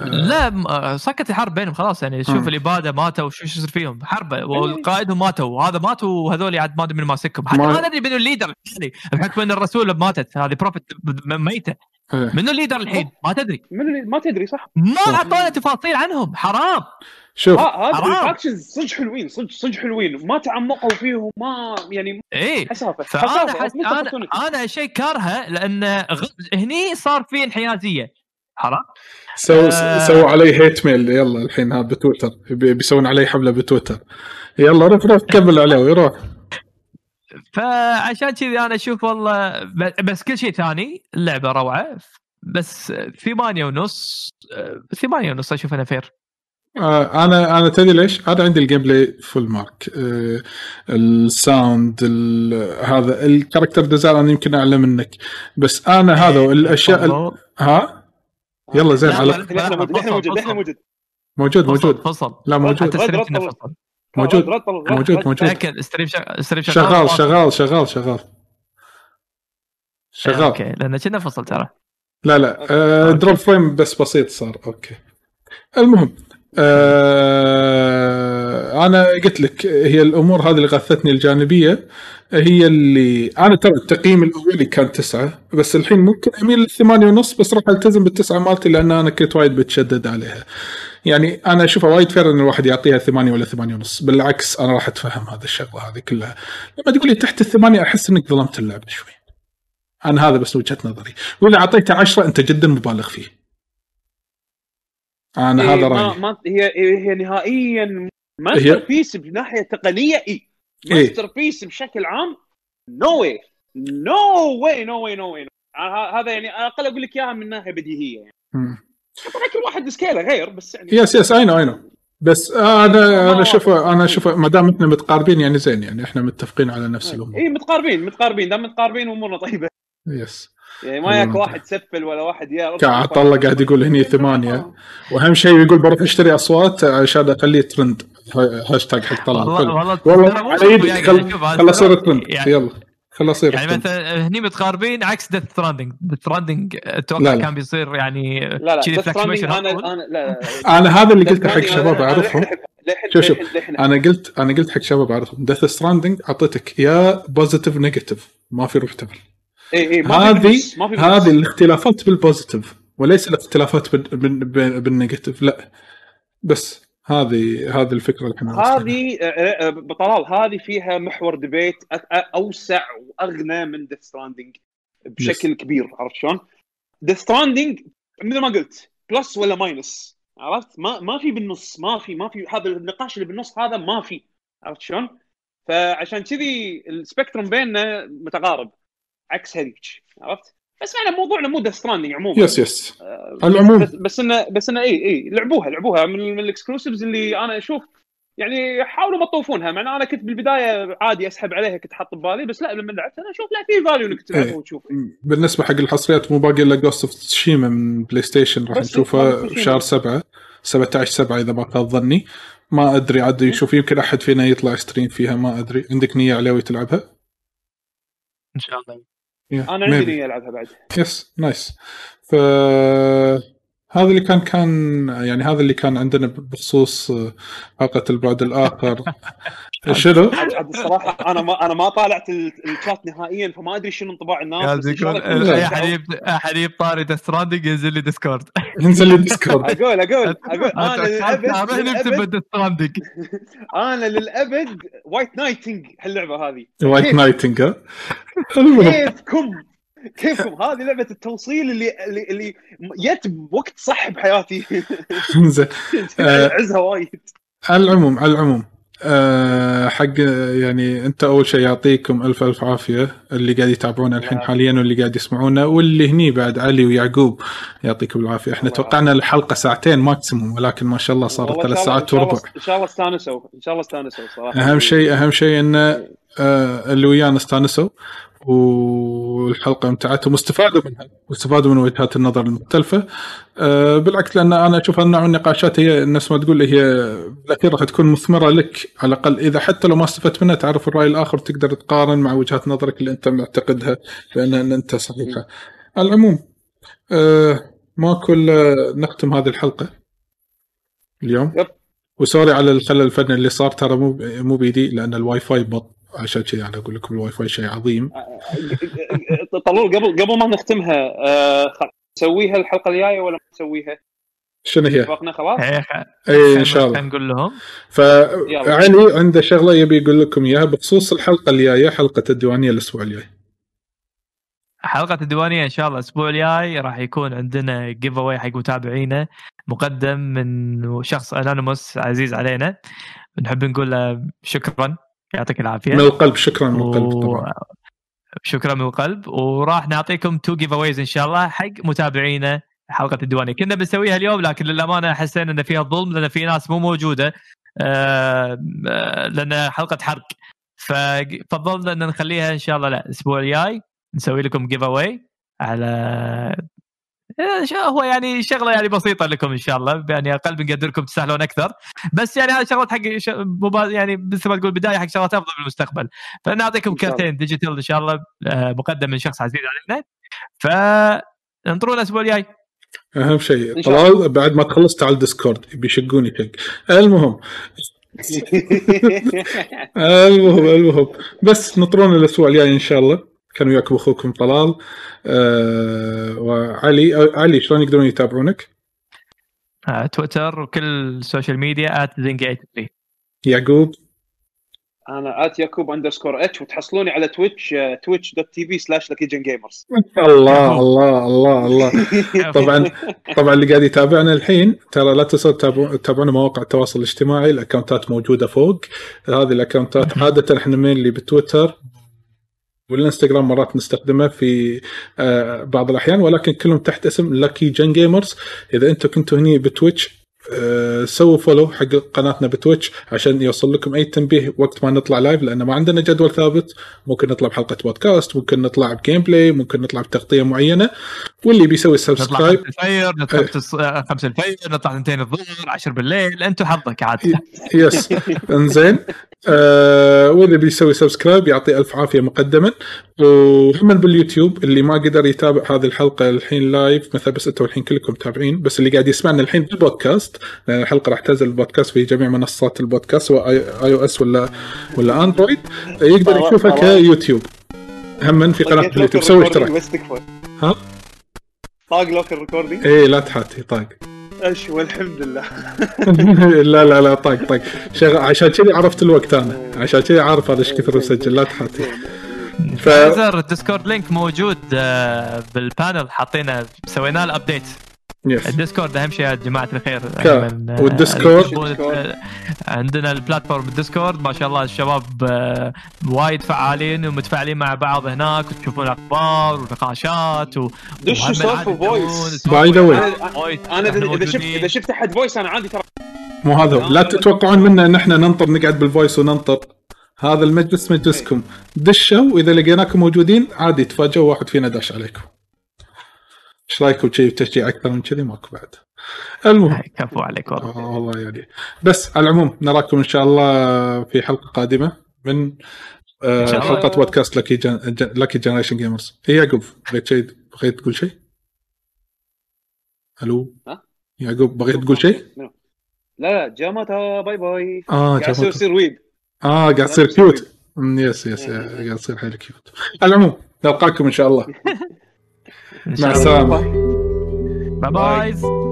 S1: آه،
S2: لا آه، سكت الحرب بينهم خلاص يعني. شوف
S1: مم.
S2: الإبادة ماتوا وشو شو يصير فيهم؟ حرب. والقائدهم ماتوا. وهذا ماتوا وهذول عاد ما أدري من ماسكهم. حتى
S1: ما-
S2: ندري منو ال leader الثاني. بحكم إن الرسول ماتت. هذه prophet ميتة.
S1: إيه.
S2: منو ال leader الحين؟ ما تدري.
S3: من ما تدري صح.
S2: ما. أعطونا تفاصيل عنهم. حرام.
S1: شوف
S3: ها- هذا
S2: حرام.
S3: ال factions صدق حلوين صدق صدق حلوين ما تعمقوا فيهم ما يعني
S2: إيه
S3: حسافة
S2: فأنا
S3: حسافة
S2: حس...
S3: أنا.
S2: أنا شيء كارهه لأن غ... هني صار في انحيازية عرفت؟
S1: so
S2: آه.
S1: سووا علي hate mail يلا الحين هذا بتويتر بي- بيسوون علي حملة بتويتر يلا روح روح كمل عليه ويروح
S2: فعشان كذي أنا أشوف والله ب- بس كل شيء ثاني اللعبه روعة بس ثمانية ونص آه، ثمانية ونص أشوف أنا fair
S1: آه أنا أنا تدري ليش؟ أنا عندي ال gameplay full mark آه ال sound ال- هذا ال character design أنا يمكن اعلى منك. بس أنا هذا والاشياء ال- ها؟ يلا زين
S2: لا،
S1: على
S2: لا،
S3: لحنا موجود لحنا موجود موجود.
S1: موجود
S2: فصل
S1: لا موجود. موجود موجود موجود
S2: شغال.
S1: شغال شغال شغال شغال. شغال.
S2: okay لأن كنا فصل ترى.
S1: لا لا آه. drop frame بس بسيط صار. okay. المهم آه أنا قلت لك هي الأمور هذه اللي غثتني الجانبية هي اللي أنا ترى التقييم الأولي كان تسعة بس الحين ممكن أميل للثمانية ونص بس راح ألتزم بالتسعة مالتي لأن أنا كنت وايد بتشدد عليها. يعني أنا أشوفها وايد fair إن الواحد يعطيها ثمانية ولا ثمانية ونص بالعكس أنا راح أتفهم هذا الشغلة هذه كلها. لما تقول لي تحت الثمانية أحس إنك ظلمت اللعبه شوي. أنا هذا بس وجهة نظري. واذا أعطيته عشرة أنت جدا مبالغ فيه. أنا
S3: إيه،
S1: هذا رأيي.
S3: ما هي هي نهائيا masterpiece بناحية تقنية اي
S1: إيه.
S3: masterpiece بشكل عام no way no way no way no way هذا يعني أقل أقول لك إياها من ناحية بديهية يعني. طبعا كل واحد scale ه غير بس يعني
S1: yes yes I know I know بس أنا أنا
S3: ما-
S1: شوف أنا شوف ما دام إحنا متقاربين يعني زين يعني إحنا متفقين على نفس الأمور.
S3: اي متقاربين متقاربين. دام متقاربين أمورنا طيبة.
S1: yes
S3: يعني ما ياك
S1: والله
S3: واحد سفل ولا واحد يا
S1: قاعد طلع قاعد يقول هني ثمانية. وأهم شيء يقول بروح أشتري أصوات عشان أخليه ترند ها- هاشتاج حق طلع
S2: والله. والله
S1: على يدك
S2: يعني
S1: خل
S2: أصير
S1: ترند
S2: يعني-
S1: يلا. خل أصير
S2: يعني مثلا هني متقاربين عكس Death Stranding Death
S1: Stranding
S2: أتوقع
S1: لا.
S2: كان بيصير يعني
S3: لا لا Stranding
S2: fluctuation أنا.
S3: أنا لا لا
S1: أنا هذا اللي قلته حق شباب
S3: أعرفهم.
S1: شوف شوف. أنا قلت أنا قلت حق شباب أعرفهم. ديث ستراندنج أعطيتك يا بوزيتيف نيجاتيف ما في روح تبل.
S3: اي اي
S1: هذه. هذه الاختلافات بالبوزيتيف وليس الاختلافات بال- بال- بال- بالنيجاتيف لا بس هذه هذه الفكرة اللي إحنا
S3: هذه آه، آه، بطلال هذه فيها محور ديبيت أوسع وأغنى من ديث ستراندنج بشكل كبير عرفت شلون؟ Death Stranding مثل ما قلت plus ولا minus عرفت؟ ما ما في بالنص ما في ما في هذا النقاش اللي بالنص هذا ما في عرفت شلون؟ فعشان كذي ال spectrum بيننا متقارب عكس هذيك عرفت؟ بس إحنا موضوعنا مو Death Stranding عموما
S1: yes yes
S3: آه،
S1: على العموم.
S3: بس, بس انه بس إنه اي اي لعبوها لعبوها من, من ال exclusives اللي أنا أشوف يعني حاولوا ما تطوفونها مع أنا كنت بالبداية عادي أسحب عليها كنت حاط ببالي بس لا لما لعبت أنا أشوف لا في value إنك تلعبها
S1: إيه.
S3: وتشوف
S1: بالنسبة حق الحصريات مو باقي إلا Ghost of Tsushima من PlayStation راح نشوفها. شهر سبعة 17 7 إذا ما خاب ظني ما أدري عاد يشوف يمكن أحد فينا يطلع stream فيها ما أدري عندك نية عليوي تلعبها؟
S2: إن شاء الله
S3: أنا عندي نيه ألعبها بعد.
S1: yes nice ف هذا اللي كان كان يعني هذا اللي كان عندنا بخصوص حلقة البعد الآخر. (laughs) شنو؟
S3: الصراحه أنا ما أنا ما طالعت ال- الشات نهائيا فما أدري شنو انطباع الناس الله يكون
S2: أي
S3: شعور.
S2: أحد يب- أحد يجيب طاري Stranding ينزل لي Discord (laughs)
S1: انزل لي Discord
S3: أقول أقول أقول أنا للابد أنا للابد white (laughs) knighting هاللعبة هذه.
S1: White knighting
S3: كيفكم؟ كيفكم؟ هذه لعبة التوصيل اللي اللي, اللي جت بوقت صح بحياتي. (laughs)
S1: زين. (laughs) آه.
S3: عزها وايد.
S1: على العموم على العموم. أه حق يعني انت أول شيء يعطيكم ألف ألف عافية اللي قاعد يتابعونا الحين
S3: الله
S1: حاليا واللي قاعد يسمعونا واللي هني بعد علي ويعقوب يعطيكم العافية.
S3: إحنا
S1: توقعنا الحلقة ساعتين ماكسيموم ولكن ما شاء الله صارت ثلاث ساعات وربع
S3: إن شاء الله استانسوا. إن شاء الله استانسوا صراحة.
S1: أهم شيء أهم شيء إن آه اللي ويانا استانسوا. والحلقة امتعتهم واستفادوا منها واستفادوا من وجهات النظر المختلفة آه بالعكس لأن أنا أشوف النوع من النقاشات هي الناس ما تقول هي بالاخير راح تكون مثمرة لك على الأقل إذا حتى لو ما استفدت منها تعرف الرأي الآخر تقدر تقارن مع وجهات نظرك اللي أنت معتقدها بأن أنت صحيحة. على العموم آه ماكو إلا نختم هذه الحلقة اليوم
S3: yep.
S1: و sorry على الخلل الفني اللي صار ترى مو مو بيدي لأن الواي فاي بط عشان كذا أنا أقول لكم الواي فاي شيء عظيم.
S3: طلول قبل قبل ما نختمها آه، نسويها الحلقة الجاية ولا ما نسويها؟
S1: شنو هي؟
S3: اتفقنا خلاص؟
S1: اي إن شاء الله.
S2: نقول لهم.
S1: فعلي عنده شغلة يبي يقول لكم إياها بخصوص الحلقة الجاية حلقة الديوانية الأسبوع الجاي.
S2: حلقة الديوانية إن شاء الله الأسبوع الجاي راح يكون عندنا giveaway حق متابعينا مقدم من شخص anonymous عزيز علينا. بنحب نقول له شكرا. يعطيك العافية.
S1: من القلب. شكرا من القلب
S2: و-
S1: طبعا.
S2: شكرا من القلب. وراح نعطيكم two giveaways إن شاء الله حق متابعينا حلقة الديوانية. كنا بنسويها اليوم لكن للأمانة حسينا إن فيها ظلم لأن في ناس مو موجودة آه، آه، لأن حلقة حرق. ففضلنا إن نخليها إن شاء الله لا الأسبوع الجاي نسوي لكم giveaway على هو يعني شغلة يعني بسيطة لكم إن شاء الله يعني أقل بنقدركم تسهلون أكثر. بس يعني هذه شغلات حق ش- مبا- يعني مثل ما تقول بداية حق شغلات أفضل بالمستقبل فنعطيكم. كرتين digital إن شاء الله آه، مقدم من شخص عزيز علينا. فانطرونا الأسبوع الجاي.
S1: أهم شيء طلال بعد ما تخلص تعال Discord بيشقوني شق المهم. (laughs) المهم المهم. بس نطرون الأسبوع الجاي إن شاء الله. كان وياكم أخوكم طلال. آه وعلي آه علي شلون يقدرون يتابعونك؟
S2: آه، تويتر وكل السوشيال ميديا @زنج83
S1: يعقوب؟
S3: أنا at يعقوب underscore H وتحصلوني على Twitch Twitch dot TV slash Lucky Gen Gamers
S1: الله الله الله (laughs) الله. طبعا (laughs) طبعا اللي قاعد يتابعنا الحين ترى لا تنسوا تتابعون- تتابعونا مواقع التواصل الاجتماعي الأكونتات موجودة فوق. هذه الأكونتات (laughs) عادة إحنا من اللي بتويتر. والإنستغرام مرات نستخدمه في آه بعض الأحيان ولكن كلهم تحت اسم Lucky Gen Gamers إذا أنتم كنتوا هني ب Twitch سووا follow حق قناتنا ب Twitch عشان يوصل لكم أي تنبيه وقت ما نطلع live لأن ما عندنا جدول ثابت. ممكن نطلع بحلقة بودكاست ممكن نطلع ب gameplay ممكن نطلع بتغطية معينة. واللي بيسوي
S2: نطلع
S1: subscribe
S2: خمسة الفجر نطلع خمسة- آه، خمسة الفجر نطلع اثنتين الظهر 10 بالليل. أنتم حظك عاد. (laughs)
S1: yes انزين. آه واللي بيسوي subscribe يعطي ألف عافية مقدما. وهم باليوتيوب اللي ما قدر يتابع هذه الحلقة الحين live مثلا بس أنتم الحين كلكم متابعين بس اللي قاعد يسمعنا الحين بالبودكاست لأن الحلقة راح تنزل البودكاست في جميع منصات البودكاست سواء iOS ولا ولا Android يقدر يشوفها. كيوتيوب. هم في قناه اليوتيوب سوي اشتراك.
S3: بس تكفى
S1: ها؟
S3: طاق لك ال
S1: recording إيه لا تحاتي طاق.
S3: اش والحمد لله. (laughs)
S1: لا لا لا طاق طاق. شغ... عشان كذي عرفت الوقت أنا. عشان كذي عارف هذا إيش كثر مسجل لا تحاتي. ف...
S2: ال Discord link موجود آه، بال panel حاطينه سوينا له update
S1: yes
S2: ال Discord أهم شيء يا جماعة الخير آه،
S1: وال Discord؟
S2: يحبون- آه، عندنا ال platform ال Discord ما شاء الله الشباب آه، وايد فعالين ومتفاعلين مع بعض هناك وتشوفون أخبار ونقاشات و
S3: دشوا سولفوا voice.
S1: By the way.
S2: أنا
S3: اذا شفت. إذا شفت احد voice أنا عندي ترى
S1: مو هذا. لا تتوقعون منا إن إحنا ننطر نقعد بال voice وننطر هذا المجلس مجلسكم دشوا وإذا لقيناكم موجودين عادي تفاجئوا واحد فينا داش عليكم إيش رايكم شيء تشجيع أكثر من كذي؟ ماكو بعد. المهم. (laughs)
S2: كفو عليك والله.
S1: آه والله يعني. بس على العموم نراكم إن شاء الله في حلقة قادمة من آه. حلقة بودكاست Lucky Gen... Gen... Lucky Generation Gamers اي يعقوب بغيت شيء بغيت تقول شيء؟ ألو؟
S3: ها؟
S1: يعقوب بغيت تقول شيء؟
S3: لا لا ja mata bye
S1: bye.
S3: آه قاعد يصير. يصير weeb
S1: آه قاعد تصير cute أمم، yes yes قاعد تصير حيل cute على العموم نلقاكم إن شاء الله. (laughs)
S2: إن شاء
S1: مع
S2: الله.
S1: السلامه